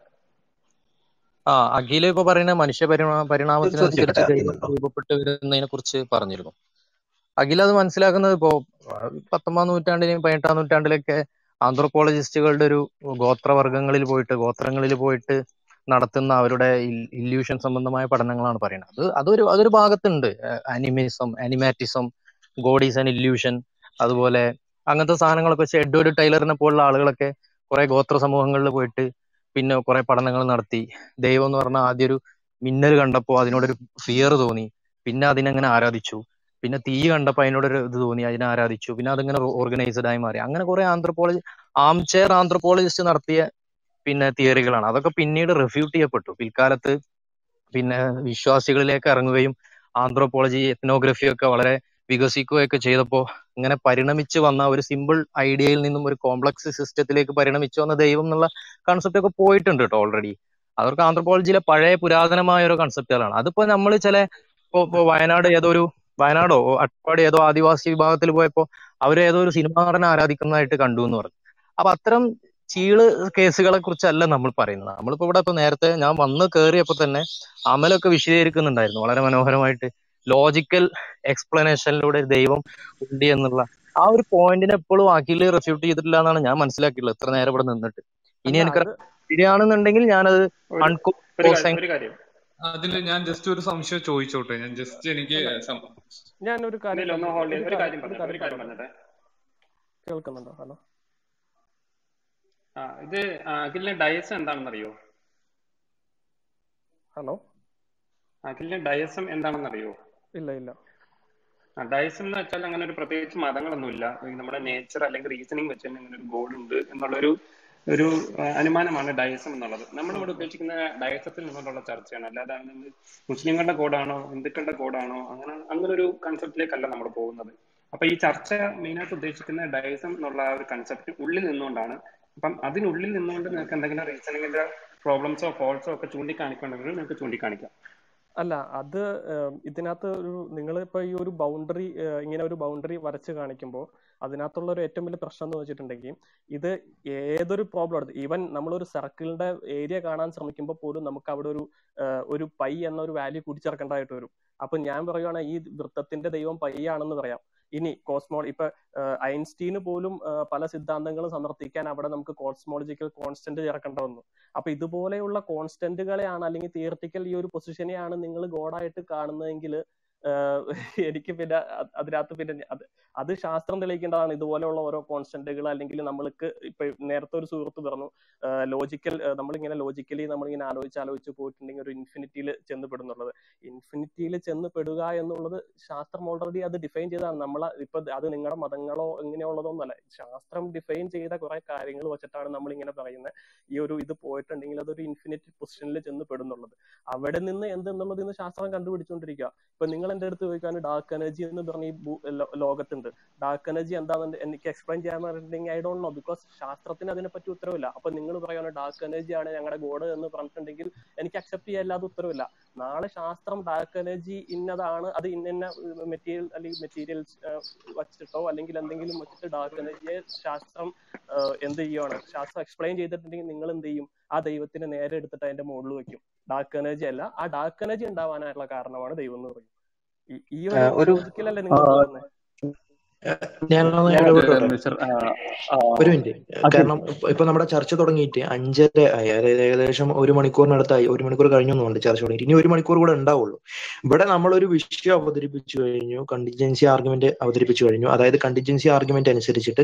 ആ അഖില ഇപ്പൊ പറയുന്ന മനുഷ്യ പരിണാമ പരിണാമത്തിനനുസരിച്ച് ദൈവം രൂപപ്പെട്ട് വരുന്നതിനെ കുറിച്ച് പറഞ്ഞിരുന്നു. അഖില അത് മനസ്സിലാക്കുന്നത് ഇപ്പോ പത്തൊമ്പതാം നൂറ്റാണ്ടിലെയും പതിനെട്ടാം നൂറ്റാണ്ടിലൊക്കെ ആന്ത്രോപോളജിസ്റ്റുകളുടെ ഒരു ഗോത്രവർഗങ്ങളിൽ പോയിട്ട് ഗോത്രങ്ങളിൽ പോയിട്ട് നടത്തുന്ന അവരുടെ ഇല്യൂഷൻ സംബന്ധമായ പഠനങ്ങളാണ് പറയുന്നത്. അത് അതൊരു അതൊരു ഭാഗത്തുണ്ട്. Animism animatism goddess and an illusion അതുപോലെ അങ്ങനത്തെ സാധനങ്ങളൊക്കെ വെച്ച് എഡ്വേർഡ് ടൈലറിനെ പോലുള്ള ആളുകളൊക്കെ കുറെ ഗോത്ര സമൂഹങ്ങളിൽ പോയിട്ട് പിന്നെ കുറെ പഠനങ്ങൾ നടത്തി. ദൈവം എന്ന് പറഞ്ഞാൽ ആദ്യം ഒരു മിന്നൽ കണ്ടപ്പോൾ അതിനോടൊരു ഫിയർ തോന്നി. പിന്നെ അതിനങ്ങനെ ആരാധിച്ചു. പിന്നെ തീ കണ്ടപ്പോൾ അതിനോടൊരു ഇത് തോന്നി അതിനെ ആരാധിച്ചു. പിന്നെ അതിങ്ങനെ ഓർഗനൈസ്ഡ് ആയി മാറി. അങ്ങനെ കുറെ ആന്ത്രപ്പോളജി ആം ചെയർ ആന്ത്രപ്പോളജിസ്റ്റ് നടത്തിയ പിന്നെ തിയറികളാണ്. അതൊക്കെ പിന്നീട് റിഫ്യൂട്ട് ചെയ്യപ്പെട്ടു. പിൽക്കാലത്ത് പിന്നെ വിശ്വാസികളിലേക്ക് ഇറങ്ങുകയും ആന്ത്രോപോളജി എത്നോഗ്രഫി ഒക്കെ വളരെ വികസിക്കുകയൊക്കെ ചെയ്തപ്പോൾ ഇങ്ങനെ പരിണമിച്ചു വന്ന ഒരു സിമ്പിൾ ഐഡിയയിൽ നിന്നും ഒരു കോംപ്ലക്സ് സിസ്റ്റത്തിലേക്ക് പരിണമിച്ചു വന്ന ദൈവം എന്നുള്ള കൺസെപ്റ്റ് ഒക്കെ പോയിട്ടുണ്ട് കേട്ടോ ഓൾറെഡി അതൊക്കെ ആന്ത്രോപോളജിയിലെ പഴയ പുരാതനമായ ഒരു കൺസെപ്റ്റുകളാണ് അതിപ്പോ നമ്മൾ ചില ഇപ്പോ വയനാട് ഏതോ ഒരു വയനാടോ അട്ടപ്പാടി ഏതോ ആദിവാസി വിഭാഗത്തിൽ പോയപ്പോ അവർ ഏതോ ഒരു സിനിമാ നടനെ ആരാധിക്കുന്നതായിട്ട് കണ്ടു എന്ന് പറഞ്ഞു. അപ്പൊ അത്തരം ചീൾ കേസുകളെ കുറിച്ചല്ല നമ്മൾ പറയുന്നത്. നമ്മളിപ്പോ ഇവിടെ ഇപ്പൊ നേരത്തെ ഞാൻ വന്ന് കയറിയപ്പോ തന്നെ അമലൊക്കെ വിശദീകരിക്കുന്നുണ്ടായിരുന്നു. വളരെ മനോഹരമായിട്ട് ലോജിക്കൽ എക്സ്പ്ലനേഷനിലൂടെ ദൈവം ഉണ്ട് എന്നുള്ള ആ ഒരു പോയിന്റിനെ എപ്പോഴും അഖിൽ റെഫ്യൂട്ട് ചെയ്തിട്ടില്ല എന്നാണ് ഞാൻ മനസ്സിലാക്കിയിട്ടുള്ളത്. ഇത്ര നേരം ഇവിടെ നിന്നിട്ട്. ഇനി എനിക്ക് അത് ശരിയാണെന്നുണ്ടെങ്കിൽ ഞാനത് അതിൽ ഞാൻ ജസ്റ്റ് ഒരു സംശയം ചോദിച്ചോട്ടെ? ഞാൻ ജസ്റ്റ് എനിക്ക് ഞാൻ ഒരു കാര്യം കേൾക്കുന്നുണ്ടോ? ഹലോ. ആ ഇത് അഖിലിന്റെ ഡയസ് എന്താണെന്നറിയോ? ഹലോ. അഖിലിന്റെ ഡയസം എന്താണെന്നറിയോ? ഇല്ല ഇല്ല. ഡയസം എന്ന് വെച്ചാൽ അങ്ങനെ ഒരു പ്രത്യേകിച്ച് മതങ്ങളൊന്നുമില്ല. നമ്മുടെ നേച്ചർ അല്ലെങ്കിൽ റീസണിങ് വെച്ച് തന്നെ ഇങ്ങനെ ഒരു ഗോൾ ഉണ്ട് എന്നുള്ളൊരു ഒരു അനുമാനമാണ് ഡയസം എന്നുള്ളത്. നമ്മളിവിടെ ഉദ്ദേശിക്കുന്ന ഡയസത്തിൽ നിന്നുള്ള ചർച്ചയാണ്. അല്ലാതെ മുസ്ലിങ്ങളുടെ കോഡാണോ ഹിന്ദുക്കളുടെ കോഡാണോ അങ്ങനെ അങ്ങനെ ഒരു കൺസെപ്റ്റിലേക്കല്ല നമ്മൾ പോകുന്നത്. അപ്പൊ ഈ ചർച്ച മെയിനായിട്ട് ഉദ്ദേശിക്കുന്ന ഡയസം എന്നുള്ള ആ ഒരു കൺസെപ്റ്റ് ഉള്ളിൽ നിന്നുകൊണ്ടാണ്. അപ്പം അതിനുള്ളിൽ നിന്നുകൊണ്ട് നിങ്ങൾക്ക് എന്തെങ്കിലും റീസണിങ്ങിന്റെ പ്രോബ്ലംസോ ഫോൾസോ ഒക്കെ ചൂണ്ടിക്കാണിക്കണമെങ്കിൽ നിങ്ങൾക്ക് ചൂണ്ടിക്കാണിക്കാം. അല്ല അത് ഇതിനകത്ത് ഒരു നിങ്ങൾ ഇപ്പൊ ഈ ഒരു ബൗണ്ടറി ഇങ്ങനെ ഒരു ബൗണ്ടറി വരച്ച് കാണിക്കുമ്പോൾ അതിനകത്തുള്ള ഒരു ഏറ്റവും വലിയ പ്രശ്നം എന്ന് വെച്ചിട്ടുണ്ടെങ്കിൽ ഇത് ഏതൊരു പ്രോബ്ലം എടുത്ത് ഈവൻ ഒരു സർക്കിളിന്റെ ഏരിയ കാണാൻ ശ്രമിക്കുമ്പോൾ പോലും നമുക്ക് അവിടെ ഒരു ഒരു പൈ എന്ന ഒരു വാല്യൂ കൂട്ടിച്ചേർക്കേണ്ടതായിട്ട് വരും. അപ്പൊ ഞാൻ പറയുവാണെങ്കിൽ ഈ വൃത്തത്തിന്റെ ദൈവം പൈ ആണെന്ന് പറയാം. ഇനി കോസ്മോ ഇപ്പൊ ഐൻസ്റ്റീന് പോലും പല സിദ്ധാന്തങ്ങളും സമർത്ഥിക്കാൻ അവിടെ നമുക്ക് കോസ്മോളജിക്കൽ കോൺസ്റ്റന്റ് ചേർക്കേണ്ട വന്നു അപ്പൊ ഇതുപോലെയുള്ള കോൺസ്റ്റന്റുകളെയാണ് അല്ലെങ്കിൽ തിയറട്ടിക്കൽ ഈ ഒരു പൊസിഷനെയാണ് നിങ്ങൾ ഗോഡായിട്ട് കാണുന്നതെങ്കിൽ എനിക്ക് പിന്നെ അത് അതിനകത്ത് പിന്നെ അത് അത് ശാസ്ത്രം തെളിയിക്കേണ്ടതാണ്. ഇതുപോലെയുള്ള ഓരോ കോൺസ്റ്റന്റുകൾ അല്ലെങ്കിൽ നമ്മൾക്ക് ഇപ്പൊ നേരത്തെ ഒരു സുഹൃത്ത് പറഞ്ഞു ലോജിക്കൽ നമ്മളിങ്ങനെ ലോജിക്കലി നമ്മളിങ്ങനെ ആലോചിച്ച് ആലോചിച്ച് പോയിട്ടുണ്ടെങ്കിൽ ഒരു ഇൻഫിനിറ്റിയിൽ ചെന്ന് പെടുന്നുള്ളത്. ഇൻഫിനിറ്റിയിൽ ചെന്ന് പെടുക എന്നുള്ളത് ശാസ്ത്രം ഓൾറെഡി അത് ഡിഫൈൻ ചെയ്തതാണ്. നമ്മൾ ഇപ്പൊ അത് നിങ്ങളുടെ മതങ്ങളോ ഇങ്ങനെയുള്ളതൊന്നുമല്ല. ശാസ്ത്രം ഡിഫൈൻ ചെയ്ത കുറെ കാര്യങ്ങൾ വെച്ചിട്ടാണ് നമ്മൾ ഇങ്ങനെ പറയുന്നത് ഈ ഒരു ഇത് പോയിട്ടുണ്ടെങ്കിൽ അതൊരു ഇൻഫിനിറ്റ് പൊസിഷനിൽ ചെന്ന് പെടുന്നുള്ളത്. അവിടെ നിന്ന് എന്തെന്നുള്ളത് ഇന്ന് ശാസ്ത്രം കണ്ടുപിടിച്ചുകൊണ്ടിരിക്കുക ഇപ്പൊ നിങ്ങൾ എന്റെ അടുത്ത് ചോദിക്കാൻ ഡാർക്ക് എനർജി എന്ന് പറഞ്ഞ ഈ ലോകത്തുണ്ട്. ഡാർക്ക് എനർജി എന്താണെന്ന് എനിക്ക് എക്സ്പ്ലെയിൻ പറഞ്ഞിട്ടുണ്ടെങ്കിൽ ഐ ഡോണ്ട് നോ ബിക്കോസ് ശാസ്ത്രത്തിന് അതിനെപ്പറ്റി ഉത്തരവില്ല. അപ്പൊ നിങ്ങൾ പറയുന്നത് ഡാർക്ക് എനർജി ആണ് ഞങ്ങളുടെ ഗോഡ് എന്ന് പറഞ്ഞിട്ടുണ്ടെങ്കിൽ എനിക്ക് അക്സെപ്റ്റ് ചെയ്യാൻ അല്ലാതെ ഉത്തരവില്ല. നാളെ ശാസ്ത്രം ഡാർക്ക് എനർജി ഇന്നതാണ് അത് ഇന്ന മെറ്റീരിയൽ അല്ലെങ്കിൽ മെറ്റീരിയൽസ് വച്ചിട്ടോ അല്ലെങ്കിൽ എന്തെങ്കിലും വെച്ചിട്ട് ഡാർക്ക് എനർജിയെ ശാസ്ത്രം എന്ത് ചെയ്യുവാണ്? ശാസ്ത്രം എക്സ്പ്ലെയിൻ ചെയ്തിട്ടുണ്ടെങ്കിൽ നിങ്ങൾ എന്ത് ചെയ്യും? ആ ദൈവത്തിനെ നേരെ എടുത്തിട്ട് അതിന്റെ മുകളിൽ വെക്കും ഡാർക്ക് എനർജി അല്ല. ആ ഡാർക്ക് എനർജി ഉണ്ടാവാനായിട്ടുള്ള കാരണമാണ് ദൈവം എന്ന് പറയും ഈ- ഒരു ലോജിക്കലല്ലേ നിങ്ങൾ ഞാൻ ഇടപെട്ടോട്ടെ മിസ്റ്റർ ഒരു മിനിറ്റ്. കാരണം ഇപ്പൊ നമ്മുടെ ചർച്ച തുടങ്ങിയിട്ട് അഞ്ചര ആയി. അതായത് ഏകദേശം ഒരു മണിക്കൂറിനടുത്തായി. ഒരു മണിക്കൂർ കഴിഞ്ഞു കഴിഞ്ഞൊന്നുണ്ട് ചർച്ച തുടങ്ങി. ഇനി ഒരു മണിക്കൂർ കൂടെ ഉണ്ടാവുള്ളൂ. ഇവിടെ നമ്മൾ ഒരു വിഷയം അവതരിപ്പിച്ചു കഴിഞ്ഞു. കണ്ടിജൻസി ആർഗ്യുമെന്റ് അവതരിപ്പിച്ചു കഴിഞ്ഞു. അതായത് കണ്ടിജൻസി ആർഗ്യുമെന്റ് അനുസരിച്ചിട്ട്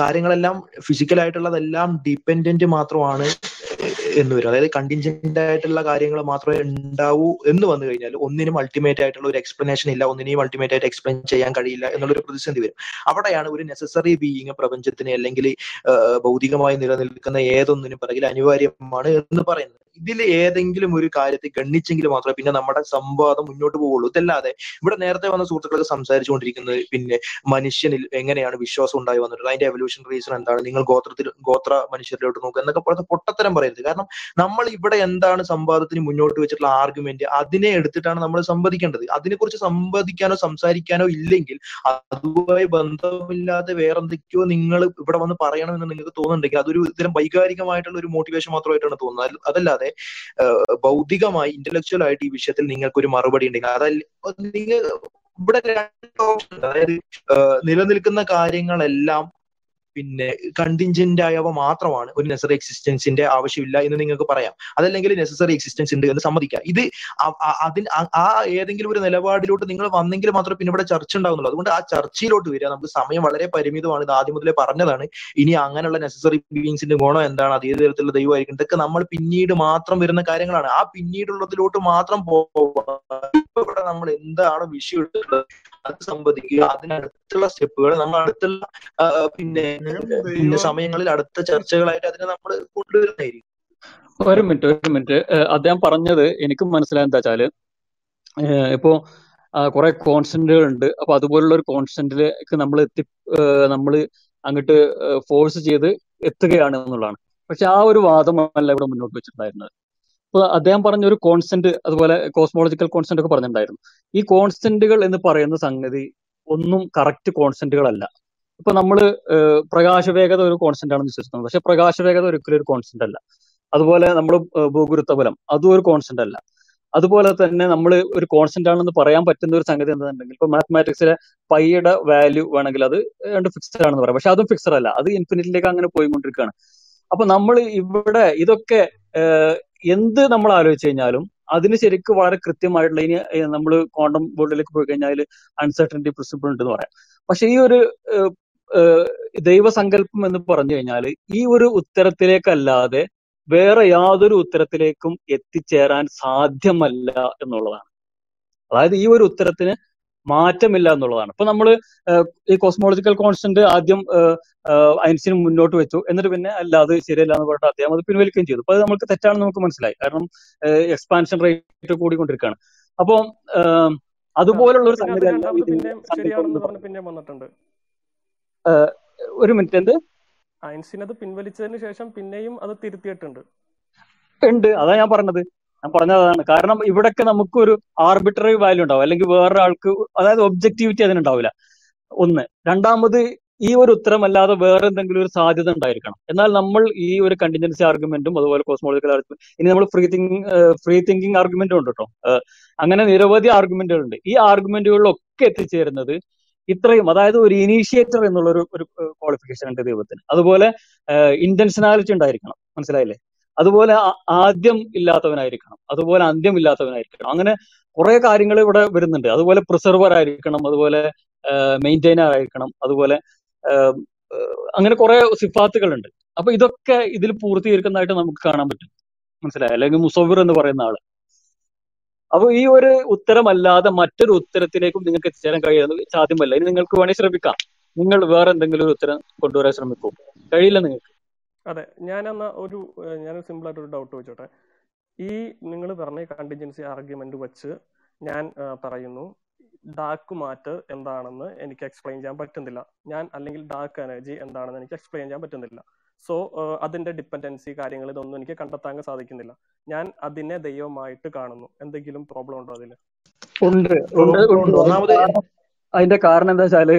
കാര്യങ്ങളെല്ലാം ഫിസിക്കൽ ആയിട്ടുള്ളതെല്ലാം ഡിപ്പെൻഡന്റ് മാത്രമാണ് എന്ന് വരും. അതായത് കണ്ടിൻജന്റ് ആയിട്ടുള്ള കാര്യങ്ങൾ മാത്രമേ ഉണ്ടാവൂ എന്ന് വന്നു കഴിഞ്ഞാൽ ഒന്നിനും അൾട്ടിമേറ്റ് ആയിട്ടുള്ള ഒരു എക്സ്പ്ലനേഷൻ ഇല്ല ഒന്നിനെയും അൾട്ടിമേറ്റ് ആയിട്ട് എക്സ്പ്ലെയിൻ ചെയ്യാൻ കഴിയില്ല എന്നുള്ളൊരു പ്രതിസന്ധി വരും. അവിടെയാണ് ഒരു നെസസറി ബീയിങ് പ്രപഞ്ചത്തിന് അല്ലെങ്കിൽ ഭൗതികമായി നിലനിൽക്കുന്ന ഏതൊന്നിനും പിറകിൽ അനിവാര്യമാണ് എന്ന് പറയുന്നത്. ഇതിൽ ഏതെങ്കിലും ഒരു കാര്യത്തെ ഗണ്ണിച്ചെങ്കിൽ മാത്രമേ പിന്നെ നമ്മുടെ സംവാദം മുന്നോട്ട് പോവുള്ളൂ. ഇതല്ലാതെ ഇവിടെ നേരത്തെ വന്ന സുഹൃത്തുക്കളൊക്കെ സംസാരിച്ചുകൊണ്ടിരിക്കുന്നത് പിന്നെ മനുഷ്യനിൽ എങ്ങനെയാണ് വിശ്വാസം ഉണ്ടായി വന്നിട്ടുള്ളത് അതിന്റെ എവല്യൂഷൻ റീസൺ എന്താണ് നിങ്ങൾ ഗോത്രത്തിൽ ഗോത്ര മനുഷ്യരിലോട്ട് നോക്കുക എന്നൊക്കെ പോലത്തെ പൊട്ടത്തരം പറയരുത്. കാരണം നമ്മൾ ഇവിടെ എന്താണ് സംവാദത്തിന് മുന്നോട്ട് വെച്ചിട്ടുള്ള ആർഗ്യുമെന്റ് അതിനെ എടുത്തിട്ടാണ് നമ്മൾ സംവദിക്കേണ്ടത്. അതിനെക്കുറിച്ച് സംവദിക്കാനോ സംസാരിക്കാനോ ഇല്ലെങ്കിൽ അതുമായി ബന്ധമില്ലാതെ വേറെ എന്തൊക്കെയോ നിങ്ങൾ ഇവിടെ വന്ന് പറയണമെന്ന് നിങ്ങൾക്ക് തോന്നുന്നുണ്ടെങ്കിൽ അതൊരു ഇത്തരം വൈകാരികമായിട്ടുള്ള ഒരു മോട്ടിവേഷൻ മാത്രമായിട്ടാണ് തോന്നുന്നത്. അതല്ലാതെ ബൗദ്ധികമായി ഇന്റലക്ച്വൽ ആയിട്ട് ഈ വിഷയത്തിൽ നിങ്ങൾക്ക് ഒരു മറുപടി ഉണ്ടെങ്കിൽ അതല്ല നിങ്ങൾ ഇവിടെ രണ്ട് ഓപ്ഷൻ അതായത് നിലനിൽക്കുന്ന കാര്യങ്ങളെല്ലാം പിന്നെ കണ്ടിൻജന്റ് ആയവ മാത്രമാണ് ഒരു നെസറി എക്സിസ്റ്റൻസിന്റെ ആവശ്യമില്ല എന്ന് നിങ്ങൾക്ക് പറയാം. അതല്ലെങ്കിൽ നെസസറി എക്സിസ്റ്റൻസ് ഉണ്ട് എന്ന് സമ്മതിക്കാം. ഇത് അതിന് ആ ഏതെങ്കിലും ഒരു നിലപാടിലോട്ട് നിങ്ങൾ വന്നെങ്കിൽ മാത്രമേ പിന്നെ ഇവിടെ ചർച്ച ഉണ്ടാവുന്നുള്ളൂ. അതുകൊണ്ട് ആ ചർച്ചയിലോട്ട് വരിക. നമുക്ക് സമയം വളരെ പരിമിതമാണ്. ഇത് ആദ്യം മുതലേ പറഞ്ഞതാണ്. ഇനി അങ്ങനെയുള്ള നെസസറി ബീയിങ്സിന്റെ ഗുണം എന്താണ്? അതേ തരത്തിലുള്ള ദൈവമായിരിക്കും. ഇതൊക്കെ നമ്മൾ പിന്നീട് മാത്രം വരുന്ന കാര്യങ്ങളാണ്. ആ പിന്നീടുള്ളതിലോട്ട് മാത്രം പോവുക ഇവിടെ നമ്മൾ എന്താണ് വിഷയം എടുത്തിട്ടുള്ളത് അത് സംവദിക്കുക. അതിനടുത്തുള്ള സ്റ്റെപ്പുകൾ നമ്മൾ അടുത്തുള്ള പിന്നെ പിന്നെ സമയങ്ങളിൽ അടുത്ത ചർച്ചകളായിട്ട് അതിനെ നമ്മൾ കൊണ്ടുവരുന്നതായിരിക്കും. ഒരു മിനിറ്റ് ഒരു മിനിറ്റ്. അദ്ദേഹം പറഞ്ഞത് എനിക്കും മനസ്സിലായെന്ന് എന്താ വെച്ചാൽ ഇപ്പോ കുറെ കോൺസ്റ്റന്റുകൾ ഉണ്ട് അപ്പൊ അതുപോലുള്ള ഒരു കോൺസ്റ്റന്റിലേക്ക് നമ്മൾ എത്തി നമ്മൾ അങ്ങോട്ട് ഫോഴ്സ് ചെയ്ത് എത്തുകയാണ് എന്നുള്ളതാണ്. പക്ഷെ ആ ഒരു വാദമല്ല ഇവിടെ മുന്നോട്ട് വെച്ചിട്ടുണ്ടായിരുന്നത്. ഇപ്പൊ അദ്ദേഹം പറഞ്ഞ ഒരു കോൺസ്റ്റന്റ് അതുപോലെ കോസ്മോളജിക്കൽ കോൺസ്റ്റന്റ് ഒക്കെ പറഞ്ഞിട്ടുണ്ടായിരുന്നു. ഈ കോൺസ്റ്റന്റുകൾ എന്ന് പറയുന്ന സംഗതി ഒന്നും കറക്റ്റ് കോൺസ്റ്റന്റുകളല്ല ഇപ്പൊ നമ്മൾ പ്രകാശവേഗത ഒരു കോൺസ്റ്റന്റ് ആണെന്ന് വിശ്വസിക്കുന്നത് പക്ഷെ പ്രകാശവേഗത ഒരിക്കലും ഒരു കോൺസ്റ്റന്റ് അല്ല. അതുപോലെ നമ്മൾ ഭൂഗുരുത്വ ബലം അതും ഒരു കോൺസ്റ്റന്റ് അല്ല. അതുപോലെ തന്നെ നമ്മൾ ഒരു കോൺസ്റ്റന്റ് ആണെന്ന് പറയാൻ പറ്റുന്ന ഒരു സംഗതി എന്താണെന്നുണ്ടെങ്കിൽ ഇപ്പൊ മാത്തമാറ്റിക്സിലെ പൈയുടെ വാല്യൂ വേണമെങ്കിൽ അത് രണ്ട് ഫിക്സഡ് ആണെന്ന് പറയാം. പക്ഷെ അതും ഫിക്സഡ് അല്ല. അത് ഇൻഫിനിറ്റിലേക്ക് അങ്ങനെ പോയിക്കൊണ്ടിരിക്കുകയാണ്. അപ്പൊ നമ്മൾ ഇവിടെ ഇതൊക്കെ എന്ത് നമ്മൾ ആലോചിച്ച് കഴിഞ്ഞാലും അതിന് ശരിക്കും വളരെ കൃത്യമായിട്ടുള്ള ഇനി നമ്മൾ ക്വാണ്ടം ബോർഡിലേക്ക് പോയി കഴിഞ്ഞാൽ അൺസർട്ടനിറ്റി പ്രിൻസിപ്പിൾ ഉണ്ട് എന്ന് പറയാം. പക്ഷെ ഈ ഒരു ദൈവസങ്കല്പം എന്ന് പറഞ്ഞു കഴിഞ്ഞാൽ ഈ ഒരു ഉത്തരത്തിലേക്കല്ലാതെ വേറെ യാതൊരു ഉത്തരത്തിലേക്കും എത്തിച്ചേരാൻ സാധ്യമല്ല എന്നുള്ളതാണ്. അതായത് ഈ ഒരു ഉത്തരത്തിന് മാറ്റമില്ല എന്നുള്ളതാണ്. ഇപ്പൊ നമ്മൾ ഈ കോസ്മോളജിക്കൽ കോൺസ്റ്റന്റ് ആദ്യം ഐൻസ്റ്റീൻ മുന്നോട്ട് വെച്ചു. എന്നിട്ട് പിന്നെ അല്ല അത് ശരിയല്ല എന്ന് പറഞ്ഞിട്ട് അദ്ദേഹം അത് പിൻവലിക്കുകയും ചെയ്തു. അപ്പൊ അത് നമുക്ക് തെറ്റാണെന്ന് നമുക്ക് മനസ്സിലായി. കാരണം എക്സ്പാൻഷൻ റേറ്റ് കൂടിക്കൊണ്ടിരിക്കുകയാണ്. അപ്പൊ അതുപോലുള്ള ഒരു സംഗതി ഒരു മിനിറ്റ് എന്ത്? ഐൻസ്റ്റീൻ അത് പിൻവലിച്ചതിന് ശേഷം പിന്നെയും അത് തിരുത്തിയിട്ടുണ്ട്. ഉണ്ട്. അതാ ഞാൻ പറഞ്ഞത്. ഞാൻ പറഞ്ഞതാണ് കാരണം ഇവിടൊക്കെ നമുക്കൊരു ആർബിട്രറി വാല്യൂ ഉണ്ടാവും. അല്ലെങ്കിൽ വേറൊരാൾക്ക് അതായത് ഒബ്ജക്ടിവിറ്റി അതിനുണ്ടാവില്ല ഒന്ന്. രണ്ടാമത് ഈ ഒരു ഉത്തരം അല്ലാതെ വേറെ എന്തെങ്കിലും ഒരു സാധ്യത ഉണ്ടായിരിക്കണം. എന്നാൽ നമ്മൾ ഈ ഒരു കണ്ടിജൻസി ആർഗ്യുമെന്റും അതുപോലെ കോസ്മോളജിക്കൽ ആർഗ്യുമെന്റ് ഇനി നമ്മൾ ഫ്രീ തിങ്കിങ് ഫ്രീ തിങ്കിങ് ആർഗ്യുമെന്റും ഉണ്ട് കേട്ടോ അങ്ങനെ നിരവധി ആർഗ്യുമെന്റുകൾ ഉണ്ട് ഈ ആർഗ്യുമെന്റുകളിലൊക്കെ എത്തിച്ചേരുന്നത് ഇത്രയും അതായത് ഒരു ഇനീഷ്യേറ്റർ എന്നുള്ള ഒരു ക്വാളിഫിക്കേഷൻ ഉണ്ട് ദൈവത്തിന്. അതുപോലെ ഇന്റൻഷനാലിറ്റി ഉണ്ടായിരിക്കണം. മനസ്സിലായില്ലേ? അതുപോലെ ആദ്യം ഇല്ലാത്തവനായിരിക്കണം. അതുപോലെ അന്ത്യം ഇല്ലാത്തവനായിരിക്കണം. അങ്ങനെ കുറെ കാര്യങ്ങൾ ഇവിടെ വരുന്നുണ്ട്. അതുപോലെ പ്രിസർവർ ആയിരിക്കണം. അതുപോലെ മെയിന്റൈനർ ആയിരിക്കണം. അതുപോലെ അങ്ങനെ കുറെ സിഫാത്തുകളുണ്ട്. അപ്പൊ ഇതൊക്കെ ഇതിൽ പൂർത്തീകരിക്കുന്നതായിട്ട് നമുക്ക് കാണാൻ പറ്റും. മനസ്സിലായി? അല്ലെങ്കിൽ മുസവിർ എന്ന് പറയുന്ന ആൾ. അപ്പൊ ഈ ഒരു ഉത്തരമല്ലാതെ മറ്റൊരു ഉത്തരത്തിലേക്കും നിങ്ങൾക്ക് എത്തിച്ചേരാൻ കഴിയുന്നത് സാധ്യമല്ല. ഇനി നിങ്ങൾക്ക് വേണമെങ്കിൽ ശ്രമിക്കാം. നിങ്ങൾ വേറെ എന്തെങ്കിലും ഒരു ഉത്തരം കൊണ്ടുവരാൻ ശ്രമിക്കും. കഴിയില്ല നിങ്ങൾക്ക്. അതെ ഞാനെന്നാ ഒരു ഞാൻ ഞാനൊരു സിമ്പിൾ ആയിട്ട് ഒരു ഡൗട്ട് വെച്ചോട്ടെ ഈ നിങ്ങൾ പറഞ്ഞ കണ്ടിൻജൻസി ആർഗ്യുമെന്റ് വെച്ച് ഞാൻ പറയുന്നു ഡാർക്ക് മാറ്റർ എന്താണെന്ന് എനിക്ക് എക്സ്പ്ലെയിൻ ചെയ്യാൻ പറ്റുന്നില്ല. ഞാൻ അല്ലെങ്കിൽ ഡാർക്ക് എനർജി എന്താണെന്ന് എനിക്ക് എക്സ്പ്ലെയിൻ ചെയ്യാൻ പറ്റുന്നില്ല. സോ അതിന്റെ ഡിപ്പെൻഡൻസി കാര്യങ്ങൾ ഇതൊന്നും എനിക്ക് കണ്ടെത്താൻ സാധിക്കുന്നില്ല. ഞാൻ അതിനെ ദൈവമായിട്ട് കാണുന്നു. എന്തെങ്കിലും പ്രോബ്ലം ഉണ്ടോ അതിൽ ഉണ്ട് ഒന്നാമത് അതിന്റെ കാരണം എന്താ വെച്ചാൽ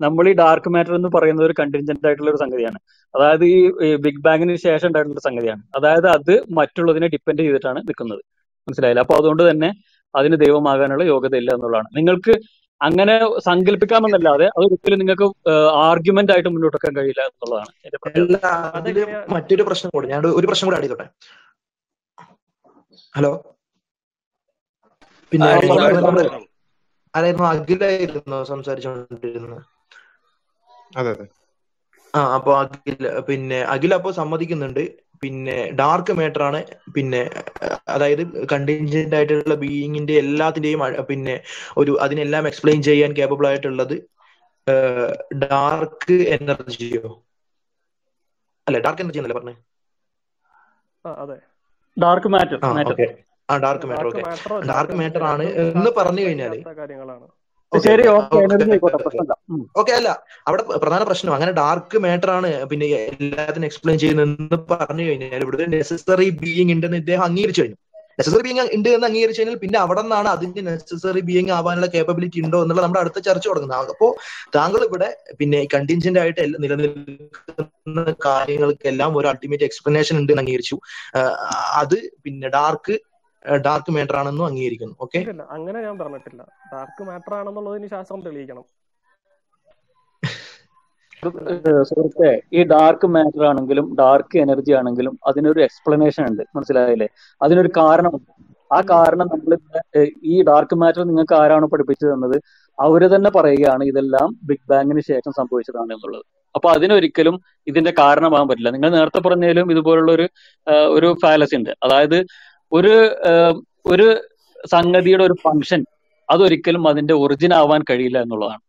നമ്മൾ ഈ ഡാർക്ക് മാറ്റർ എന്ന് പറയുന്ന ഒരു കണ്ടിൻജന്റ് ആയിട്ടുള്ള ഒരു സംഗതിയാണ്. അതായത് ഈ ബിഗ് ബാങ്ങിന് ശേഷം ഉണ്ടായിട്ടുള്ള ഒരു സംഗതിയാണ്. അതായത് അത് മറ്റുള്ളതിനെ ഡിപ്പെൻഡ് ചെയ്തിട്ടാണ് നിൽക്കുന്നത്. മനസ്സിലായില്ല? അപ്പൊ അതുകൊണ്ട് തന്നെ അതിന് ദൈവമാകാനുള്ള യോഗ്യത ഇല്ല എന്നുള്ളതാണ്. നിങ്ങൾക്ക് അങ്ങനെ സങ്കല്പിക്കാമെന്നല്ലാതെ അത് ഒരിക്കലും നിങ്ങൾക്ക് ആർഗ്യുമെന്റ് ആയിട്ട് മുന്നോട്ട് വെക്കാൻ കഴിയില്ല എന്നുള്ളതാണ് മറ്റൊരു പ്രശ്നം കൂടി ഞാൻ ഒരു പ്രശ്നം കൂടി ആഡ് ഹലോ? പിന്നെ അതായിരുന്നു അഖിലായിരുന്നു സംസാരിച്ചുകൊണ്ടിരുന്നത് അതെ അതെ. ആ അപ്പൊ അഖിൽ പിന്നെ അഖിൽ അപ്പൊ സമ്മതിക്കുന്നുണ്ട്. പിന്നെ ഡാർക്ക് മാറ്റർ ആണ്. പിന്നെ അതായത് കണ്ടിൻജന്റ് ആയിട്ടുള്ള ബീയിങ്ങിന്റെ എല്ലാത്തിന്റെയും പിന്നെ ഒരു അതിനെല്ലാം എക്സ്പ്ലെയിൻ ചെയ്യാൻ കേപ്പബിൾ ആയിട്ടുള്ളത് ഡാർക്ക് എനർജിയോ അല്ലെ ഡാർക്ക് എനർജി എന്നല്ലേ പറഞ്ഞേ? ഡാർക്ക് മാറ്റർ ആ മാറ്റർ ഓക്കെ ആ dark matter okay dark matter ആണ് എന്ന് പറഞ്ഞു കഴിഞ്ഞാൽ കാര്യങ്ങളാണ്. ശരി ഓക്കെ. അല്ല അവിടെ പ്രധാന പ്രശ്നം. അങ്ങനെ ഡാർക്ക് മാറ്റർ ആണ് പിന്നെ എല്ലാത്തിനും എക്സ്പ്ലെയിൻ ചെയ്യുന്നതെന്ന് പറഞ്ഞു കഴിഞ്ഞാൽ ഇവിടെ നെസസറി ബീയിങ് ഉണ്ടെന്ന് ഇദ്ദേഹം അംഗീകരിച്ചു കഴിഞ്ഞു. നെസസറി ബീയിങ് ഉണ്ട് എന്ന് അംഗീകരിച്ചു കഴിഞ്ഞാൽ പിന്നെ അവിടെ നിന്നാണ് അതിന്റെ നെസസറി ബീയിങ് ആവാനുള്ള കേപ്പബിലിറ്റി ഉണ്ടോ എന്നുള്ള നമ്മുടെ അടുത്ത ചർച്ച തുടങ്ങുന്നത്. അപ്പോ താങ്കൾ ഇവിടെ പിന്നെ കണ്ടിൻജന്റ് ആയിട്ട് നിലനിൽക്കുന്ന കാര്യങ്ങൾക്കെല്ലാം ഒരു അൾട്ടിമേറ്റ് എക്സ്പ്ലനേഷൻ ഉണ്ട് എന്ന് അംഗീകരിച്ചു. അത് പിന്നെ ഡാർക്ക് ഡാർക്ക് മാറ്റർ ആണെന്നും അംഗീകരിക്കുന്നു. ഓക്കെ അങ്ങനെ ഞാൻ പറഞ്ഞിട്ടില്ല. ഡാർക്ക് മാറ്റർ ആണെന്നുള്ളതിന് ശാസ്ത്രം തെളിയിക്കണം. സുഹൃത്തെ ഈ ഡാർക്ക് മാറ്റർ ആണെങ്കിലും ഡാർക്ക് എനർജി ആണെങ്കിലും അതിനൊരു എക്സ്പ്ലനേഷൻ ഉണ്ട്. മനസ്സിലായില്ലേ? അതിനൊരു കാരണമുണ്ട് ആ കാരണം നമ്മൾ ഈ ഡാർക്ക് മാറ്റർ നിങ്ങൾക്ക് ആരാണ് പഠിപ്പിച്ചു തന്നത് അവർ തന്നെ പറയുകയാണ് ഇതെല്ലാം ബിഗ് ബാങ്ങിന് ശേഷം സംഭവിച്ചതാണ് എന്നുള്ളത്. അപ്പൊ അതിനൊരിക്കലും ഇതിന്റെ കാരണമാകാൻ പറ്റില്ല. നിങ്ങൾ നേരത്തെ പറഞ്ഞതിലും ഇതുപോലുള്ള ഒരു ഒരു ഫാലസി ഉണ്ട്. അതായത് ഒരു ഒരു സംഗതിയുടെ ഒരു ഫങ്ഷൻ അതൊരിക്കലും അതിന്റെ ഒറിജിൻ ആവാൻ കഴിയില്ല എന്നുള്ളതാണ്.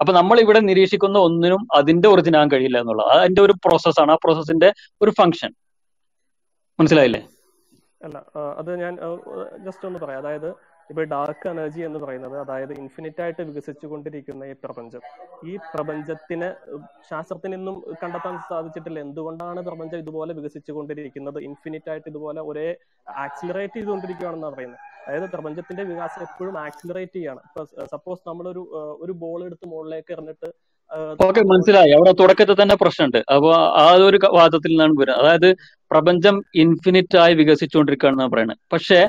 അപ്പൊ നമ്മൾ ഇവിടെ നിരീക്ഷിക്കുന്ന ഒന്നിനും അതിന്റെ ഒറിജിൻ ആവാൻ കഴിയില്ല എന്നുള്ളത് അത് അതിന്റെ ഒരു പ്രോസസ്സാണ് ആ പ്രോസസ്സിന്റെ ഒരു ഫങ്ഷൻ മനസ്സിലായില്ലേ? അല്ല അത് ഞാൻ ജസ്റ്റ് ഒന്ന് പറയാം. അതായത് ഇപ്പൊ ഡാർക്ക് എനർജി എന്ന് പറയുന്നത് അതായത് ഇൻഫിനിറ്റ് ആയിട്ട് വികസിച്ചുകൊണ്ടിരിക്കുന്ന ഈ പ്രപഞ്ചം. ഈ പ്രപഞ്ചത്തിന് ശാസ്ത്രത്തിനൊന്നും കണ്ടെത്താൻ സാധിച്ചിട്ടില്ല. എന്തുകൊണ്ടാണ് പ്രപഞ്ചം ഇതുപോലെ വികസിച്ചുകൊണ്ടിരിക്കുന്നത്? ഇൻഫിനിറ്റ് ആയിട്ട് ഇതുപോലെ ഒരേ ആക്സിലറേറ്റ് ചെയ്തുകൊണ്ടിരിക്കുകയാണെന്നാണ് പറയുന്നത്. അതായത് പ്രപഞ്ചത്തിന്റെ വികാസം എപ്പോഴും ആക്സിലറേറ്റ് ചെയ്യാണ്. ഇപ്പൊ സപ്പോസ് നമ്മളൊരു ഒരു ബോൾ എടുത്ത് മുകളിലേക്ക് എറിഞ്ഞിട്ട് ഓക്കെ മനസ്സിലായി. അവിടെ തുടക്കത്തിൽ തന്നെ പ്രശ്നമുണ്ട്. അപ്പൊ ആ ഒരു വാദത്തിൽ നിന്നാണ് വരുന്നത്. അതായത് പ്രപഞ്ചം ഇൻഫിനിറ്റ് ആയി വികസിച്ചുകൊണ്ടിരിക്കുകയാണെന്നാണ് പറയുന്നത്. പക്ഷെ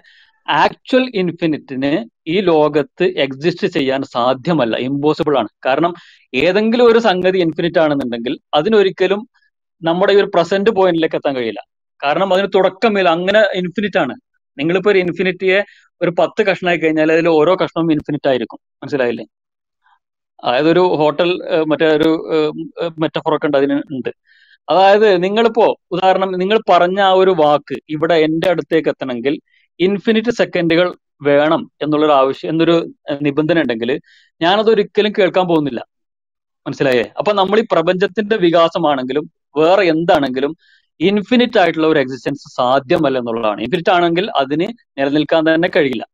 ആക്ച്വൽ ഇൻഫിനിറ്റിന് ഈ ലോകത്ത് എക്സിസ്റ്റ് ചെയ്യാൻ സാധ്യമല്ല. ഇമ്പോസിബിൾ ആണ്. കാരണം ഏതെങ്കിലും ഒരു സംഗതി ഇൻഫിനിറ്റ് ആണെന്നുണ്ടെങ്കിൽ അതിനൊരിക്കലും നമ്മുടെ ഈ ഒരു പ്രസന്റ് പോയിന്റിലേക്ക് എത്താൻ കഴിയില്ല. കാരണം അതിന് തുടക്കമില്ല അങ്ങനെ ഇൻഫിനിറ്റ് ആണ്. നിങ്ങളിപ്പോ ഒരു ഇൻഫിനിറ്റിയെ ഒരു പത്ത് കഷ്ണമായി കഴിഞ്ഞാൽ അതിൽ ഓരോ കഷ്ണവും ഇൻഫിനിറ്റ് ആയിരിക്കും. മനസ്സിലായില്ലേ? അതായത് ഒരു ഹോട്ടൽ മറ്റേ ഒരു മെറ്റഫോർ ഒക്കെ ഉണ്ട് അതിന് ഉണ്ട്. അതായത് നിങ്ങളിപ്പോ ഉദാഹരണം നിങ്ങൾ പറഞ്ഞ ആ ഒരു വാക്ക് ഇവിടെ എന്റെ അടുത്തേക്ക് എത്തണമെങ്കിൽ ഇൻഫിനിറ്റ് സെക്കൻഡുകൾ വേണം എന്നുള്ളൊരു ആവശ്യം എന്നൊരു നിബന്ധന ഉണ്ടെങ്കിൽ ഞാനത് ഒരിക്കലും കേൾക്കാൻ പോകുന്നില്ല. മനസ്സിലായേ? അപ്പൊ നമ്മൾ ഈ പ്രപഞ്ചത്തിന്റെ വികാസമാണെങ്കിലും വേറെ എന്താണെങ്കിലും ഇൻഫിനിറ്റ് ആയിട്ടുള്ള ഒരു എക്സിസ്റ്റൻസ് സാധ്യമല്ല എന്നുള്ളതാണ്. ഇൻഫിനിറ്റ് ആണെങ്കിൽ അതിന് നിലനിൽക്കാൻ തന്നെ കഴിയില്ല.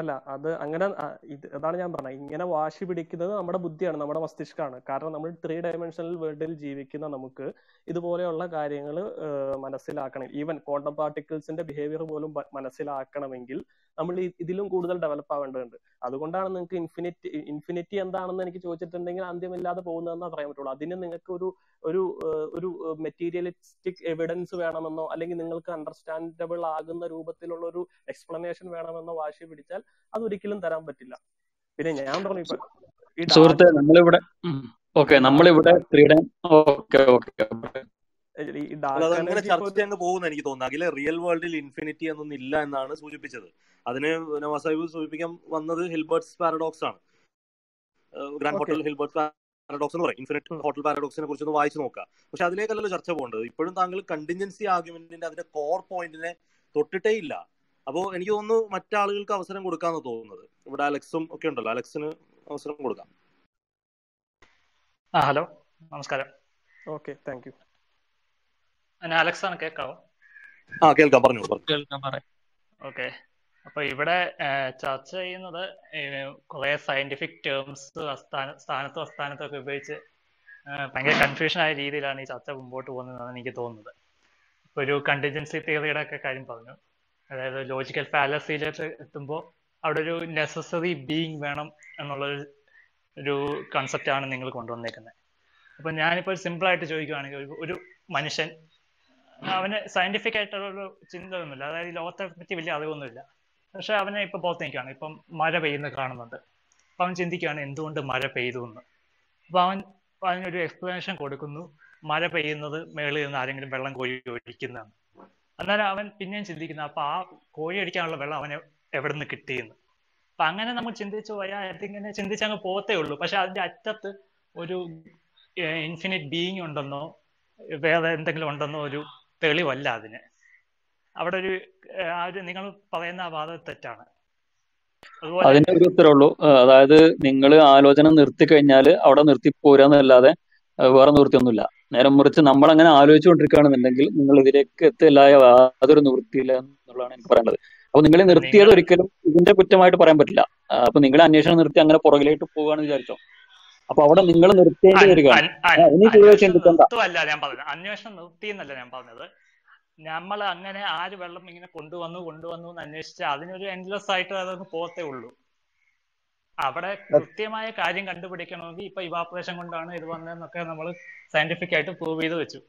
അല്ല അത് അങ്ങനെ ഇത് അതാണ് ഞാൻ പറഞ്ഞത്. ഇങ്ങനെ വാശി പിടിക്കുന്നത് നമ്മുടെ ബുദ്ധിയാണ് നമ്മുടെ മസ്തിഷ്കമാണ് കാരണം നമ്മൾ ത്രീ ഡയമെൻഷണൽ വേൾഡിൽ ജീവിക്കുന്ന നമുക്ക് ഇതുപോലെയുള്ള കാര്യങ്ങൾ മനസ്സിലാക്കണം. ഈവൻ ക്വാണ്ടം പാർട്ടിക്കിൾസിന്റെ ബിഹേവിയർ പോലും മനസ്സിലാക്കണമെങ്കിൽ നമ്മൾ ഇതിലും കൂടുതൽ ഡെവലപ്പ് ആവേണ്ടതുണ്ട്. അതുകൊണ്ടാണ് നിങ്ങൾക്ക് ഇൻഫിനിറ്റി ഇൻഫിനിറ്റി എന്താണെന്ന് എനിക്ക് ചോദിച്ചിട്ടുണ്ടെങ്കിൽ അന്ത്യമില്ലാതെ പോകുന്നതെന്നാ പറയാൻ പറ്റുള്ളൂ. അതിന് നിങ്ങൾക്ക് ഒരു ഒരു ഒരു മെറ്റീരിയലിസ്റ്റിക് എവിഡൻസ് വേണമെന്നോ അല്ലെങ്കിൽ നിങ്ങൾക്ക് അണ്ടർസ്റ്റാൻഡബിൾ ആകുന്ന രൂപത്തിലുള്ള ഒരു എക്സ്പ്ലനേഷൻ വേണമെന്നോ വാശി പിടിച്ചാൽ അതൊരിക്കലും തരാൻ പറ്റില്ല. പിന്നെ ഞാൻ പറഞ്ഞു ഇപ്പൊ സുഹൃത്തെ നമ്മളിവിടെ ഓക്കെ നമ്മളിവിടെ ത്രീ ഡേ ഓക്കെ ഓക്കെ ഇപ്പൊ ചർച്ച അങ്ങ് പോകുന്ന എനിക്ക് തോന്നുന്നു. അഖില റിയൽ വേൾഡിൽ ഇൻഫിനിറ്റി എന്നൊന്നും ഇല്ല എന്നാണ് സൂചിപ്പിച്ചത്. അതിന് നവാസാഹിബ് സൂചിപ്പിക്കാൻ വന്നത് ഹിൽബർട്ട്സ് പാരഡോക്സ് ആണ്. ഗ്രാൻഡ് ഹോട്ടൽ ഹിൽബർട്ട് പാരഡോക്സ് എന്ന് പറയും. ഇൻഫിനിറ്റ് ഹോട്ടൽ പാരഡോക്സിനെ കുറിച്ച് ഒന്ന് വായിച്ചു നോക്കുക പക്ഷെ അതിലേക്കല്ലല്ലോ ചർച്ച പോകേണ്ടത്. ഇപ്പോഴും താങ്കൾ കണ്ടിൻജൻസി ആർഗ്യുമെന്റിന്റെ അതിന്റെ കോർ പോയിന്റിനെ തൊട്ടിട്ടേ ഇല്ല. അപ്പോൾ എനിക്ക് തോന്നുന്നു മറ്റാളുകൾക്ക് അവസരം കൊടുക്കാന്ന് തോന്നുന്നത്. ഇവിടെ അലക്സും ഒക്കെ ഉണ്ടല്ലോ. അലക്സിന് അവസരം കൊടുക്കാം. ആ ഹലോ. നമസ്കാരം. Okay thank you. അലക്സ് ആണ് കേൾക്കാവോ ആ കേൾക്കാം. പറഞ്ഞോളൂ പറഞ്ഞു കേൾക്കാം പറയാം. ഓക്കെ. അപ്പൊ ഇവിടെ ചർച്ച ചെയ്യുന്നത് കുറെ സയന്റിഫിക് ടേംസ് സ്ഥാനത്തും അസ്ഥാനത്തും ഒക്കെ ഉപയോഗിച്ച് ഭയങ്കര കൺഫ്യൂഷൻ ആയ രീതിയിലാണ് ഈ ചർച്ച മുമ്പോട്ട് പോകുന്നതെന്നാണ് എനിക്ക് തോന്നുന്നത്. ഒരു കണ്ടിജൻസി തിയറിയുടെ ഒക്കെ കാര്യം പറഞ്ഞു. അതായത് ലോജിക്കൽ ഫാലസിയിലേക്ക് എത്തുമ്പോൾ അവിടെ ഒരു നെസസറി ബീങ് വേണം എന്നുള്ള ഒരു കൺസെപ്റ്റ് ആണ് നിങ്ങൾ കൊണ്ടുവന്നേക്കുന്നത് അപ്പൊ ഞാനിപ്പോൾ സിമ്പിൾ ആയിട്ട് ചോദിക്കുകയാണെങ്കിൽ ഒരു മനുഷ്യൻ അവന് സയന്റിഫിക് ആയിട്ടുള്ള ഒരു ചിന്ത ഒന്നുമില്ല അതായത് ലോകത്തെ പറ്റി വലിയ അറിവൊന്നുമില്ല. പക്ഷെ അവനെ ഇപ്പൊ പുറത്ത് നിൽക്കുകയാണ് ഇപ്പം മഴ പെയ്യുന്ന കാണുന്നുണ്ട്. അപ്പൊ അവൻ ചിന്തിക്കുകയാണ് എന്തുകൊണ്ട് മഴ പെയ്തു എന്ന്. അപ്പൊ അവൻ അതിനൊരു എക്സ്പ്ലനേഷൻ കൊടുക്കുന്നു. മഴ പെയ്യുന്നത് മേളിൽ നിന്ന് ആരെങ്കിലും വെള്ളം കോരി ഒഴിക്കുന്നതാണ് അന്നേരം അവൻ പിന്നെയും ചിന്തിക്കുന്നത് അപ്പൊ ആ കോഴി അടിക്കാനുള്ള വെള്ളം അവന് എവിടെ നിന്ന് കിട്ടിയെന്ന്? അപ്പൊ അങ്ങനെ നമ്മൾ ചിന്തിച്ചു പോയാൽ അതിങ്ങനെ ചിന്തിച്ചങ്ങ് പോത്തേ ഉള്ളൂ. പക്ഷെ അതിന്റെ അറ്റത്ത് ഒരു ഇൻഫിനിറ്റ് ബീയിങ് ഉണ്ടെന്നോ വേറെ എന്തെങ്കിലും ഉണ്ടെന്നോ ഒരു തെളിവല്ല അതിന്. അവിടെ ഒരു ആ ഒരു നിങ്ങൾ പറയുന്ന ആ വാദം തെറ്റാണ്. അതിന് ഒരു ഉത്തരവുള്ളൂ. അതായത് നിങ്ങൾ ആലോചന നിർത്തി കഴിഞ്ഞാൽ അവിടെ നിർത്തി പോരാന്നല്ലാതെ വേറെ നിവൃത്തിയൊന്നുമില്ല. നേരം മുറിച്ച് നമ്മൾ അങ്ങനെ ആലോചിച്ചുകൊണ്ടിരിക്കുകയാണെന്നുണ്ടെങ്കിൽ നിങ്ങൾ ഇതിലേക്ക് എത്തില്ല യാതൊരു നിവൃത്തിയില്ല എന്നുള്ളതാണ് എനിക്ക് പറയാനുള്ളത്. അപ്പൊ നിങ്ങളെ നിർത്തിയത് ഒരിക്കലും ഇതിന്റെ കുറ്റമായിട്ട് പറയാൻ പറ്റില്ല. അപ്പൊ നിങ്ങളെ അന്വേഷണം നിർത്തി അങ്ങനെ പുറകിലേക്ക് പോവുകയാണ് വിചാരിച്ചോ. അപ്പൊ അവിടെ നിങ്ങൾ നിർത്തേണ്ടി വരിക ഇനി കൂടുതൽ ചിന്തിക്കണ്ട. ഞാൻ പറഞ്ഞത്. അന്വേഷണം നിർത്തി എന്നല്ല ഞാൻ പറഞ്ഞത്. നമ്മൾ അങ്ങനെ ആര് വെള്ളം ഇങ്ങനെ കൊണ്ടുവന്നു കൊണ്ടുവന്നു എന്ന് അന്വേഷിച്ച് അതിനൊരു എൻഡ്ലെസ് ആയിട്ട് അതൊന്ന് പോകത്തേ ഉള്ളൂ. അവിടെ കൃത്യമായ കാര്യം കണ്ടുപിടിക്കണമെങ്കിൽ ഇപ്പൊ ഇവാപറേഷൻ കൊണ്ടാണ് ഇത് വന്നതെന്നൊക്കെ നമ്മൾ സയന്റിഫിക് ആയിട്ട് പ്രൂവ് ചെയ്ത് വെച്ചു.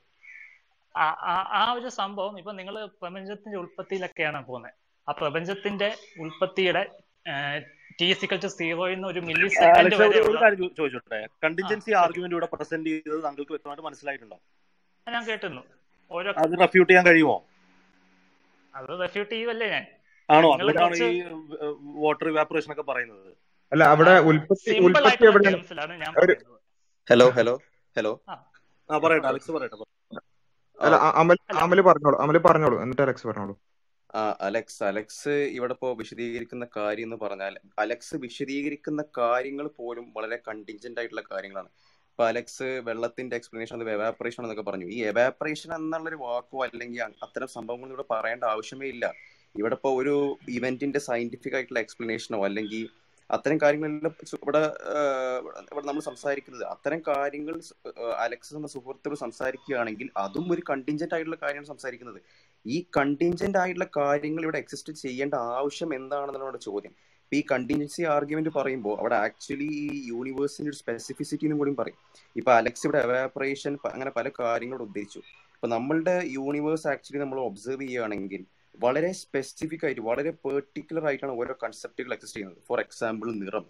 ആ ഒരു സംഭവം ഇപ്പൊ നിങ്ങൾ പ്രപഞ്ചത്തിന്റെ ഉൽപ്പത്തിയിലൊക്കെയാണ് പോകുന്നത്. ആ പ്രപഞ്ചത്തിന്റെ ഉൽപ്പത്തിയുടെ ടി സിക്കൽ ടു സീറോയിൽ നിന്ന് ഒരു മില്ലി സെക്കൻഡ് ചോദിച്ചോട്ടെ? ആർഗ്യുമെന്റ് ഇവിടെ പ്രസന്റ് ചെയ്തത് താങ്കൾക്ക് വ്യക്തമായിട്ട് മനസ്സിലായിട്ടുണ്ടോ? ഞാൻ കേട്ടിരുന്നു. ഓരോ അത് റെഫ്യൂട്ട് ചെയ്യാൻ കഴിയുമോ? അത് റെഫ്യൂട്ട് ചെയ്യുമല്ലേ ഞാൻ? ആണോ? ഈ വാട്ടർ ഇവാപറേഷൻ ഒക്കെ പറയുന്നത്. അല്ല അവിടെ ഉൽപ്പത്തി ഉൽപ്പത്തി പറയുന്നത് ഹലോ ഹലോ ഹലോ. പറയട്ടെ അലക്സ് പറയട്ടെ അല്ല അമൽ അമൽ പറഞ്ഞോളൂ അമൽ പറഞ്ഞോളൂ എന്നിട്ട് അലക്സ് പറഞ്ഞോളൂ. ആ അലക്സ് അലക്സ് ഇവിടെ ഇപ്പോ വിശദീകരിക്കുന്ന കാര്യം എന്ന് പറഞ്ഞാൽ അലക്സ് വിശദീകരിക്കുന്ന കാര്യങ്ങൾ പോലും വളരെ കണ്ടിൻജന്റ് ആയിട്ടുള്ള കാര്യങ്ങളാണ്. ഇപ്പൊ അലക്സ് വെള്ളത്തിന്റെ എക്സ്പ്ലനേഷൻ അത് എവാപറേഷൻ എന്നൊക്കെ പറഞ്ഞു. ഈ എവാപറേഷൻ എന്നുള്ളൊരു വാക്കോ അല്ലെങ്കിൽ അത്തരം സംഭവങ്ങൾ ഇവിടെ പറയേണ്ട ആവശ്യമേ ഇല്ല. ഇവിടെ ഇപ്പോ ഒരു ഇവന്റിന്റെ സയന്റിഫിക് ആയിട്ടുള്ള എക്സ്പ്ലനേഷനോ അല്ലെങ്കിൽ അത്തരം കാര്യങ്ങളെല്ലാം ഇവിടെ ഇവിടെ നമ്മൾ സംസാരിക്കുന്നത് അത്തരം കാര്യങ്ങൾ അലക്സ് എന്ന സുഹൃത്തുക്കൾ സംസാരിക്കുകയാണെങ്കിൽ അതും ഒരു കണ്ടിൻജന്റ് ആയിട്ടുള്ള കാര്യമാണ് സംസാരിക്കുന്നത്. ഈ കണ്ടിൻജന്റ് ആയിട്ടുള്ള കാര്യങ്ങൾ ഇവിടെ എക്സിസ്റ്റ് ചെയ്യേണ്ട ആവശ്യം എന്താണെന്നുള്ള ചോദ്യം. ഈ കണ്ടിൻജൻസി ആർഗ്യുമെന്റ് പറയുമ്പോൾ അവിടെ ആക്ച്വലി ഈ യൂണിവേഴ്സിന്റെ ഒരു സ്പെസിഫിസിറ്റിനും കൂടി പറയും. ഇപ്പൊ അലക്സ് ഇവിടെ എവാപറേഷൻ അങ്ങനെ പല കാര്യങ്ങളും ഉദ്ദേശിച്ചു. ഇപ്പൊ നമ്മളുടെ യൂണിവേഴ്സ് ആക്ച്വലി നമ്മൾ ഒബ്സർവ് ചെയ്യുകയാണെങ്കിൽ വളരെ സ്പെസിഫിക് ആയിട്ട് വളരെ പെർട്ടിക്കുലർ ആയിട്ടാണ് ഓരോ കൺസെപ്റ്റുകൾ എക്സിസ്റ്റ് ചെയ്യുന്നത്. ഫോർ എക്സാമ്പിൾ നിറം.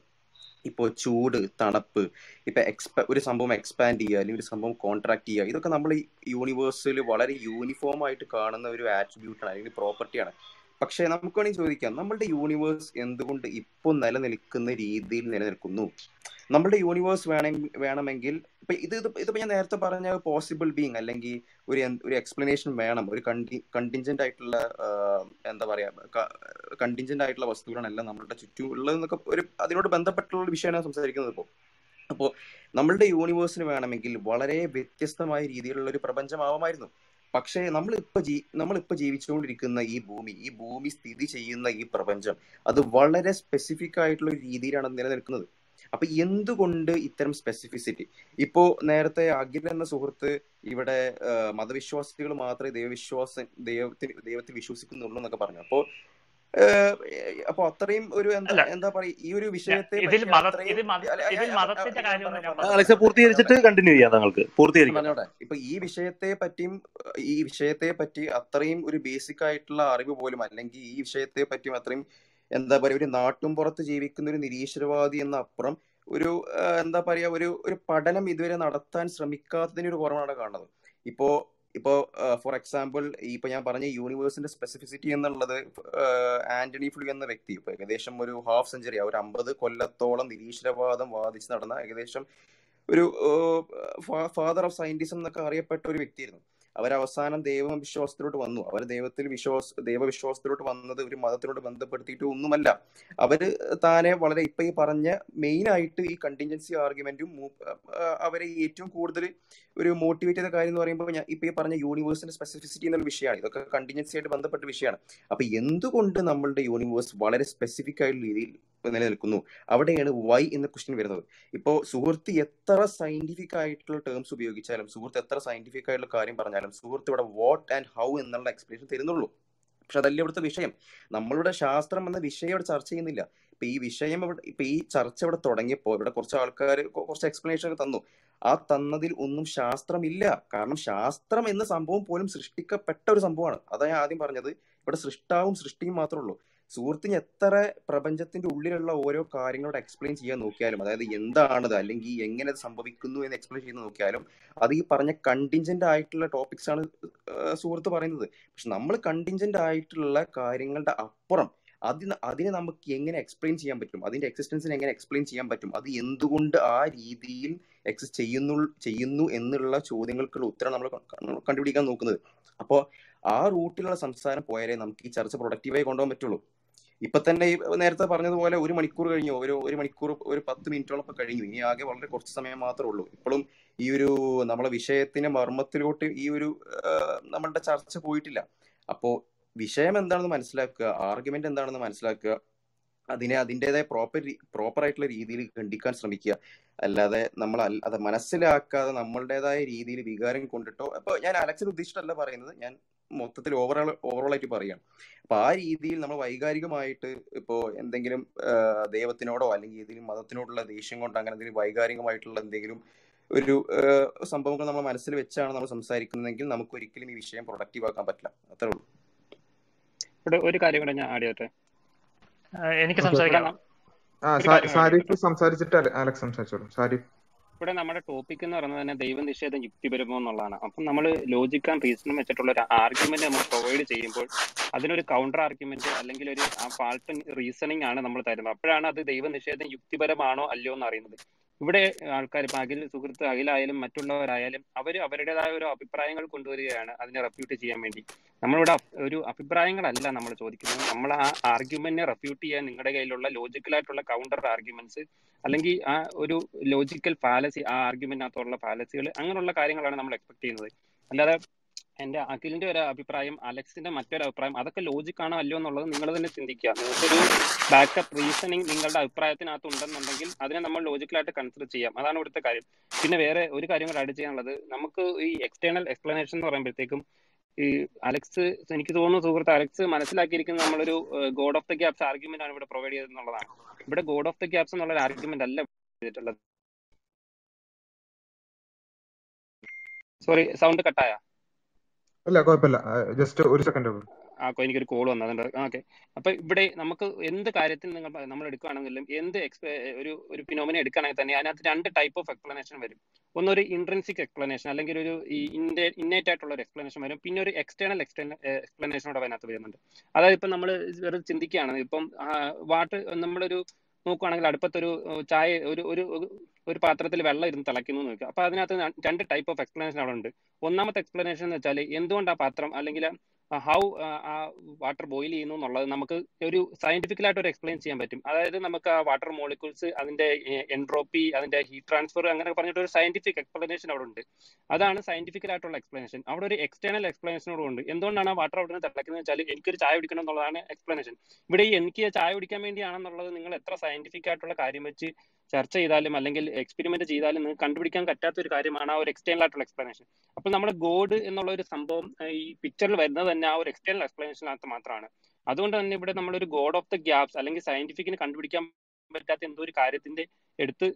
ഇപ്പോൾ ചൂട് തണുപ്പ് ഇപ്പൊ എക്സ്പ ഒരു സംഭവം എക്സ്പാൻഡ് ചെയ്യുക അല്ലെങ്കിൽ ഒരു സംഭവം കോൺട്രാക്ട് ചെയ്യുക ഇതൊക്കെ നമ്മൾ യൂണിവേഴ്സിൽ വളരെ യൂണിഫോം ആയിട്ട് കാണുന്ന ഒരു ആട്രിബ്യൂട്ടാണ് അല്ലെങ്കിൽ പ്രോപ്പർട്ടിയാണ് പക്ഷേ നമുക്ക് വേണമെങ്കിൽ ചോദിക്കാം. നമ്മളുടെ യൂണിവേഴ്സ് എന്തുകൊണ്ട് ഇപ്പോൾ നിലനിൽക്കുന്ന രീതിയിൽ നിലനിൽക്കുന്നു? നമ്മളുടെ യൂണിവേഴ്സ് വേണമെങ്കിൽ വേണമെങ്കിൽ ഇപ്പൊ ഇത് ഇത് ഇതിപ്പോ ഞാൻ നേരത്തെ പറഞ്ഞ പോസിബിൾ ബീങ് അല്ലെങ്കിൽ ഒരു ഒരു എക്സ്പ്ലനേഷൻ വേണം. ഒരു കണ്ടി കണ്ടിഞ്ചന്റ് ആയിട്ടുള്ള എന്താ പറയാ കണ്ടിഞ്ചന്റ് ആയിട്ടുള്ള വസ്തുക്കളാണെല്ലാം നമ്മളുടെ ചുറ്റും ഉള്ളതെന്നൊക്കെ ഒരു അതിനോട് ബന്ധപ്പെട്ടുള്ള ഒരു വിഷയമാണ് സംസാരിക്കുന്നത് ഇപ്പോൾ അപ്പോൾ നമ്മളുടെ യൂണിവേഴ്സിന് വേണമെങ്കിൽ വളരെ വ്യത്യസ്തമായ രീതിയിലുള്ള ഒരു പ്രപഞ്ചമാവുമായിരുന്നു. പക്ഷേ നമ്മൾ ഇപ്പൊ ജീ നമ്മളിപ്പോ ജീവിച്ചുകൊണ്ടിരിക്കുന്ന ഈ ഭൂമി ഈ ഭൂമി സ്ഥിതി ചെയ്യുന്ന ഈ പ്രപഞ്ചം അത് വളരെ സ്പെസിഫിക് ആയിട്ടുള്ള ഒരു രീതിയിലാണ് നിലനിൽക്കുന്നത്. അപ്പൊ എന്തുകൊണ്ട് ഇത്തരം സ്പെസിഫിസിറ്റി ഇപ്പോ നേരത്തെ അഖിൽ എന്ന സുഹൃത്ത് ഇവിടെ മതവിശ്വാസികൾ മാത്രമേ ദൈവവിശ്വാസം ദൈവത്തിൽ ദൈവത്തിൽ വിശ്വസിക്കുന്നുള്ളൂ എന്നൊക്കെ പറഞ്ഞു. അപ്പോ ഏഹ്, അപ്പൊ അത്രയും ഒരു എന്താ എന്താ പറയാ ഈ ഒരു വിഷയത്തെ അലക്സ പൂർത്തീകരിച്ചിട്ട് കണ്ടിന്യൂ ചെയ്യാം താങ്കൾക്ക്. പൂർത്തീകരിക്കാം. ഇപ്പൊ ഈ വിഷയത്തെ പറ്റിയും ഈ വിഷയത്തെ പറ്റി അത്രയും ഒരു ബേസിക് ആയിട്ടുള്ള അറിവ് പോലും അല്ലെങ്കിൽ ഈ വിഷയത്തെ പറ്റിയും അത്രയും എന്താ പറയാ ഒരു നാട്ടും പുറത്ത് ജീവിക്കുന്ന ഒരു നിരീശ്വരവാദി എന്ന അപ്പുറം ഒരു എന്താ പറയാ ഒരു ഒരു പഠനം ഇതുവരെ നടത്താൻ ശ്രമിക്കാത്തതിന് ഒരു കുറവാണ് കാണുന്നത്. ഇപ്പോ ഇപ്പോ ഫോർ എക്സാമ്പിൾ ഇപ്പൊ ഞാൻ പറഞ്ഞ യൂണിവേഴ്സിന്റെ സ്പെസിഫിസിറ്റി എന്നുള്ളത് ആന്റണി ഫ്ലൂ എന്ന വ്യക്തി ഇപ്പൊ ഏകദേശം ഒരു ഹാഫ് സെഞ്ചുറി ഒരു അമ്പത് കൊല്ലത്തോളം നിരീശ്വരവാദം വാദിച്ച് നടന്ന ഏകദേശം ഒരു ഫാദർ ഓഫ് സയന്റിസം എന്നൊക്കെ അറിയപ്പെട്ട ഒരു വ്യക്തിയായിരുന്നു. അവർ അവസാനം വിശ്വാസത്തിലോട്ട് വന്നു. അവർ ദൈവത്തിൽ വിശ്വാസ ദൈവവിശ്വാസത്തിലോട്ട് വന്നത് ഒരു മതത്തിനോട് ബന്ധപ്പെടുത്തിയിട്ട് ഒന്നുമല്ല. അവർ താനെ വളരെ ഇപ്പൊ ഈ പറഞ്ഞ മെയിൻ ആയിട്ട് ഈ കണ്ടിൻജൻസി ആർഗ്യുമെന്റും അവരെ ഏറ്റവും കൂടുതൽ ഒരു മോട്ടിവേറ്റ് ചെയ്ത കാര്യം എന്ന് പറയുമ്പോൾ ഞാൻ ഇപ്പൊ ഈ പറഞ്ഞ യൂണിവേഴ്സിന്റെ സ്പെസിഫിസിറ്റി എന്നൊരു വിഷയമാണ്. ഇതൊക്കെ കണ്ടിൻജൻസി ആയിട്ട് ബന്ധപ്പെട്ട വിഷയമാണ്. അപ്പൊ എന്തുകൊണ്ട് നമ്മളുടെ യൂണിവേഴ്സ് വളരെ സ്പെസിഫിക് ആയിട്ടുള്ള രീതിയിൽ നിലനിൽക്കുന്നു. അവിടെയാണ് വൈ എന്ന ക്വസ്റ്റ്യൻ വരുന്നത്. ഇപ്പോൾ സുഹൃത്ത് എത്ര സയന്റിഫിക് ആയിട്ടുള്ള ടേംസ് ഉപയോഗിച്ചാലും സുഹൃത്ത് എത്ര സയന്റിഫിക് ആയിട്ടുള്ള കാര്യം പറഞ്ഞാലും സുഹൃത്ത് ഇവിടെ വാട്ട് ആൻഡ് ഹൗ എന്നുള്ള എക്സ്പ്ലനേഷൻ തരുന്നുള്ളൂ. പക്ഷെ അതല്ല ഇവിടുത്തെ വിഷയം? നമ്മളുടെ ശാസ്ത്രം എന്ന വിഷയം ഇവിടെ ചർച്ച ചെയ്യുന്നില്ല. ഇപ്പൊ ഈ വിഷയം ഇവിടെ ഇപ്പൊ ഈ ചർച്ച ഇവിടെ തുടങ്ങിയപ്പോൾ ഇവിടെ കുറച്ച് ആൾക്കാർ കുറച്ച് എക്സ്പ്ലനേഷൻ ഒക്കെ തന്നു. ആ തന്നതിൽ ഒന്നും ശാസ്ത്രമില്ല കാരണം ശാസ്ത്രം എന്ന സംഭവം പോലും സൃഷ്ടിക്കപ്പെട്ട ഒരു സംഭവമാണ്. അതാ ആദ്യം പറഞ്ഞത്. ഇവിടെ സൃഷ്ടാവും സൃഷ്ടിയും മാത്രമേ ഉള്ളൂ. സുഹൃത്തിന് എത്ര പ്രപഞ്ചത്തിന്റെ ഉള്ളിലുള്ള ഓരോ കാര്യങ്ങളോട് എക്സ്പ്ലെയിൻ ചെയ്യാൻ നോക്കിയാലും അതായത് എന്താണത് അല്ലെങ്കിൽ എങ്ങനെ അത് സംഭവിക്കുന്നു എന്ന് എക്സ്പ്ലെയിൻ ചെയ്ത് നോക്കിയാലും അത് ഈ പറഞ്ഞ കണ്ടിൻജന്റ് ആയിട്ടുള്ള ടോപ്പിക്സ് ആണ് സുഹൃത്ത് പറയുന്നത്. പക്ഷെ നമ്മൾ കണ്ടിൻജന്റ് ആയിട്ടുള്ള കാര്യങ്ങളുടെ അപ്പുറം അതിന് അതിനെ നമുക്ക് എങ്ങനെ എക്സ്പ്ലെയിൻ ചെയ്യാൻ പറ്റും? അതിന്റെ എക്സിസ്റ്റൻസിനെ എങ്ങനെ എക്സ്പ്ലെയിൻ ചെയ്യാൻ പറ്റും? അത് എന്തുകൊണ്ട് ആ രീതിയിൽ എക്സിസ്റ്റ് ചെയ്യുന്നു ചെയ്യുന്നു എന്നുള്ള ചോദ്യങ്ങൾക്കുള്ള ഉത്തരം നമ്മൾ കണ്ടുപിടിക്കാൻ നോക്കുന്നത്. അപ്പോൾ ആ റൂട്ടിലുള്ള സംസാരം പോയാലേ നമുക്ക് ഈ ചർച്ച പ്രൊഡക്റ്റീവായി കൊണ്ടുപോകാൻ പറ്റുള്ളൂ. ഇപ്പൊ തന്നെ നേരത്തെ പറഞ്ഞതുപോലെ ഒരു മണിക്കൂർ കഴിഞ്ഞു. ഒരു ഒരു മണിക്കൂർ ഒരു പത്ത് മിനിറ്റോളം ഇപ്പൊ കഴിഞ്ഞു. ഇനി ആകെ വളരെ കുറച്ച് സമയം മാത്രമേ ഉള്ളൂ. ഇപ്പോഴും ഈ ഒരു നമ്മളെ വിഷയത്തിന്റെ മർമ്മത്തിലോട്ട് ഈ ഒരു നമ്മളുടെ ചർച്ച പോയിട്ടില്ല. അപ്പോ വിഷയം എന്താണെന്ന് മനസ്സിലാക്കുക ആർഗ്യുമെന്റ് എന്താണെന്ന് മനസ്സിലാക്കുക അതിനെ അതിന്റെതായ പ്രോപ്പർ പ്രോപ്പർ ആയിട്ടുള്ള രീതിയിൽ ഖണ്ഡിക്കാൻ ശ്രമിക്കുക. അല്ലാതെ നമ്മൾ അത് മനസ്സിലാക്കാതെ നമ്മളുടേതായ രീതിയിൽ വികാരം കൊണ്ടിട്ടോ അപ്പൊ ഞാൻ അലക്സിന് ഉദ്ദേശിച്ചിട്ടല്ല പറയുന്നത്. ഞാൻ മൊത്തത്തിൽ ഓവറോൾ ഓവറോൾ ആയിട്ട് പറയുകയാണ് അപ്പൊ ആ രീതിയിൽ നമ്മൾ വൈകാരികമായിട്ട് ഇപ്പോ എന്തെങ്കിലും ദൈവത്തിനോടോ അല്ലെങ്കിൽ ഏതെങ്കിലും മതത്തിനോടുള്ള ദേഷ്യം കൊണ്ട് അങ്ങനെ എന്തെങ്കിലും വൈകാരികമായിട്ടുള്ള എന്തെങ്കിലും ഒരു സംഭവങ്ങൾ നമ്മൾ മനസ്സിൽ വെച്ചാണ് നമ്മൾ സംസാരിക്കുന്നതെങ്കിൽ നമുക്ക് ഒരിക്കലും ഈ വിഷയം പ്രൊഡക്റ്റീവ് ആക്കാൻ പറ്റില്ല. അത്രേ ഉള്ളൂ. ഇവിടെ ഒരു കാര്യം കൂടെ ഞാൻ ആഡ് ചെയ്യട്ടെ? എനിക്ക് സംസാരിക്കാം. സംസാരിച്ചിട്ട് അലക്സ് സംസാരിച്ചോളൂ. സാരിഫ് ഇവിടെ നമ്മുടെ ടോപ്പിക് എന്ന് പറയുന്നത് തന്നെ ദൈവനിഷേധം യുക്തിപരമോ എന്നുള്ളതാണ്. അപ്പം നമ്മൾ ലോജിക് ആൻഡ് റീസണും വെച്ചിട്ടുള്ള ഒരു ആർഗ്യുമെന്റ് നമ്മൾ പ്രൊവൈഡ് ചെയ്യുമ്പോൾ അതിനൊരു കൗണ്ടർ ആർഗ്യുമെന്റ് അല്ലെങ്കിൽ ഒരു ഫാൾട്ട് റീസണിങ് ആണ് നമ്മൾ തരുന്നത്. അപ്പോഴാണ് അത് ദൈവനിഷേധം യുക്തിപരമാണോ അല്ലയോ എന്ന് അറിയുന്നത്. ഇവിടെ ആൾക്കാർ ഇപ്പൊ അഖിൽ സുഹൃത്ത് അഖിലായാലും മറ്റുള്ളവരായാലും അവർ അവരുടേതായ ഒരു അഭിപ്രായങ്ങൾ കൊണ്ടുവരികയാണ് അതിനെ റെഫ്യൂട്ട് ചെയ്യാൻ വേണ്ടി. നമ്മളിവിടെ ഒരു അഭിപ്രായങ്ങളല്ല നമ്മൾ ചോദിക്കുന്നത്. നമ്മൾ ആ ആർഗ്യുമെന്റിനെ റെഫ്യൂട്ട് ചെയ്യാൻ നിങ്ങളുടെ കയ്യിലുള്ള ലോജിക്കലായിട്ടുള്ള കൗണ്ടർ ആർഗ്യുമെന്റ്സ് അല്ലെങ്കിൽ ആ ഒരു ലോജിക്കൽ ഫാലസി ആ ആർഗ്യുമെന്റിനകത്തുള്ള ഫാലസികൾ അങ്ങനെയുള്ള കാര്യങ്ങളാണ് നമ്മൾ എക്സ്പെക്ട് ചെയ്യുന്നത്. അല്ലാതെ എന്റെ അഖിലിന്റെ ഒരു അഭിപ്രായം അലക്സിന്റെ മറ്റൊരു അഭിപ്രായം അതൊക്കെ ലോജിക് ആണോ അല്ലയോ എന്നുള്ളത് നിങ്ങൾ തന്നെ ചിന്തിക്കുക. നിങ്ങൾക്കൊരു ബാക്കപ്പ് റീസണിങ് നിങ്ങളുടെ അഭിപ്രായത്തിനകത്ത് ഉണ്ടെന്നുണ്ടെങ്കിൽ അതിനെ നമ്മൾ ലോജിക്കലായിട്ട് കൺസിഡർ ചെയ്യാം. അതാണ് ഇവിടുത്തെ കാര്യം. പിന്നെ വേറെ ഒരു കാര്യം കൂടെ ആഡ് ചെയ്യാനുള്ളത് നമുക്ക് ഈ എക്സ്റ്റേണൽ എക്സ്പ്ലനേഷൻ എന്ന് പറയുമ്പോഴത്തേക്കും ഈ അലക്സ് എനിക്ക് തോന്നുന്നു സുഹൃത്ത് അലക്സ് മനസ്സിലാക്കിയിരിക്കുന്ന നമ്മളൊരു god of the gaps argument ആണ് ഇവിടെ പ്രൊവൈഡ് ചെയ്തെന്നുള്ളതാണ്. ഇവിടെ ഗോഡ് ഓഫ് ദ ഗ്യാപ്സ് എന്നുള്ള ഒരു ആർഗ്യുമെന്റ് അല്ല ചെയ്തിട്ടുള്ളത്. സോറി സൗണ്ട് കട്ടായ ഇല്ല കുഴപ്പമില്ല ജസ്റ്റ് ഒരു സെക്കൻഡ് ആ എനിക്കൊരു കോൾ വന്നതുണ്ട് ഓക്കെ അപ്പൊ ഇവിടെ നമുക്ക് എന്ത് കാര്യത്തിൽ നിങ്ങൾ നമ്മൾ എടുക്കുകയാണെങ്കിലും എന്ത് ഒരു ഒരു ഫിനോമിന എടുക്കുകയാണെങ്കിൽ തന്നെ അതിനകത്ത് രണ്ട് ടൈപ്പ് ഓഫ് എക്സ്പ്ലനേഷൻ വരും. ഒന്നൊരു ഇൻട്രൻസിക് എക്സ്പ്ലനേഷൻ അല്ലെങ്കിൽ ഒരു ഇന്നേറ്റ് ആയിട്ടുള്ള ഒരു എക്സ്പ്ലനേഷൻ വരും. പിന്നെ ഒരു എക്സ്റ്റേണൽ എക്സ്പ്ലനേഷൻ കൂടെ അതിനകത്ത് വരുന്നുണ്ട്. അതായത് ഇപ്പം നമ്മൾ വെറുതെ ചിന്തിക്കുകയാണ്. ഇപ്പം വാട്ട് നമ്മളൊരു നോക്കുവാണെങ്കിൽ അടുപ്പത്തൊരു ചായ ഒരു ഒരു ഒരു- പാത്രത്തിൽ വെള്ളം ഇരുന്ന് തിളയ്ക്കുന്നു നോക്കുക അപ്പൊ അതിനകത്ത് രണ്ട് ടൈപ്പ് ഓഫ് എക്സ്പ്ലനേഷൻ അവിടെ ഉണ്ട് ഒന്നാമത്തെ എക്സ്പ്ലനേഷൻ എന്ന് വെച്ചാൽ എന്തുകൊണ്ട് ആ പാത്രം അല്ലെങ്കിൽ ഹൗ ആ വാട്ടർ ബോയിൽ ചെയ്യുന്നു എന്നുള്ളത് നമുക്ക് ഒരു സയന്റിഫിക്കലായിട്ട് ഒരു എക്സ്പ്ലെയിൻ ചെയ്യാൻ പറ്റും. അതായത് നമുക്ക് ആ വാട്ടർ മോളിക്യൂൾസ് അതിന്റെ എൻട്രോപ്പി അതിന്റെ ഹീറ്റ് ട്രാൻസ്ഫർ അങ്ങനെ പറഞ്ഞിട്ട് ഒരു സയന്റിഫിക് എക്സ്പ്ലനേഷൻ അവിടെ ഉണ്ട് അതാണ് സയന്റിഫിക്കൽ ആയിട്ടുള്ള എക്സ്പ്ലനേഷൻ അവിടെ ഒരു എക്സ്റ്റേണൽ എക്സ്പ്ലനേഷനോട് ഉണ്ട്. എന്തുകൊണ്ടാണ് ആ വാട്ടർ അവിടെ നിന്ന് തിളക്കുന്നത് വെച്ചാൽ എനിക്കൊരു ചായ കുടിക്കണം എന്നുള്ളതാണ് എക്സ്പ്ലനേഷൻ ഇവിടെ എനിക്ക് ചായ കുടിക്കാൻ വേണ്ടിയാണെന്നുള്ളത് നിങ്ങൾ എത്ര സയന്റിഫിക് ആയിട്ടുള്ള കാര്യം വെച്ച് ചർച്ച ചെയ്താലും അല്ലെങ്കിൽ എക്സ്പെരിമെന്റ് ചെയ്താലും നിങ്ങൾക്ക് കണ്ടുപിടിക്കാൻ പറ്റാത്ത ഒരു കാര്യമാണ് ആ ഒരു എക്സ്റ്റേണൽ ആയിട്ടുള്ള എക്സ്പ്ലനേഷൻ അപ്പോൾ നമ്മുടെ ഗോഡ് എന്നുള്ള ഒരു സംഭവം ഈ പിക്ചറിൽ വരുന്നത് തന്നെ ആ ഒരു എക്സ്റ്റേണൽ എക്സ്പ്ലനേഷനകത്ത് മാത്രമാണ്. അതുകൊണ്ട് തന്നെ ഇവിടെ നമ്മൾ ഒരു ഗോഡ് ഓഫ് ദ ഗ്യാപ്സ് അല്ലെങ്കിൽ സയന്റിഫിക്കിന് കണ്ടുപിടിക്കാൻ പറ്റാത്ത എന്തോ ഒരു കാര്യത്തിന്റെ എടുത്ത്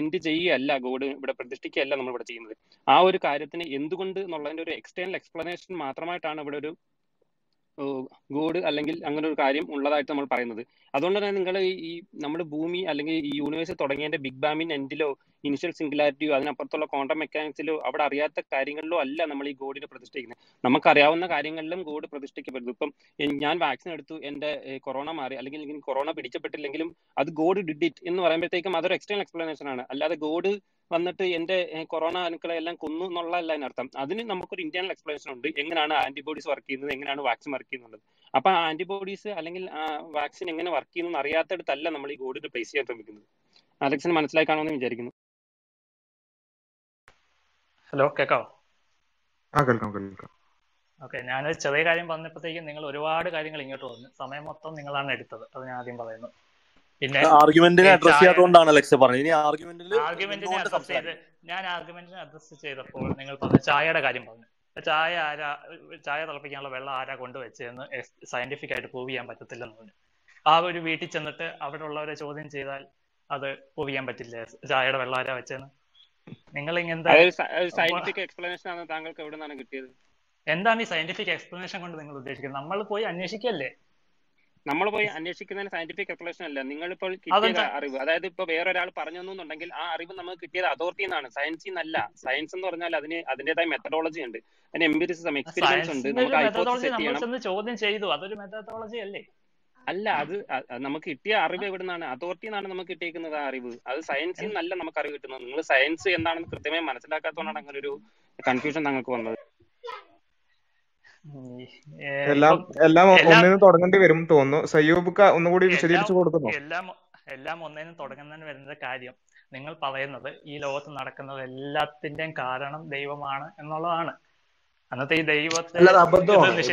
എന്ത് ചെയ്യുകയല്ല ഗോഡ് ഇവിടെ പ്രതിഷ്ഠിക്കുകയല്ല നമ്മൾ ഇവിടെ ചെയ്യുന്നത്. ആ ഒരു കാര്യത്തിന് എന്തുകൊണ്ട് എന്നുള്ളതിന്റെ ഒരു എക്സ്റ്റേണൽ എക്സ്പ്ലനേഷൻ മാത്രമായിട്ടാണ് ഇവിടെ ഒരു ഗോഡ് അല്ലെങ്കിൽ അങ്ങനെ ഒരു കാര്യം ഉള്ളതായിട്ട് നമ്മൾ പറയുന്നത്. അതുകൊണ്ട് തന്നെ നിങ്ങൾ ഈ നമ്മുടെ ഭൂമി അല്ലെങ്കിൽ ഈ യൂണിവേഴ്സ് തുടങ്ങിയതിന്റെ ബിഗ് ബാമിൻ എൻഡിലോ ഇനിഷ്യൽ സിംഗുലാരിറ്റിയോ അതിനപ്പുറത്തുള്ള ക്വാണ്ടം മെക്കാനിക്സിലോ അവിടെ അറിയാത്ത കാര്യങ്ങളിലോ അല്ല നമ്മൾ ഈ ഗോഡിനെ പ്രതിഷ്ഠിക്കുന്നത്. നമുക്കറിയാവുന്ന കാര്യങ്ങളിലും ഗോഡ് പ്രതിഷ്ഠിക്കപ്പെടുന്നു. ഇപ്പം ഞാൻ വാക്സിൻ എടുത്തു എന്റെ കൊറോണ മാറി അല്ലെങ്കിൽ കൊറോണ പിടിച്ചപ്പെട്ടില്ലെങ്കിലും അത് ഗോഡ് ഡിഡ് ഇറ്റ് എന്ന് പറയുമ്പോഴത്തേക്കും അതൊരു എക്സ്റ്റേണൽ എക്സ്പ്ലനേഷൻ ആണ്. അല്ലാതെ ഗോഡ് വന്നിട്ട് എന്റെ കൊറോണ അണുക്കളെ എല്ലാം കൊന്നു എന്നുള്ളതല്ല അതിനർത്ഥം. അതിന് നമുക്കൊരു ഇന്റേണൽ എക്സ്പ്ലനേഷൻ ഉണ്ട്. എങ്ങനെയാണ് ആന്റിബോഡീസ് വർക്ക് ചെയ്യുന്നത്? എങ്ങനെയാണ് വാക്സിൻ വർക്ക് ചെയ്യുന്നത് അപ്പൊ ആന്റിബോഡീസ് അല്ലെങ്കിൽ വാക്സിൻ എങ്ങനെ വർക്ക് ചെയ്യുന്നു അറിയാത്തടത്തല്ല നമ്മൾ ഈ ഗോഡിന് പ്ലേസ് ചെയ്യാൻ ശ്രമിക്കുന്നത്. അലക്സിന് മനസ്സിലായി കാണുമെന്ന് വിചാരിക്കുന്നു. ഹലോ കേക്കാവോ? ആ കേൾക്കാം കേൾക്കാം. ഓക്കെ ഞാനൊരു ചെറിയ കാര്യം പറഞ്ഞപ്പോഴത്തേക്കും നിങ്ങൾ ഒരുപാട് കാര്യങ്ങൾ ഇങ്ങോട്ട് വന്നു. സമയം മൊത്തം നിങ്ങളാണ് എടുത്തത്. അത് ഞാൻ ആദ്യം പറയുന്നു. പിന്നെ ആർഗ്യുമെന്റിനെ അഡ്രസ് ചെയ്തുകൊണ്ടാണ് ചെയ്യാത്തതുകൊണ്ടാണ് അലക്സ് പറഞ്ഞത്. ഇനി ആർഗ്യുമെന്റിൽ ആർഗ്യുമെന്റിനെ അഡ്രസ് ചെയ്ത് ഞാൻ ആർഗ്യുമെന്റിനെ അഡ്രസ് ചെയ്തപ്പോൾ നിങ്ങൾ പറഞ്ഞ ചായയുടെ കാര്യം പറഞ്ഞു. ചായ ആരാ ചായ തിളപ്പിക്കാനുള്ള വെള്ളം ആരാ കൊണ്ടുവച്ചതെന്ന് സയന്റിഫിക് ആയിട്ട് പ്രൂവ് ചെയ്യാൻ പറ്റത്തില്ലെന്ന് പറഞ്ഞു. ആ ഒരു വീട്ടിൽ ചെന്നിട്ട് അവിടെ ഉള്ളവരെ ചോദ്യം ചെയ്താൽ അത് പ്രൂവ് ചെയ്യാൻ പറ്റില്ല? ചായയുടെ വെള്ളം ആരാ വെച്ചെന്ന് നിങ്ങൾ ഇങ്ങനത്തെ അതൊരു സയന്റിഫിക് എക്സ്പ്ലനേഷൻ ആണ് താങ്കൾക്ക് എവിടെ നിന്നാണ് കിട്ടിയത്? എന്താണ് ഈ സയന്റിഫിക് എക്സ്പ്ലനേഷൻ കൊണ്ട് നിങ്ങൾ ഉദ്ദേശിക്കുന്നത്? നമ്മൾ പോയി അന്വേഷിക്കല്ലേ? നമ്മൾ പോയി അന്വേഷിക്കുന്നതിന് സയന്റിഫിക് എക്സ്പ്ലനേഷൻ അല്ല. നിങ്ങളിപ്പോൾ കിട്ടിയത് കിട്ടിയ അറിവ്. അതായത് ഇപ്പൊ വേറൊരാൾ പറഞ്ഞു എന്നുണ്ടെങ്കിൽ ആ അറിവ് നമുക്ക് കിട്ടിയത് അതോറിറ്റി എന്നാണ്. സയൻസിൽ നിന്നല്ല സയൻസ് എന്ന് പറഞ്ഞാൽ അതിന് അതിന്റേതായ മെത്തഡോളജി ഉണ്ട്. അതിന് എംപിരിസിസം എക്സ്പീരിയൻസ് ഉണ്ട്. നമുക്ക് ചോദ്യം ചെയ്തു. അതൊരു മെത്തഡോളജി അല്ലേ? അല്ല അത് നമുക്ക് കിട്ടിയ അറിവ് എവിടെ നിന്നാണ് അതോറിറ്റി നിന്നാണ് നമുക്ക് കിട്ടിയിരിക്കുന്നത് ആ അറിവ്. അത് സയൻസിൽ നിന്നല്ല നമുക്ക് അറിവ് കിട്ടുന്നത്. നിങ്ങൾ സയൻസ് എന്താണെന്ന് കൃത്യമായി മനസ്സിലാക്കാത്തതുകൊണ്ടാണ് അങ്ങനെ ഒരു കൺഫ്യൂഷൻ നിങ്ങൾക്ക് വന്നത്. എല്ലാം എല്ലാം ഒന്നിന് തുടങ്ങേണ്ടി വരും തോന്നുന്നു. സയ്യൂബ് ഒന്നുകൂടി വിശദീകരിച്ചു കൊടുക്കുന്നു. എല്ലാം എല്ലാം ഒന്നിനും തുടങ്ങുന്നതിന് വരുന്ന കാര്യം നിങ്ങൾ പറയുന്നത് ഈ ലോകത്ത് നടക്കുന്നത് എല്ലാത്തിന്റെയും കാരണം ദൈവമാണ് എന്നുള്ളതാണ്. അന്നത്തെ ഈ ദൈവത്തെ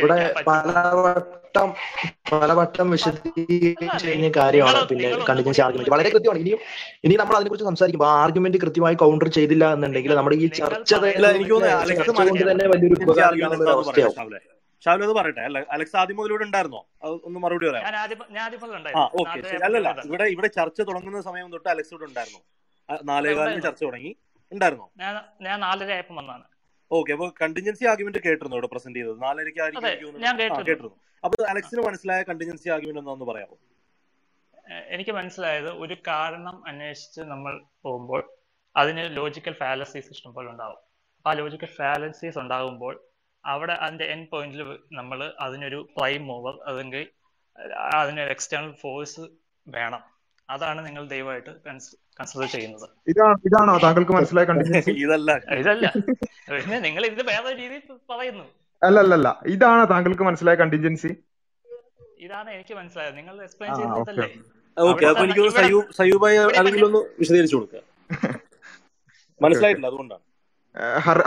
ഇവിടെ പലവട്ടം പലവട്ടം വിശദീകരിച്ച് കാര്യമാണ്. പിന്നെ കണ്ടിന്യൂസ് ആർഗ്യുമെന്റ്. വളരെ കൃത്യമാണ്. ഇനിയും ഇനി നമ്മൾ അതിനെക്കുറിച്ച് സംസാരിക്കുമ്പോൾ ആ ആർഗ്യുമെന്റ് കൃത്യമായി കൗണ്ടർ ചെയ്തില്ല എന്നുണ്ടെങ്കിൽ നമ്മുടെ ഈ ചർച്ച കൊണ്ട് തന്നെ വലിയൊരു ഷാവലെ. ഷാവലെ അത് പറയട്ടെ. അല്ല അലക്സ് ആദ്യം മുതലൂടെ ഉണ്ടായിരുന്നോ? ഒന്ന് മറുപടി പറയാം. ഞാൻ ആദ്യം ഞാൻ ആദ്യം മുതൽ ഉണ്ടായിരുന്നു. ഓക്കെ അല്ലല്ല ഇവിടെ ഇവിടെ ചർച്ച തുടങ്ങുന്ന സമയം തൊട്ട് അലക്സ് ഇവിടെ ഉണ്ടായിരുന്നു. നാലേകാലിന് ചർച്ച തുടങ്ങി. ഉണ്ടായിരുന്നോ? ഞാൻ നാലര ആയപ്പോൾ വന്നതാണ്. ഓക്കെ അപ്പൊ കണ്ടിജൻസി ആർഗ്യുമെന്റ് കേട്ടിരുന്നു ഇവിടെ പ്രസന്റ് ചെയ്തത്? നാലരയ്ക്ക് ആയിരിക്കും കേട്ടിരുന്നു. അപ്പൊ അലക്സിന് മനസ്സിലായ കണ്ടിജൻസി ആർഗ്യുമെന്റ് എന്താണെന്ന് പറയാമോ? എനിക്ക് മനസ്സിലായത് ഒരു കാരണം അന്വേഷിച്ച് നമ്മൾ പോകുമ്പോൾ അതിന് ലോജിക്കൽ ഫാലസീസ് ഇഷ്ടംപോലെ ഉണ്ടാവും. ആ ലോജിക്കൽ ഫാലസീസ് ഉണ്ടാകുമ്പോൾ അവിടെ അതിന്റെ എൻ പോയിന്റിൽ നമ്മൾ അതിനൊരു പ്രൈം മൂവർ അല്ലെങ്കിൽ അതിനൊരു എക്സ്റ്റേണൽ ഫോഴ്സ് വേണം. അതാണ് നിങ്ങൾ ദൈവമായിട്ട് കൺസിഡർ ചെയ്യുന്നത്. ഇതാണ് ഇതാണോ താങ്കൾക്ക് മനസ്സിലായ കണ്ടിജൻസി ഇതല്ല. ഇതല്ല. പിന്നെ നിങ്ങൾ ഇതിന്റെ വേറെ രീതിയിൽ പറയുന്നു. അല്ല അല്ല അല്ല ഇതാണ് താങ്കൾക്ക് മനസ്സിലായ കണ്ടിജൻസി ഇതാണ് എനിക്ക് മനസ്സിലായത്. നിങ്ങൾ എക്സ്പ്ലെയിൻ ചെയ്തതല്ലേ? ഓക്കെ അപ്പോൾ അപ്പൊ എനിക്ക് സയൂബായി ആരെങ്കിലും ഒന്ന് വിശദീകരിച്ചു കൊടുക്കുക മനസ്സിലായിട്ടില്ല അതുകൊണ്ടാണ്.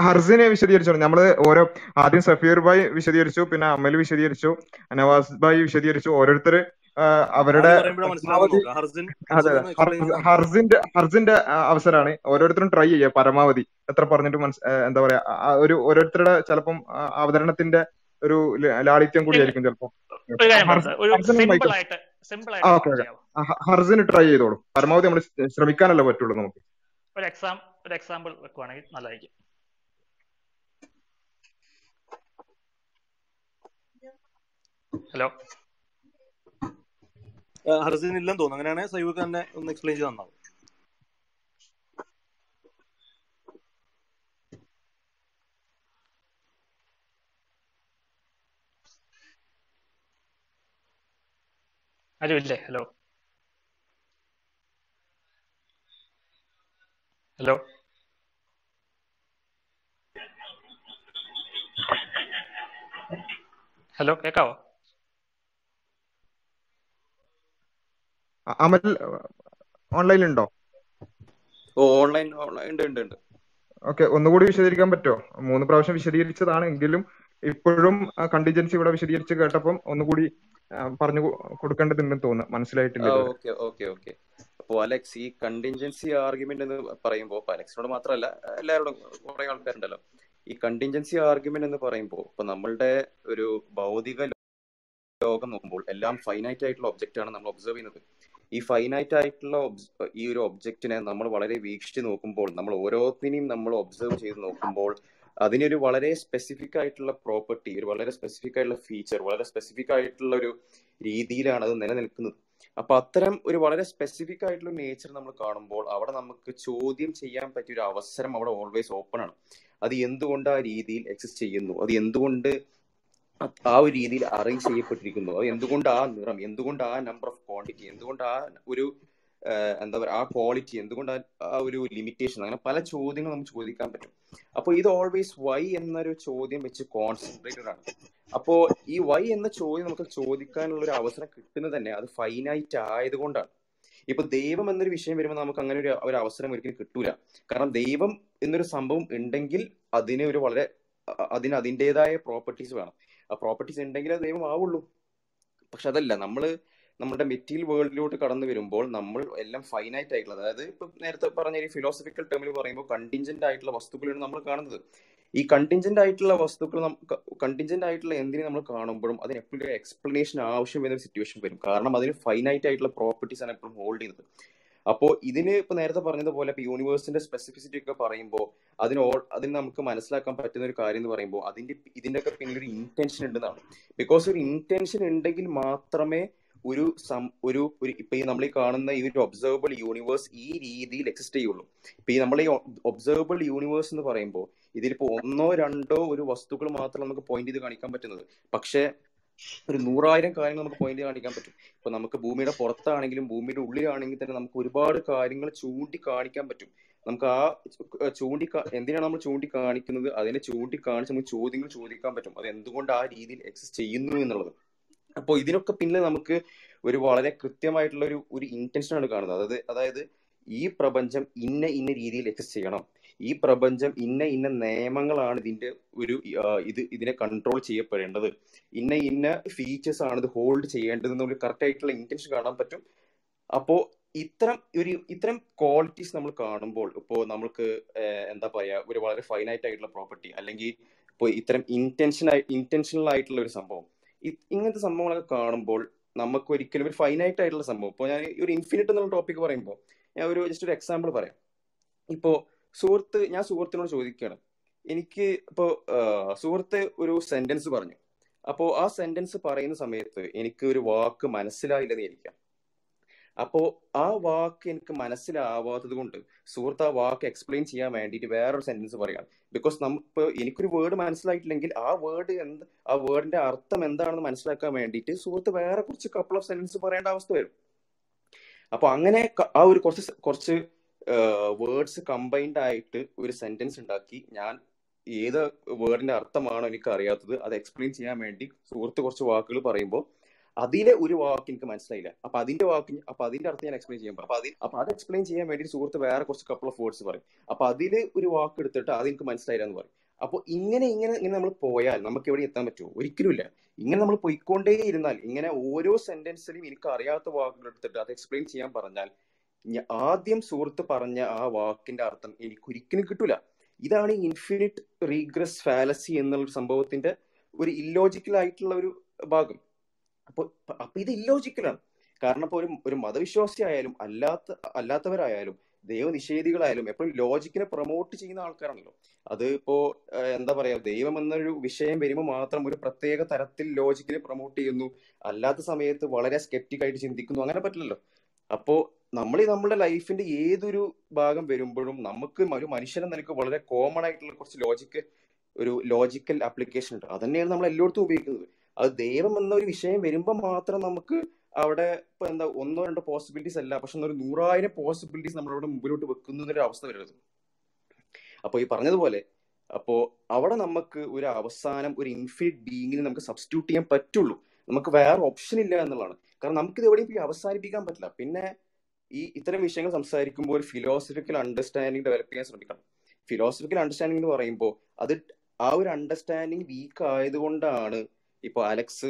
ഹർസിനെ വിശദീകരിച്ചു നമ്മൾ ഓരോ ആദ്യം സഫീർ ഭായ് വിശദീകരിച്ചു പിന്നെ അമൽ വിശദീകരിച്ചു നവാസ് ഭായ് വിശദീകരിച്ചു ഓരോരുത്തർ അവരുടെ ഹർസിന്റെ ഹർസിന്റെ അവസരമാണ് ഓരോരുത്തരും ട്രൈ ചെയ്യുക പരമാവധി. എത്ര പറഞ്ഞിട്ട് മനസ് എന്താ പറയാ ഒരു ഓരോരുത്തരുടെ ചിലപ്പം അവതരണത്തിന്റെ ഒരു ലാളിത്യം കൂടി ആയിരിക്കും ചിലപ്പോ ഓക്കെ ഹർസിന് ട്രൈ ചെയ്തോളൂ. പരമാവധി നമ്മൾ ശ്രമിക്കാനല്ലേ പറ്റുള്ളൂ നമുക്ക്. ഒരു എക്സാം ഒരു എക്സാമ്പിൾ വെക്കുവാണെങ്കിൽ നല്ലതായിരിക്കും. ഹലോ? ഹർസിൻ ഇല്ലെന്ന് തോന്നുന്നു. അങ്ങനെയാണെങ്കിൽ സൈബ് തന്നെ ഒന്ന് എക്സ്പ്ലെയിൻ ചെയ്ത് തന്നാവും ഹലോ ഹലോ. ഹലോ. ഹലോ കേക്കാവോ? അമൽ ഓൺലൈനിൽ ഉണ്ടോ ഓൺലൈൻ ഓൺലൈൻ ഉണ്ട് ഉണ്ട് ഉണ്ട്. ഓക്കെ ഒന്നുകൂടി വിശദീകരിക്കാൻ പറ്റുമോ? മൂന്ന് പ്രാവശ്യം വിശദീകരിച്ചതാണ് എങ്കിലും ഇപ്പോഴും കണ്ടിജൻസി ഇവിടെ വിശദീകരിച്ച് കേട്ടപ്പം ഒന്നുകൂടി പറഞ്ഞു കൊടുക്കേണ്ടതുണ്ടെന്ന് തോന്നുന്നു. മനസ്സിലായിട്ടില്ല ഓക്കെ ഓക്കെ ഓക്കെ. അപ്പോൾ അലക്സ് ഈ കണ്ടിൻജൻസി ആർഗ്യുമെന്റ് എന്ന് പറയുമ്പോൾ അലക്സിനോട് മാത്രമല്ല എല്ലാവരോടും കുറെ ആൾക്കാരുണ്ടല്ലോ. ഈ കണ്ടിൻജൻസി ആർഗ്യുമെന്റ് എന്ന് പറയുമ്പോൾ ഇപ്പൊ നമ്മളുടെ ഒരു ഭൗതിക ലോകം നോക്കുമ്പോൾ എല്ലാം ഫൈനൈറ്റ് ആയിട്ടുള്ള ഒബ്ജക്റ്റ് ആണ് നമ്മൾ ഒബ്സർവ് ചെയ്യുന്നത്. ഈ ഫൈനൈറ്റ് ആയിട്ടുള്ള ഈ ഒരു ഒബ്ജക്റ്റിനെ നമ്മൾ വളരെ വീക്ഷിച്ച് നോക്കുമ്പോൾ നമ്മൾ ഓരോന്നിനെയും നമ്മൾ ഒബ്സർവ് ചെയ്ത് നോക്കുമ്പോൾ അതിനൊരു വളരെ സ്പെസിഫിക് ആയിട്ടുള്ള പ്രോപ്പർട്ടി ഒരു വളരെ സ്പെസിഫിക് ആയിട്ടുള്ള ഫീച്ചർ വളരെ സ്പെസിഫിക് ആയിട്ടുള്ള ഒരു രീതിയിലാണ് അത് നിലനിൽക്കുന്നത്. അപ്പൊ അത്തരം ഒരു വളരെ സ്പെസിഫിക് ആയിട്ടുള്ള നേച്ചർ നമ്മൾ കാണുമ്പോൾ അവിടെ നമുക്ക് ചോദ്യം ചെയ്യാൻ പറ്റിയ ഒരു അവസരം അവിടെ ഓൾവേസ് ഓപ്പൺ ആണ്. അത് എന്തുകൊണ്ട് ആ രീതിയിൽ എക്സിസ്റ്റ് ചെയ്യുന്നു? അത് എന്തുകൊണ്ട് ആ ഒരു രീതിയിൽ അറേഞ്ച് ചെയ്യപ്പെട്ടിരിക്കുന്നു. എന്തുകൊണ്ട് ആ നിറം? എന്തുകൊണ്ട് ആ നമ്പർ ഓഫ് ക്വാണ്ടിറ്റി എന്തുകൊണ്ട് ആ ഒരു എന്താ പറയുക ആ ക്വാളിറ്റി എന്തുകൊണ്ട് ആ ഒരു ലിമിറ്റേഷൻ അങ്ങനെ പല ചോദ്യങ്ങൾ നമുക്ക് ചോദിക്കാൻ പറ്റും. അപ്പോൾ ഇത് ഓൾവേസ് വൈ എന്നൊരു ചോദ്യം വെച്ച് കോൺസെൻട്രേറ്റഡ് ആണ്. അപ്പോൾ ഈ വൈ എന്ന ചോദ്യം നമുക്ക് ചോദിക്കാനുള്ള ഒരു അവസരം കിട്ടുന്നത് തന്നെ അത് ഫൈനൈറ്റ് ആയതുകൊണ്ടാണ്. ഇപ്പൊ ദൈവം എന്നൊരു വിഷയം വരുമ്പോൾ നമുക്ക് അങ്ങനെ ഒരു ഒരു അവസരം ഒരിക്കലും കിട്ടൂല. കാരണം ദൈവം എന്നൊരു സംഭവം ഉണ്ടെങ്കിൽ അതിന് ഒരു വളരെ അതിന് അതിന്റെതായ പ്രോപ്പർട്ടീസ് വേണം. ആ പ്രോപ്പർട്ടീസ് ഉണ്ടെങ്കിലേ ദൈവം ആവുള്ളൂ. പക്ഷെ അതല്ല നമ്മൾ നമ്മുടെ മെറ്റീരിയൽ വേൾഡിലോട്ട് കടന്നു വരുമ്പോൾ നമ്മൾ എല്ലാം ഫൈനൈറ്റ് ആയിട്ടുള്ള അതായത് ഇപ്പൊ നേരത്തെ പറഞ്ഞ ഈ ഫിലോസഫിക്കൽ ടേമിൽ പറയുമ്പോൾ കണ്ടിഞ്ചന്റ് ആയിട്ടുള്ള വസ്തുക്കളാണ് നമ്മൾ കാണുന്നത്. ഈ കണ്ടിഞ്ചന്റ് ആയിട്ടുള്ള വസ്തുക്കൾ കണ്ടിഞ്ചന്റ് ആയിട്ടുള്ള എന്തിനെ നമ്മൾ കാണുമ്പോഴും അതിന് എപ്പോഴും എക്സ്പ്ലനേഷൻ ആവശ്യം വരുന്ന സിറ്റുവേഷൻ വരും. കാരണം അതിന് ഫൈനൈറ്റ് ആയിട്ടുള്ള പ്രോപ്പർട്ടീസ് ആണ് എപ്പോഴും ഹോൾഡ് ചെയ്യുന്നത്. അപ്പോൾ ഇതിന് ഇപ്പൊ നേരത്തെ പറഞ്ഞതുപോലെ ഇപ്പൊ യൂണിവേഴ്സിന്റെ സ്പെസിഫിസിറ്റി ഒക്കെ പറയുമ്പോൾ അതിന് അതിന് നമുക്ക് മനസ്സിലാക്കാൻ പറ്റുന്ന ഒരു കാര്യം എന്ന് പറയുമ്പോൾ അതിന്റെ ഇതിന്റെ ഒക്കെ പിന്നിൽ ഒരു ഇന്റൻഷൻ ഉണ്ടെന്നാണ്. ബിക്കോസ് ഒരു ഇന്റൻഷൻ ഉണ്ടെങ്കിൽ മാത്രമേ ഒരു സം ഒരു ഒരു ഇപ്പൊ ഈ നമ്മൾ ഈ കാണുന്ന ഈ ഒരു ഒബ്സർവബിൾ യൂണിവേഴ്സ് ഈ രീതിയിൽ എക്സിസ്റ്റ് ചെയ്യുള്ളൂ. ഇപ്പൊ ഈ നമ്മൾ ഈ ഒബ്സർവബിൾ യൂണിവേഴ്സ് എന്ന് പറയുമ്പോൾ ഇതിലിപ്പോ ഒന്നോ രണ്ടോ ഒരു വസ്തുക്കൾ മാത്രം നമുക്ക് പോയിന്റ് ചെയ്ത് കാണിക്കാൻ പറ്റുന്നത്. പക്ഷേ ഒരു നൂറായിരം കാര്യങ്ങൾ നമുക്ക് പോയിന്റ് കാണിക്കാൻ പറ്റും. ഇപ്പൊ നമുക്ക് ഭൂമിയുടെ പുറത്താണെങ്കിലും ഭൂമിയുടെ ഉള്ളിലാണെങ്കിൽ തന്നെ നമുക്ക് ഒരുപാട് കാര്യങ്ങൾ ചൂണ്ടി കാണിക്കാൻ പറ്റും. നമുക്ക് ആ ചൂണ്ടി എന്തിനാണ് നമ്മൾ ചൂണ്ടി കാണിക്കുന്നത് അതിനെ ചൂണ്ടി കാണിച്ച് നമുക്ക് ചോദ്യങ്ങൾ ചോദിക്കാൻ പറ്റും. അത് എന്തുകൊണ്ട് ആ രീതിയിൽ എക്സിസ്റ്റ് ചെയ്യുന്നു എന്നുള്ളത്. അപ്പോൾ ഇതിനൊക്കെ പിന്നെ നമുക്ക് ഒരു വളരെ കൃത്യമായിട്ടുള്ള ഒരു ഒരു ഇന്റൻഷൻ ആണ് കാണുന്നത്. അതായത് അതായത് ഈ പ്രപഞ്ചം ഇന്ന ഇന്ന രീതിയിൽ എക്സിസ്റ്റ് ചെയ്യണം. ഈ പ്രപഞ്ചം ഇന്ന ഇന്ന നിയമങ്ങളാണ് ഇതിന്റെ ഒരു ഇത് ഇതിനെ കൺട്രോൾ ചെയ്യപ്പെടേണ്ടത്. ഇന്ന ഇന്ന ഫീച്ചേഴ്സ് ആണ് ഇത് ഹോൾഡ് ചെയ്യേണ്ടത് നമുക്ക് കറക്റ്റ് ആയിട്ടുള്ള ഇന്റൻഷൻ കാണാൻ പറ്റും. അപ്പോ ഇത്തരം ഒരു ഇത്തരം ക്വാളിറ്റീസ് നമ്മൾ കാണുമ്പോൾ ഇപ്പോൾ നമുക്ക് എന്താ പറയാ ഒരു വളരെ ഫൈനൈറ്റ് ആയിട്ടുള്ള പ്രോപ്പർട്ടി അല്ലെങ്കിൽ ഇപ്പോൾ ഇത്തരം ഇന്റൻഷൻ ഇന്റൻഷണൽ ആയിട്ടുള്ള ഒരു സംഭവം. ഇങ്ങനത്തെ സംഭവങ്ങളൊക്കെ കാണുമ്പോൾ നമുക്ക് ഒരിക്കലും ഒരു ഫൈനൈറ്റ് ആയിട്ടുള്ള സംഭവം. ഇപ്പോൾ ഞാൻ ഒരു ഇൻഫിനിറ്റ് എന്നുള്ള ടോപ്പിക് പറയുമ്പോൾ ഞാൻ ഒരു ജസ്റ്റ് ഒരു എക്സാമ്പിൾ പറയാം. ഇപ്പോൾ സുഹൃത്ത് ഞാൻ സുഹൃത്തിനോട് ചോദിക്കുകയാണ്. എനിക്ക് ഇപ്പോ സുഹൃത്ത് ഒരു സെന്റൻസ് പറഞ്ഞു. അപ്പോ ആ സെന്റൻസ് പറയുന്ന സമയത്ത് എനിക്ക് ഒരു വാക്ക് മനസ്സിലായില്ലെന്ന് ഇരിക്കാം അപ്പോ ആ വാക്ക് എനിക്ക് മനസ്സിലാവാത്തത് കൊണ്ട് സുഹൃത്ത് ആ വാക്ക് എക്സ്പ്ലെയിൻ ചെയ്യാൻ വേണ്ടിയിട്ട് വേറൊരു സെന്റൻസ് പറയാണ് ബിക്കോസ് നമ്മ എനിക്കൊരു വേർഡ് മനസ്സിലായിട്ടില്ലെങ്കിൽ ആ വേർഡ് എന്ത് ആ വേർഡിന്റെ അർത്ഥം എന്താണെന്ന് മനസ്സിലാക്കാൻ വേണ്ടിയിട്ട് സുഹൃത്ത് വേറെ കുറച്ച് കപ്പിൾ ഓഫ് സെന്റൻസ് പറയേണ്ട അവസ്ഥ വരും. അപ്പൊ അങ്ങനെ ആ ഒരു കുറച്ച് കുറച്ച് വേർഡ്സ് കമ്പൈൻഡ് ആയിട്ട് ഒരു സെന്റൻസ് ഉണ്ടാക്കി. ഞാൻ ഏത് വേർഡിന്റെ അർത്ഥമാണോ എനിക്ക് അറിയാത്തത് അത് എക്സ്പ്ലെയിൻ ചെയ്യാൻ വേണ്ടി സുഹൃത്ത് കുറച്ച് വാക്കുകൾ പറയുമ്പോൾ അതിലെ ഒരു വാക്ക് എനിക്ക് മനസ്സിലായില്ല. അപ്പൊ അതിന്റെ വാക്ക് അപ്പൊ അതിന്റെ അർത്ഥം ഞാൻ എക്സ്പ്ലെയിൻ ചെയ്യാൻ പറയും അപ്പൊ അത് എക്സ്പ്ലെയിൻ ചെയ്യാൻ വേണ്ടി സുഹൃത്ത് വേറെ കുറച്ച് കപ്പിൾ ഓഫ് വേർഡ്സ് പറയും. അപ്പൊ അതിൽ ഒരു വാക്ക് എടുത്തിട്ട് അത് എനിക്ക് മനസ്സിലായില്ല എന്ന് പറയും. അപ്പൊ ഇങ്ങനെ ഇങ്ങനെ ഇങ്ങനെ നമ്മൾ പോയാൽ നമുക്ക് എവിടെ എത്താൻ പറ്റുമോ ഒരിക്കലുമില്ല. ഇങ്ങനെ നമ്മൾ പോയിക്കൊണ്ടേ ഇരുന്നാൽ ഇങ്ങനെ ഓരോ സെന്റൻസിലും എനിക്ക് അറിയാത്ത വാക്കുകൾ എടുത്തിട്ട് അത് എക്സ്പ്ലെയിൻ ചെയ്യാൻ പറഞ്ഞാൽ ആദ്യം സുഹൃത്ത് പറഞ്ഞ ആ വാക്കിന്റെ അർത്ഥം എനിക്ക് ഒരിക്കലും കിട്ടൂല. ഇതാണ് ഇൻഫിനിറ്റ് റീഗ്രസ് ഫാലസി എന്നുള്ള സംഭവത്തിന്റെ ഒരു ഇല്ലോജിക്കൽ ആയിട്ടുള്ള ഒരു ഭാഗം. അപ്പൊ അപ്പൊ ഇത് ഇല്ലോജിക്കലാണ് കാരണം ഇപ്പൊ ഒരു ഒരു മതവിശ്വാസി ആയാലും അല്ലാത്ത അല്ലാത്തവരായാലും ദൈവനിഷേധികളായാലും എപ്പോഴും ലോജിക്കിനെ പ്രൊമോട്ട് ചെയ്യുന്ന ആൾക്കാരാണല്ലോ. അത് ഇപ്പോ എന്താ പറയാ ദൈവം എന്നൊരു വിഷയം വരുമ്പോൾ മാത്രം ഒരു പ്രത്യേക തരത്തിൽ ലോജിക്കിനെ പ്രൊമോട്ട് ചെയ്യുന്നു. അല്ലാത്ത സമയത്ത് വളരെ സ്കെപ്റ്റിക് ആയിട്ട് ചിന്തിക്കുന്നു. അങ്ങനെ പറ്റില്ലല്ലോ. അപ്പോ നമ്മൾ ഈ നമ്മുടെ ലൈഫിന്റെ ഏതൊരു ഭാഗം വരുമ്പോഴും നമുക്ക് ഒരു മനുഷ്യനെ നിലയ്ക്ക് വളരെ കോമൺ ആയിട്ടുള്ള കുറച്ച് ലോജിക്ക് ഒരു ലോജിക്കൽ ആപ്ലിക്കേഷൻ ഉണ്ട്. അത് തന്നെയാണ് നമ്മൾ എല്ലായിടത്തും ഉപയോഗിക്കുന്നത്. അത് ദൈവം എന്ന ഒരു വിഷയം വരുമ്പോൾ മാത്രം നമുക്ക് അവിടെ ഇപ്പൊ എന്താ ഒന്നോ രണ്ടോ പോസിബിലിറ്റീസ് അല്ല. പക്ഷെ ഒരു നൂറായിരം പോസിബിലിറ്റീസ് നമ്മളവിടെ മുമ്പിലോട്ട് വെക്കുന്ന ഒരു അവസ്ഥ വരരുത്. അപ്പൊ ഈ പറഞ്ഞതുപോലെ അപ്പോ അവിടെ നമുക്ക് ഒരു അവസാനം ഒരു ഇൻഫിനിറ്റ് ബീങ്ങിന് നമുക്ക് സബ്സ്റ്റിറ്റ്യൂട്ട് ചെയ്യാൻ പറ്റുള്ളൂ. നമുക്ക് വേറെ ഓപ്ഷൻ ഇല്ല എന്നുള്ളതാണ്. കാരണം നമുക്കിത് എവിടെയും അവസാനിപ്പിക്കാൻ പറ്റില്ല. പിന്നെ ഈ ഇത്തരം വിഷയങ്ങൾ സംസാരിക്കുമ്പോൾ ഒരു ഫിലോസഫിക്കൽ അണ്ടർസ്റ്റാൻഡിങ് ഡെവലപ്പ് ചെയ്യാൻ ശ്രമിക്കണം. ഫിലോസഫിക്കൽ അണ്ടർസ്റ്റാൻഡിങ് എന്ന് പറയുമ്പോൾ അത് ആ ഒരു അണ്ടർസ്റ്റാൻഡിങ് വീക്ക് ആയതുകൊണ്ടാണ് ഇപ്പൊ അലക്സ്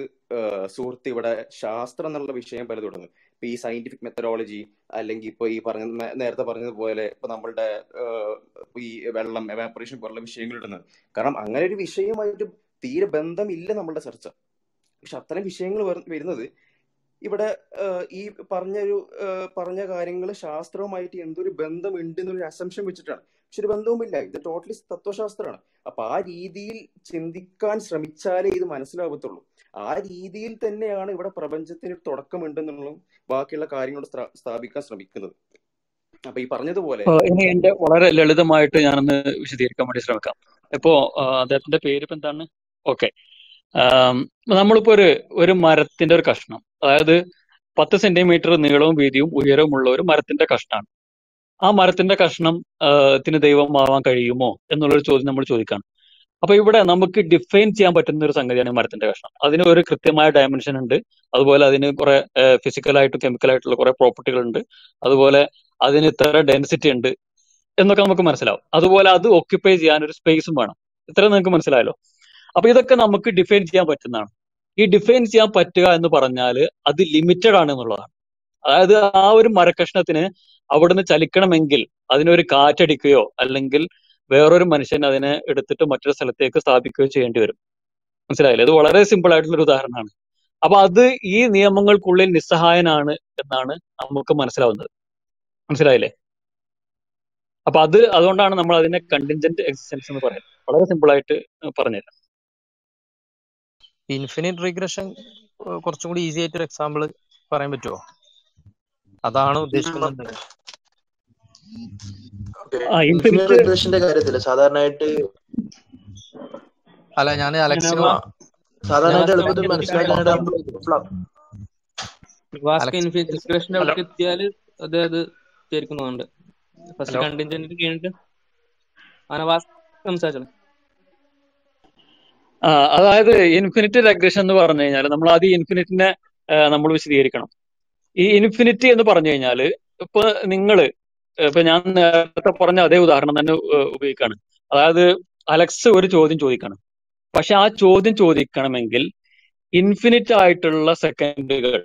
സുഹൃത്ത് ഇവിടെ ശാസ്ത്രം എന്നുള്ള വിഷയം പല തുടങ്ങും ഇപ്പൊ ഈ സയന്റിഫിക് മെത്തഡോളജി അല്ലെങ്കിൽ ഇപ്പൊ ഈ പറഞ്ഞ നേരത്തെ പറഞ്ഞതുപോലെ ഇപ്പൊ നമ്മളുടെ ഈ വെള്ളം എവാപ്പറേഷൻ പോലുള്ള വിഷയങ്ങൾ ഇടുന്നത്. കാരണം അങ്ങനെ ഒരു വിഷയമായിട്ട് തീരെ ബന്ധമില്ല നമ്മളുടെ ചർച്ച. പക്ഷെ അത്തരം വിഷയങ്ങൾ വരുന്നത് ഇവിടെ ഈ പറഞ്ഞൊരു പറഞ്ഞ കാര്യങ്ങൾ ശാസ്ത്രവുമായിട്ട് എന്തൊരു ബന്ധമുണ്ട് എന്നൊരു അസംഷൻ വെച്ചിട്ടാണ്. പക്ഷെ ഒരു ബന്ധവുമില്ല. ഇത് ടോട്ടലി തത്വശാസ്ത്രമാണ്. അപ്പൊ ആ രീതിയിൽ ചിന്തിക്കാൻ ശ്രമിച്ചാലേ ഇത് മനസ്സിലാവത്തുള്ളൂ. ആ രീതിയിൽ തന്നെയാണ് ഇവിടെ പ്രപഞ്ചത്തിന് തുടക്കമുണ്ടെന്നുള്ളതും ബാക്കിയുള്ള കാര്യങ്ങൾ സ്ഥാപിക്കാൻ ശ്രമിക്കുന്നത്. അപ്പൊ ഈ പറഞ്ഞതുപോലെ ഇനി എന്റെ വളരെ ലളിതമായിട്ട് ഞാനൊന്ന് വിശദീകരിക്കാൻ വേണ്ടി ശ്രമിക്കാം. ഇപ്പോ അദ്ദേഹത്തിന്റെ പേര് ഇപ്പൊ എന്താണ് ഓക്കെ. നമ്മളിപ്പോ ഒരു ഒരു മരത്തിന്റെ ഒരു കഷ്ണം അതായത് പത്ത് സെന്റിമീറ്റർ നീളവും വീതിയും ഉയരവുമുള്ള ഒരു മരത്തിന്റെ കഷ്ണമാണ് ആ മരത്തിന്റെ കഷ്ണം ത്തിന് ദൈവമാവാൻ കഴിയുമോ എന്നുള്ളൊരു ചോദ്യം നമ്മൾ ചോദിക്കാണ്. അപ്പൊ ഇവിടെ നമുക്ക് ഡിഫൈൻ ചെയ്യാൻ പറ്റുന്ന ഒരു സംഗതിയാണ് ഈ മരത്തിന്റെ കഷ്ണം. അതിന് ഒരു കൃത്യമായ ഡയമെൻഷൻ ഉണ്ട്. അതുപോലെ അതിന് കുറെ ഫിസിക്കലായിട്ടും കെമിക്കലായിട്ടുള്ള കുറെ പ്രോപ്പർട്ടികൾ ഉണ്ട് അതുപോലെ അതിന് ഇത്ര ഡെൻസിറ്റി ഉണ്ട് എന്നൊക്കെ നമുക്ക് മനസ്സിലാവും. അതുപോലെ അത് ഓക്യുപ്പൈ ചെയ്യാൻ ഒരു സ്പേസും വേണം. ഇത്ര നിങ്ങൾക്ക് മനസ്സിലായല്ലോ? അപ്പൊ ഇതൊക്കെ നമുക്ക് ഡിഫൈൻ ചെയ്യാൻ പറ്റുന്നതാണ്. ഈ ഡിഫൈൻ ചെയ്യാൻ പറ്റുക എന്ന് പറഞ്ഞാൽ അത് ലിമിറ്റഡ് ആണ് എന്നുള്ളതാണ്. അതായത് ആ ഒരു മരക്കഷ്ണത്തിന് അവിടുന്ന് ചലിക്കണമെങ്കിൽ അതിനൊരു കാറ്റടിക്കുകയോ അല്ലെങ്കിൽ വേറൊരു മനുഷ്യൻ അതിനെ എടുത്തിട്ട് മറ്റൊരു സ്ഥലത്തേക്ക് സ്ഥാപിക്കുകയോ ചെയ്യേണ്ടി വരും. മനസ്സിലായില്ലേ? ഇത് വളരെ സിമ്പിൾ ആയിട്ടുള്ള ഒരു ഉദാഹരണമാണ്. അപ്പൊ അത് ഈ നിയമങ്ങൾക്കുള്ളിൽ നിസ്സഹായനാണ് എന്നാണ് നമുക്ക് മനസ്സിലാവുന്നത്. മനസ്സിലായില്ലേ? അപ്പൊ അത് അതുകൊണ്ടാണ് നമ്മൾ അതിനെ കണ്ടിൻജന്റ് എക്സിസ്റ്റൻസ് എന്ന് പറയുന്നത്. വളരെ സിമ്പിൾ ആയിട്ട് പറഞ്ഞുതരാം. ഇൻഫിനിറ്റ് റിഗ്രഷൻ കുറച്ചും കൂടി ഈസി ആയിട്ട് ഒരു എക്സാമ്പിൾ പറയാൻ പറ്റുമോ അതാണ് ഉദ്ദേശിക്കുന്നത്. ആ ഇൻഫിനിറ്റ് ഇൻഫിനിറ്റ് റിഗ്രഷന്റെ കാര്യത്തിൽ സാധാരണയായിട്ട് അല്ല ഞാൻ അലക്സിനോ സാധാരണയായിട്ട് എളുപ്പത്തിൽ മനസ്സിലാക്കാനായിട്ട് എത്തിയാൽ അത് അത് ചേർക്കുന്നുണ്ട് ഫസ്റ്റ് ഹലോ കണ്ടിൻജന്റ് കഴിഞ്ഞിട്ട് അങ്ങനെ വാസ്ക സംസാരിച്ചോളൂ. ആ അതായത് ഇൻഫിനിറ്റ് റെഗ്രഷൻ എന്ന് പറഞ്ഞു കഴിഞ്ഞാൽ നമ്മൾ ആദ്യം ഇൻഫിനിറ്റിനെ നമ്മൾ വിശദീകരിക്കണം. ഈ ഇൻഫിനിറ്റി എന്ന് പറഞ്ഞു കഴിഞ്ഞാൽ ഇപ്പൊ നിങ്ങൾ ഇപ്പൊ ഞാൻ നേരത്തെ പറഞ്ഞ അതേ ഉദാഹരണം തന്നെ ഉപയോഗിക്കാണ്. അതായത് അലക്സ് ഒരു ചോദ്യം ചോദിക്കണം. പക്ഷെ ആ ചോദ്യം ചോദിക്കണമെങ്കിൽ ഇൻഫിനിറ്റ് ആയിട്ടുള്ള സെക്കൻഡുകൾ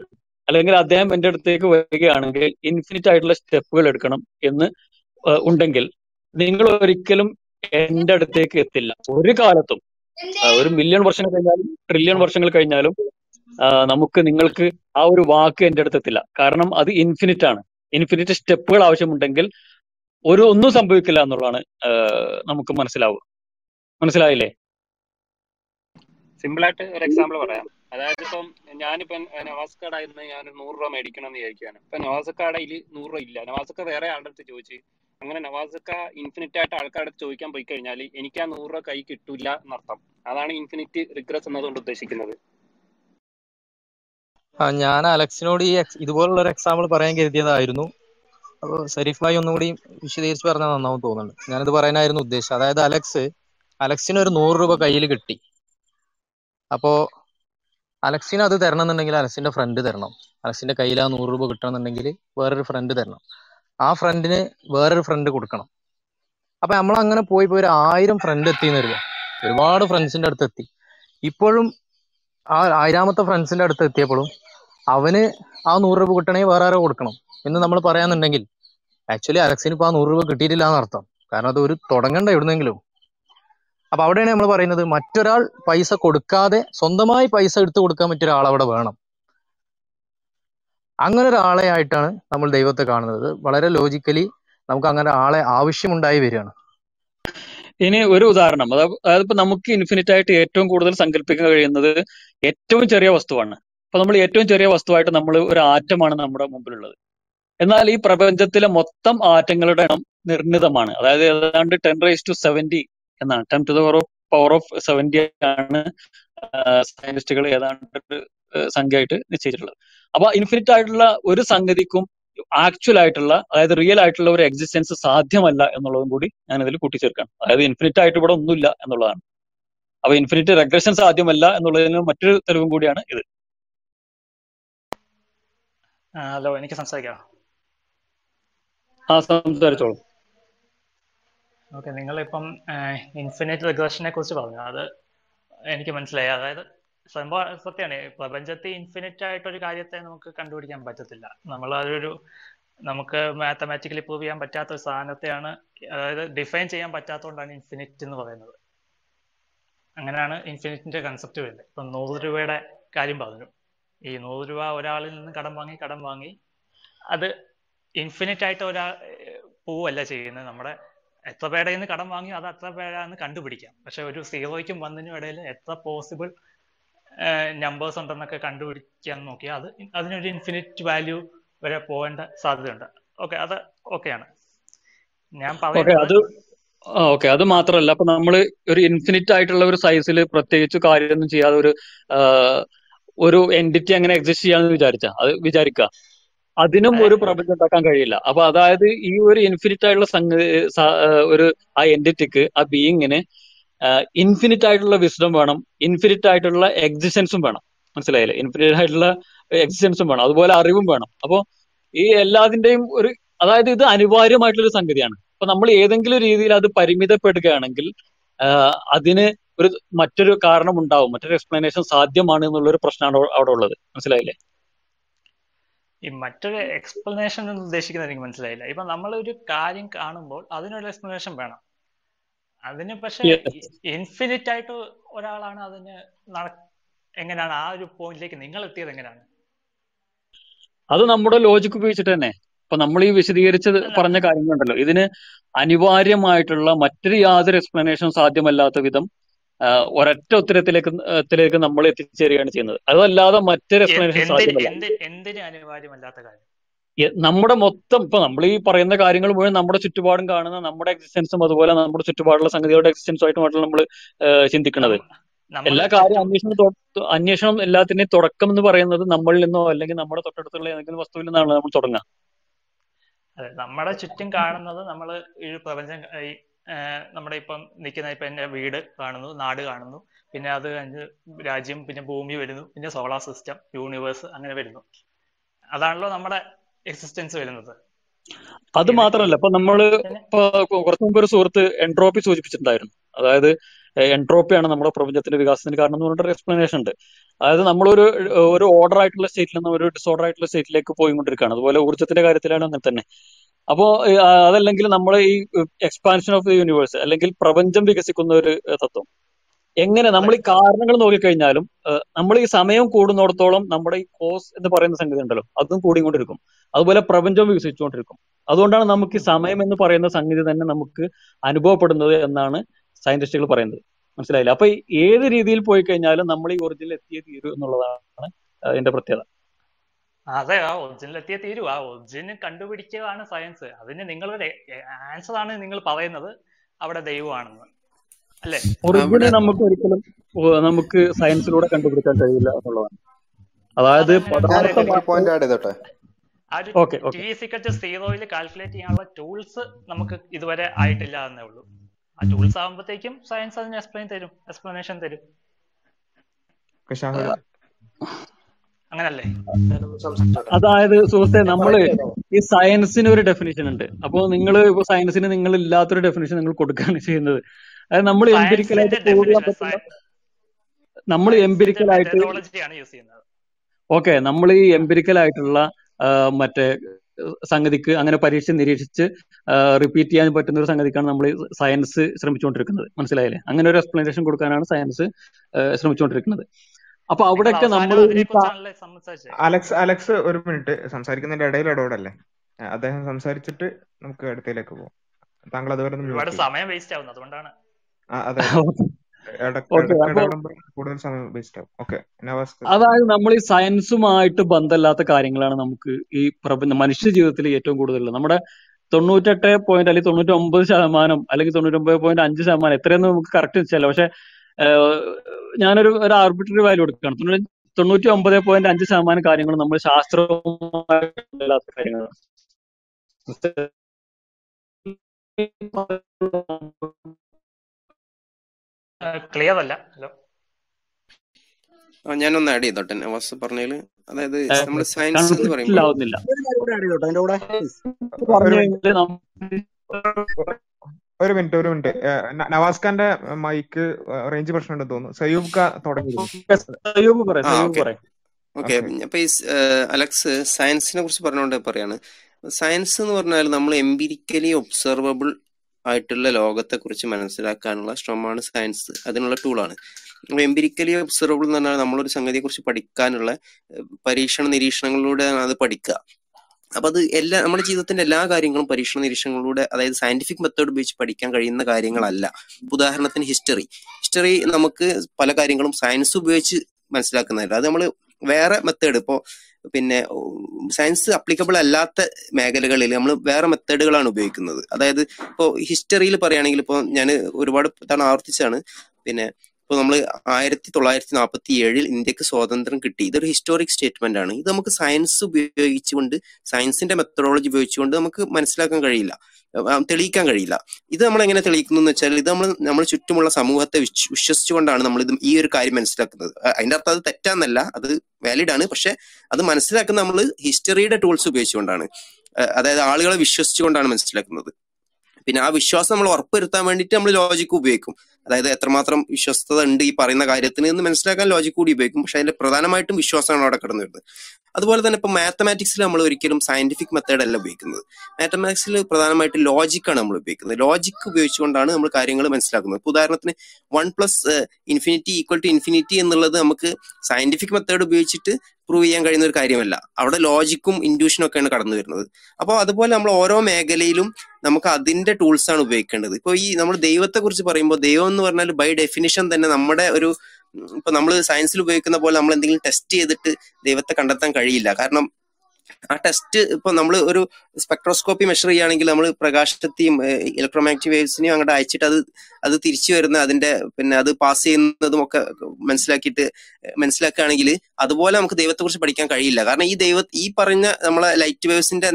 അല്ലെങ്കിൽ അദ്ദേഹം എന്റെ അടുത്തേക്ക് വരികയാണെങ്കിൽ ഇൻഫിനിറ്റ് ആയിട്ടുള്ള സ്റ്റെപ്പുകൾ എടുക്കണം എന്ന് ഉണ്ടെങ്കിൽ നിങ്ങൾ ഒരിക്കലും എന്റെ അടുത്തേക്ക് എത്തില്ല. ഒരു കാലത്തും ഒരു മില്യൺ വർഷം കഴിഞ്ഞാലും ട്രില്യൺ വർഷങ്ങൾ കഴിഞ്ഞാലും നമുക്ക് നിങ്ങൾക്ക് ആ ഒരു വാക്ക് എന്റെ അടുത്ത് എത്തില്ല. കാരണം അത് ഇൻഫിനിറ്റ് ആണ്. ഇൻഫിനിറ്റ് സ്റ്റെപ്പുകൾ ആവശ്യമുണ്ടെങ്കിൽ ഒരു ഒന്നും സംഭവിക്കില്ല എന്നുള്ളതാണ് നമുക്ക് മനസ്സിലാവുക. മനസ്സിലായില്ലേ? സിമ്പിൾ ആയിട്ട് ഒരു എക്സാമ്പിൾ പറയാം. അതായത് ഇപ്പം ഞാനിപ്പം നവാസ്കയുടെ ആയിരുന്നു ഞാൻ ഒരു നൂറ് രൂപ മേടിക്കണം എന്ന് വിചാരിക്കുകയാണ് ഇപ്പൊ നവാസക്കയുടെ കയ്യിൽ നൂറ് രൂപ ഇല്ല. നവാസക്ക വേറെ ആളുടെ അടുത്ത് ചോദിച്ച് അങ്ങനെ നവാസക്ക ഇൻഫിനിറ്റ് ആയിട്ട് ആൾക്കാരുടെ ചോദിക്കാൻ പോയി കഴിഞ്ഞാൽ എനിക്ക് ആ നൂറ് രൂപ കൈ കിട്ടൂല എന്നർത്ഥം. അതാണ് ഇൻഫിനിറ്റ് റിഗ്രസ് എന്നതുകൊണ്ട് ഉദ്ദേശിക്കുന്നത്. ഞാൻ അലക്സിനോട് ഈ ഇതുപോലുള്ള ഒരു എക്സാമ്പിൾ പറയാൻ കരുതിയതായിരുന്നു. അപ്പോൾ സരീഫ് ഭായി ഒന്നും കൂടി വിശദീകരിച്ച് പറഞ്ഞാൽ നന്നാവും തോന്നുന്നുണ്ട്. ഞാനിത് പറയാനായിരുന്നു ഉദ്ദേശം. അതായത് അലക്സ് അലക്സിന് ഒരു നൂറ് രൂപ കയ്യിൽ കിട്ടി. അപ്പോ അലക്സിന് അത് തരണം എന്നുണ്ടെങ്കിൽ അലക്സിന്റെ ഫ്രണ്ട് തരണം. അലക്സിന്റെ കയ്യിൽ ആ നൂറ് രൂപ കിട്ടണമെന്നുണ്ടെങ്കിൽ വേറൊരു ഫ്രണ്ട് തരണം. ആ ഫ്രണ്ടിന് വേറൊരു ഫ്രണ്ട് കൊടുക്കണം. അപ്പൊ നമ്മൾ അങ്ങനെ പോയി പോയി ഒരു ആയിരം ഫ്രണ്ട് എത്തി എന്ന് വരിക ഒരുപാട് ഫ്രണ്ട്സിന്റെ അടുത്ത് എത്തി. ഇപ്പോഴും ആ ആയിരാമത്തെ ഫ്രണ്ട്സിന്റെ അടുത്ത് എത്തിയപ്പോഴും അവന് ആ നൂറ് രൂപ കിട്ടണമെങ്കിൽ വേറെ ആരോ കൊടുക്കണം എന്ന് നമ്മൾ പറയാന്നുണ്ടെങ്കിൽ ആക്ച്വലി അലക്സിന് ഇപ്പൊ ആ നൂറ് രൂപ കിട്ടിയിട്ടില്ല എന്നർത്ഥം കാരണം അത് ഒരു തുടങ്ങണ്ട എവിടുന്നെങ്കിലും. അപ്പൊ അവിടെയാണ് നമ്മൾ പറയുന്നത് മറ്റൊരാൾ പൈസ കൊടുക്കാതെ സ്വന്തമായി പൈസ എടുത്തു കൊടുക്കാൻ പറ്റിയ ഒരാൾ അവിടെ വേണം. അങ്ങനെ ഒരാളെ ആയിട്ടാണ് നമ്മൾ ദൈവത്തെ കാണുന്നത്. വളരെ ലോജിക്കലി നമുക്ക് അങ്ങനെ ആളെ ആവശ്യമുണ്ടായി വരികയാണ്. ഇനി ഒരു ഉദാഹരണം. അതായത് ഇപ്പൊ നമുക്ക് ഇൻഫിനിറ്റ് ആയിട്ട് ഏറ്റവും കൂടുതൽ സങ്കല്പിക്കാൻ കഴിയുന്നത് ഏറ്റവും ചെറിയ വസ്തുവാണ്. അപ്പൊ നമ്മൾ ഏറ്റവും ചെറിയ വസ്തുവായിട്ട് നമ്മൾ ഒരു ആറ്റമാണ് നമ്മുടെ മുമ്പിലുള്ളത്. എന്നാൽ ഈ പ്രപഞ്ചത്തിലെ മൊത്തം ആറ്റങ്ങളുടെ എണ്ണം നിർണിതമാണ്. അതായത് ഏതാണ്ട് ടെൻ റേസ് ടു സെവന്റി എന്നാണ്. Ten to the power of seventy ആണ് സയന്റിസ്റ്റുകൾ ഏതാണ്ട് സംഖ്യയായിട്ട് നിശ്ചയിച്ചിട്ടുള്ളത്. അപ്പൊ ഇൻഫിനിറ്റ് ആയിട്ടുള്ള ഒരു സംഗതിക്കും ആക്ച്വൽ ആയിട്ടുള്ള അതായത് റിയൽ ആയിട്ടുള്ള ഒരു എക്സിസ്റ്റൻസ് സാധ്യമല്ല എന്നുള്ളതും കൂടി ഞാൻ ഇതിൽ കൂട്ടിച്ചേർക്കാം അതായത് ഇൻഫിനിറ്റ് ആയിട്ട് ഇവിടെ ഒന്നുമില്ല എന്നുള്ളതാണ്. അപ്പൊ ഇൻഫിനിറ്റ് റെഗ്രഷൻ സാധ്യമല്ല എന്നുള്ളതിന് മറ്റൊരു തെളിവും കൂടിയാണ് ഇത്. ഹലോ എനിക്ക് സംസാരിക്കാം. ആ സംസാരിച്ചോളൂ. ഓക്കെ നിങ്ങളിപ്പം ഇൻഫിനിറ്റ് റെഗ്രഷനെ കുറിച്ച് പറഞ്ഞു. അത് എനിക്ക് മനസ്സിലായി. അതായത് സംഭവം സത്യമാണ് പ്രപഞ്ചത്തിൽ ഇൻഫിനിറ്റ് ആയിട്ടൊരു കാര്യത്തെ നമുക്ക് കണ്ടുപിടിക്കാൻ പറ്റത്തില്ല. നമ്മൾ അതൊരു നമുക്ക് മാത്തമാറ്റിക്കലി പ്രൂവ് ചെയ്യാൻ പറ്റാത്ത ഒരു സാധനത്തെയാണ് അതായത് ഡിഫൈൻ ചെയ്യാൻ പറ്റാത്തതുകൊണ്ടാണ് ഇൻഫിനിറ്റ് എന്ന് പറയുന്നത്. അങ്ങനെയാണ് ഇൻഫിനിറ്റിന്റെ കൺസെപ്റ്റ് വരുന്നത്. ഇപ്പൊ നൂറ് രൂപയുടെ കാര്യം പറഞ്ഞു. ഈ നൂറ് രൂപ ഒരാളിൽ നിന്ന് കടം വാങ്ങി കടം വാങ്ങി അത് ഇൻഫിനിറ്റ് ആയിട്ട് ഒരാൾ പോവല്ല ചെയ്യുന്നത്. നമ്മുടെ എത്ര പേരുടെ നിന്ന് കടം വാങ്ങി അത് അത്ര പേരാന്ന് കണ്ടുപിടിക്കാം. പക്ഷെ ഒരു സീറോയ്ക്കും വന്നിനും ഇടയിൽ എത്ര പോസിബിൾ നമ്പേഴ്സ് ഉണ്ടെന്നൊക്കെ കണ്ടുപിടിക്കാൻ നോക്കിയാൽ അത് അതിനൊരു ഇൻഫിനിറ്റ് വാല്യൂ വരെ പോകേണ്ട സാധ്യതയുണ്ട്. ഓക്കെ അത് ഓക്കെയാണ് ഞാൻ അത് ഓക്കെ അത് മാത്രമല്ല അപ്പൊ നമ്മൾ ഒരു ഇൻഫിനിറ്റ് ആയിട്ടുള്ള ഒരു സൈസിൽ പ്രത്യേകിച്ച് കാര്യമൊന്നും ചെയ്യാതെ ഒരു ഒരു എൻഡിറ്റി അങ്ങനെ എക്സിസ്റ്റ് ചെയ്യാന്ന് വിചാരിച്ച അത് വിചാരിക്കുക അതിനും ഒരു പ്രപഞ്ചം ഉണ്ടാക്കാൻ കഴിയില്ല. അപ്പൊ അതായത് ഈ ഒരു ഇൻഫിനിറ്റ് ആയിട്ടുള്ള സംഗതി ഒരു ആ എൻഡിറ്റിക്ക് ആ ബീയിങ്ങിന് ഇൻഫിനിറ്റ് ആയിട്ടുള്ള വിസ്ഡം വേണം ഇൻഫിനിറ്റ് ആയിട്ടുള്ള എക്സിസ്റ്റൻസും വേണം. മനസ്സിലായില്ലേ? ഇൻഫിനിറ്റ് ആയിട്ടുള്ള എക്സിസ്റ്റൻസും വേണം. അതുപോലെ അറിവും വേണം. അപ്പോൾ ഈ എല്ലാതിന്റെയും ഒരു അതായത് ഇത് അനിവാര്യമായിട്ടുള്ള ഒരു സംഗതിയാണ്. അപ്പൊ നമ്മൾ ഏതെങ്കിലും രീതിയിൽ അത് പരിമിതപ്പെടുകയാണെങ്കിൽ അതിന് ഒരു മറ്റൊരു കാരണം ഉണ്ടാവും മറ്റൊരു എക്സ്പ്ലനേഷൻ സാധ്യമാണ് എന്നുള്ള ഒരു പ്രശ്നമാണ് അവിടെ അവിടെ ഉള്ളത്. മനസ്സിലായില്ലേ? ഈ മറ്റൊരു എക്സ്പ്ലനേഷൻ എന്ന് ഉദ്ദേശിക്കുന്നത് എനിക്ക് മനസ്സിലായില്ല. ഇപ്പൊ നമ്മൾ ഒരു കാര്യം കാണുമ്പോൾ അതിനൊരു എക്സ്പ്ലനേഷൻ വേണം. അതിന് പക്ഷെ. ഇൻഫിനിറ്റ് ആയിട്ട് ഒരാളാണ് അതിന് എങ്ങനെയാണ് ആ ഒരു പോയിന്റിലേക്ക് നിങ്ങൾ എത്തിയത് എങ്ങനെയാണ് അത് നമ്മുടെ ലോജിക് ഉപയോഗിച്ചിട്ട് തന്നെ. ഇപ്പൊ നമ്മൾ ഈ വിശദീകരിച്ച് പറഞ്ഞ കാര്യങ്ങളുണ്ടല്ലോ. ഇതിന് അനിവാര്യമായിട്ടുള്ള മറ്റൊരു യാതൊരു എക്സ്പ്ലനേഷൻ സാധ്യമല്ലാത്ത വിധം ഒരൊറ്റ ഉത്തരത്തിലേക്ക് ത്തിലേക്ക് നമ്മൾ എത്തിച്ചേരുകയാണ് ചെയ്യുന്നത്. അതല്ലാതെ മറ്റൊരു എക്സ്പ്ലനേഷൻ സാധ്യമല്ല. എന്ത് എന്തിന് അനിവാര്യമല്ലാത്ത കാര്യം? നമ്മുടെ മൊത്തം ഇപ്പൊ നമ്മൾ ഈ പറയുന്ന കാര്യങ്ങൾ മുഴുവൻ നമ്മുടെ ചുറ്റുപാടും കാണുന്ന നമ്മുടെ എക്സിസ്റ്റൻസും അതുപോലെ നമ്മുടെ ചുറ്റുപാടുള്ള സംഗതികളുടെ എക്സിസ്റ്റൻസും ആയിട്ടുമായിട്ടുള്ള നമ്മൾ ചിന്തിക്കുന്നത്. എല്ലാ കാര്യം അന്വേഷണം അന്വേഷണം എല്ലാത്തിന്റെയും തുടക്കം എന്ന് പറയുന്നത് നമ്മളിൽ നിന്നോ അല്ലെങ്കിൽ നമ്മുടെ തൊട്ടടുത്തുള്ള ഏതെങ്കിലും വസ്തുവിൽ നിന്നാണ് നമ്മൾ തുടങ്ങുക. അതെ നമ്മുടെ ചുറ്റും കാണുന്നത് നമ്മൾ ഈ പ്രപഞ്ചം നമ്മുടെ ഇപ്പം നിൽക്കുന്ന ഇപ്പം എന്റെ വീട് കാണുന്നു നാട് കാണുന്നു. പിന്നെ അത് കഴിഞ്ഞ് രാജ്യം പിന്നെ ഭൂമി വരുന്നു പിന്നെ സോളാർ സിസ്റ്റം യൂണിവേഴ്സ് അങ്ങനെ വരുന്നു. അതാണല്ലോ നമ്മുടെ എക്സിസ്റ്റൻസ് വരുന്നത്. അത് മാത്രമല്ല ഇപ്പൊ നമ്മൾ ഇപ്പൊ കുറച്ചു മുമ്പ് ഒരു സുഹൃത്ത് എൻട്രോപ്പി സൂചിപ്പിച്ചിട്ടുണ്ടായിരുന്നു. അതായത് എൻട്രോപ്പിയാണ് നമ്മുടെ പ്രപഞ്ചത്തിന്റെ വികാസത്തിന് കാരണം എന്ന് പറഞ്ഞിട്ട് എക്സ്പ്ലനേഷൻ ഉണ്ട്. അതായത് നമ്മളൊരു ഒരു ഓർഡർ ആയിട്ടുള്ള സ്റ്റേറ്റിൽ നിന്ന് ഒരു ഡിസോർഡർ ആയിട്ടുള്ള സ്റ്റേറ്റിലേക്ക് പോയിക്കൊണ്ടിരിക്കുകയാണ്. അതുപോലെ ഊർജത്തിന്റെ കാര്യത്തിലാണ് അങ്ങനെ തന്നെ. അപ്പോ ഏഹ്, അതല്ലെങ്കിൽ നമ്മൾ ഈ എക്സ്പാൻഷൻ ഓഫ് ദി യൂണിവേഴ്സ് അല്ലെങ്കിൽ പ്രപഞ്ചം വികസിക്കുന്ന ഒരു തത്വം. എങ്ങനെ നമ്മൾ ഈ കാരണങ്ങൾ നോക്കിക്കഴിഞ്ഞാലും നമ്മൾ ഈ സമയം കൂടുന്നിടത്തോളം നമ്മുടെ ഈ കോസ് എന്ന് പറയുന്ന സംഗതി ഉണ്ടല്ലോ അതും കൂടിക്കൊണ്ടിരിക്കും അതുപോലെ പ്രപഞ്ചം വികസിച്ചുകൊണ്ടിരിക്കും. അതുകൊണ്ടാണ് നമുക്ക് ഈ സമയം എന്ന് പറയുന്ന സംഗതി തന്നെ നമുക്ക് അനുഭവപ്പെടുന്നത് എന്നാണ് സയന്റിസ്റ്റുകൾ പറയുന്നത്. മനസ്സിലായില്ല? അപ്പൊ ഈ ഏത് രീതിയിൽ പോയി കഴിഞ്ഞാലും നമ്മൾ ഈ ഒറിജിനിൽ എത്തിയേ തീരൂ എന്നുള്ളതാണ് അതിന്റെ പ്രത്യേകത. അതെ ആ ഒറിജിനിൽ എത്തിയ തീരു. ആ ഒറിജിന് കണ്ടുപിടിക്കുകയാണ് സയൻസ് അതിന് നിങ്ങളുടെ ആൻസർ ആണ് നിങ്ങൾ പറയുന്നത്. അവിടെ ദൈവമാണെന്ന്. അല്ലേ? ഒറിജിനെ നമുക്ക് ഒരിക്കലും നമുക്ക് സയൻസിലൂടെ കണ്ടുപിടിക്കാൻ കഴിയില്ല എന്നുള്ളതാണ്. അതായത് സീറോയിൽ കാൽക്കുലേറ്റ് ചെയ്യാനുള്ള ടൂൾസ് നമുക്ക് ഇതുവരെ ആയിട്ടില്ല എന്നേ ഉള്ളൂ. ആ ടൂൾസ് ആകുമ്പോഴത്തേക്കും സയൻസ് അതിന് എക്സ്പ്ലെയിൻ തരും എക്സ്പ്ലനേഷൻ തരും. അങ്ങനല്ലേ? അതായത് സുഹൃത്തെ നമ്മൾ ഈ സയൻസിന് ഒരു ഡെഫിനിഷൻ ഉണ്ട്. അപ്പോൾ നിങ്ങൾ ഇപ്പൊ സയൻസിന് നിങ്ങൾ ഇല്ലാത്തൊരു ഡെഫിനിഷൻ നിങ്ങൾ കൊടുക്കുകയാണ് ചെയ്യുന്നത്. അതായത് നമ്മൾ എംപിരിക്കലായിട്ട് ആയിട്ട് പ്രൂവ് ചെയ്യാൻ ഡെഫിനിഷൻ പറ്റുന്ന നമ്മൾ എംപിരിക്കലായിട്ട് യൂസ് ചെയ്യുന്നത്. ഓക്കെ നമ്മൾ ഈ എംപിരിക്കലായിട്ടുള്ള മറ്റേ സംഗതിക്ക് അങ്ങനെ പരീക്ഷ നിരീക്ഷിച്ച് റിപ്പീറ്റ് ചെയ്യാൻ പറ്റുന്ന ഒരു സംഗതിക്കാണ് നമ്മൾ സയൻസ് ശ്രമിച്ചുകൊണ്ടിരിക്കുന്നത്. മനസ്സിലായില്ലേ? അങ്ങനെ ഒരു എക്സ്പ്ലനേഷൻ കൊടുക്കാനാണ് സയൻസ് ശ്രമിച്ചുകൊണ്ടിരിക്കുന്നത്. അപ്പൊ അവിടെയൊക്കെ നമ്മൾ അലക്സ് അലക്സ് ഒരു മിനിറ്റ്. സംസാരിക്കുന്നതിന്റെ ഇടയിൽ ഇടപെടല്ലേ? അദ്ദേഹം സംസാരിച്ചിട്ട് നമുക്ക് അടുത്തയിലേക്ക് പോകാം. താങ്കൾ അതുവരെ ഒരുപാട് സമയം വേസ്റ്റ് ആവുന്നു അതുകൊണ്ടാണ്. അതായത് നമ്മൾ ഈ സയൻസുമായിട്ട് ബന്ധമില്ലാത്ത കാര്യങ്ങളാണ് നമുക്ക് ഈ പ്രപഞ്ച മനുഷ്യ ജീവിതത്തിൽ ഏറ്റവും കൂടുതൽ നമ്മുടെ തൊണ്ണൂറ്റെട്ട് പോയിന്റ് അല്ലെങ്കിൽ തൊണ്ണൂറ്റി ഒമ്പത് ശതമാനം അല്ലെങ്കിൽ തൊണ്ണൂറ്റൊമ്പത് പോയിന്റ് അഞ്ച് ശതമാനം എത്രയെന്ന് നമുക്ക് കറക്റ്റ് വെച്ചല്ല പക്ഷെ ഞാനൊരു ഒരു ആർബിട്രറി വാല്യൂ എടുക്കുകയാണ്. തൊണ്ണൂറ്റി ഒമ്പത് പോയിന്റ് അഞ്ച് ശതമാനം കാര്യങ്ങൾ നമ്മൾ ശാസ്ത്രവുമായിട്ട് ബന്ധമില്ലാത്ത കാര്യങ്ങളാണ് ക്ലിയർ അല്ല. ഹലോ ഞാനൊന്ന് ആഡ് ചെയ്തോട്ടെ. നവാസ് പറഞ്ഞതിൽ അതായത് നമ്മൾ സയൻസ് എന്ന് പറയുന്നത് പറയുമ്പോൾ ഒരു മിനിറ്റ് ഒരു മിനിറ്റ് നവാസ് ഖാന്റെ മൈക്ക് റേഞ്ച് പ്രശ്നം ഉണ്ടെന്ന് തോന്നുന്നു. സയൂബ് ഖാ തുടങ്ങിയിരുന്നു സയൂബ് പറയാം ആ സയൂബ് ഓക്കെ. പറയാം. Okay okay. അപ്പൊ ഈ അലക്സ് സയൻസിനെ കുറിച്ച് പറഞ്ഞുകൊണ്ട് പറയാണ്. സയൻസ് എന്ന് പറഞ്ഞാൽ നമ്മൾ എംപിരിക്കലി ഒബ്സർവബിൾ ആയിട്ടുള്ള ലോകത്തെ കുറിച്ച് മനസ്സിലാക്കാനുള്ള ശ്രമമാണ് സയൻസ് അതിനുള്ള ടൂളാണ് എംപിരിക്കലി ഒബ്സർവബിൾ എന്ന് പറഞ്ഞാൽ നമ്മളൊരു സംഗതിയെ കുറിച്ച് പഠിക്കാനുള്ള പരീക്ഷണ നിരീക്ഷണങ്ങളിലൂടെ അത് പഠിക്കുക. അപ്പൊ അത് എല്ലാ നമ്മുടെ ജീവിതത്തിന്റെ എല്ലാ കാര്യങ്ങളും പരീക്ഷണ നിരീക്ഷണങ്ങളിലൂടെ അതായത് സയന്റിഫിക് മെത്തേഡ് ഉപയോഗിച്ച് പഠിക്കാൻ കഴിയുന്ന കാര്യങ്ങളല്ല. ഉദാഹരണത്തിന് ഹിസ്റ്ററി ഹിസ്റ്ററി നമുക്ക് പല കാര്യങ്ങളും സയൻസ് ഉപയോഗിച്ച് മനസ്സിലാക്കുന്നതല്ല. അത് നമ്മൾ വേറെ മെത്തേഡ് ഇപ്പോ പിന്നെ സയൻസ് അപ്ലിക്കബിൾ അല്ലാത്ത മേഖലകളിൽ നമ്മൾ വേറെ മെത്തേഡുകളാണ് ഉപയോഗിക്കുന്നത്. അതായത് ഇപ്പോൾ ഹിസ്റ്ററിയിൽ പറയുകയാണെങ്കിൽ ഇപ്പോൾ ഞാൻ ഒരുപാട് തവണ ആവർത്തിച്ചാണ്. പിന്നെ ഇപ്പോൾ നമ്മൾ ആയിരത്തി തൊള്ളായിരത്തി നാൽപ്പത്തി ഏഴിൽ ഇന്ത്യയ്ക്ക് സ്വാതന്ത്ര്യം കിട്ടി. ഇതൊരു ഹിസ്റ്റോറിക് സ്റ്റേറ്റ്മെന്റ് ആണ്. ഇത് നമുക്ക് സയൻസ് ഉപയോഗിച്ചുകൊണ്ട് സയൻസിന്റെ മെത്തഡോളജി ഉപയോഗിച്ചുകൊണ്ട് നമുക്ക് മനസ്സിലാക്കാൻ കഴിയില്ല. തെളിയിക്കാൻ കഴിയില്ല. ഇത് നമ്മൾ എങ്ങനെ തെളിയിക്കുന്നു എന്ന് വെച്ചാൽ ഇത് നമ്മൾ നമ്മൾ ചുറ്റുമുള്ള സമൂഹത്തെ വിശ്വസിച്ചുകൊണ്ടാണ് നമ്മൾ ഇത് ഈ ഒരു കാര്യം മനസ്സിലാക്കുന്നത്. അതിന്റെ അർത്ഥം അത് തെറ്റാന്നല്ല. അത് വാലിഡ് ആണ്. പക്ഷെ അത് മനസ്സിലാക്കുന്ന നമ്മൾ ഹിസ്റ്ററിയുടെ ടൂൾസ് ഉപയോഗിച്ചുകൊണ്ടാണ്. അതായത് ആളുകളെ വിശ്വസിച്ചുകൊണ്ടാണ് മനസ്സിലാക്കുന്നത്. പിന്നെ ആ വിശ്വാസം നമ്മൾ ഉറപ്പുവരുത്താൻ വേണ്ടിയിട്ട് നമ്മൾ ലോജിക്ക് ഉപയോഗിക്കും. അതായത് എത്രമാത്രം വിശ്വസ്തത ഉണ്ട് ഈ പറയുന്ന കാര്യത്തിന് എന്ന് മനസ്സിലാക്കാൻ ലോജിക് കൂടി ഉപയോഗിക്കും. പക്ഷെ അതിന്റെ പ്രധാനമായിട്ടും വിശ്വാസമാണ് അവിടെ കടന്നു വരുന്നത് അതുപോലെ തന്നെ ഇപ്പൊ മാത്തമാറ്റിക്സിൽ നമ്മൾ ഒരിക്കലും സയന്റിഫിക് മെത്തേഡ് അല്ല ഉപയോഗിക്കുന്നത്. മാത്തമാറ്റിക്സിൽ പ്രധാനമായിട്ട് ലോജിക്കാണ് നമ്മൾ ഉപയോഗിക്കുന്നത്. ലോജിക്ക് ഉപയോഗിച്ചുകൊണ്ടാണ് നമ്മൾ കാര്യങ്ങൾ മനസ്സിലാക്കുന്നത്. ഇപ്പൊ ഉദാഹരണത്തിന് one plus infinity equal to infinity എന്നുള്ളത് നമുക്ക് സയന്റിഫിക് മെത്തേഡ് ഉപയോഗിച്ചിട്ട് പ്രൂവ് ചെയ്യാൻ കഴിയുന്ന ഒരു കാര്യമല്ല. അവിടെ ലോജിക്കും ഇൻഡ്യൂഷനും ഒക്കെയാണ് കടന്നു വരുന്നത്. അപ്പോൾ അതുപോലെ നമ്മൾ ഓരോ മേഖലയിലും നമുക്ക് അതിന്റെ ടൂൾസ് ആണ് ഉപയോഗിക്കേണ്ടത്. ഇപ്പോൾ ഈ നമ്മൾ ദൈവത്തെ കുറിച്ച് പറയുമ്പോൾ ദൈവം എന്ന് പറഞ്ഞാൽ ബൈ ഡെഫിനിഷൻ തന്നെ നമ്മുടെ ഒരു ഇപ്പൊ നമ്മൾ സയൻസിൽ ഉപയോഗിക്കുന്ന പോലെ നമ്മൾ എന്തെങ്കിലും ടെസ്റ്റ് ചെയ്തിട്ട് ദൈവത്തെ കണ്ടെത്താൻ കഴിയില്ല. കാരണം ആ ടെസ്റ്റ് ഇപ്പൊ നമ്മൾ ഒരു സ്പെക്ട്രോസ്കോപ്പി മെഷർ ചെയ്യുകയാണെങ്കിൽ നമ്മൾ പ്രകാശത്തെയും ഇലക്ട്രോമാഗ്നറ്റിക് വേവ്സിനെയും അങ്ങോട്ട് അയച്ചിട്ട് അത് അത് തിരിച്ചു വരുന്ന അതിന്റെ പിന്നെ അത് പാസ് ചെയ്യുന്നതും ഒക്കെ മനസ്സിലാക്കിയിട്ട് മനസ്സിലാക്കുകയാണെങ്കിൽ അതുപോലെ നമുക്ക് ദൈവത്തെ കുറിച്ച് പഠിക്കാൻ കഴിയില്ല. കാരണം ഈ ദൈവ ഈ പറഞ്ഞ നമ്മളെ ലൈറ്റ് വേവ്സിന്റെ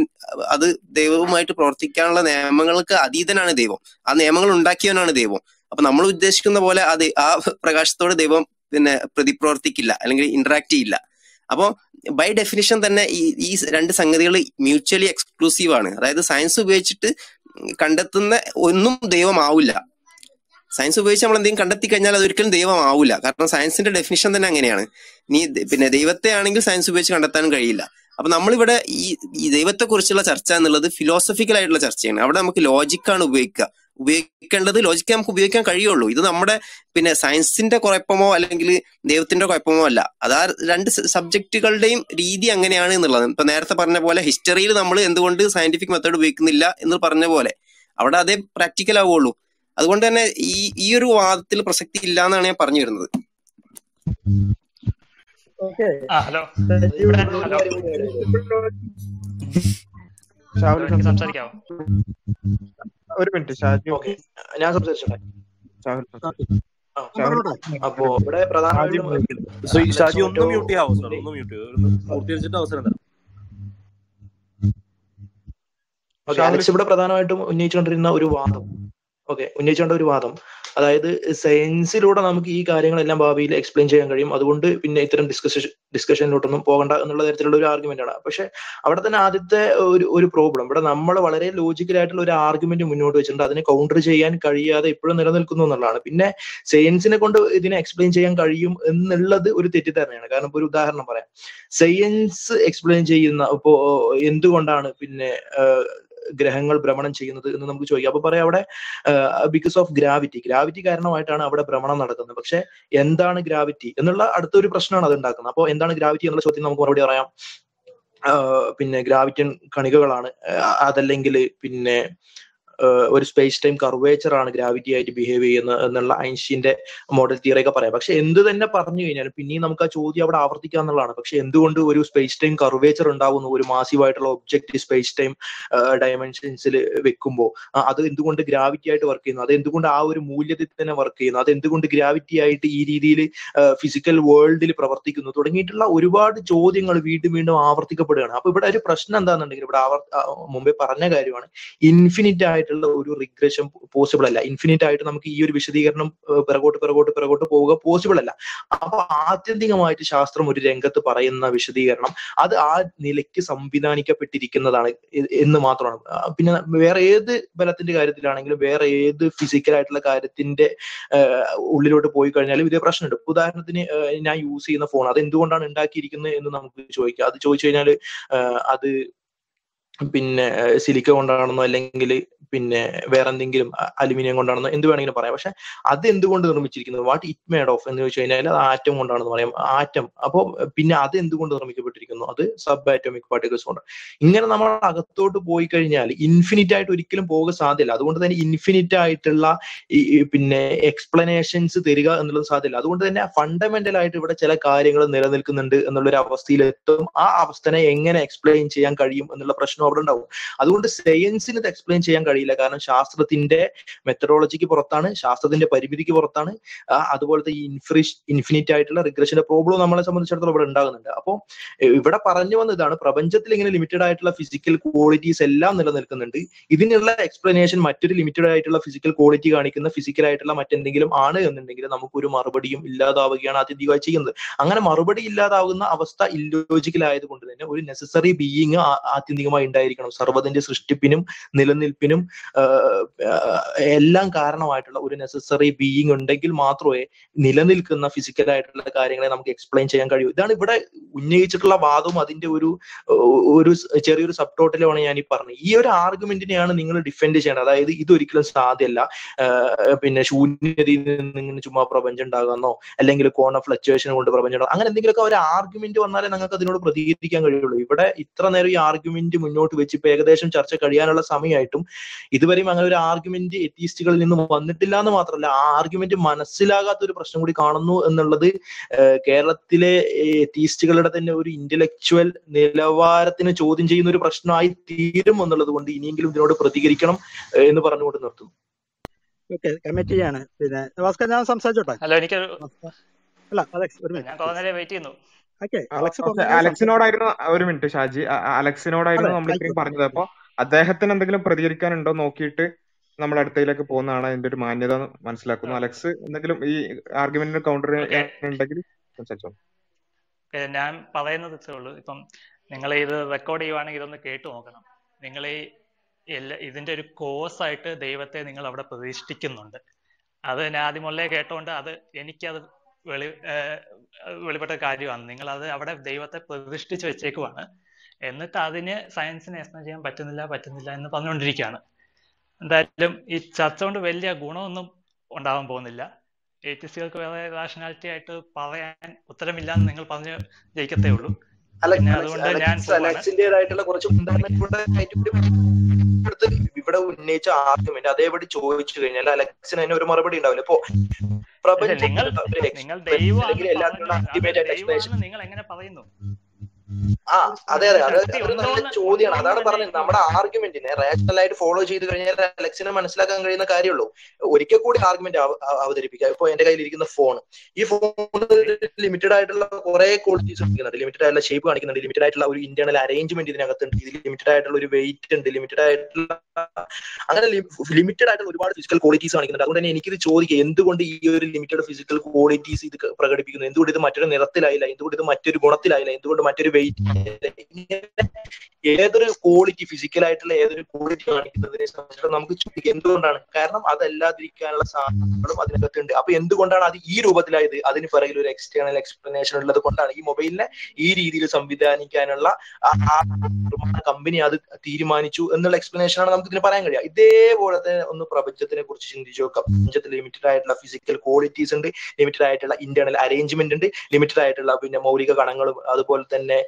അത് ദൈവവുമായിട്ട് പ്രവർത്തിക്കാനുള്ള നിയമങ്ങൾക്ക് അതീതനാണ് ദൈവം. ആ നിയമങ്ങൾ ഉണ്ടാക്കിയവനാണ് ദൈവം. അപ്പൊ നമ്മൾ ഉദ്ദേശിക്കുന്ന പോലെ അത് ആ പ്രകാശത്തോട് ദൈവം പിന്നെ പ്രതിപ്രവർത്തിക്കില്ല അല്ലെങ്കിൽ ഇന്ററാക്ട് ചെയ്യില്ല. അപ്പോൾ ബൈ ഡെഫിനിഷൻ തന്നെ ഈ ഈ രണ്ട് സംഗതികൾ മ്യൂച്വലി എക്സ്ക്ലൂസീവ് ആണ്. അതായത് സയൻസ് ഉപയോഗിച്ചിട്ട് കണ്ടെത്തുന്ന ഒന്നും ദൈവമാവില്ല. സയൻസ് ഉപയോഗിച്ച് നമ്മൾ എന്തെങ്കിലും കണ്ടെത്തി കഴിഞ്ഞാൽ അത് ഒരിക്കലും ദൈവമാവില്ല. കാരണം സയൻസിന്റെ ഡെഫിനിഷൻ തന്നെ അങ്ങനെയാണ്. നീ പിന്നെ ദൈവത്തെ ആണെങ്കിൽ സയൻസ് ഉപയോഗിച്ച് കണ്ടെത്താനും കഴിയില്ല. അപ്പൊ നമ്മളിവിടെ ഈ ഈ ദൈവത്തെ കുറിച്ചുള്ള ചർച്ച എന്നുള്ളത് ഫിലോസഫിക്കൽ ആയിട്ടുള്ള ചർച്ചയാണ്. അവിടെ നമുക്ക് ലോജിക്കാണ് ഉപയോഗിക്കുക. ഉപയോഗിക്കേണ്ടത് ലോജിക്ക് നമുക്ക് ഉപയോഗിക്കാൻ കഴിയുള്ളൂ. ഇത് നമ്മുടെ പിന്നെ സയൻസിന്റെ കുഴപ്പമോ അല്ലെങ്കിൽ ദൈവത്തിന്റെ കുഴപ്പമോ അല്ല. അതാ രണ്ട് സബ്ജക്റ്റുകളുടെയും രീതി അങ്ങനെയാണ് എന്നുള്ളത്. ഇപ്പൊ നേരത്തെ പറഞ്ഞ പോലെ ഹിസ്റ്ററിയിൽ നമ്മൾ എന്തുകൊണ്ട് സയന്റിഫിക് മെത്തേഡ് ഉപയോഗിക്കുന്നില്ല എന്ന് പറഞ്ഞ പോലെ അവിടെ അതേ പ്രാക്ടിക്കൽ ആവുള്ളൂ അതുകൊണ്ട് തന്നെ ഈ ഈ ഒരു വാദത്തിൽ പ്രസക്തി ഇല്ല എന്നാണ് ഞാൻ പറഞ്ഞു വരുന്നത്. ഓക്കെ. ആ ഹലോ. ഇവിടെ ഹലോ. സംസാരിക്കാവോ? ഒരു മിനിറ്റ് ഷാജി ഓക്കെ. ഞാൻ സംസാരിച്ചോട്ടെ? അപ്പോ ഇവിടെ പ്രധാനമായിട്ടും ഷാജി ഒന്ന് മ്യൂട്ട് ചെയ്യാവോ സാർ ഒന്ന് മ്യൂട്ട് പൂർത്തീകരിച്ചിട്ട് അവസരം തരാം. ഓക്കെ ഷാഹുൽ അലക്സ് ഇവിടെ പ്രധാനമായിട്ടും ഉന്നയിച്ചുകൊണ്ടിരുന്ന ഒരു വാദം. ഓക്കെ ഉന്നയിച്ചുകൊണ്ട ഒരു വാദം. അതായത് സയൻസിലൂടെ നമുക്ക് ഈ കാര്യങ്ങളെല്ലാം ഭാവിയിൽ എക്സ്പ്ലെയിൻ ചെയ്യാൻ കഴിയും. അതുകൊണ്ട് പിന്നെ ഇത്തരം ഡിസ്കഷൻ ഡിസ്കഷനിലോട്ടൊന്നും പോകണ്ട എന്നുള്ള തരത്തിലുള്ള ഒരു ആർഗ്യുമെന്റ് ആണ്. പക്ഷെ അവിടെ തന്നെ ആദ്യത്തെ ഒരു ഒരു പ്രോബ്ലം ഇവിടെ നമ്മൾ വളരെ ലോജിക്കലായിട്ടുള്ള ഒരു ആർഗ്യുമെന്റ് മുന്നോട്ട് വെച്ചിട്ടുണ്ട്. അതിനെ കൗണ്ടർ ചെയ്യാൻ കഴിയാതെ ഇപ്പോഴും നിലനിൽക്കുന്നു എന്നുള്ളതാണ്. പിന്നെ സയൻസിനെ കൊണ്ട് ഇതിനെ എക്സ്പ്ലെയിൻ ചെയ്യാൻ കഴിയും എന്നുള്ളത് ഒരു തെറ്റിദ്ധാരണയാണ്. കാരണം ഒരു ഉദാഹരണം പറയാം. സയൻസ് എക്സ്പ്ലെയിൻ ചെയ്യുന്ന ഇപ്പോ എന്തുകൊണ്ടാണ് പിന്നെ ഗ്രഹങ്ങൾ ഭ്രമണം ചെയ്യുന്നത് എന്ന് നമുക്ക് ചോദിക്കാം. അപ്പൊ പറയാം അവിടെ ബിക്കോസ് ഓഫ് ഗ്രാവിറ്റി ഗ്രാവിറ്റി കാരണമായിട്ടാണ് അവിടെ ഭ്രമണം നടക്കുന്നത്. പക്ഷെ എന്താണ് ഗ്രാവിറ്റി എന്നുള്ള അടുത്തൊരു പ്രശ്നമാണ് അത് ഉണ്ടാക്കുന്നത്. അപ്പോൾ എന്താണ് ഗ്രാവിറ്റി എന്നുള്ള ചോദ്യം നമുക്ക് മറുപടി പറയാം. പിന്നെ ഗ്രാവിറ്റൻ കണികകളാണ്. അതല്ലെങ്കിൽ പിന്നെ ഒരു സ്പേസ് ടൈം കർവേച്ചർ ആണ് ഗ്രാവിറ്റി ആയിട്ട് ബിഹേവ് ചെയ്യുന്നത് എന്നുള്ള ഐൻസ്റ്റീന്റെ മോഡൽ തിയറി ഒക്കെ പറയാം. പക്ഷെ എന്ത് തന്നെ പറഞ്ഞു കഴിഞ്ഞാലും പിന്നെയും നമുക്ക് ആ ചോദ്യം അവിടെ ആവർത്തിക്കുക എന്നുള്ളതാണ്. പക്ഷെ എന്തുകൊണ്ട് ഒരു സ്പേസ് ടൈം കർവേച്ചർ ഉണ്ടാകുന്നു ഒരു മാസീവായിട്ടുള്ള ഒബ്ജക്റ്റ് സ്പേസ് ടൈം ഡയമെൻഷൻസിൽ വെക്കുമ്പോൾ അത് എന്തുകൊണ്ട് ഗ്രാവിറ്റി ആയിട്ട് വർക്ക് ചെയ്യുന്നു? അത് എന്തുകൊണ്ട് ആ ഒരു മൂല്യത്തിൽ തന്നെ വർക്ക് ചെയ്യുന്നു? അത് എന്തുകൊണ്ട് ഗ്രാവിറ്റി ആയിട്ട് ഈ രീതിയിൽ ഫിസിക്കൽ വേൾഡിൽ പ്രവർത്തിക്കുന്നു? തുടങ്ങിയിട്ടുള്ള ഒരുപാട് ചോദ്യങ്ങൾ വീണ്ടും വീണ്ടും ആവർത്തിക്കപ്പെടുകയാണ്. അപ്പൊ ഇവിടെ ഒരു പ്രശ്നം എന്താണെന്നുണ്ടെങ്കിൽ ഇവിടെ ആവർ മുമ്പേ പറഞ്ഞ കാര്യമാണ്. ഇൻഫിനിറ്റ് ആയിട്ടുള്ള ഒരു റിഗ്രഷൻ പോസിബിൾ അല്ല. ഇൻഫിനിറ്റ് ആയിട്ട് നമുക്ക് ഈ ഒരു വിശദീകരണം പിറകോട്ട് പിറകോട്ട് പിറകോട്ട് പോവുക പോസിബിൾ അല്ല. അപ്പൊ ആത്യന്തികമായിട്ട് ശാസ്ത്രം ഒരു രംഗത്ത് പറയുന്ന വിശദീകരണം അത് ആ നിലയ്ക്ക് സംവിധാനിക്കപ്പെട്ടിരിക്കുന്നതാണ് എന്ന് മാത്രമാണ്. പിന്നെ വേറെ ഏത് ബലത്തിന്റെ കാര്യത്തിലാണെങ്കിലും വേറെ ഏത് ഫിസിക്കൽ ആയിട്ടുള്ള കാര്യത്തിന്റെ ഉള്ളിലോട്ട് പോയി കഴിഞ്ഞാലും ഇതേ പ്രശ്നമുണ്ട്. ഉദാഹരണത്തിന് ഞാൻ യൂസ് ചെയ്യുന്ന ഫോൺ അത് എന്തുകൊണ്ടാണ് ഉണ്ടാക്കിയിരിക്കുന്നത് എന്ന് നമുക്ക് ചോദിക്കാം. അത് ചോദിച്ചു കഴിഞ്ഞാൽ അത് പിന്നെ സിലിക്ക കൊണ്ടാണെന്നോ അല്ലെങ്കിൽ പിന്നെ വേറെ എന്തെങ്കിലും അലുമിനിയം കൊണ്ടാണെന്നോ എന്ത് വേണമെങ്കിലും പറയാം. പക്ഷെ അത് എന്തുകൊണ്ട് നിർമ്മിച്ചിരിക്കുന്നത് വാട്ട് ഇറ്റ് മേഡ് ഓഫ് എന്ന് ചോദിച്ചു കഴിഞ്ഞാൽ അത് ആറ്റം കൊണ്ടാണെന്ന് പറയാം. ആറ്റം. അപ്പോൾ പിന്നെ അത് എന്തുകൊണ്ട് നിർമ്മിക്കപ്പെട്ടിരിക്കുന്നു? അത് സബ് ആറ്റോമിക് പാർട്ടിക്കിൾസ് കൊണ്ട്. ഇങ്ങനെ നമ്മൾ അകത്തോട്ട് പോയി കഴിഞ്ഞാൽ ഇൻഫിനിറ്റ് ആയിട്ട് ഒരിക്കലും പോകാൻ സാധ്യല്ല. അതുകൊണ്ട് തന്നെ ഇൻഫിനിറ്റ് ആയിട്ടുള്ള ഈ പിന്നെ എക്സ്പ്ലനേഷൻസ് തരിക എന്നുള്ളത് സാധ്യല്ല. അതുകൊണ്ട് തന്നെ ഫണ്ടമെന്റൽ ആയിട്ട് ഇവിടെ ചില കാര്യങ്ങൾ നിലനിൽക്കുന്നുണ്ട് എന്നുള്ളൊരു അവസ്ഥയിലെത്തും ആ അവസ്ഥനെ എങ്ങനെ എക്സ്പ്ലെയിൻ ചെയ്യാൻ കഴിയും എന്നുള്ള പ്രശ്നം അവിടെ ഉണ്ടാവും അതുകൊണ്ട് സയൻസിന് ഇത് എക്സ്പ്ലെയിൻ ചെയ്യാൻ കഴിയില്ല. കാരണം ശാസ്ത്രത്തിന്റെ മെത്തഡോളജിക്ക് പുറത്താണ് ശാസ്ത്രത്തിന്റെ പരിമിതിക്ക് പുറത്താണ്. അതുപോലത്തെ ഈ ഇൻഫ്രിഷ് ഇൻഫിനിറ്റ് ആയിട്ടുള്ള റിഗ്രഷന്റെ പ്രോബ്ലം നമ്മളെ സംബന്ധിച്ചിടത്തോളം ഇവിടെ ഉണ്ടാകുന്നുണ്ട്. അപ്പോൾ ഇവിടെ പറഞ്ഞു വന്ന ഇതാണ് പ്രപഞ്ചത്തിൽ ഇങ്ങനെ ലിമിറ്റഡ് ആയിട്ടുള്ള ഫിസിക്കൽ ക്വാളിറ്റീസ് എല്ലാം നിലനിൽക്കുന്നുണ്ട്. ഇതിനുള്ള എക്സ്പ്ലനേഷൻ മറ്റൊരു ലിമിറ്റഡ് ആയിട്ടുള്ള ഫിസിക്കൽ ക്വാളിറ്റി കാണിക്കുന്ന ഫിസിക്കൽ ആയിട്ടുള്ള മറ്റെന്തെങ്കിലും ആണ് എന്നുണ്ടെങ്കിൽ നമുക്കൊരു മറുപടിയും ഇല്ലാതാവുകയാണ് ആത്യന്തികമായി ചെയ്യുന്നത്. അങ്ങനെ മറുപടി ഇല്ലാതാവുന്ന അവസ്ഥ ഇല്ലോജിക്കൽ ആയതുകൊണ്ട് തന്നെ ഒരു നെസസറി ബീയിങ് ആത്യന്തികമായി ഉണ്ടായിരിക്കണം. സർവതിന്റെ സൃഷ്ടിപ്പിനും നിലനിൽപ്പിനും എല്ലാം കാരണമായിട്ടുള്ള ഒരു നെസസറി ബീയിങ് ഉണ്ടെങ്കിൽ മാത്രമേ നിലനിൽക്കുന്ന ഫിസിക്കലായിട്ടുള്ള കാര്യങ്ങളെ നമുക്ക് എക്സ്പ്ലെയിൻ ചെയ്യാൻ കഴിയൂ. ഇതാണ് ഇവിടെ ഉന്നയിച്ചിട്ടുള്ള വാദവും അതിന്റെ ഒരു ഒരു ചെറിയൊരു സബ് ടോട്ടലുമാണ് ഞാൻ ഈ പറഞ്ഞത്. ഈ ഒരു ആർഗ്യുമെന്റിനെയാണ് നിങ്ങൾ ഡിഫെൻഡ് ചെയ്യേണ്ടത്. അതായത് ഇതൊരിക്കലും സാധ്യമല്ല പിന്നെ ശൂന്യതയിൽ നിന്ന് ഇങ്ങനെ ചുമ്മാ പ്രപഞ്ചം ഉണ്ടാകാമെന്നോ അല്ലെങ്കിൽ കോണ ഫ്ലക്ച്വേഷൻ കൊണ്ട് പ്രപഞ്ചം അങ്ങനെ എന്തെങ്കിലുമൊക്കെ ഒരു ആർഗ്യുമെന്റ് വന്നാലേ നിങ്ങൾക്ക് അതിനോട് പ്രതികരിക്കാൻ കഴിയുള്ളൂ. ഇവിടെ ഇത്ര നേരം ഈ ആർഗ്യുമെന്റ് മുന്നോട്ട് വെച്ച് ഇപ്പൊ ഏകദേശം ചർച്ച കഴിയാനുള്ള സമയമായിട്ടും ഇതുവരെയും അങ്ങനെ ഒരു ആർഗ്യുമെന്റ് എത്തീസ്റ്റുകളിൽ നിന്നും വന്നിട്ടില്ല എന്ന് മാത്രമല്ല ആ ആർഗ്യുമെന്റ് മനസ്സിലാകാത്ത ഒരു പ്രശ്നം കൂടി കാണുന്നു എന്നുള്ളത് കേരളത്തിലെ എത്തീസ്റ്റുകളുടെ തന്നെ ഒരു ഇന്റലക്ച്വൽ നിലവാരത്തിന് ചോദ്യം ചെയ്യുന്ന ഒരു പ്രശ്നമായി തീരും എന്നുള്ളത് കൊണ്ട് ഇനിയെങ്കിലും ഇതിനോട് പ്രതികരിക്കണം എന്ന് പറഞ്ഞുകൊണ്ട് നിർത്തുന്നു. ഓക്കെ കമ്മിറ്റ് ചെയ്യാണ്. പിന്നെ ഭാസ്കർ ഞാൻ സംസാരിച്ചോട്ടെ? ഹലോ എനിക്ക് അല്ല അലക്സ് ഒരു ഞാൻ കുറെ നേരം വെയിറ്റ് ചെയ്യുന്നു. അലക്സിനോടായിരുന്നു ഒരു മിനിറ്റ് ഷാജി. അലക്സിനോടായിരുന്നു നമ്മൾ ഇത്രയും പറഞ്ഞത്. അപ്പൊ അദ്ദേഹത്തിന് എന്തെങ്കിലും പ്രതികരിക്കാനുണ്ടോ നോക്കിയിട്ട് നമ്മൾ അടുത്തയിലേക്ക് പോകുന്നതാണ് അതിന്റെ ഒരു മാന്യത മനസ്സിലാക്കുന്നു. അലക്സ് എന്തെങ്കിലും ഈ ആർഗ്യുമെന്റിന് കൗണ്ടർ ഉണ്ടെങ്കിൽ സംസാരിച്ചോ. ഞാൻ പറയുന്നത് ഇത്രേ ഉള്ളൂ. ഇപ്പം നിങ്ങൾ ഇത് റെക്കോർഡ് ചെയ്യുവാണെങ്കിൽ ഇതൊന്ന് കേട്ടു നോക്കണം. നിങ്ങൾ ഈ എല്ലാ ഇതിന്റെ ഒരു കോഴ്സ് ആയിട്ട് ദൈവത്തെ നിങ്ങൾ അവിടെ പ്രതിഷ്ഠിക്കുന്നുണ്ട്. അത് ഞാൻ ആദ്യം മുതലേ കേട്ടോണ്ട് അത് എനിക്കത് വെളി വെളിപ്പെട്ട കാര്യമാണ്. നിങ്ങൾ അത് അവിടെ ദൈവത്തെ പ്രതിഷ്ഠിച്ച് വെച്ചേക്കുവാണ്. എന്നിട്ട് അതിന് സയൻസിനെ എക്സ്പ്ലെയിൻ ചെയ്യാൻ പറ്റുന്നില്ല പറ്റുന്നില്ല എന്ന് പറഞ്ഞുകൊണ്ടിരിക്കുകയാണ്. എന്തായാലും ഈ ചർച്ച കൊണ്ട് വലിയ ഗുണമൊന്നും ഉണ്ടാവാൻ പോകുന്നില്ല. എയ്റ്റിസ്റ്റുകൾക്ക് വേറെ റാഷണാലിറ്റി ആയിട്ട് പറയാൻ ഉത്തരമില്ല എന്ന് നിങ്ങൾ പറഞ്ഞ് ജയിക്കത്തേ ഉള്ളൂ. അതുകൊണ്ട് ഞാൻ ഉദാഹരണം ഇവിടെ ഉന്നയിച്ച ആർഗ്യുമെന്റ് അതേപടി ചോദിച്ചു കഴിഞ്ഞാൽ അലക്സിന് അതിന് ഒരു മറുപടി ഉണ്ടാവില്ല. ഇപ്പോ എക്സ്പ്രസ് അല്ലെങ്കിൽ എല്ലാത്തിനുള്ള അൾട്ടിമേറ്റ് നിങ്ങൾ എങ്ങനെ പറയുന്നു? ആ അതെ അതെ. അത് ശക്തി നല്ല ചോദ്യമാണ്. അതാണ് പറഞ്ഞത്. നമ്മുടെ ആർഗ്യുമെന്റിനെ റാഷണൽ ആയിട്ട് ഫോളോ ചെയ്ത് കഴിഞ്ഞാൽ അലക്സിനെ മനസ്സിലാക്കാൻ കഴിയുന്ന കാര്യമുള്ളൂ. ഒരിക്കൽ കൂടി ആർഗ്യുമെന്റ് അവതരിപ്പിക്കുക. ഇപ്പൊ എന്റെ കയ്യിൽ ഇരിക്കുന്ന ഫോൺ ഈ ഫോൺ ലിമിറ്റഡ് ആയിട്ടുള്ള കുറെ ക്വാളിറ്റീസ് കാണിക്കുന്നുണ്ട് ലിമിറ്റഡ് ആയിട്ടുള്ള ഷേപ്പ് കാണിക്കുന്നുണ്ട്. ലിമിറ്റഡ് ആയിട്ടുള്ള ഒരു ഇന്റേണൽ അറേഞ്ച്മെന്റ് ഇതിനകത്തുണ്ട്. ഇതിൽ ലിമിറ്റഡ് ആയിട്ടുള്ള ഒരു വെയിറ്റ് ഉണ്ട്. ലിമിറ്റഡ് ആയിട്ടുള്ള അങ്ങനെ ലിമിറ്റഡ് ആയിട്ടുള്ള ഒരുപാട് ഫിസിക്കൽ ക്വാളിറ്റീസ് കാണിക്കുന്നുണ്ട്. അതുകൊണ്ട് തന്നെ എനിക്കിത് ചോദിക്കുക എന്തുകൊണ്ട് ഈ ഒരു ലിമിറ്റഡ് ഫിസിക്കൽ ക്വാളിറ്റീസ് ഇത് പ്രകടിപ്പിക്കുന്നു? എന്തുകൊണ്ട് ഇത് മറ്റൊരു നിറത്തിലായില്ല? എന്തുകൊണ്ട് ഇത് മറ്റൊരു ഗുണത്തിലായില്ല? എന്തുകൊണ്ട് മറ്റൊരു വെയിറ്റ് ഏതൊരു ക്വാളിറ്റി ഫിസിക്കൽ ആയിട്ടുള്ള ഏതൊരു ക്വാളിറ്റി കാണിക്കുന്നതിനെ സംബന്ധിച്ചിടത്തോളം നമുക്ക് ചോദിക്കാം എന്തുകൊണ്ടാണ്? കാരണം അതല്ലാതിരിക്കാനുള്ള സാധനങ്ങളും അതിനകത്തുണ്ട്. അപ്പൊ എന്തുകൊണ്ടാണ് അത് ഈ രൂപത്തിലായത്? അതിന് പിറകിൽ ഒരു എക്സ്റ്റേണൽ എക്സ്പ്ലനേഷൻ ഉള്ളത് കൊണ്ടാണ് ഈ മൊബൈലിനെ ഈ രീതിയിൽ സംവിധാനിക്കാനുള്ള കമ്പനി അത് തീരുമാനിച്ചു എന്നുള്ള എക്സ്പ്ലനേഷൻ ആണ് നമുക്ക് ഇതിന് പറയാൻ കഴിയുക. ഇതേപോലെ തന്നെ ഒന്ന് പ്രപഞ്ചത്തിനെ കുറിച്ച് ചിന്തിച്ചു നോക്കാം. പ്രപഞ്ചത്തിൽ ലിമിറ്റഡ് ആയിട്ടുള്ള ഫിസിക്കൽ ക്വാളിറ്റീസ് ഉണ്ട്. ലിമിറ്റഡ് ആയിട്ടുള്ള ഇന്റേണൽ അറേഞ്ച്മെന്റ് ഉണ്ട്. ലിമിറ്റഡ് ആയിട്ടുള്ള പിന്നെ മൗലിക കണങ്ങളും അതുപോലെ തന്നെ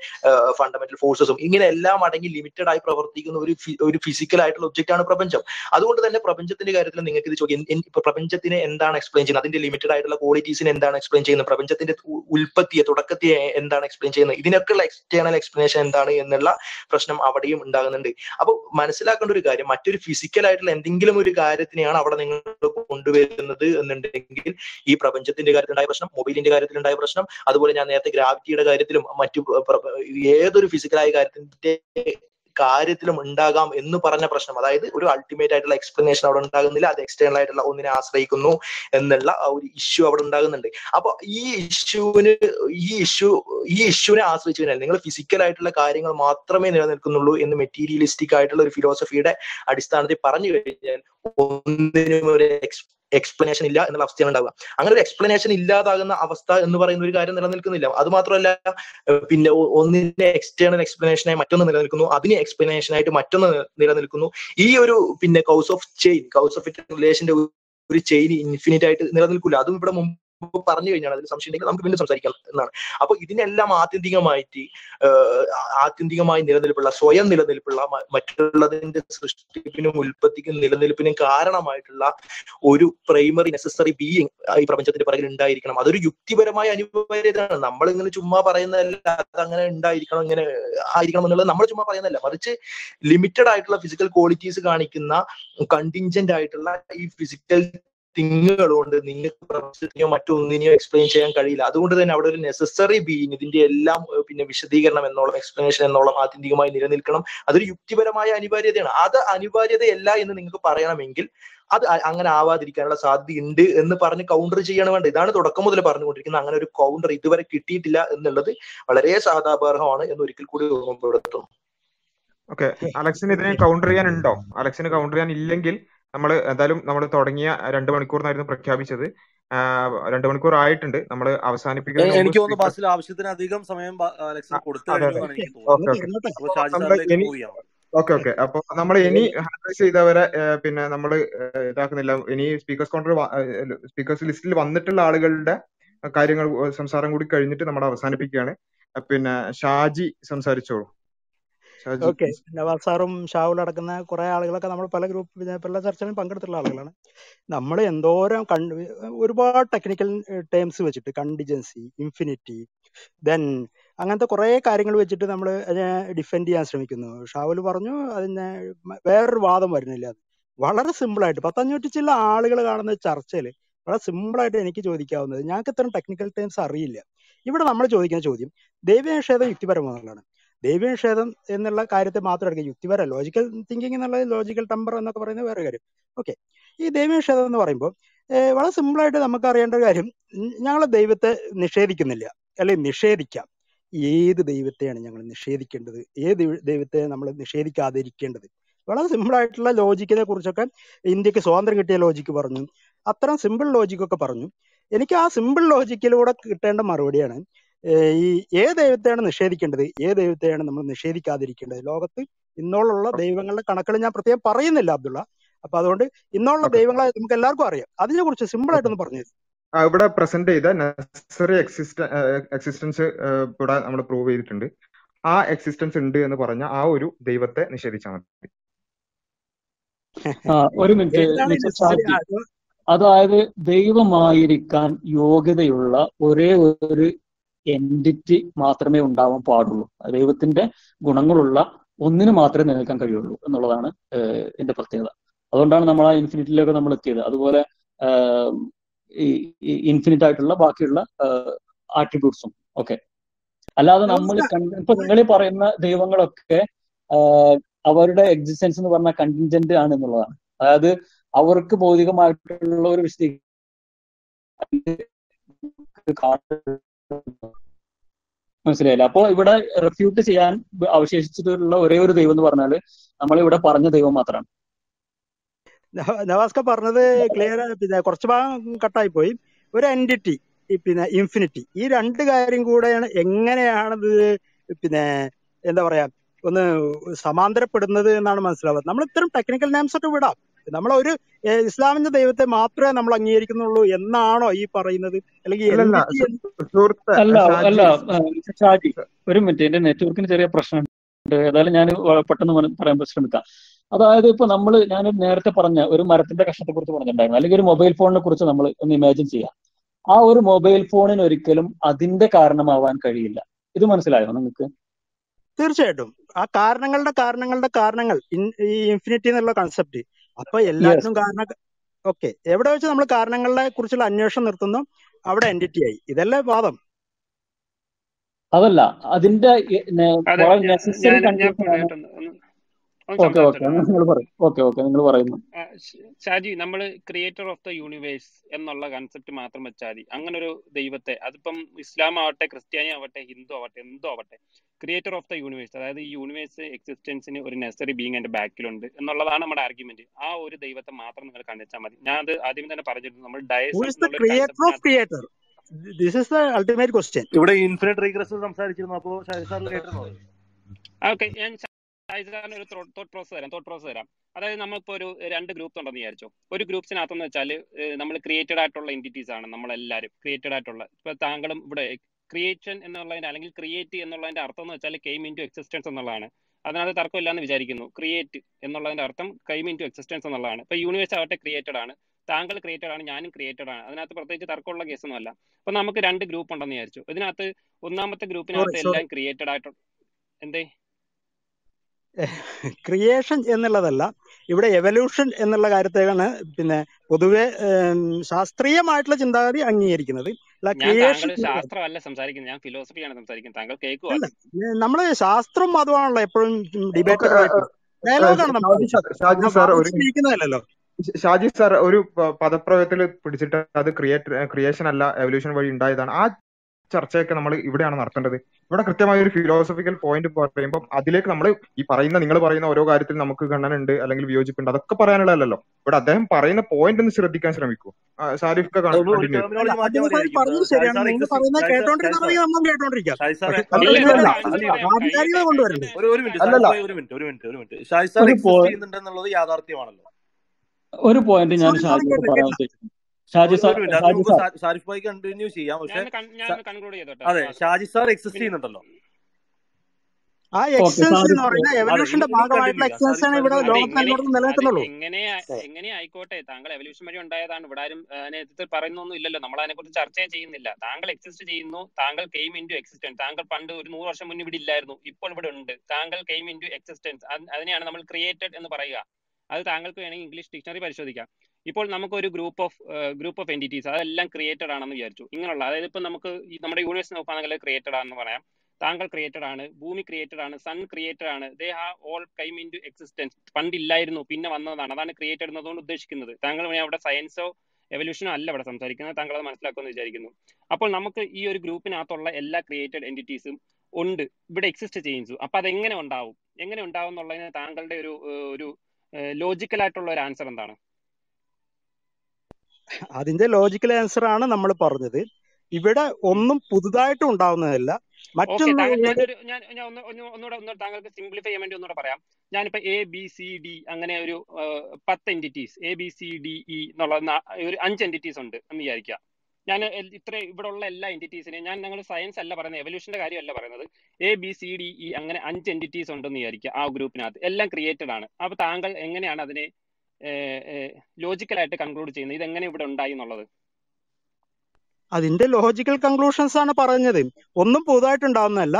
ഫണ്ടമെന്റൽ ഫോഴ്സസും ഇങ്ങനെ എല്ലാം അടങ്ങി ലിമിറ്റഡ് ആയി പ്രവർത്തിക്കുന്ന ഒരു ഒരു ഫിസിക്കൽ ആയിട്ടുള്ള ഒബ്ജക്റ്റ് ആണ് പ്രപഞ്ചം. അതുകൊണ്ട് തന്നെ പ്രപഞ്ചത്തിന്റെ കാര്യത്തിൽ നിങ്ങൾക്ക് ഇത് ചോദിക്കും പ്രപഞ്ചത്തിനെ എന്താണ് എക്സ്പ്ലെയിൻ ചെയ്യുന്നത്? അതിന്റെ ലിമിറ്റഡ് ആയിട്ടുള്ള ക്വാളിറ്റീസിനെ എന്താണ് എക്സ്പ്ലെയിൻ ചെയ്യുന്നത്? പ്രപഞ്ചത്തിന്റെ ഉൽപ്പത്തിയെ തുടക്കത്തെ എന്താണ് എക്സ്പ്ലെയിൻ ചെയ്യുന്നത്? ഇതിനൊക്കെയുള്ള എക്സ്റ്റേണൽ എക്സ്പ്ലനേഷൻ എന്താണ് എന്നുള്ള പ്രശ്നം അവിടെയും ഉണ്ടാകുന്നുണ്ട്. അപ്പൊ മനസ്സിലാക്കേണ്ട ഒരു കാര്യം മറ്റൊരു ഫിസിക്കൽ ആയിട്ടുള്ള എന്തെങ്കിലും ഒരു കാര്യത്തിനെയാണ് അവിടെ നിങ്ങൾ കൊണ്ടുവരുന്നത് എന്നുണ്ടെങ്കിൽ ഈ പ്രപഞ്ചത്തിന്റെ കാര്യത്തിലുണ്ടായ പ്രശ്നം മൊബൈലിന്റെ കാര്യത്തിലുണ്ടായ പ്രശ്നം അതുപോലെ ഞാൻ നേരത്തെ ഗ്രാവിറ്റിയുടെ കാര്യത്തിലും മറ്റു ഏതൊരു ഫിസിക്കലായ കാര്യത്തിന്റെ കാര്യത്തിലും ഉണ്ടാകാം എന്ന് പറഞ്ഞ പ്രശ്നം. അതായത് ഒരു അൾട്ടിമേറ്റ് ആയിട്ടുള്ള എക്സ്പ്ലനേഷൻ അവിടെ ഉണ്ടാകുന്നില്ല. അത് എക്സ്റ്റേണൽ ആയിട്ടുള്ള ഒന്നിനെ ആശ്രയിക്കുന്നു എന്നുള്ള ഒരു ഇഷ്യൂ അവിടെ ഉണ്ടാകുന്നുണ്ട്. അപ്പൊ ഈ ഇഷ്യൂവിന് ഈ ഇഷ്യൂ ഈ ഇഷ്യൂവിനെ ആശ്രയിച്ചു കഴിഞ്ഞാൽ നിങ്ങൾ ഫിസിക്കൽ ആയിട്ടുള്ള കാര്യങ്ങൾ മാത്രമേ നിലനിൽക്കുന്നുള്ളൂ എന്ന് മെറ്റീരിയലിസ്റ്റിക് ആയിട്ടുള്ള ഒരു ഫിലോസഫിയുടെ അടിസ്ഥാനത്തിൽ പറഞ്ഞു കഴിഞ്ഞാൽ ഒന്നിനും ഒരു എക്സ്പ്ലനേഷൻ ഇല്ല എന്നുള്ള അവസ്ഥയാണ് ഉണ്ടാവുക. അങ്ങനെ ഒരു എക്സ്പ്ലനേഷൻ ഇല്ലാതാകുന്ന അവസ്ഥ എന്ന് പറയുന്ന ഒരു കാര്യം നിലനിൽക്കുന്നില്ല. അത് മാത്രമല്ല പിന്നെ ഒന്നിന്റെ എക്സ്റ്റേണൽ എക്സ്പ്ലനേഷനായി മറ്റൊന്ന് നിലനിൽക്കുന്നു. അതിന് എക്സ്പ്ലനേഷനായിട്ട് മറ്റൊന്ന് നിലനിൽക്കുന്നു. ഈ ഒരു പിന്നെ cause of chain cause of റിലേഷന്റെ ഒരു ചെയിൻ ഇൻഫിനിറ്റ് ആയിട്ട് നിലനിൽക്കില്ല അതും ഇവിടെ മുമ്പ് പറഞ്ഞു കഴിഞ്ഞാൽ അതിൽ സംശയം ഉണ്ടെങ്കിൽ നമുക്ക് വീണ്ടും സംസാരിക്കാം എന്നാണ്. അപ്പൊ ഇതിനെല്ലാം ആത്യന്തികമായിട്ട് ആത്യന്തികമായി നിലനിൽപ്പുള്ള സ്വയം നിലനിൽപ്പുള്ള മറ്റുള്ളതിന്റെ സൃഷ്ടിപ്പിനും ഉൽപ്പത്തിക്കും നിലനിൽപ്പിനും കാരണമായിട്ടുള്ള ഒരു പ്രൈമറി നെസസറി ബീയിങ് ഈ പ്രപഞ്ചത്തിന്റെ പിറകിൽ ഉണ്ടായിരിക്കണം. അതൊരു യുക്തിപരമായ അനിവാര്യതയാണ്. നമ്മൾ ഇങ്ങനെ ചുമ്മാ പറയുന്നതല്ല അത് അങ്ങനെ ഉണ്ടായിരിക്കണം ഇങ്ങനെ ആയിരിക്കണം എന്നുള്ളത് നമ്മൾ ചുമ്മാ പറയുന്നതല്ല. മറിച്ച് ലിമിറ്റഡ് ആയിട്ടുള്ള ഫിസിക്കൽ ക്വാളിറ്റീസ് കാണിക്കുന്ന കണ്ടിൻജന്റ് ആയിട്ടുള്ള ഈ ഫിസിക്കൽ തിങ്ങുകൾ കൊണ്ട് നിങ്ങൾക്ക് പ്രപഞ്ചത്തിനെയോ മറ്റൊന്നിനെയോ എക്സ്പ്ലെയിൻ ചെയ്യാൻ കഴിയില്ല. അതുകൊണ്ട് തന്നെ അവിടെ ഒരു നെസസറി ബീയിങ് ഇതിന്റെ എല്ലാം പിന്നെ വിശദീകരണം എന്നോളം എക്സ്പ്ലനേഷൻ എന്നോളം ആത്യന്തികമായി നിലനിൽക്കണം. അതൊരു യുക്തിപരമായ അനിവാര്യതയാണ്. അത് അനിവാര്യതയല്ല എന്ന് നിങ്ങൾക്ക് പറയണമെങ്കിൽ അത് അങ്ങനെ ആവാതിരിക്കാനുള്ള സാധ്യത ഉണ്ട് എന്ന് പറഞ്ഞ് കൗണ്ടർ ചെയ്യണം വേണ്ട ഇതാണ് തുടക്കം മുതൽ പറഞ്ഞുകൊണ്ടിരിക്കുന്നത്. അങ്ങനെ ഒരു കൗണ്ടർ ഇതുവരെ കിട്ടിയിട്ടില്ല എന്നുള്ളത് വളരെ സാധാപാർഹമാണ് എന്ന് ഒരിക്കൽ കൂടി ഓർമ്മപ്പെടുത്തുന്നു. ഓക്കെ അലക്സിന് ഇതിനെ കൗണ്ടർ ചെയ്യാനുണ്ടോ? അലക്സിന് കൗണ്ടർ ചെയ്യാൻ ഇല്ലെങ്കിൽ നമ്മൾ എന്തായാലും നമ്മൾ തുടങ്ങിയ രണ്ട് മണിക്കൂറിനായിരുന്നു പ്രഖ്യാപിച്ചത്. രണ്ട് മണിക്കൂർ ആയിട്ടുണ്ട്. നമ്മൾ അവസാനിപ്പിക്കുന്നത് എനിക്ക് തോന്നുന്നു ബാസിൽ ആവശ്യത്തിലധികം സമയം ഓക്കെ ഓക്കെ. അപ്പൊ നമ്മൾ ഇനി ഹാൻഡ്രൈസ് ചെയ്തവരെ പിന്നെ നമ്മൾ ഇതാക്കുന്നില്ല. ഇനി സ്പീക്കേഴ്സ് കൗണ്ടർ സ്പീക്കേഴ്സ് ലിസ്റ്റിൽ വന്നിട്ടുള്ള ആളുകളുടെ കാര്യങ്ങൾ സംസാരം കൂടി കഴിഞ്ഞിട്ട് നമ്മൾ അവസാനിപ്പിക്കുകയാണ്. പിന്നെ ഷാജി സംസാരിച്ചോളൂ. ഓക്കെ. നവാസ് സാറും ഷാവുൽ അടക്കുന്ന കുറെ ആളുകളൊക്കെ നമ്മൾ പല ഗ്രൂപ്പ് പല ചർച്ചകളിലും പങ്കെടുത്തിട്ടുള്ള ആളുകളാണ്. നമ്മൾ എന്തോരം കണ്ട് ഒരുപാട് ടെക്നിക്കൽ ടേംസ് വെച്ചിട്ട് കണ്ടിജൻസി ഇൻഫിനിറ്റി ദെൻ അങ്ങനത്തെ കുറെ കാര്യങ്ങൾ വെച്ചിട്ട് നമ്മൾ അതിനെ ഡിഫെൻഡ് ചെയ്യാൻ ശ്രമിക്കുന്നു. ഷാവുൽ പറഞ്ഞു അതിനെ വേറൊരു വാദം വരുന്നില്ല അത്. വളരെ സിമ്പിൾ ആയിട്ട് പത്തഞ്ഞൂറ്റി ചില ആളുകൾ കാണുന്ന ചർച്ചയിൽ വളരെ സിമ്പിൾ ആയിട്ട് എനിക്ക് ചോദിക്കാവുന്നത് ഞങ്ങൾക്ക് ഇത്തരം ടെക്നിക്കൽ ടേംസ് അറിയില്ല. ഇവിടെ നമ്മൾ ചോദിക്കുന്ന ചോദ്യം ദൈവനിഷേധം യുക്തിപരമാണെന്നുള്ളതാണ് ദൈവനിഷേധം എന്നുള്ള കാര്യത്തെ മാത്രം എടുക്കുക. യുക്തിപര ലോജിക്കൽ തിങ്കിങ് എന്നുള്ളത് ലോജിക്കൽ ടെമ്പർ എന്നൊക്കെ പറയുന്നത് വേറെ കാര്യം. ഓക്കെ ഈ ദൈവനിഷേധം എന്ന് പറയുമ്പോൾ വളരെ സിമ്പിളായിട്ട് നമുക്ക് അറിയേണ്ട കാര്യം ഞങ്ങൾ ദൈവത്തെ നിഷേധിക്കുന്നില്ല. അല്ലെങ്കിൽ നിഷേധിക്കാം. ഏത് ദൈവത്തെയാണ് ഞങ്ങൾ നിഷേധിക്കേണ്ടത്? ഏത് ദൈവത്തെ നമ്മൾ നിഷേധിക്കാതിരിക്കേണ്ടത്? വളരെ സിമ്പിളായിട്ടുള്ള ലോജിക്കിനെ കുറിച്ചൊക്കെ ഇന്ത്യയ്ക്ക് സ്വാതന്ത്ര്യം കിട്ടിയ ലോജിക്ക് പറഞ്ഞു. അത്തരം സിമ്പിൾ ലോജിക്കൊക്കെ പറഞ്ഞു. എനിക്ക് ആ സിമ്പിൾ ലോജിക്കിലൂടെ കിട്ടേണ്ട മറുപടിയാണ് ഈ ഏത് ദൈവത്തെയാണ് നിഷേധിക്കേണ്ടത്. ഏത് ദൈവത്തെയാണ് നമ്മൾ നിഷേധിക്കാതിരിക്കേണ്ടത്. ലോകത്ത് ഇന്നോളുള്ള ദൈവങ്ങളുടെ കണക്കുകൾ ഞാൻ പ്രത്യേകം പറയുന്നില്ല അബ്ദുള്ള. അപ്പൊ അതുകൊണ്ട് ഇന്നുള്ള ദൈവങ്ങളെ നമുക്ക് എല്ലാവർക്കും അറിയാം. അതിനെ കുറിച്ച് സിമ്പിൾ ആയിട്ടൊന്ന് പറഞ്ഞു ഇവിടെ പ്രസന്റ് ചെയ്ത നെസസറി എക്സിസ്റ്റ എക്സിസ്റ്റൻസ് ഇവിടെ നമ്മൾ പ്രൂവ് ചെയ്തിട്ടുണ്ട്. ആ എക്സിസ്റ്റൻസ് ഉണ്ട് എന്ന് പറഞ്ഞ ആ ഒരു ദൈവത്തെ നിഷേധിച്ചാൽ മതി. ആ ഒരു മിനിറ്റ്. അതായത് ദൈവമായിരിക്കാൻ യോഗ്യതയുള്ള ഒരേ ഒരു എന്റിറ്റി മാത്രമേ ഉണ്ടാവാൻ പാടുള്ളൂ. ദൈവത്തിന്റെ ഗുണങ്ങളുള്ള ഒന്നിന് മാത്രമേ നിലനിൽക്കാൻ കഴിയുള്ളൂ എന്നുള്ളതാണ് എന്റെ പ്രത്യേകത. അതുകൊണ്ടാണ് നമ്മൾ ആ ഇൻഫിനിറ്റിലേക്ക് നമ്മൾ എത്തിയത്. അതുപോലെ ഈ ഇൻഫിനിറ്റ് ആയിട്ടുള്ള ബാക്കിയുള്ള ആട്രിബ്യൂട്ട്സും ഒക്കെ. അല്ലാതെ നമ്മൾ ഇപ്പൊ നിങ്ങൾ പറയുന്ന ദൈവങ്ങളൊക്കെ അവരുടെ എക്സിസ്റ്റൻസ് എന്ന് പറഞ്ഞ കണ്ടിൻജന്റ് ആണ് എന്നുള്ളതാണ്. അതായത് അവർക്ക് ഭൗതികമായിട്ടുള്ള ഒരു വിശദീകരണം മനസ്സിലായില്ല? അപ്പോൾ ഇവിടെ റെഫ്യൂട്ട് ചെയ്യാൻ അവശേഷിച്ചിട്ടുള്ള ഒരേ ഒരു ദൈവം എന്ന് പറഞ്ഞാൽ നമ്മൾ ഇവിടെ പറഞ്ഞ ദൈവം മാത്രമാണ്. നവാസ്ക പറഞ്ഞത് ക്ലിയർ പിന്നെ കുറച്ച് ഭാഗം കട്ടായി പോയി ഒരു എന്റിറ്റി പിന്നെ ഇൻഫിനിറ്റി ഈ രണ്ട് കാര്യം കൂടെയാണ് എങ്ങനെയാണത് പിന്നെ എന്താ പറയാ ഒന്ന് സമാന്തരപ്പെടുന്നത് എന്നാണ് മനസ്സിലാവുന്നത്. നമ്മൾ ഇത്തരം ടെക്നിക്കൽ നെയിംസ് ഒക്കെ വിടാം. നമ്മൾ ഒരു ഇസ്ലാമിന്റെ ദൈവത്തെ മാത്രമേ നമ്മൾ അംഗീകരിക്കുന്നുള്ളൂ എന്നാണോ ഈ പറയുന്നത്? അല്ലെങ്കിൽ അല്ല അല്ല ഷാജി ഒരു മിനിറ്റ്. എന്റെ നെറ്റ്വർക്കിന് ചെറിയ പ്രശ്നമുണ്ട്. ഏതായാലും ഞാൻ പെട്ടെന്ന് പറയാൻ ശ്രമിക്കാം അതായത് ഇപ്പൊ നമ്മൾ ഞാൻ നേരത്തെ പറഞ്ഞ ഒരു മരത്തിന്റെ കഷ്ടത്തെ കുറിച്ച് പറഞ്ഞിട്ടുണ്ടായിരുന്നു. അല്ലെങ്കിൽ ഒരു മൊബൈൽ ഫോണിനെ കുറിച്ച് നമ്മൾ ഒന്ന് ഇമാജിൻ ചെയ്യാം. ആ ഒരു മൊബൈൽ ഫോണിന് ഒരിക്കലും അതിന്റെ കാരണമാവാൻ കഴിയില്ല. ഇത് മനസ്സിലായോ നിങ്ങൾക്ക്? തീർച്ചയായിട്ടും. ആ കാരണങ്ങളുടെ കാരണങ്ങളുടെ കാരണങ്ങൾ ഈ ഇൻഫിനിറ്റി എന്നുള്ള കൺസെപ്റ്റ് അപ്പൊ എല്ലാത്തിനും കാരണം ഓക്കെ എവിടെ വെച്ച് നമ്മൾ കാരണങ്ങളെ കുറിച്ചുള്ള അന്വേഷണം നിർത്തുന്നു? അവിടെ എന്റിറ്റി ആയി. ഇതല്ലേ വാദം? അതല്ല. അതിന്റെ ഷാജി നമ്മൾ ക്രിയേറ്റർ ഓഫ് ദ യൂണിവേഴ്സ് എന്നുള്ള കൺസെപ്റ്റ് മാത്രം വെച്ചാൽ മതി. അങ്ങനെ ഒരു ദൈവത്തെ. അതിപ്പം ഇസ്ലാം ആവട്ടെ ക്രിസ്ത്യാനി ആവട്ടെ ഹിന്ദു ആവട്ടെ എന്തോ ആവട്ടെ ക്രിയേറ്റർ ഓഫ് ദ യൂണിവേഴ്സ് അതായത് ഈ യൂണിവേഴ്സ് എക്സിസ്റ്റൻസിന് ഒരു നെസറി ബീങ് എന്റെ ബാക്കിലുണ്ട് എന്നുള്ളതാണ് നമ്മുടെ ആർഗ്യുമെന്റ് ആ ഒരു ദൈവത്തെ മാത്രം നിങ്ങൾ കണ്ടെച്ചാൽ മതി. ഞാൻ അത് ആദ്യം തന്നെ പറഞ്ഞിരുന്നു നമ്മൾ deism this is the ultimate question ഇവിടെ ഇൻഫിനിറ്റ് റീഗ്രസ് സംസാരിച്ചിരുന്നു. അപ്പോൾ ഓക്കെ ഞാൻ ഷാജിസാറിന് ഒരു തോട്ട് പ്രോസസ് തരാം തോട്ട് പ്രോസസ് തരാം അതായത് നമ്മളിപ്പോ ഒരു രണ്ട് ഗ്രൂപ്പ് ഉണ്ടെന്ന് വിചാരിച്ചോ. ഒരു ഗ്രൂപ്പ്സിനകത്തെന്ന് വെച്ചാൽ നമ്മൾ ക്രിയേറ്റഡ് ആയിട്ടുള്ള എന്റിറ്റീസ് ആണ് നമ്മളെല്ലാവരും ക്രിയേറ്റഡ് ആയിട്ടുള്ള. ഇപ്പൊ താങ്കളും ഇവിടെ ക്രിയേഷൻ എന്നുള്ളതിന്റെ അല്ലെങ്കിൽ ക്രിയേറ്റ് എന്നുള്ളതിന്റെ അർത്ഥം എന്ന് വെച്ചാൽ കെയിം ഇൻ ടു എക്സിസ്റ്റൻസ് എന്നുള്ളതാണ്. അതിനകത്ത് തർക്കമില്ലാന്ന് വിചാരിക്കുന്നു. ക്രിയേറ്റ് എന്നുള്ളതിന്റെ അർത്ഥം കെയിം ഇൻ ടു എക്സിസ്റ്റൻസ് എന്നുള്ളതാണ്. ഇപ്പൊ യൂണിവേഴ്സ് ആവട്ടെ ക്രിയേറ്റഡ് ആണ്. താങ്കൾ ക്രിയേറ്റഡ് ആണ് ഞാനും ക്രിയേറ്റഡ് ആണ്. അതിനകത്ത് പ്രത്യേകിച്ച് തർക്കമുള്ള കേസൊന്നും അല്ല അപ്പൊ നമുക്ക് രണ്ട് ഗ്രൂപ്പ് ഉണ്ടെന്ന് വിചാരിച്ചു. ഇതിനകത്ത് ഒന്നാമത്തെ ഗ്രൂപ്പിനകത്ത് എല്ലാം ക്രിയേറ്റഡ് ആയിട്ട് എന്തേ? ക്രിയേഷൻ എന്നുള്ളതല്ല ഇവിടെ എവല്യൂഷൻ എന്നുള്ള കാര്യത്തെയാണ് പിന്നെ പൊതുവെ ശാസ്ത്രീയമായിട്ടുള്ള ചിന്താഗതി അംഗീകരിക്കുന്നത്. അല്ല ക്രിയേഷൻ ശാസ്ത്രമല്ല സംസാരിക്കുന്നത് ഞാൻ ഫിലോസഫിയാണ് സംസാരിക്കുന്നത്. താങ്കൾ നമ്മൾ ശാസ്ത്രം മതമാണല്ലോ എപ്പോഴും ഡിബേറ്റ് ഡയലോഗാണ് നമ്മൾ ഷാജി സാർ ഒരു സ്നേഹിക്കുന്നതല്ലോ ഷാജി സാർ ഒരു പദപ്രയോഗത്തിൽ പിടിച്ചിട്ട് അത് ക്രിയേറ്റ് ക്രിയേഷൻ അല്ല എവല്യൂഷൻ വഴി ഉണ്ടായതാണ്. ആ ചർച്ചയൊക്കെ നമ്മൾ ഇവിടെയാണ് നടത്തേണ്ടത്. ഇവിടെ കൃത്യമായ ഒരു ഫിലോസഫിക്കൽ പോയിന്റ് പറയുമ്പോൾ അതിലേക്ക് നമ്മൾ ഈ പറയുന്ന നിങ്ങൾ പറയുന്ന ഓരോ കാര്യത്തിൽ നമുക്ക് ഗണ്ണനുണ്ട് അല്ലെങ്കിൽ വിയോജിപ്പുണ്ട്. അതൊക്കെ പറയാനുള്ളതല്ലോ ഇവിടെ അദ്ദേഹം പറയുന്ന പോയിന്റ് ഒന്ന് ശ്രദ്ധിക്കാൻ ശ്രമിക്കൂ. സാരിഫ് ഒരു പോയിന്റ് ഞാൻ ഷാജിയോട് പറയാൻ ഷാജി സാർ സാരിഫ് ഭായി കണ്ടിന്യൂ ചെയ്യാം പക്ഷെ ഞാൻ ഞാൻ കൺക്ലൂഡ് ചെയ്തോട്ടെ അതെ ഷാജി സാർ എക്സിസ്റ്റ് ചെയ്യുന്നുണ്ടല്ലോ. ആ ഓക്കെ എന്ന് പറയുന്ന എവല്യൂഷന്റെ ഭാഗമായിട്ടുള്ള കണ്ടിന്യൂ ആണ് ഇവിടെ എങ്ങനെ നിലനിൽക്കുന്നുള്ളൂ. എങ്ങനെ എങ്ങനെ ആയിക്കോട്ടെ താങ്കൾ എവല്യൂഷൻ വഴി ഉണ്ടായതാണ്. ഇവിടെ ആരും നേതൃത്വത്തിൽ പറയുന്നൊന്നും ഇല്ലല്ലോ. നമ്മൾ അതിനെക്കുറിച്ച് ചർച്ച ചെയ്യുന്നില്ല. താങ്കൾ എക്സിസ്റ്റ് ചെയ്യുന്നു താങ്കൾ കെയിം ഇൻ ടു എക്സിസ്റ്റൻസ് താങ്കൾ പണ്ട് ഒരു നൂറ് വർഷം മുന്നേ ഇവിടെ ഇല്ലായിരുന്നു ഇപ്പോൾ ഇവിടെ ഉണ്ട്. താങ്കൾ കെയിം ഇൻ ടു എക്സിസ്റ്റൻസ് അതിനെയാണ് നമ്മൾ ക്രിയേറ്റഡ് എന്ന് പറയുക. അത് താങ്കൾക്ക് വേണമെങ്കിൽ ഇംഗ്ലീഷ് ഡിക്ഷണറി പരിശോധിക്കാം. ഇപ്പോൾ നമുക്ക് ഒരു group of group of entities അതെല്ലാം ക്രിയേറ്റഡ് ആണെന്ന് വിചാരിച്ചു. ഇങ്ങനെയുള്ള അതായത് ഇപ്പം നമുക്ക് നമ്മുടെ യൂണിവേഴ്സ് നോക്കുകയാണെങ്കിൽ ക്രിയേറ്റഡ് ആണെന്ന് പറയാം. താങ്കൾ ക്രിയേറ്റഡ് ആണ് ഭൂമി ക്രിയേറ്റഡ് ആണ് സൺ ക്രിയേറ്റഡ് ആണ് they have all came into existence പണ്ടില്ലായിരുന്നു പിന്നെ വന്നതാണ് അതാണ് ക്രിയേറ്റഡ് എന്നതുകൊണ്ട് ഉദ്ദേശിക്കുന്നത്. താങ്കൾ അവിടെ സയൻസോ എവല്യൂഷനോ അല്ല ഇവിടെ സംസാരിക്കുന്നത് താങ്കൾ അത് മനസ്സിലാക്കുമെന്ന് വിചാരിക്കുന്നു. അപ്പോൾ നമുക്ക് ഈ ഒരു ഗ്രൂപ്പിനകത്തുള്ള എല്ലാ ക്രിയേറ്റഡ് എന്റിറ്റീസും ഉണ്ട്. ഇവിടെ എക്സിസ്റ്റ് ചെയ്യുന്നു അപ്പൊ അത് എങ്ങനെ ഉണ്ടാവും? എങ്ങനെ ഉണ്ടാവും എന്നുള്ളതിന് താങ്കളുടെ ഒരു ഒരു ലോജിക്കൽ ആയിട്ടുള്ള ഒരു ആൻസർ എന്താണ്? അതിന്റെ ലോജിക്കൽ ആൻസർ ആണ് നമ്മൾ പറഞ്ഞത്. ഇവിടെ ഒന്നും പുതുതായിട്ട് ഉണ്ടാവുന്നതല്ല. മറ്റൊന്ന് താങ്കൾക്ക് സിംപ്ലിഫൈ ചെയ്യാൻ വേണ്ടി ഒന്നുകൂടെ പറയാം. ഞാനിപ്പോ എ ബി സി ഡി അങ്ങനെ ഒരു പത്ത് entities A B C D E എന്നുള്ള ഒരു അഞ്ച് എന്റിറ്റീസ് ഉണ്ട് എന്ന് വിചാരിക്കുക. ഞാൻ ഇത്ര ഇവിടെ ഉള്ള എല്ലാ എന്റിറ്റീസിനെയും ഞാൻ നിങ്ങൾ സയൻസ് അല്ല പറയുന്നത് എവല്യൂഷന്റെ കാര്യമല്ല പറയുന്നത്. A B C D E അങ്ങനെ അഞ്ച് എന്റിറ്റീസ് ഉണ്ടെന്ന് വിചാരിക്കുക ആ ഗ്രൂപ്പിനകത്ത് എല്ലാം ക്രിയേറ്റഡ് ആണ്. അപ്പൊ താങ്കൾ എങ്ങനെയാണ് അതിനെ ലോജിക്കലായിട്ട് കൺക്ലൂഡ് ചെയ്യുന്നത് ഇതെങ്ങനെ ഇവിടെ ഉണ്ടായി എന്നുള്ളത്? അതിന്റെ ലോജിക്കൽ കൺക്ലൂഷൻസ് ആണ് പറഞ്ഞത്. ഒന്നും പുതുതായിട്ട് ഉണ്ടാവുന്നതല്ല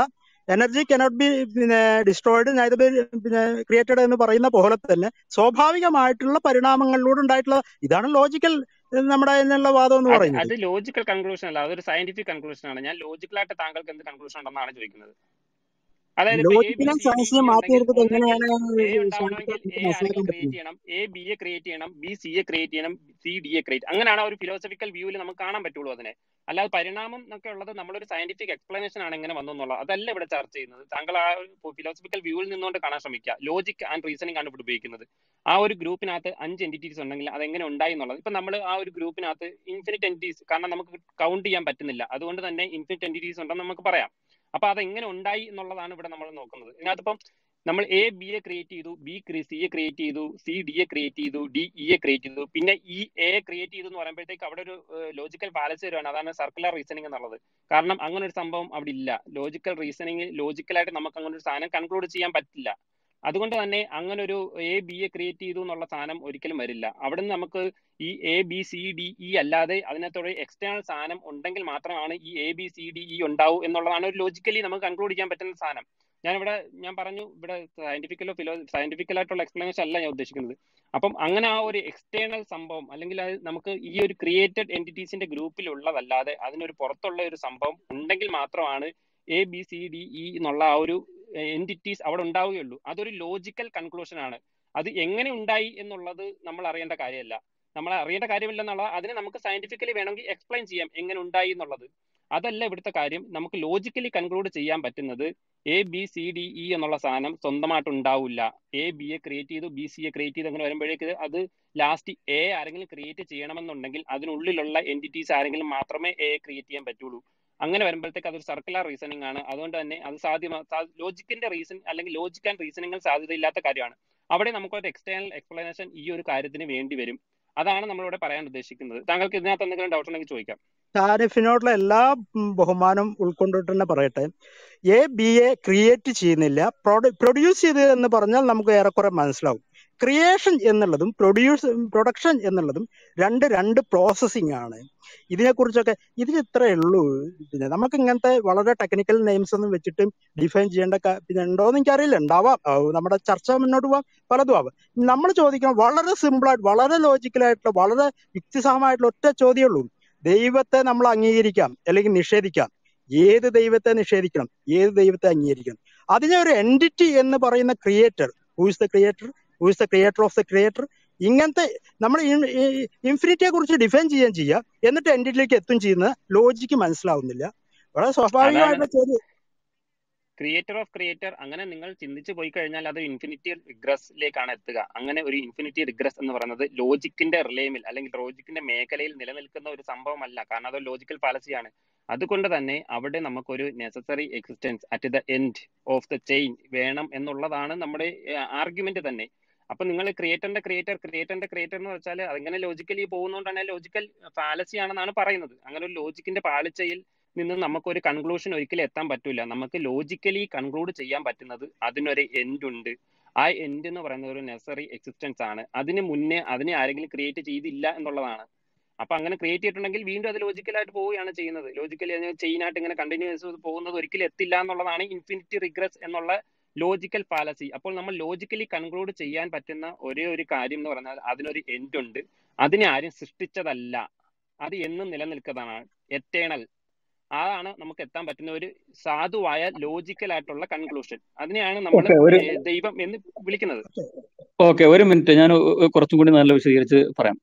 എനർജി കനോട്ട് ബി പിന്നെ ഡിസ്ട്രോയിഡ് നൈതർ ബി പിന്നെ ക്രിയേറ്റഡ് എന്ന് പറയുന്ന പോലെ തന്നെ സ്വാഭാവികമായിട്ടുള്ള പരിണാമങ്ങളിലൂടെ ഉണ്ടായിട്ടുള്ള ഇതാണ് ലോജിക്കൽ നമ്മുടെ എന്നുള്ള വാദം എന്ന് പറയുന്നത്. അത് ലോജിക്കൽ കൺക്ലൂഷൻ അല്ല അതൊരു സയന്റിഫിക് കൺക്ലൂഷൻ ആണ്. ഞാൻ ലോജിക്കലായിട്ട് താങ്കൾക്ക് എന്ത് കൺക്ലൂഷൻ ഉണ്ടെന്നാണ് ചോദിക്കുന്നത്. സി സയൻസിനെ മാറ്റിയെടുത്തത് എങ്ങനെയാണ് എ ബി എ ക്രിയേറ്റ് ചെയ്യണം ബി സി എ ക്രിയേറ്റ് ചെയ്യണം സി ഡി എ ക്രിയേറ്റ് അങ്ങനെയാണ് ഒരു ഫിലോസഫിക്കൽ വ്യൂവിൽ നമുക്ക് കാണാൻ പറ്റുള്ളൂ അതിനെ. അല്ലാതെ പരിണാമം എന്നൊക്കെ ഉള്ളത് നമ്മളൊരു സയന്റിഫിക് എക്സ്പ്ലനേഷൻ ആണ് എങ്ങനെ വന്നു എന്നുള്ളത്. അതല്ല ഇവിടെ ചർച്ച ചെയ്യുന്നത്. താങ്കൾ ആ ഒരു ഫിലോസഫിക്കൽ വ്യൂവിൽ നിന്നുകൊണ്ട് കാണാൻ ശ്രമിക്കുക. ലോജിക് ആൻഡ് റീസണിംഗ് ആണ് ഇവിടെ ഉപയോഗിക്കുന്നത്. ആ ഒരു ഗ്രൂപ്പിനകത്ത് അഞ്ച് എന്റിറ്റീസ് ഉണ്ടെങ്കിൽ അത് എങ്ങനെ ഉണ്ടായി എന്നുള്ളത്. ഇപ്പൊ നമ്മൾ ആ ഒരു ഗ്രൂപ്പിനകത്ത് ഇൻഫിനിറ്റ് എന്റിറ്റീസ് കാരണം നമുക്ക് കൗണ്ട് ചെയ്യാൻ പറ്റുന്നില്ല. അതുകൊണ്ട് തന്നെ ഇൻഫിനിറ്റ് എന്റിറ്റീസ് ഉണ്ടെന്ന് നമുക്ക് പറയാം. അപ്പൊ അതെങ്ങനെ ഉണ്ടായി എന്നുള്ളതാണ് ഇവിടെ നമ്മൾ നോക്കുന്നത്. ഇതിനകത്തിപ്പം നമ്മൾ എ ബി എ ക്രിയേറ്റ് ചെയ്തു ബി സി എ ക്രിയേറ്റ് ചെയ്തു സി ഡി എ ക്രിയേറ്റ് ചെയ്തു ഡി ഇ എ ക്രിയേറ്റ് ചെയ്തു. പിന്നെ ഇ എ ക്രിയേറ്റ് ചെയ്തു എന്ന് പറയുമ്പോഴത്തേക്ക് അവിടെ ഒരു ലോജിക്കൽ ഫാലസി വരുവാണ്. അതാണ് സർക്കുലർ റീസണിങ് എന്നുള്ളത്. കാരണം അങ്ങനെ ഒരു സംഭവം അവിടെ ഇല്ല. ലോജിക്കൽ റീസണിങ് ലോജിക്കലായിട്ട് നമുക്ക് അങ്ങനെ ഒരു സാധനം കൺക്ലൂഡ് ചെയ്യാൻ പറ്റില്ല. അതുകൊണ്ട് തന്നെ അങ്ങനെ ഒരു എ ബി എ ക്രിയേറ്റ് ചെയ്തു എന്നുള്ള സാധനം ഒരിക്കലും വരില്ല. അവിടെ നിന്ന് നമുക്ക് ഈ A B C D E അല്ലാതെ അതിനകത്തൊരു എക്സ്റ്റേണൽ സാധനം ഉണ്ടെങ്കിൽ മാത്രമാണ് ഈ A B C D E ഉണ്ടാവൂ എന്നുള്ളതാണ് ഒരു ലോജിക്കലി നമുക്ക് കൺക്ലൂഡ് ചെയ്യാൻ പറ്റുന്ന സാധനം. ഞാനിവിടെ ഞാൻ പറഞ്ഞു ഇവിടെ സയന്റിഫിക്കലോ ഫിലോ സയന്റിഫിക്കൽ ആയിട്ടുള്ള എക്സ്പ്ലനേഷൻ അല്ല ഞാൻ ഉദ്ദേശിക്കുന്നത്. അപ്പം അങ്ങനെ ആ ഒരു എക്സ്റ്റേണൽ സംഭവം അല്ലെങ്കിൽ അത് നമുക്ക് ഈ ഒരു ക്രിയേറ്റഡ് എന്റിറ്റീസിന്റെ ഗ്രൂപ്പിൽ ഉള്ളതല്ലാതെ അതിനൊരു പുറത്തുള്ള ഒരു സംഭവം ഉണ്ടെങ്കിൽ മാത്രമാണ് A B C D E എന്നുള്ള ആ ഒരു എന്റിറ്റീസ് അവിടെ ഉണ്ടാവുകയുള്ളൂ. അതൊരു ലോജിക്കൽ കൺക്ലൂഷൻ ആണ്. അത് എങ്ങനെ ഉണ്ടായി എന്നുള്ളത് നമ്മൾ അറിയേണ്ട കാര്യമല്ല. നമ്മൾ അറിയേണ്ട കാര്യമില്ലെന്നുള്ള അതിനെ നമുക്ക് സയന്റിഫിക്കലി വേണമെങ്കിൽ എക്സ്പ്ലെയിൻ ചെയ്യാം എങ്ങനെ ഉണ്ടായി എന്നുള്ളത്. അതല്ല ഇവിടുത്തെ കാര്യം. നമുക്ക് ലോജിക്കലി കൺക്ലൂഡ് ചെയ്യാൻ പറ്റുന്നത് A B C D E എന്നുള്ള സാധനം സ്വന്തമായിട്ട് ഉണ്ടാവില്ല. എ ബി എ ക്രിയേറ്റ് ചെയ്തു ബി സി എ ക്രിയേറ്റ് ചെയ്ത് അങ്ങനെ വരുമ്പോഴേക്ക് അത് ലാസ്റ്റ് എ ആരെങ്കിലും ക്രിയേറ്റ് ചെയ്യണമെന്നുണ്ടെങ്കിൽ അതിനുള്ളിലുള്ള എന്റിറ്റീസ് ആരെങ്കിലും മാത്രമേ എ ക്രിയേറ്റ് ചെയ്യാൻ പറ്റുള്ളൂ. അങ്ങനെ വരുമ്പോഴത്തേക്ക് അതൊരു സർക്കുലർ റീസണിങ് ആണ്. അതുകൊണ്ട് തന്നെ അത് സാധ്യമാ ലോജിക്കിന്റെ റീസൺ അല്ലെങ്കിൽ ലോജിക് ആൻഡ് റീസണിംഗ് സാധ്യതയില്ലാത്ത കാര്യമാണ്. അവിടെ നമുക്കൊരു എക്സ്റ്റേണൽ എക്സ്പ്ലനേഷൻ ഈ ഒരു കാര്യത്തിന് വേണ്ടി വരും. അതാണ് നമ്മളിവിടെ പറയാൻ ഉദ്ദേശിക്കുന്നത്. താങ്കൾക്ക് ഇതിനകത്ത് എന്തെങ്കിലും ഡൗട്ട് ഉണ്ടെങ്കിൽ ചോദിക്കാം. ഷാരിഫിനോടുള്ള എല്ലാ ബഹുമാനം ഉൾക്കൊണ്ടിട്ട് തന്നെ പറയട്ടെ. എ ബി എ ക്രിയേറ്റ് ചെയ്യുന്നില്ല. പ്രൊഡ്യൂസ് ചെയ്ത് എന്ന് പറഞ്ഞാൽ നമുക്ക് ഏറെക്കുറെ മനസ്സിലാവും. ക്രിയേഷൻ എന്നുള്ളതും പ്രൊഡ്യൂസ് പ്രൊഡക്ഷൻ എന്നുള്ളതും രണ്ട് രണ്ട് പ്രോസസ്സിംഗ് ആണ്. ഇതിനെക്കുറിച്ചൊക്കെ ഇതിന് ഇത്രയേ ഉള്ളൂ. പിന്നെ നമുക്ക് ഇങ്ങനത്തെ വളരെ ടെക്നിക്കൽ നെയിംസ് ഒന്നും വെച്ചിട്ട് ഡിഫൈൻ ചെയ്യേണ്ട പിന്നെ ഉണ്ടോയെന്ന് എനിക്കറിയില്ല. ഉണ്ടാവാം. നമ്മുടെ ചർച്ച മുന്നോട്ട് പോവാം. പലതും ആവാം. നമ്മൾ ചോദിക്കണം വളരെ സിമ്പിളായിട്ട് വളരെ ലോജിക്കലായിട്ടുള്ള വളരെ യുക്തിസഹമായിട്ടുള്ള ഒറ്റ ചോദ്യമേ ഉള്ളൂ. ദൈവത്തെ നമ്മൾ അംഗീകരിക്കാം അല്ലെങ്കിൽ നിഷേധിക്കാം. ഏത് ദൈവത്തെ നിഷേധിക്കണം? ഏത് ദൈവത്തെ അംഗീകരിക്കണം? അതിനെ ഒരു എന്റിറ്റി എന്ന് പറയുന്ന creator who is the creator who is the creator of the creator ഇങ്ങനത്തെ നമ്മൾ ഇൻഫിനിറ്റിയെ കുറിച്ച് ഡിഫൈൻ ചെയ്യാൻ ചെയ്യുക എന്നിട്ട് എൻഡിലേക്ക് എത്തും ചെയ്യുന്ന ലോജിക്ക് മനസ്സിലാവുന്നില്ല. വളരെ സ്വാഭാവികമായിട്ടുള്ള ചോദ്യം. ക്രിയേറ്റർ ഓഫ് ക്രിയേറ്റർ അങ്ങനെ നിങ്ങൾ ചിന്തിച്ചു പോയി കഴിഞ്ഞാൽ അത് ഇൻഫിനിറ്റി റിഗ്രസിലേക്കാണ് എത്തുക. അങ്ങനെ ഒരു ഇൻഫിനിറ്റി റിഗ്രസ് എന്ന് പറയുന്നത് ലോജിക്കിന്റെ റിലേമിൽ അല്ലെങ്കിൽ ലോജിക്കിന്റെ മേഖലയിൽ നിലനിൽക്കുന്ന ഒരു സംഭവമല്ല. കാരണം അത് ലോജിക്കൽ പാലസിയാണ് അതുകൊണ്ട് തന്നെ അവിടെ നമുക്കൊരു necessary existence at the end of the chain വേണം എന്നുള്ളതാണ് നമ്മുടെ ആർഗ്യുമെന്റ് തന്നെ. അപ്പൊ നിങ്ങൾ ക്രിയേറ്ററിന്റെ ക്രിയേറ്റർ ക്രിയേറ്ററിന്റെ ക്രിയേറ്റർ എന്ന് വെച്ചാൽ അതിങ്ങനെ ലോജിക്കലി പോകുന്നതുകൊണ്ടാണ് ലോജിക്കൽ ഫാലസി ആണെന്നാണ് പറയുന്നത്. അങ്ങനെ ഒരു ലോജിക്കിന്റെ പാളിച്ചയിൽ നിന്ന് നമുക്ക് ഒരു കൺക്ലൂഷൻ ഒരിക്കലും എത്താൻ പറ്റില്ല നമുക്ക് ലോജിക്കലി കൺക്ലൂഡ് ചെയ്യാൻ പറ്റുന്നത് അതിനൊരു എൻഡ് ഉണ്ട്. ആ എൻഡ് എന്ന് പറയുന്നത് ഒരു നെസറി എക്സിസ്റ്റൻസ് ആണ്. അതിന് മുന്നേ അതിനെ ആരെങ്കിലും ക്രിയേറ്റ് ചെയ്തില്ല എന്നുള്ളതാണ്. അപ്പൊ അങ്ങനെ ക്രിയേറ്റ് ചെയ്തിട്ടുണ്ടെങ്കിൽ വീണ്ടും അത് ലോജിക്കലായിട്ട് പോവുകയാണ് ചെയ്യുന്നത്. ലോജിക്കലി ചെയിൻ ആയിട്ട് ഇങ്ങനെ കണ്ടിന്യൂസ് പോകുന്നത് ഒരിക്കലും എത്തില്ല എന്നുള്ളതാണ് ഇൻഫിനിറ്റി റിഗ്രസ് എന്നുള്ള ലോജിക്കൽ ഫാലസി അപ്പോൾ നമ്മൾ ലോജിക്കലി കൺക്ലൂഡ് ചെയ്യാൻ പറ്റുന്ന ഒരേ ഒരു കാര്യം എന്ന് പറഞ്ഞാൽ അതിനൊരു എൻഡ് ഉണ്ട്. അതിനെ ആരും സൃഷ്ടിച്ചതല്ല. അത് എന്നും നിലനിൽക്കുന്നതാണ്. എറ്റേണൽ അതാണ് നമുക്ക് എത്താൻ പറ്റുന്ന ഒരു സാധുവായ ലോജിക്കൽ ആയിട്ടുള്ള കൺക്ലൂഷൻ അതിനെയാണ് നമ്മൾ ദൈവം എന്ന് വിളിക്കുന്നത്. ഓക്കെ ഒരു മിനിറ്റ്. ഞാൻ കുറച്ചും കൂടി നല്ല വിശദീകരിച്ച് പറയാം.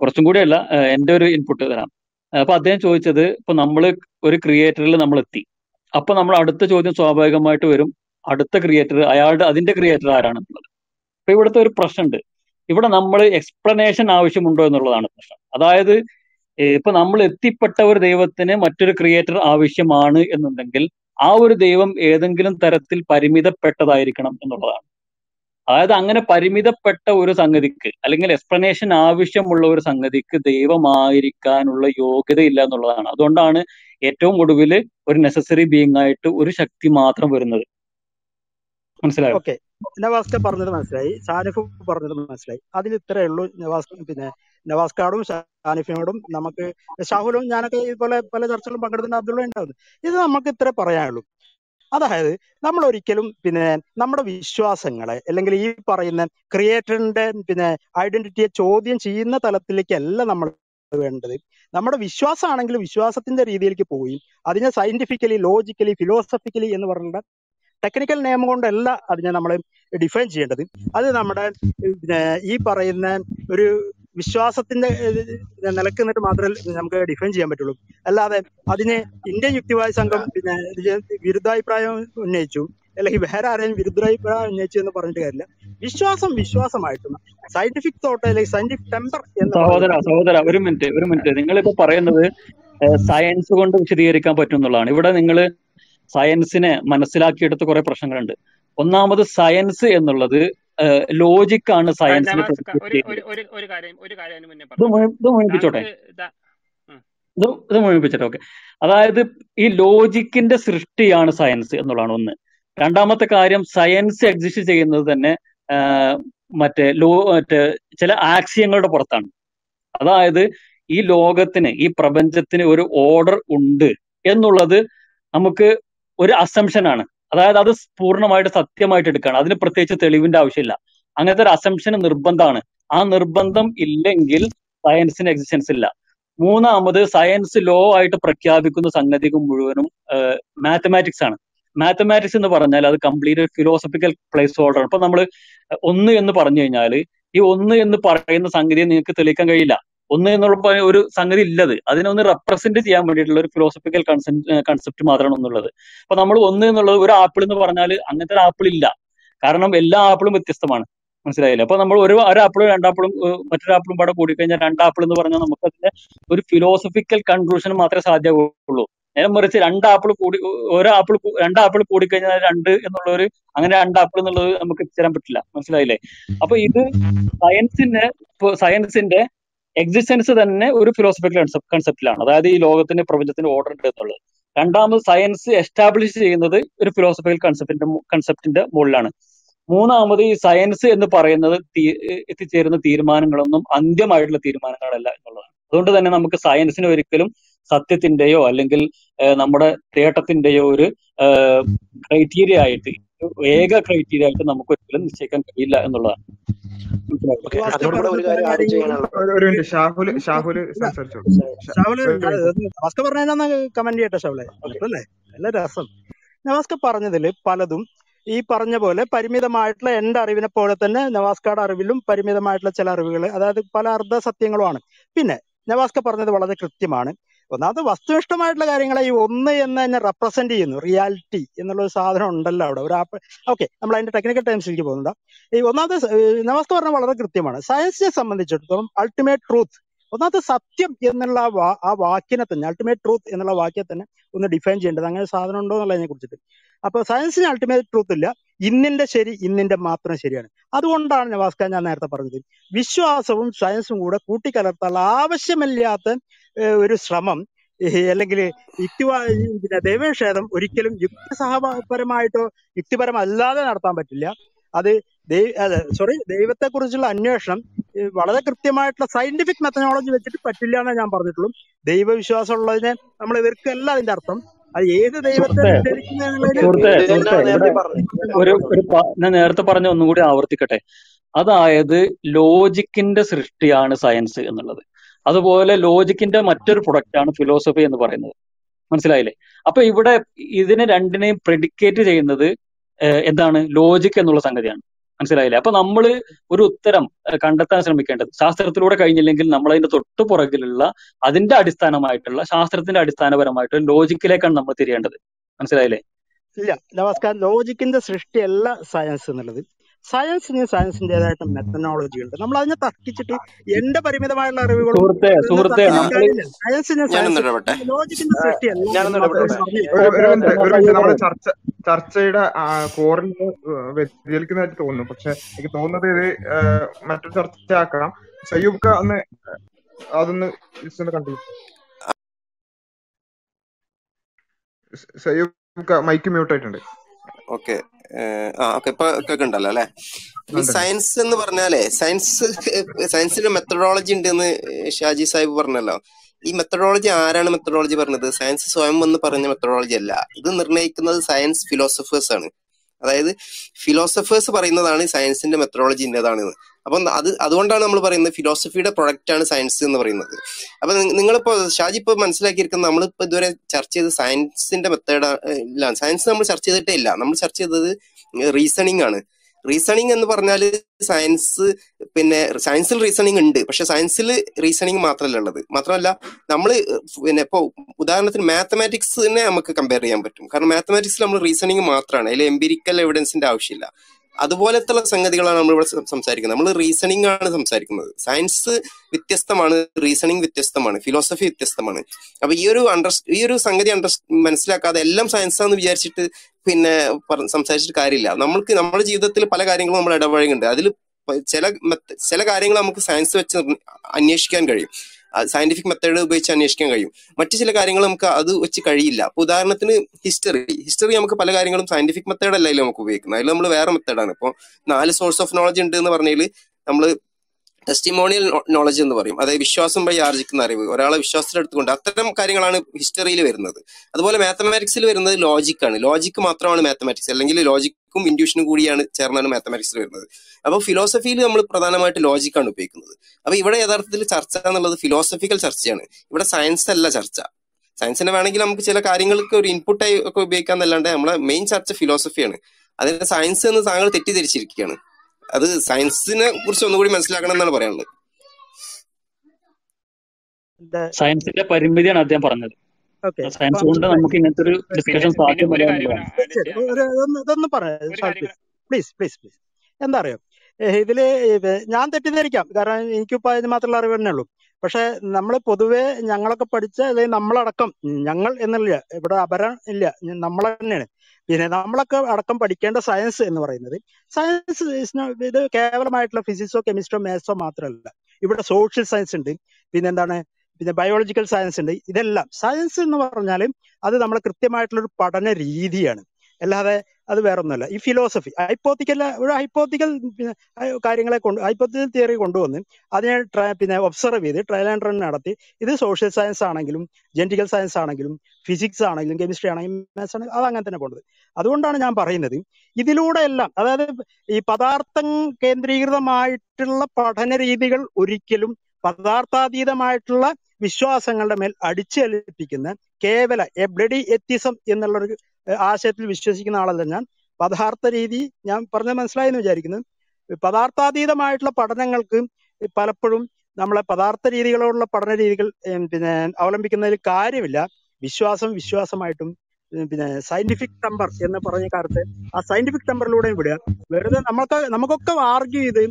കുറച്ചും കൂടി അല്ല ആ, എന്റെ ഒരു ഇൻപുട്ട് തരാം. അപ്പൊ അദ്ദേഹം ചോദിച്ചത് ഇപ്പൊ നമ്മൾ ഒരു ക്രിയേറ്ററിൽ നമ്മൾ എത്തി അപ്പൊ നമ്മൾ അടുത്ത ചോദ്യം സ്വാഭാവികമായിട്ട് വരും. അടുത്ത ക്രിയേറ്റർ അയാളുടെ അതിന്റെ ക്രിയേറ്റർ ആരാണെന്നുള്ളത് അപ്പൊ ഇവിടുത്തെ ഒരു പ്രശ്നമുണ്ട്. ഇവിടെ നമ്മൾ എക്സ്പ്ലനേഷൻ ആവശ്യമുണ്ടോ എന്നുള്ളതാണ് പ്രശ്നം. അതായത് ഇപ്പൊ നമ്മൾ എത്തിപ്പെട്ട ഒരു ദൈവത്തിന് മറ്റൊരു ക്രിയേറ്റർ ആവശ്യമാണ് എന്നുണ്ടെങ്കിൽ ആ ഒരു ദൈവം ഏതെങ്കിലും തരത്തിൽ പരിമിതപ്പെട്ടതായിരിക്കണം എന്നുള്ളതാണ്. അതായത് അങ്ങനെ പരിമിതപ്പെട്ട ഒരു സംഗതിക്ക് അല്ലെങ്കിൽ എക്സ്പ്ലനേഷൻ ആവശ്യമുള്ള ഒരു സംഗതിക്ക് ദൈവമായിരിക്കാനുള്ള യോഗ്യത ഇല്ല എന്നുള്ളതാണ്. അതുകൊണ്ടാണ് ഏറ്റവും ഒടുവിൽ ഒരു നെസസറി ബീങ് ആയിട്ട് ഒരു ശക്തി മാത്രം വരുന്നത്. മനസ്സിലായോ? ഓക്കെ. നവാസ്ക പറഞ്ഞത് മനസ്സിലായി. സാനിഫ് പറഞ്ഞത് മനസ്സിലായി. അതിൽ ഇത്രയേ ഉള്ളൂ നവാസ് പിന്നെ നവാസ്കാടും സാനിഫിനോടും നമുക്ക് ഷാഹുലും ഞാനൊക്കെ ഇതുപോലെ പല ചർച്ചകളും പങ്കെടുക്കുന്ന അബ്ദുള്ള ഉണ്ടാവുന്നത് ഇത് നമുക്ക് ഇത്ര പറയാനുള്ളൂ. അതായത് നമ്മൾ ഒരിക്കലും പിന്നെ നമ്മുടെ വിശ്വാസങ്ങളെ അല്ലെങ്കിൽ ഈ പറയുന്ന ക്രിയേറ്ററിന്റെ പിന്നെ ഐഡന്റിറ്റിയെ ചോദ്യം ചെയ്യുന്ന തലത്തിലേക്കല്ല നമ്മൾ വേണ്ടത്. നമ്മുടെ വിശ്വാസമാണെങ്കിൽ വിശ്വാസത്തിന്റെ രീതിയിലേക്ക് പോയി. അതിനെ സയന്റിഫിക്കലി ലോജിക്കലി ഫിലോസഫിക്കലി എന്ന് പറഞ്ഞ ടെക്നിക്കൽ നിയമം കൊണ്ടല്ല അതിനെ നമ്മൾ ഡിഫൈൻ ചെയ്യേണ്ടത്. അത് നമ്മുടെ ഈ പറയുന്ന ഒരു വിശ്വാസത്തിന്റെ നിലയ്ക്ക് നിന്നിട്ട് മാത്രമേ നമുക്ക് ഡിഫൈൻ ചെയ്യാൻ പറ്റുള്ളൂ. അല്ലാതെ അതിനെ ഇന്ത്യൻ യുക്തിവാദി സംഘം പിന്നെ വിരുദ്ധാഭിപ്രായം ഉന്നയിച്ചു. അല്ലെങ്കിൽ വേറെ ആരെയും വിരുദ്ധാഭിപ്രായം ഉന്നയിച്ചു എന്ന് പറഞ്ഞിട്ട് കാര്യമില്ല. വിശ്വാസം വിശ്വാസമായിട്ടും സയന്റിഫിക് തോട്ട് അല്ലെങ്കിൽ സയന്റിഫിക് ടെമ്പർ സഹോദര സഹോദര ഒരു മിനിറ്റ് ഒരു മിനിറ്റ് നിങ്ങളിപ്പോ പറയുന്നത് സയൻസ് കൊണ്ട് വിശദീകരിക്കാൻ പറ്റും എന്നുള്ളതാണ്. ഇവിടെ നിങ്ങൾ സയൻസിനെ മനസ്സിലാക്കിയെടുത്ത കുറെ പ്രശ്നങ്ങളുണ്ട്. ഒന്നാമത് സയൻസ് എന്നുള്ളത് ലോജിക്കാണ് സയൻസിനെ ഇത് മുഴിപ്പിച്ചോട്ടെ ഇത് ഇത് മുഴുമിപ്പിച്ചോട്ടെ ഓക്കെ. അതായത് ഈ ലോജിക്കിന്റെ സൃഷ്ടിയാണ് സയൻസ് എന്നുള്ളതാണ് ഒന്ന്. രണ്ടാമത്തെ കാര്യം സയൻസ് എക്സിസ്റ്റ് ചെയ്യുന്നത് തന്നെ മറ്റേ ലോ മറ്റേ ചില ആക്സിയങ്ങളുടെ പുറത്താണ്. അതായത് ഈ ലോകത്തിന് ഈ പ്രപഞ്ചത്തിന് ഒരു ഓർഡർ ഉണ്ട് എന്നുള്ളത് നമുക്ക് ഒരു അസംഷൻ ആണ്. അതായത് അത് പൂർണമായിട്ട് സത്യമായിട്ട് എടുക്കുകയാണ് അതിന് പ്രത്യേകിച്ച് തെളിവിന്റെ ആവശ്യമില്ല. അങ്ങനത്തെ ഒരു അസംഷൻ നിർബന്ധമാണ്. ആ നിർബന്ധം ഇല്ലെങ്കിൽ സയൻസിന് എക്സിസ്റ്റൻസ് ഇല്ല. മൂന്നാമത് സയൻസ് ലോ ആയിട്ട് പ്രഖ്യാപിക്കുന്ന സംഗതികൾ മുഴുവനും മാത്തമാറ്റിക്സ് ആണ്. മാത്തമാറ്റിക്സ് എന്ന് പറഞ്ഞാൽ അത് കംപ്ലീറ്റ് ഫിലോസഫിക്കൽ പ്ലേസ് ഹോൾഡർ ആണ്. ഇപ്പൊ നമ്മൾ ഒന്ന് എന്ന് പറഞ്ഞു കഴിഞ്ഞാൽ ഈ ഒന്ന് എന്ന് പറയുന്ന സംഗതിയെ നിങ്ങൾക്ക് തെളിയിക്കാൻ കഴിയില്ല. ഒന്ന് എന്നുള്ള ഒരു സംഗതി ഇല്ലത്. അതിനെ ഒന്ന് റെപ്രസെന്റ് ചെയ്യാൻ വേണ്ടിയിട്ടുള്ള ഒരു ഫിലോസഫിക്കൽ കൺസെപ്റ്റ് മാത്രമാണ് ഒന്നുള്ളത്. അപ്പൊ നമ്മൾ ഒന്ന് എന്നുള്ളത് ഒരു ആപ്പിൾ എന്ന് പറഞ്ഞാൽ അങ്ങനത്തെ ഒരു ആപ്പിൾ ഇല്ല. കാരണം എല്ലാ ആപ്പിളും വ്യത്യസ്തമാണ്. മനസ്സിലായില്ല? അപ്പൊ നമ്മൾ ഒരു ഒരു ആപ്പിളും രണ്ടാപ്പിളും മറ്റൊരാപ്പിളും പാടെ കൂടിക്കഴിഞ്ഞാൽ രണ്ടാപ്പിൾ എന്ന് പറഞ്ഞാൽ നമുക്ക് അതിന്റെ ഒരു ഫിലോസഫിക്കൽ കൺക്ലൂഷൻ മാത്രമേ സാധ്യമാവുള്ളൂ. നേരെ മറിച്ച് രണ്ട് ആപ്പിൾ കൂടി ഒരു ആപ്പിൾ രണ്ട് ആപ്പിൾ കൂടിക്കഴിഞ്ഞാൽ രണ്ട് എന്നുള്ള ഒരു അങ്ങനെ രണ്ടാപ്പിൾ എന്നുള്ളത് നമുക്ക് എത്തിച്ചേരാൻ പറ്റില്ല. മനസ്സിലായില്ലേ? അപ്പൊ ഇത് സയൻസിന്റെ സയൻസിന്റെ എക്സിസ്റ്റൻസ് തന്നെ ഒരു ഫിലോസഫിക്കൽ കൺസെപ്റ്റിലാണ് അതായത് ഈ ലോകത്തിന്റെ പ്രപഞ്ചത്തിന്റെ ഓർഡർ ഉണ്ട് എന്നുള്ളത്. രണ്ടാമത് സയൻസ് എസ്റ്റാബ്ലിഷ് ചെയ്യുന്നത് ഒരു ഫിലോസഫിക്കൽ കൺസെപ്റ്റിന്റെ കൺസെപ്റ്റിന്റെ മുകളിലാണ്. മൂന്നാമത് ഈ സയൻസ് എന്ന് പറയുന്നത് എത്തിച്ചേരുന്ന തീരുമാനങ്ങളൊന്നും അന്ത്യമായിട്ടുള്ള തീരുമാനങ്ങളല്ല എന്നുള്ളതാണ്. അതുകൊണ്ട് തന്നെ നമുക്ക് സയൻസിന് ഒരിക്കലും സത്യത്തിന്റെയോ അല്ലെങ്കിൽ നമ്മുടെ തേട്ടത്തിന്റെയോ ഒരു ക്രൈറ്റീരിയ ആയിട്ട് ഏക ക്രൈറ്റീരിയ ആയിട്ട് നമുക്ക് ഒരിക്കലും നിശ്ചയിക്കാൻ കഴിയില്ല എന്നുള്ളതാണ്. ഒരു കാര്യം ആഡ് കാര്യങ്ങളും ഒരു ഒരു മിനിറ്റ് ഷാഹുൽ ഷാഹുൽ സംസാരിച്ചോളൂ കമന്റ് ചെയ്യട്ടെ അല്ലേ? നല്ല രസം. നവാസ്ക പറഞ്ഞതിൽ പലതും ഈ പറഞ്ഞ പോലെ പരിമിതമായിട്ടുള്ള എന്റെ അറിവിനെ പോലെ തന്നെ നവാസ്കയുടെ അറിവിലും പരിമിതമായിട്ടുള്ള ചില അറിവുകൾ അതായത് പല അർദ്ധ സത്യങ്ങളുമാണ് പിന്നെ നവാസ്ക പറഞ്ഞത് വളരെ കൃത്യമാണ്. ഒന്നാമത് വസ്തുനിഷ്ഠമായിട്ടുള്ള കാര്യങ്ങളെ ഈ ഒന്ന് എന്ന് തന്നെ റെപ്രസെന്റ് ചെയ്യുന്നു റിയാലിറ്റി എന്നുള്ള ഒരു സാധനം ഉണ്ടല്ലോ അവിടെ. ഒരു ആപ്പ് ഓക്കെ നമ്മൾ അതിന്റെ ടെക്നിക്കൽ ടൈംസിലേക്ക് പോകുന്നുണ്ട്. ഈ ഒന്നാമത് സ- പറഞ്ഞ വളരെ കൃത്യമാണ്. സയൻസിനെ സംബന്ധിച്ചിടത്തോളം അൾട്ടിമേറ്റ് ട്രൂത്ത് ഒന്നാമത്തെ സത്യം എന്നുള്ള ആ വാക്കിനെ തന്നെ അൾട്ടിമേറ്റ് ട്രൂത്ത് എന്നുള്ള വാക്യത്തെ തന്നെ ഒന്ന് ഡിഫൈൻ ചെയ്യേണ്ടത്. അങ്ങനെ സാധനം ഉണ്ടോ എന്നുള്ളതിനെ കുറിച്ചിട്ട്. അപ്പൊ സയൻസിന് അൾട്ടിമേറ്റ് ട്രൂത്ത് ഇല്ല. ഇന്നിന്റെ ശരി ഇന്നിന്റെ മാത്രം ശരിയാണ്. അതുകൊണ്ടാണ് നവാസ്ക ഞാൻ നേരത്തെ പറഞ്ഞത്. വിശ്വാസവും സയൻസും കൂടെ കൂട്ടിക്കലർത്താനുള്ള ആവശ്യമില്ലാത്ത ഒരു ശ്രമം. അല്ലെങ്കിൽ യുക്തിവാ പിന്നെ ദൈവനിഷേധം ഒരിക്കലും യുക്തിസഹപരമായിട്ടോ യുക്തിപരമല്ലാതെ നടത്താൻ പറ്റില്ല. അത് സോറി ദൈവത്തെ കുറിച്ചുള്ള അന്വേഷണം വളരെ കൃത്യമായിട്ടുള്ള സയന്റിഫിക് മെത്തനോളജി വെച്ചിട്ട് പറ്റില്ല എന്നേ ഞാൻ പറഞ്ഞിട്ടുള്ളൂ. ദൈവവിശ്വാസം ഉള്ളതിനെ നമ്മൾ എതിർക്കല്ല അതിന്റെ അർത്ഥം. അത് ഏത് ദൈവത്തെ ഒരു ഒരു ഞാൻ നേരത്തെ പറഞ്ഞ ഒന്നുകൂടി ആവർത്തിക്കട്ടെ. അതായത് ലോജിക്കിന്റെ സൃഷ്ടിയാണ് സയൻസ് എന്നുള്ളത്. അതുപോലെ ലോജിക്കിന്റെ മറ്റൊരു പ്രൊഡക്റ്റ് ആണ് ഫിലോസഫി എന്ന് പറയുന്നത്. മനസ്സിലായില്ലേ? അപ്പൊ ഇവിടെ ഇതിനെ രണ്ടിനെയും പ്രെഡിക്കേറ്റ് ചെയ്യുന്നത് എന്താണ്? ലോജിക് എന്നുള്ള സംഗതിയാണ്. മനസ്സിലായില്ലേ? അപ്പൊ നമ്മൾ ഒരു ഉത്തരം കണ്ടെത്താൻ ശ്രമിക്കേണ്ടത് ശാസ്ത്രത്തിലൂടെ കഴിഞ്ഞില്ലെങ്കിൽ നമ്മൾ അതിന്റെ തൊട്ടു പുറകിലുള്ള അതിന്റെ അടിസ്ഥാനമായിട്ടുള്ള ശാസ്ത്രത്തിന്റെ അടിസ്ഥാനപരമായിട്ടുള്ള ലോജിക്കിലേക്കാണ് നമ്മൾ തിരിയേണ്ടത്. മനസ്സിലായില്ലേ? ഇല്ല. നമസ്കാരം. ലോജിക്കിന്റെ സൃഷ്ടിയല്ല സയൻസ് എന്നുള്ളത്. സയൻസിന് സയൻസിന്റേതായിട്ട് മെത്തനോളജി ഉണ്ട്. നമ്മൾ അതിനെ തർക്കിച്ചിട്ട് എന്റെ പരിമിതമായുള്ള സയൻസിന് ലോജിക്കിന്റെ സൃഷ്ടിയല്ല പറയൂ ചർച്ച ചർച്ചയുടെ കോറിന് വ്യതിചലിക്കുന്നതായിട്ട് തോന്നുന്നു. പക്ഷെ എനിക്ക് തോന്നുന്നത് ഇത് മറ്റൊരു ചർച്ചയാക്കണം. സയ്യൂബ്ക്ക ഒന്ന് അതൊന്ന് കണ്ടു. സയ്യൂബ്ക്ക മൈക്ക് മ്യൂട്ട് ആയിട്ടുണ്ട് ഓക്കെ. ആ ഓക്കെ ഇപ്പൊ കേൾക്കണ്ടല്ലോ അല്ലെ? ഈ സയൻസ് എന്ന് പറഞ്ഞാലേ സയൻസ് സയൻസിന്റെ മെത്തഡോളജി ഉണ്ട് എന്ന് ഷാജി സാഹിബ് പറഞ്ഞല്ലോ. ഈ മെത്തഡോളജി ആരാണ് മെത്തഡോളജി പറഞ്ഞത്? സയൻസ് സ്വയം എന്ന് പറഞ്ഞ മെത്തഡോളജി അല്ല. ഇത് നിർണയിക്കുന്നത് സയൻസ് ഫിലോസഫേഴ്സ് ആണ്. അതായത് ഫിലോസഫേഴ്സ് പറയുന്നതാണ് സയൻസിന്റെ മെത്തഡോളജി ഇന്നതാണെന്ന്. അപ്പം അത് അതുകൊണ്ടാണ് നമ്മൾ പറയുന്നത് ഫിലോസഫിയുടെ പ്രൊഡക്റ്റ് ആണ് സയൻസ് എന്ന് പറയുന്നത്. അപ്പൊ നിങ്ങളിപ്പോൾ നിങ്ങളിപ്പോ ഷാജി ഇപ്പൊ മനസ്സിലാക്കിയിരിക്കുന്നത് നമ്മളിപ്പോ ഇതുവരെ ചർച്ച ചെയ്ത് സയൻസിന്റെ മെത്തേഡ് ഇല്ല സയൻസ് നമ്മൾ ചർച്ച ചെയ്തിട്ടേ ഇല്ല. നമ്മൾ ചർച്ച ചെയ്തത് റീസണിങ് ആണ്. റീസണിങ് എന്ന് പറഞ്ഞാൽ സയൻസ് പിന്നെ സയൻസിൽ റീസണിങ് ഉണ്ട്. പക്ഷെ സയൻസിൽ റീസണിങ് മാത്രമല്ല ഉള്ളത്? മാത്രമല്ല നമ്മൾ പിന്നെ ഇപ്പോൾ ഉദാഹരണത്തിന് മാത്തമാറ്റിക്സിനെ നമുക്ക് കമ്പയർ ചെയ്യാൻ പറ്റും. കാരണം മാത്തമാറ്റിക്സിൽ നമ്മൾ റീസണിങ് മാത്രമാണ് അതിൽ എംപിരിക്കൽ എവിഡൻസിന്റെ ആവശ്യമില്ല. അതുപോലത്തെ സംഗതികളാണ് സം- സംസാരിക്കുന്നത്. നമ്മൾ റീസണിംഗ് ആണ് സംസാരിക്കുന്നത്. സയൻസ് വ്യത്യസ്തമാണ് റീസണിങ് വ്യത്യസ്തമാണ് ഫിലോസഫി വ്യത്യസ്തമാണ്. അപ്പൊ ഈ ഒരു അണ്ടർ ഈ ഒരു സംഗതി അണ്ടർ മനസ്സിലാക്കാതെ എല്ലാം സയൻസ് ആണെന്ന് വിചാരിച്ചിട്ട് പിന്നെ സംസാരിച്ചിട്ട് കാര്യമില്ല. നമ്മൾക്ക് നമ്മുടെ ജീവിതത്തിൽ പല കാര്യങ്ങളും നമ്മൾ ഇടപഴകുന്നുണ്ട് അതിൽ ചില ചില കാര്യങ്ങൾ നമുക്ക് സയൻസ് വെച്ച് അന്വേഷിക്കാൻ കഴിയും. സയന്റിഫിക് മെത്തേഡ് ഉപയോഗിച്ച് അന്വേഷിക്കാൻ കഴിയും. മറ്റു ചില കാര്യങ്ങൾ നമുക്ക് അത് വെച്ച് കഴിയില്ല. അപ്പൊ ഉദാഹരണത്തിന് ഹിസ്റ്ററി ഹിസ്റ്ററി നമുക്ക് പല കാര്യങ്ങളും സയന്റിഫിക് മെത്തേഡ് അല്ല അതിൽ നമുക്ക് ഉപയോഗിക്കുന്നത്. അതിൽ നമ്മൾ വേറെ മെത്തേഡാണ് ഇപ്പോൾ നാല് സോഴ്സ് ഓഫ് നോളജ് ഉണ്ട് എന്ന് പറഞ്ഞാൽ നമ്മൾ ടെസ്റ്റിമോണിയൽ നോളജ് എന്ന് പറയും. അതായത് വിശ്വാസം വഴി ആർജിക്കുന്ന അറിവ്. ഒരാളെ വിശ്വാസത്തിലെടുത്തുകൊണ്ട് അത്തരം കാര്യങ്ങളാണ് ഹിസ്റ്ററിയിൽ വരുന്നത്. അതുപോലെ മാത്തമാറ്റിക്സിൽ വരുന്നത് ലോജിക്കാണ് ലോജിക്ക് മാത്രമാണ് മാത്തമാറ്റിക്സ് അല്ലെങ്കിൽ ലോജിക്കും ഇൻഡ്യൂഷനും കൂടിയാണ് ചേർന്നാണ് മാത്തമാറ്റിക്സിൽ വരുന്നത്. അപ്പോൾ ഫിലോസഫിയിൽ നമ്മൾ പ്രധാനമായിട്ട് ലോജിക്കാണ് ഉപയോഗിക്കുന്നത്. അപ്പോൾ ഇവിടെ യഥാർത്ഥത്തിൽ ചർച്ച എന്നുള്ളത് ഫിലോസഫിക്കൽ ചർച്ചയാണ്. ഇവിടെ സയൻസ് അല്ല ചർച്ച. സയൻസിനെ വേണമെങ്കിൽ നമുക്ക് ചില കാര്യങ്ങൾക്ക് ഒരു ഇൻപുട്ടായി ഒക്കെ ഉപയോഗിക്കാൻ അല്ലാണ്ട് നമ്മളെ മെയിൻ ചർച്ച ഫിലോസഫിയാണ് അതിന്റെ സയൻസ് എന്ന് താങ്കൾ തെറ്റിദ്ധരിച്ചിരിക്കുകയാണ്. അത് സയൻസിനെ കുറിച്ച് ഒന്നുകൂടി മനസ്സിലാക്കണം എന്നാണ് പറയാനുള്ളത്. സയൻസിന്റെ പരിമിതിയാണ് അദ്ദേഹം പറഞ്ഞത്. സയൻസ് കൊണ്ട് നമുക്ക് ഇങ്ങനത്തെ ഒരു ഡിസ്കഷൻ സാധ്യമല്ല ഇതൊന്ന് പറയാം. പ്ലീസ് പ്ലീസ് പ്ലീസ് എന്താ അറിയോ? ഇതിൽ ഞാൻ തെറ്റിദ്ധരിക്കാം. കാരണം എനിക്കിപ്പോ അതിന് മാത്രമുള്ള അറിവ് തന്നെ ഉള്ളൂ പക്ഷെ നമ്മൾ പൊതുവെ ഞങ്ങളൊക്കെ പഠിച്ച അല്ലെങ്കിൽ നമ്മളടക്കം ഞങ്ങൾ എന്നില്ല. ഇവിടെ അപരം ഇല്ല. നമ്മൾ തന്നെയാണ്. പിന്നെ നമ്മളൊക്കെ അടക്കം പഠിക്കേണ്ട സയൻസ് എന്ന് പറയുന്നത് സയൻസ് ഇത് കേവലമായിട്ടുള്ള ഫിസിക്സോ കെമിസ്ട്രോ മാത്സോ മാത്രമല്ല. ഇവിടെ സോഷ്യൽ സയൻസ് ഉണ്ട്. പിന്നെ എന്താണ്? പിന്നെ ബയോളജിക്കൽ സയൻസ് ഉണ്ട്. ഇതെല്ലാം സയൻസ് എന്ന് പറഞ്ഞാൽ അത് നമ്മളെ കൃത്യമായിട്ടുള്ള ഒരു പഠന രീതിയാണ്. അല്ലാതെ അത് വേറെ ഒന്നുമല്ല ഈ ഫിലോസഫി ഹൈപ്പോത്തിക്കൽ ഒരു ഹൈപ്പോത്തിക്കൽ കാര്യങ്ങളെ കൊണ്ട് ഹൈപ്പോത്തിക്കൽ തിയറി കൊണ്ടുവന്ന് അതിനെ ട്രൈ പിന്നെ ഒബ്സർവ് ചെയ്ത് ട്രയൽ ആൻഡ് റൺ നടത്തി. ഇത് സോഷ്യൽ സയൻസ് ആണെങ്കിലും ജെനറ്റിക്കൽ സയൻസ് ആണെങ്കിലും ഫിസിക്സ് ആണെങ്കിലും കെമിസ്ട്രി ആണെങ്കിലും മാത്സ് ആണെങ്കിലും അത് അങ്ങനെ തന്നെ കൊണ്ടത് അതുകൊണ്ടാണ് ഞാൻ പറയുന്നത് ഇതിലൂടെ എല്ലാം അതായത് ഈ പദാർത്ഥം കേന്ദ്രീകൃതമായിട്ടുള്ള പഠന രീതികൾ ഒരിക്കലും പദാർത്ഥാതീതമായിട്ടുള്ള വിശ്വാസങ്ങളുടെ മേൽ അടിച്ചേൽപ്പിക്കുന്ന കേവല എ ബ്ലഡി എത്തിസം എന്നുള്ള ഒരു ആശയത്തിൽ വിശ്വസിക്കുന്ന ആളല്ല ഞാൻ. പദാർത്ഥ രീതി ഞാൻ പറഞ്ഞ മനസ്സിലായി എന്ന് വിചാരിക്കുന്നു. പദാർത്ഥാതീതമായിട്ടുള്ള പഠനങ്ങൾക്ക് പലപ്പോഴും നമ്മളെ പദാർത്ഥ രീതികളോടുള്ള പഠന രീതികൾ പിന്നെ അവലംബിക്കുന്നതിൽ കാര്യമില്ല. വിശ്വാസം വിശ്വാസമായിട്ടും പിന്നെ സയന്റിഫിക് ടെമ്പർ എന്ന് പറഞ്ഞ കാലത്ത് ആ സയന്റിഫിക് ടെമ്പറിലൂടെ വിടുക. വെറുതെ നമ്മൾക്ക് നമുക്കൊക്കെ ആർഗ്യൂ ചെയ്ത്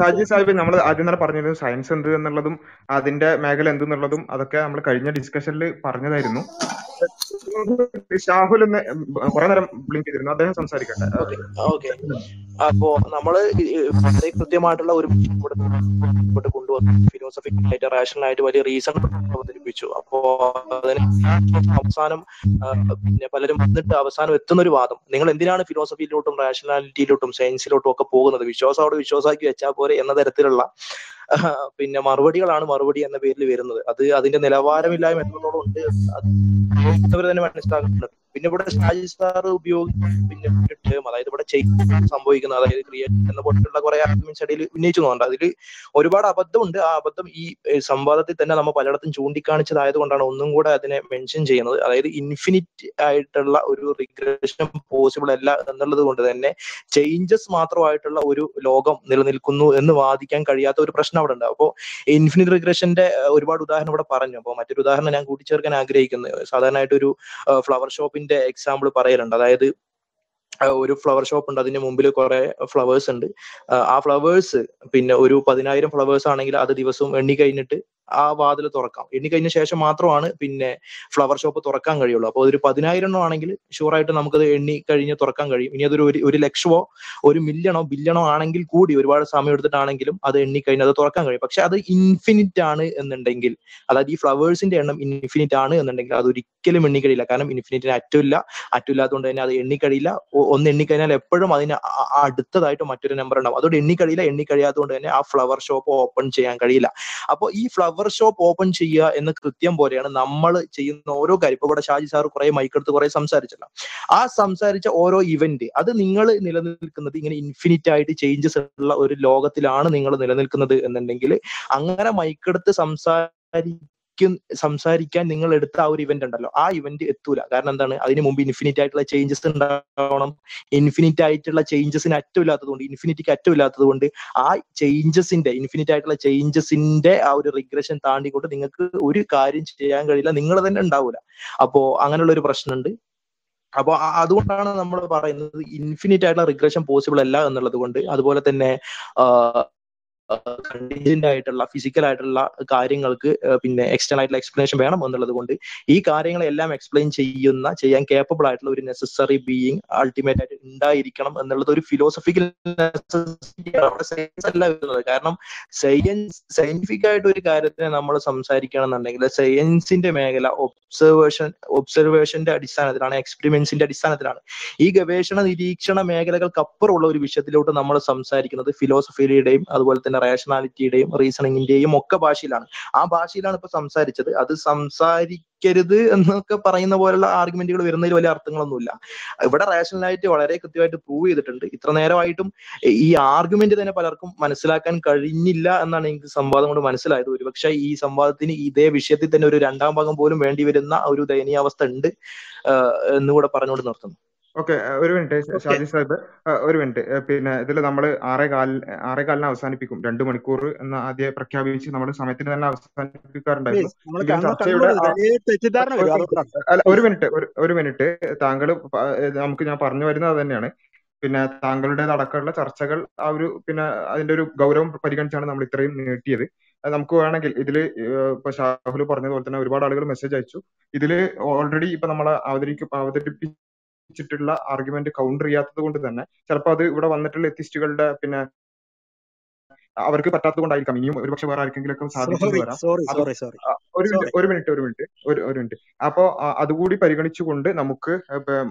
ഷാജി സാഹിബ് നമ്മൾ ആദ്യം തന്നെ പറഞ്ഞിരുന്നു സയൻസ് എന്ത് എന്നുള്ളതും അതിന്റെ മേഖല എന്ത് എന്നുള്ളതും അതൊക്കെ നമ്മൾ കഴിഞ്ഞ ഡിസ്കഷനിൽ പറഞ്ഞതായിരുന്നു. ഷാഹുൽ നേരം ബ്ലിങ്ക് ചെയ്തിരുന്നു. അദ്ദേഹം സംസാരിക്കട്ടെ. ഓക്കെ അപ്പോ നമ്മൾ വളരെ കൃത്യമായിട്ടുള്ള ഒരു ഇവിടെ കൊണ്ടുവന്നു ഫിലോസഫിക്കൽ ആയിട്ട് റാഷണൽ ആയിട്ട് വലിയ റീസൺ അവതരിപ്പിച്ചു. അപ്പോ അതിന് അവസാനം പിന്നെ പലരും വന്നിട്ട് അവസാനം എത്തുന്ന ഒരു വാദം. നിങ്ങൾ എന്തിനാണ് ഫിലോസഫിയിലോട്ടും റാഷണാലിറ്റിയിലോട്ടും സയൻസിലോട്ടും ഒക്കെ പോകുന്നത്? വിശ്വാസം അവിടെ വിശ്വാസമാക്കി വെച്ചാൽ പോരെ എന്ന തരത്തിലുള്ള പിന്നെ മറുപടികളാണ് മറുപടി എന്ന പേരിൽ വരുന്നത്. അത് അതിന്റെ നിലവാരമില്ലായ്മ എത്രത്തോളം ഉണ്ട് അത് തന്നെ മനസ്സിലാക്കുന്നുണ്ട് പിന്നെ ഇവിടെ ഷാജി സാർ ഉപയോഗിച്ച അതായത് ഇവിടെ സംഭവിക്കുന്ന അതായത് ക്രിയേറ്റ് എന്ന പോലുള്ള കുറെ ആർഗ്യുമെന്റ്സ് ഇടയിൽ ഉന്നയിച്ചു പോകുന്നുണ്ട് അതിൽ ഒരുപാട് അബദ്ധമുണ്ട്. ആ അബദ്ധം ഈ സംവാദത്തിൽ തന്നെ നമ്മൾ പലയിടത്തും ചൂണ്ടിക്കാണിച്ചതായത് കൊണ്ടാണ് ഒന്നും കൂടെ അതിനെ മെൻഷൻ ചെയ്യുന്നത്. അതായത് ഇൻഫിനിറ്റ് ആയിട്ടുള്ള ഒരു റിഗ്രഷൻ പോസിബിൾ അല്ല എന്നുള്ളത് കൊണ്ട് തന്നെ ചേഞ്ചസ് മാത്രമായിട്ടുള്ള ഒരു ലോകം നിലനിൽക്കുന്നു എന്ന് വാദിക്കാൻ കഴിയാത്ത ഒരു പ്രശ്നം അവിടെ ഉണ്ട്. അപ്പോൾ ഇൻഫിനിറ്റ് റിഗ്രഷന്റെ ഒരുപാട് ഉദാഹരണം ഇവിടെ പറഞ്ഞു. അപ്പോൾ മറ്റൊരു ഉദാഹരണം ഞാൻ കൂട്ടിച്ചേർക്കാൻ ആഗ്രഹിക്കുന്നത് സാധാരണയായിട്ട് ഒരു ഫ്ലവർ ഷോപ്പിന്റെ എക്സാമ്പിൾ പറയലുണ്ട്. അതായത് ഒരു ഫ്ലവർ ഷോപ്പ് ഉണ്ട്. അതിന്റെ മുമ്പിൽ കുറെ ഫ്ലവേഴ്സ് ഉണ്ട്. ആ ഫ്ലവേഴ്സ് പിന്നെ ഒരു പതിനായിരം ഫ്ലവേഴ്സ് ആണെങ്കിൽ അത് ദിവസവും എണ്ണി കഴിഞ്ഞിട്ട് ആ വാതിൽ തുറക്കാം. എണ്ണി കഴിഞ്ഞ ശേഷം മാത്രമാണ് പിന്നെ ഫ്ലവർ ഷോപ്പ് തുറക്കാൻ കഴിയുള്ളൂ. അപ്പോൾ ഒരു പതിനായിരം എണ്ണം ആണെങ്കിൽ ഷുവറായിട്ട് നമുക്കത് എണ്ണി കഴിഞ്ഞ് തുറക്കാൻ കഴിയും. ഇനി അതൊരു ഒരു ലക്ഷമോ ഒരു മില്യണോ ബില്യണോ ആണെങ്കിൽ കൂടി ഒരുപാട് സമയം എടുത്തിട്ടാണെങ്കിലും അത് എണ്ണി കഴിഞ്ഞ് അത് തുറക്കാൻ കഴിയും. പക്ഷെ അത് ഇൻഫിനിറ്റ് ആണ് എന്നുണ്ടെങ്കിൽ അതായത് ഈ ഫ്ലവേഴ്സിന്റെ എണ്ണം ഇൻഫിനിറ്റ് ആണ് എന്നുണ്ടെങ്കിൽ അത് ഒരിക്കലും എണ്ണി കഴിയില്ല. കാരണം ഇൻഫിനിറ്റിന് അറ്റില്ല അറ്റില്ലാത്തതുകൊണ്ട് തന്നെ അത് എണ്ണിക്കഴിയില്ല കഴിയില്ല. ഒന്ന് എണ്ണിക്കഴിഞ്ഞാൽ എപ്പോഴും അതിന് അടുത്തതായിട്ട് മറ്റൊരു നമ്പർ ഉണ്ടാവും. അതുകൊണ്ട് എണ്ണിക്കഴിയില്ല എണ്ണിക്കഴിയാത്തതുകൊണ്ട് തന്നെ ആ ഫ്ലവർ ഷോപ്പ് ഓപ്പൺ ചെയ്യാൻ കഴിയില്ല. അപ്പോൾ ഈ ഫ്ലവർ ഷോപ്പ് ഓപ്പൺ ചെയ്യുക എന്ന കൃത്യം പോലെയാണ് നമ്മൾ ചെയ്യുന്ന ഓരോ കാര്യം. ഇപ്പൊ ഇവിടെ ഷാജി സാർ കുറെ മൈക്കെടുത്ത് കുറെ സംസാരിച്ചല്ലോ. ആ സംസാരിച്ച ഓരോ ഇവന്റ് അത് നിങ്ങൾ നിലനിൽക്കുന്നത് ഇങ്ങനെ ഇൻഫിനിറ്റ് ആയിട്ട് ചേഞ്ചസ് ഉള്ള ഒരു ലോകത്തിലാണ് നിങ്ങൾ നിലനിൽക്കുന്നത് എന്നുണ്ടെങ്കിൽ അങ്ങനെ മൈക്കെടുത്ത് സംസാരിക്കും സംസാരിക്കാൻ നിങ്ങൾ എടുത്ത ആ ഒരു ഇവന്റ് ഉണ്ടല്ലോ. ആ ഇവന്റ് എത്തൂല. കാരണം എന്താണ്? അതിന് മുമ്പ് ഇൻഫിനിറ്റ് ആയിട്ടുള്ള ചേഞ്ചസ് ഉണ്ടാവണം. ഇൻഫിനിറ്റ് ആയിട്ടുള്ള ചേഞ്ചസിന് അറ്റമില്ലാത്തതുകൊണ്ട് ഇൻഫിനിറ്റിക്ക് അറ്റമില്ലാത്തതുകൊണ്ട് ആ ചേഞ്ചസിന്റെ ഇൻഫിനിറ്റ് ആയിട്ടുള്ള ചേഞ്ചസിന്റെ ആ ഒരു റിഗ്രഷൻ താണ്ടിക്കൊണ്ട് നിങ്ങൾക്ക് ഒരു കാര്യം ചെയ്യാൻ കഴിയില്ല. നിങ്ങൾ തന്നെ ഉണ്ടാവൂല. അപ്പോ അങ്ങനെയുള്ള ഒരു പ്രശ്നമുണ്ട്. അപ്പൊ അതുകൊണ്ടാണ് നമ്മൾ പറയുന്നത് ഇൻഫിനിറ്റ് ആയിട്ടുള്ള റിഗ്രഷൻ പോസിബിൾ അല്ല എന്നുള്ളത് കൊണ്ട്. അതുപോലെ തന്നെ കണ്ടീജന്റ് ആയിട്ടുള്ള ഫിസിക്കൽ ആയിട്ടുള്ള കാര്യങ്ങൾക്ക് പിന്നെ എക്സ്റ്റേണൽ ആയിട്ടുള്ള എക്സ്പ്ലനേഷൻ വേണം എന്നുള്ളത് കൊണ്ട് ഈ കാര്യങ്ങളെല്ലാം എക്സ്പ്ലെയിൻ ചെയ്യുന്ന ചെയ്യാൻ കേപ്പബിൾ ആയിട്ടുള്ള ഒരു നെസസറി ബീയിങ് അൾട്ടിമേറ്റ് ആയിട്ട് ഉണ്ടായിരിക്കണം എന്നുള്ളത് ഒരു ഫിലോസഫിക്കൽ സയൻസ് അല്ല വരുന്നത്. കാരണം സയൻസ് സയന്റിഫിക് ആയിട്ട് ഒരു കാര്യത്തിനെ നമ്മൾ സംസാരിക്കണമെന്നുണ്ടെങ്കിൽ സയൻസിന്റെ മേഖല ഒബ്സർവേഷൻ ഒബ്സർവേഷന്റെ അടിസ്ഥാനത്തിലാണ് എക്സ്പെരിമെന്റ്സിന്റെ അടിസ്ഥാനത്തിലാണ്. ഈ ഗവേഷണ നിരീക്ഷണ മേഖലകൾക്ക് അപ്പുറമുള്ള ഒരു വിഷയത്തിലോട്ട് നമ്മൾ സംസാരിക്കുന്നത് ഫിലോസഫിയുടെയും അതുപോലെ തന്നെ റേഷണാലിറ്റിയുടെയും റീസണിങ്ങിന്റെയും ഒക്കെ ഭാഷയിലാണ്. ആ ഭാഷയിലാണ് ഇപ്പൊ സംസാരിച്ചത്. അത് സംസാരിക്കരുത് എന്നൊക്കെ പറയുന്ന പോലുള്ള ആർഗ്യുമെന്റുകൾ വരുന്നതിൽ വലിയ അർത്ഥങ്ങളൊന്നുമില്ല. ഇവിടെ റേഷണലായിട്ട് വളരെ കൃത്യമായിട്ട് പ്രൂവ് ചെയ്തിട്ടുണ്ട്. ഇത്ര നേരമായിട്ടും ഈ ആർഗ്യുമെന്റ് തന്നെ പലർക്കും മനസ്സിലാക്കാൻ കഴിഞ്ഞില്ല എന്നാണ് എനിക്ക് സംവാദം കൊണ്ട് മനസ്സിലായത്. ഒരുപക്ഷെ ഈ സംവാദത്തിന് ഇതേ വിഷയത്തിൽ തന്നെ ഒരു രണ്ടാം ഭാഗം പോലും വേണ്ടി വരുന്ന ഒരു ദയനീയാവസ്ഥ ഉണ്ട് എന്നുകൂടെ പറഞ്ഞുകൊണ്ട് നിർത്തുന്നു. ഓക്കെ ഒരു മിനിറ്റ് ഷാജി സാഹിബ് ഒരു മിനിറ്റ്. പിന്നെ ഇതിൽ നമ്മൾ ആറേ കാലിന് ആറേ കാലിന് അവസാനിപ്പിക്കും. രണ്ട് മണിക്കൂർ എന്ന് ആദ്യം പ്രഖ്യാപിച്ച് നമ്മൾ സമയത്തിന് തന്നെ അവസാനിപ്പിക്കാറുണ്ടായിരുന്നു. അല്ല ഒരു മിനിറ്റ് ഒരു മിനിറ്റ്. താങ്കൾ നമുക്ക് ഞാൻ പറഞ്ഞു വരുന്നത് അത് തന്നെയാണ്. പിന്നെ താങ്കളുടെ അടക്കമുള്ള ചർച്ചകൾ ആ ഒരു പിന്നെ അതിന്റെ ഒരു ഗൗരവം പരിഗണിച്ചാണ് നമ്മൾ ഇത്രയും നീട്ടിയത്. നമുക്ക് വേണമെങ്കിൽ ഇതിൽ ഏഹ് ഇപ്പൊ ഷാഹുൽ പറഞ്ഞതുപോലെ തന്നെ ഒരുപാട് ആളുകൾ മെസ്സേജ് അയച്ചു. ഇതിൽ ഓൾറെഡി ഇപ്പൊ നമ്മൾ അവതരിക്ക അവതരിപ്പിച്ചിട്ടുള്ള ആർഗ്യുമെന്റ് കൗണ്ടർ ചെയ്യാത്തത് കൊണ്ട് തന്നെ ചിലപ്പോൾ അത് ഇവിടെ വന്നിട്ടുള്ള എത്തിസ്റ്റുകളുടെ പിന്നെ അവർക്ക് പറ്റാത്തത് കൊണ്ടായിരിക്കാം. ഇനിയും ഒരുപക്ഷെ വേറെ ആർക്കെങ്കിലും ഒക്കെ സാധിച്ചു വരാം. ഒരു മിനിറ്റ് ഒരു മിനിറ്റ് ഒരു മിനിറ്റ് ഒരു ഒരു മിനിറ്റ്. അപ്പോ അതുകൂടി പരിഗണിച്ചുകൊണ്ട് നമുക്ക്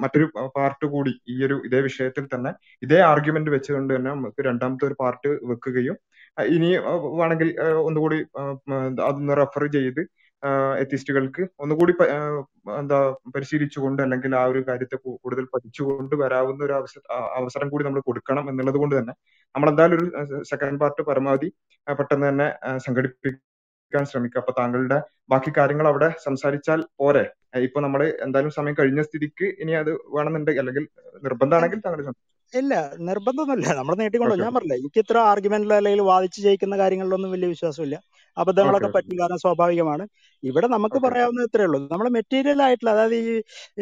മറ്റൊരു പാർട്ട് കൂടി ഈ ഒരു ഇതേ വിഷയത്തിൽ തന്നെ ഇതേ ആർഗ്യുമെന്റ് വെച്ചുകൊണ്ട് തന്നെ നമുക്ക് രണ്ടാമത്തെ ഒരു പാർട്ട് വെക്കുകയും ഇനി വേണമെങ്കിൽ ഒന്നുകൂടി അതൊന്ന് റെഫർ ചെയ്ത് എത്തിസ്റ്റുകൾക്ക് ഒന്നുകൂടി എന്താ പരിശീലിച്ചുകൊണ്ട് അല്ലെങ്കിൽ ആ ഒരു കാര്യത്തെ കൂടുതൽ പഠിച്ചുകൊണ്ട് വരാവുന്ന ഒരു അവസ അവസരം കൂടി നമ്മൾ കൊടുക്കണം എന്നുള്ളത് കൊണ്ട് തന്നെ നമ്മൾ എന്തായാലും ഒരു സെക്കൻഡ് പാർട്ട് പരമാവധി പെട്ടെന്ന് തന്നെ സംഘടിപ്പിക്കാൻ ശ്രമിക്കുക. അപ്പൊ താങ്കളുടെ ബാക്കി കാര്യങ്ങൾ അവിടെ സംസാരിച്ചാൽ പോരെ. ഇപ്പൊ നമ്മൾ എന്തായാലും സമയം കഴിഞ്ഞ സ്ഥിതിക്ക് ഇനി അത് വേണമെന്നുണ്ടെങ്കിൽ അല്ലെങ്കിൽ നിർബന്ധമാണെങ്കിൽ താങ്കൾ ഇല്ല നിർബന്ധമൊന്നുമില്ല. നമ്മൾ നീട്ടിക്കൊണ്ടോ ഞാൻ പറഞ്ഞില്ലേ എനിക്ക് ഇത്ര ആർഗ്യുമെന്റിലോ അല്ലെങ്കിൽ വാദിച്ച് ജയിക്കുന്ന കാര്യങ്ങളിലൊന്നും വലിയ വിശ്വാസമില്ല. അബദ്ധങ്ങളൊക്കെ പറ്റും കാരണം സ്വാഭാവികമാണ്. ഇവിടെ നമുക്ക് പറയാവുന്ന പറയാവുന്നത് ഇത്രയേ ഉള്ളൂ. നമ്മൾ മെറ്റീരിയൽ ആയിട്ടുള്ള അതായത് ഈ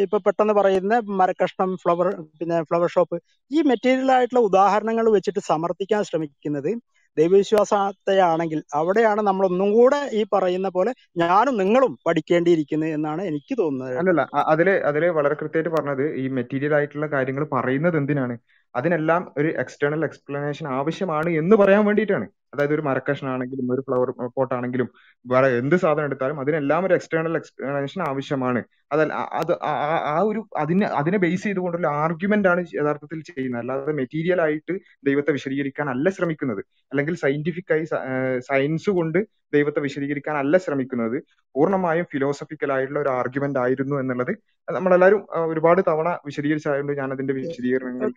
ഇപ്പൊ പെട്ടെന്ന് പറയുന്ന മരക്കഷ്ണം ഫ്ലവർ പിന്നെ ഫ്ലവർ ഷോപ്പ് ഈ മെറ്റീരിയൽ ആയിട്ടുള്ള ഉദാഹരണങ്ങൾ വെച്ചിട്ട് സമർത്ഥിക്കാൻ ശ്രമിക്കുന്നത് ദൈവവിശ്വാസത്തെയാണെങ്കിൽ അവിടെയാണ് നമ്മൾ ഒന്നും കൂടെ ഈ പറയുന്ന പോലെ ഞാനും നിങ്ങളും പഠിക്കേണ്ടിയിരിക്കുന്നത് എന്നാണ് എനിക്ക് തോന്നുന്നത്. അല്ലല്ല അതിൽ അതിൽ വളരെ കൃത്യമായിട്ട് പറഞ്ഞത് ഈ മെറ്റീരിയൽ ആയിട്ടുള്ള കാര്യങ്ങൾ പറയുന്നത് എന്തിനാണ്? അതിനെല്ലാം ഒരു എക്സ്റ്റേണൽ എക്സ്പ്ലനേഷൻ ആവശ്യമാണ് എന്ന് പറയാൻ വേണ്ടിയിട്ടാണ്. അതായത് ഒരു മരക്കഷ്ണാണെങ്കിലും ഒരു ഫ്ലവർ പോട്ട് ആണെങ്കിലും വേറെ എന്ത് സാധനം എടുത്താലും അതിനെല്ലാം ഒരു എക്സ്റ്റേണൽ എക്സ്പ്ലനേഷൻ ആവശ്യമാണ്. അതല്ല അത് ആ ഒരു അതിനെ അതിനെ ബേസ് ചെയ്തുകൊണ്ടുള്ള ആർഗ്യുമെന്റ് ആണ് യഥാർത്ഥത്തിൽ ചെയ്യുന്നത്. അല്ലാതെ മെറ്റീരിയൽ ആയിട്ട് ദൈവത്തെ വിശദീകരിക്കാൻ അല്ല ശ്രമിക്കുന്നത്. അല്ലെങ്കിൽ സയന്റിഫിക് ആയി സയൻസ് കൊണ്ട് ദൈവത്തെ വിശദീകരിക്കാൻ അല്ല ശ്രമിക്കുന്നത്. പൂർണമായും ഫിലോസഫിക്കൽ ആയിട്ടുള്ള ഒരു ആർഗ്യുമെന്റ് ആയിരുന്നു എന്നുള്ളത് നമ്മളെല്ലാവരും ആ, ഒരുപാട് തവണ വിശദീകരിച്ചായതുകൊണ്ട് ഞാൻ അതിന്റെ വിശദീകരണങ്ങൾ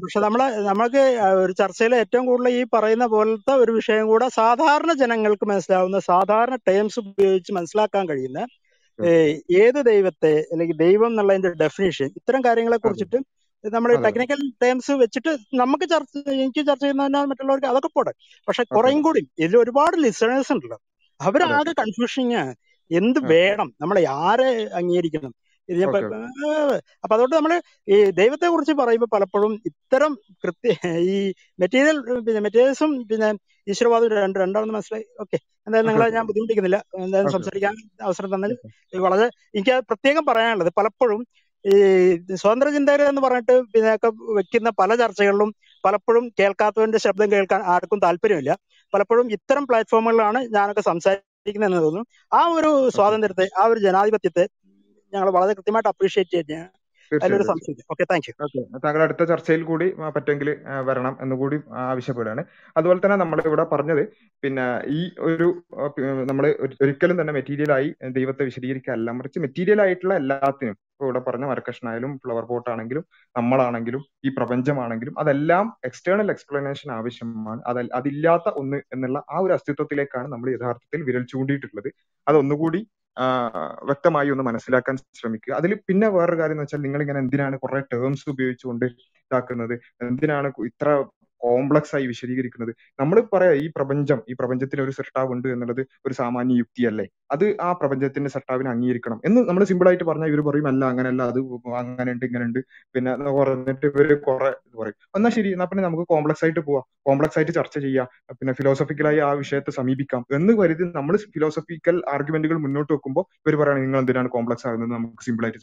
പക്ഷെ നമ്മൾ നമുക്ക് ഒരു ചർച്ചയിൽ ഏറ്റവും കൂടുതൽ ഈ പറയുന്ന പോലത്തെ ഒരു വിഷയം കൂടെ സാധാരണ ജനങ്ങൾക്ക് മനസ്സിലാവുന്ന സാധാരണ ടേംസ് ഉപയോഗിച്ച് മനസ്സിലാക്കാൻ കഴിയുന്ന ഏത് ദൈവത്തെ അല്ലെങ്കിൽ ദൈവം എന്നുള്ളതിന്റെ ഡെഫിനേഷൻ ഇത്തരം കാര്യങ്ങളെ കുറിച്ചിട്ട് നമ്മൾ ടെക്നിക്കൽ ടേംസ് വെച്ചിട്ട് നമുക്ക് ചർച്ച എനിക്ക് ചർച്ച ചെയ്യുന്ന മറ്റുള്ളവർക്ക് അതൊക്കെ പോട്ടെ. പക്ഷെ കുറേം കൂടി ഇതിൽ ഒരുപാട് ലിസണേഴ്സ് ഉണ്ടല്ലോ. അവരാകെ കൺഫ്യൂഷനിങ് ആണ് എന്ത് വേണം? നമ്മളെ ആരെ അംഗീകരിക്കണം? അപ്പൊ അതുകൊണ്ട് നമ്മൾ ഈ ദൈവത്തെ കുറിച്ച് പറയുമ്പോൾ പലപ്പോഴും ഇത്തരം കൃത്യ ഈ മെറ്റീരിയൽ പിന്നെ മെറ്റീരിയൽസും പിന്നെ ഈശ്വരവാദവും രണ്ട് രണ്ടാണെന്ന് മനസ്സിലായി. ഓക്കെ. എന്തായാലും നിങ്ങളെ ഞാൻ ബുദ്ധിമുട്ടിക്കുന്നില്ല. എന്തായാലും സംസാരിക്കാൻ അവസരം തന്നതിൽ വളരെ എനിക്ക് പ്രത്യേകം പറയാനുള്ളത് പലപ്പോഴും ഈ സ്വതന്ത്ര ചിന്തകർ എന്ന് പറഞ്ഞിട്ട് പിന്നെ ഒക്കെ വെക്കുന്ന പല ചർച്ചകളിലും പലപ്പോഴും കേൾക്കാത്തവന്റെ ശബ്ദം കേൾക്കാൻ ആർക്കും താല്പര്യമില്ല. പലപ്പോഴും ഇത്തരം പ്ലാറ്റ്ഫോമുകളിലാണ് ഞാനൊക്കെ സംസാരിക്കുന്നതെന്ന് തോന്നുന്നു. ആ ഒരു സ്വാതന്ത്ര്യത്തെ ആ ഒരു ജനാധിപത്യത്തെ ഞങ്ങൾ വളരെ കൃത്യമായിട്ട് അപ്രീഷിയേറ്റ് അതിലൊരു സംശയം ഓക്കെ താങ്ക് യു താങ്കൾ അടുത്ത ചർച്ചയിൽ കൂടി പറ്റുമെങ്കിൽ വരണം എന്ന് കൂടി ആവശ്യപ്പെടുകയാണ്. അതുപോലെ തന്നെ നമ്മൾ ഇവിടെ പറഞ്ഞത് പിന്നെ ഈ ഒരു നമ്മൾ ഒരിക്കലും തന്നെ മെറ്റീരിയലായി ദൈവത്തെ വിശദീകരിക്കല്ല മറിച്ച് മെറ്റീരിയൽ ആയിട്ടുള്ള എല്ലാത്തിനും ഇപ്പൊ ഇവിടെ പറഞ്ഞ മരക്കഷ്ണായാലും ഫ്ലവർ പോട്ട് ആണെങ്കിലും നമ്മളാണെങ്കിലും ഈ പ്രപഞ്ചമാണെങ്കിലും അതെല്ലാം എക്സ്റ്റേണൽ എക്സ്പ്ലനേഷൻ ആവശ്യമാണ്. അത് അതില്ലാത്ത ഒന്ന് എന്നുള്ള ആ ഒരു അസ്തിത്വത്തിലേക്കാണ് നമ്മൾ യഥാർത്ഥത്തിൽ വിരൽ ചൂണ്ടിയിട്ടുള്ളത്. അതൊന്നുകൂടി ആ, വ്യക്തമായി ഒന്ന് മനസ്സിലാക്കാൻ ശ്രമിക്കുക. അതിൽ പിന്നെ വേറൊരു കാര്യം എന്ന് വെച്ചാൽ നിങ്ങൾ ഇങ്ങനെ എന്തിനാണ് കുറെ ടേംസ് ഉപയോഗിച്ചുകൊണ്ട് ഇതാക്കുന്നത്? എന്തിനാണ് ഇത്ര കോംപ്ലക്സ് ആയി വിശദീകരിക്കുന്നത്. നമ്മൾ പറയാ ഈ പ്രപഞ്ചം ഈ പ്രപഞ്ചത്തിന് ഒരു സൃഷ്ടാവ് ഉണ്ട് എന്നുള്ളത് ഒരു സാമാന്യ യുക്തിയല്ലേ? അത് ആ പ്രപഞ്ചത്തിന്റെ സൃഷ്ടാവിനെ അംഗീകരിക്കണം എന്ന് നമ്മൾ സിമ്പിൾ ആയിട്ട് പറഞ്ഞാൽ ഇവർ പറയും അല്ല അങ്ങനല്ല അത് അങ്ങനെ ഉണ്ട് ഇങ്ങനെ ഉണ്ട് പിന്നെ പറഞ്ഞിട്ട് ഇവർ കുറെ പറയും. എന്നാ ശരി എന്നാ പിന്നെ നമുക്ക് കോംപ്ലക്സ് ആയിട്ട് പോവാം. കോംപ്ലക്സ് ആയിട്ട് ചർച്ച ചെയ്യാം. പിന്നെ ഫിലോസഫിക്കലായി ആ വിഷയത്തെ സമീപിക്കാം എന്ന് കരുതി നമ്മൾ ഫിലോസഫിക്കൽ ആർഗ്യുമെന്റുകൾ മുന്നോട്ട് വെക്കുമ്പോൾ ഇവർ പറയുകയാണ് നിങ്ങൾ എന്തിനാണ് കോംപ്ലക്സ് ആകുന്നത് നമുക്ക് സിമ്പിൾ ആയിട്ട്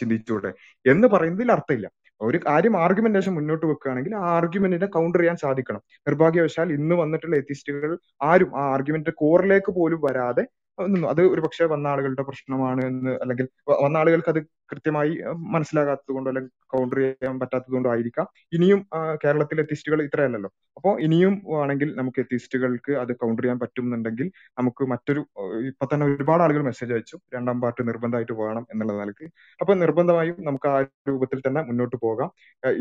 ചിന്തിച്ചൂടെ എന്ന് പറയുന്നതിൽ അർത്ഥമില്ല. ഒരു കാര്യം ആർഗ്യുമെന്റേഷൻ മുന്നോട്ട് വെക്കുകയാണെങ്കിൽ ആ ആർഗ്യുമെന്റിനെ കൗണ്ടർ ചെയ്യാൻ സാധിക്കണം. നിർഭാഗ്യവശാൽ ഇന്ന് വന്നിട്ടുള്ള എത്തിസ്റ്റുകൾ ആരും ആ ആർഗ്യുമെന്റ് കോറിലേക്ക് പോലും വരാതെ നിന്നു അത് ഒരു വന്ന ആളുകളുടെ പ്രശ്നമാണ് എന്ന് അല്ലെങ്കിൽ വന്ന ആളുകൾക്ക് അത് കൃത്യമായി മനസ്സിലാകാത്തത് കൊണ്ടോ അല്ലെങ്കിൽ കൗണ്ടർ ചെയ്യാൻ പറ്റാത്തത് കൊണ്ടോ ആയിരിക്കാം. ഇനിയും കേരളത്തിലെ എത്തിസ്റ്റുകൾ ഇത്രയല്ലല്ലോ. അപ്പോൾ ഇനിയും ആണെങ്കിൽ നമുക്ക് എത്തിസ്റ്റുകൾക്ക് അത് കൗണ്ടർ ചെയ്യാൻ പറ്റുന്നുണ്ടെങ്കിൽ നമുക്ക് മറ്റൊരു ഇപ്പൊ തന്നെ ഒരുപാട് ആളുകൾ മെസ്സേജ് അയച്ചു. രണ്ടാം പാർട്ട് നിർബന്ധമായിട്ട് വേണം എന്നുള്ള നിലയ്ക്ക്. അപ്പൊ നിർബന്ധമായും നമുക്ക് ആ രൂപത്തിൽ തന്നെ മുന്നോട്ട് പോകാം.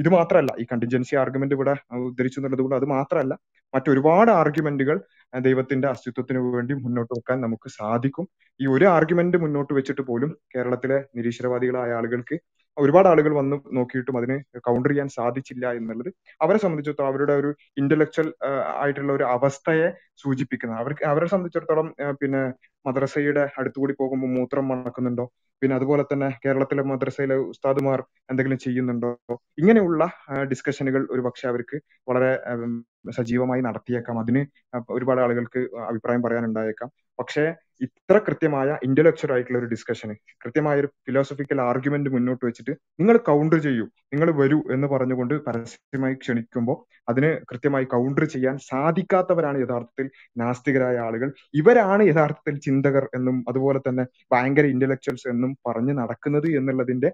ഇത് മാത്രമല്ല ഈ കണ്ടിൻജൻസി ആർഗ്യുമെന്റ് ഇവിടെ ഉദ്ധരിച്ചു എന്നുള്ളത് കൊണ്ട് അത് മാത്രമല്ല മറ്റൊരുപാട് ആർഗ്യുമെന്റുകൾ ദൈവത്തിന്റെ അസ്തിത്വത്തിന് വേണ്ടി മുന്നോട്ട് വെക്കാൻ നമുക്ക് സാധിക്കും. ഈ ഒരു ആർഗ്യുമെന്റ് മുന്നോട്ട് വെച്ചിട്ട് പോലും കേരളത്തിലെ നിരീശ്വരവാദികളായ ആളുകൾക്ക് ഒരുപാട് ആളുകൾ വന്ന് നോക്കിയിട്ടും അതിനെ കൗണ്ടർ ചെയ്യാൻ സാധിച്ചില്ല എന്നുള്ളത് അവരെ സംബന്ധിച്ചിടത്തോളം അവരുടെ ഒരു ഇന്റലക്ച്വൽ ആയിട്ടുള്ള ഒരു അവസ്ഥയെ സൂചിപ്പിക്കുന്നത് അവർക്ക് അവരെ സംബന്ധിച്ചിടത്തോളം പിന്നെ മദ്രസയുടെ അടുത്തുകൂടി പോകുമ്പോൾ മൂത്രം മണക്കുന്നുണ്ടോ? പിന്നെ അതുപോലെ തന്നെ കേരളത്തിലെ മദ്രസയിലെ ഉസ്താദുമാർ എന്തെങ്കിലും ചെയ്യുന്നുണ്ടോ? ഇങ്ങനെയുള്ള ഡിസ്കഷനുകൾ ഒരു പക്ഷെ അവർക്ക് വളരെ സജീവമായി നടത്തിയേക്കാം. അതിന് ഒരുപാട് ആളുകൾക്ക് അഭിപ്രായം പറയാനുണ്ടായേക്കാം. പക്ഷേ ഇത്ര കൃത്യമായ ഇന്റലക്ച്വൽ ആയിട്ടുള്ള ഒരു ഡിസ്കഷന് കൃത്യമായ ഒരു ഫിലോസഫിക്കൽ ആർഗ്യുമെന്റ് മുന്നോട്ട് വെച്ചിട്ട് നിങ്ങൾ കൗണ്ടർ ചെയ്യൂ നിങ്ങൾ വരൂ എന്ന് പറഞ്ഞുകൊണ്ട് പരസ്യമായി ക്ഷണിക്കുമ്പോൾ അതിന് കൃത്യമായി കൗണ്ടർ ചെയ്യാൻ സാധിക്കാത്തവരാണ് യഥാർത്ഥത്തിൽ നാസ്തികരായ ആളുകൾ. ഇവരാണ് യഥാർത്ഥത്തിൽ ചിന്തകർ എന്നും അതുപോലെ തന്നെ ഭയങ്കര ഇന്റലക്ച്വൽസ് എന്നും പറഞ്ഞു നടക്കുന്നത് എന്നുള്ളതിന്റെ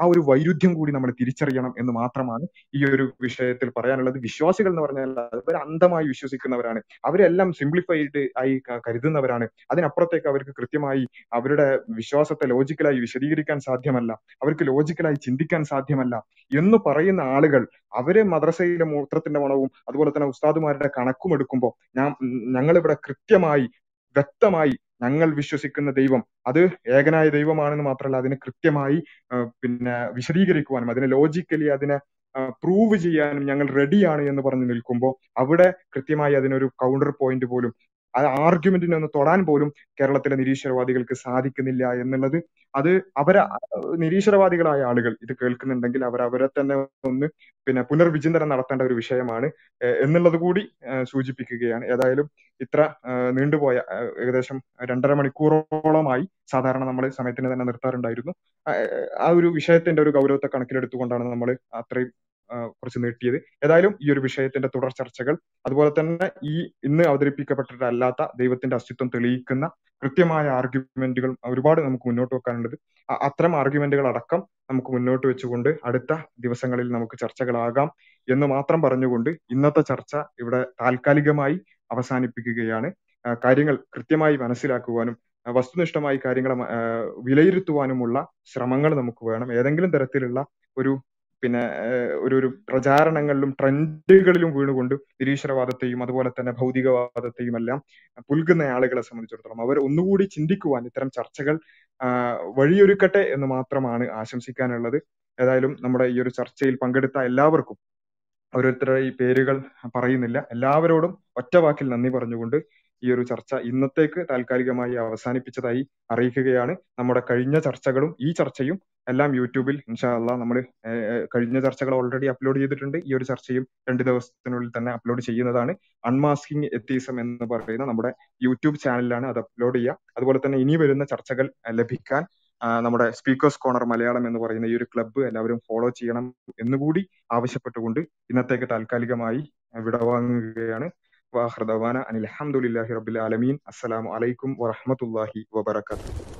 ആ ഒരു വൈരുദ്ധ്യം കൂടി നമ്മൾ തിരിച്ചറിയണം എന്ന് മാത്രമാണ് ഈ ഒരു വിഷയത്തിൽ പറയാനുള്ളത്. വിശ്വാസികൾ എന്ന് പറഞ്ഞാൽ അവർ അന്ധമായി വിശ്വസിക്കുന്നവരാണ്. അവരെല്ലാം സിംപ്ലിഫൈഡ് ആയി കരുതുന്നവരാണ്. അതിനപ്പുറത്തേക്ക് അവർക്ക് കൃത്യമായി അവരുടെ വിശ്വാസത്തെ ലോജിക്കലായി വിശദീകരിക്കാൻ സാധ്യമല്ല. അവർക്ക് ലോജിക്കലായി ചിന്തിക്കാൻ സാധ്യമല്ല. എന്ന് പറയുന്ന ആളുകൾ അവരെ മദ്രസയിലെ മൂത്രത്തിന്റെ മണവും അതുപോലെ തന്നെ ഉസ്താദുമാരുടെ കണക്കും എടുക്കുമ്പോൾ ഞാൻ ഞങ്ങളിവിടെ കൃത്യമായി വ്യക്തമായി ഞങ്ങൾ വിശ്വസിക്കുന്ന ദൈവം അത് ഏകനായ ദൈവമാണെന്ന് മാത്രമല്ല അതിനെ കൃത്യമായി പിന്നെ വിശദീകരിക്കുവാനും അതിനെ ലോജിക്കലി അതിനെ പ്രൂവ് ചെയ്യാനും ഞങ്ങൾ റെഡിയാണ് എന്ന് പറഞ്ഞു നിൽക്കുമ്പോൾ അവിടെ കൃത്യമായി അതിനൊരു കൗണ്ടർ പോയിന്റ് പോലും ആ ആർഗ്യുമെന്റിനെ ഒന്ന് തൊടാൻ പോലും കേരളത്തിലെ നിരീശ്വരവാദികൾക്ക് സാധിക്കുന്നില്ല എന്നുള്ളത് അത് അവരെ നിരീശ്വരവാദികളായ ആളുകൾ ഇത് കേൾക്കുന്നുണ്ടെങ്കിൽ അവർ അവരെ തന്നെ ഒന്ന് പിന്നെ പുനർവിചിന്തനം നടത്തേണ്ട ഒരു വിഷയമാണ് എന്നുള്ളത് കൂടി സൂചിപ്പിക്കുകയാണ്. ഏതായാലും ഇത്ര നീണ്ടുപോയ ഏകദേശം രണ്ടര മണിക്കൂറോളമായി സാധാരണ നമ്മൾ സമയത്തിന് തന്നെ നിർത്താറുണ്ടായിരുന്നു. ആ ഒരു വിഷയത്തിന്റെ ഒരു ഗൗരവത്തെ കണക്കിലെടുത്തുകൊണ്ടാണ് നമ്മൾ അത്രയും കുറച്ച് നീട്ടിയത്. ഏതായാലും ഈ ഒരു വിഷയത്തിന്റെ തുടർ ചർച്ചകൾ അതുപോലെ തന്നെ ഈ ഇന്ന് അവതരിപ്പിക്കപ്പെട്ടിട്ടല്ലാത്ത ദൈവത്തിന്റെ അസ്തിത്വം തെളിയിക്കുന്ന കൃത്യമായ ആർഗ്യുമെന്റുകൾ ഒരുപാട് നമുക്ക് മുന്നോട്ട് വെക്കാനുള്ളത് അത്തരം ആർഗ്യുമെന്റുകൾ അടക്കം നമുക്ക് മുന്നോട്ട് വെച്ചുകൊണ്ട് അടുത്ത ദിവസങ്ങളിൽ നമുക്ക് ചർച്ചകളാകാം എന്ന് മാത്രം പറഞ്ഞുകൊണ്ട് ഇന്നത്തെ ചർച്ച ഇവിടെ താൽക്കാലികമായി അവസാനിപ്പിക്കുകയാണ്. കാര്യങ്ങൾ കൃത്യമായി മനസ്സിലാക്കുവാനും വസ്തുനിഷ്ഠമായി കാര്യങ്ങൾ വിലയിരുത്തുവാനുമുള്ള ശ്രമങ്ങൾ നമുക്ക് വേണം. ഏതെങ്കിലും തരത്തിലുള്ള ഒരു പിന്നെ ഒരു ഒരു പ്രചാരണങ്ങളിലും ട്രെൻഡുകളിലും വീണുകൊണ്ട് നിരീശ്വരവാദത്തെയും അതുപോലെ തന്നെ ഭൗതികവാദത്തെയും എല്ലാം പുൽകുന്ന ആളുകളെ സംബന്ധിച്ചിടത്തോളം അവർ ഒന്നുകൂടി ചിന്തിക്കുവാൻ ഇത്തരം ചർച്ചകൾ വഴിയൊരുക്കട്ടെ എന്ന് മാത്രമാണ് ആശംസിക്കാനുള്ളത്. ഏതായാലും നമ്മുടെ ഈ ഒരു ചർച്ചയിൽ പങ്കെടുത്ത എല്ലാവർക്കും ഓരോരുത്തരുടെ ഈ പേരുകൾ പറയുന്നില്ല. എല്ലാവരോടും ഒറ്റ വാക്കിൽ നന്ദി പറഞ്ഞുകൊണ്ട് ഈ ഒരു ചർച്ച ഇന്നത്തേക്ക് താൽക്കാലികമായി അവസാനിപ്പിച്ചതായി അറിയിക്കുകയാണ്. നമ്മുടെ കഴിഞ്ഞ ചർച്ചകളും ഈ ചർച്ചയും എല്ലാം യൂട്യൂബിൽ ഇൻഷാല്ല നമ്മൾ കഴിഞ്ഞ ചർച്ചകൾ ഓൾറെഡി അപ്ലോഡ് ചെയ്തിട്ടുണ്ട്. ഈ ഒരു ചർച്ചയും രണ്ട് ദിവസത്തിനുള്ളിൽ തന്നെ അപ്ലോഡ് ചെയ്യുന്നതാണ്. അൺമാസ്കിംഗ് എത്തീസം എന്ന് പറയുന്ന നമ്മുടെ യൂട്യൂബ് ചാനലിലാണ് അത് അപ്ലോഡ് ചെയ്യുക. അതുപോലെ തന്നെ ഇനി വരുന്ന ചർച്ചകൾ ലഭിക്കാൻ നമ്മുടെ സ്പീക്കേഴ്സ് കോർണർ മലയാളം എന്ന് പറയുന്ന ഈ ഒരു ക്ലബ്ബ് എല്ലാവരും ഫോളോ ചെയ്യണം എന്നുകൂടി ആവശ്യപ്പെട്ടുകൊണ്ട് ഇന്നത്തേക്ക് താൽക്കാലികമായി വിടവാങ്ങുകയാണ്. وآخر دعوانا أن الحمد لله رب العالمين. السلام عليكم ورحمة الله وبركاته.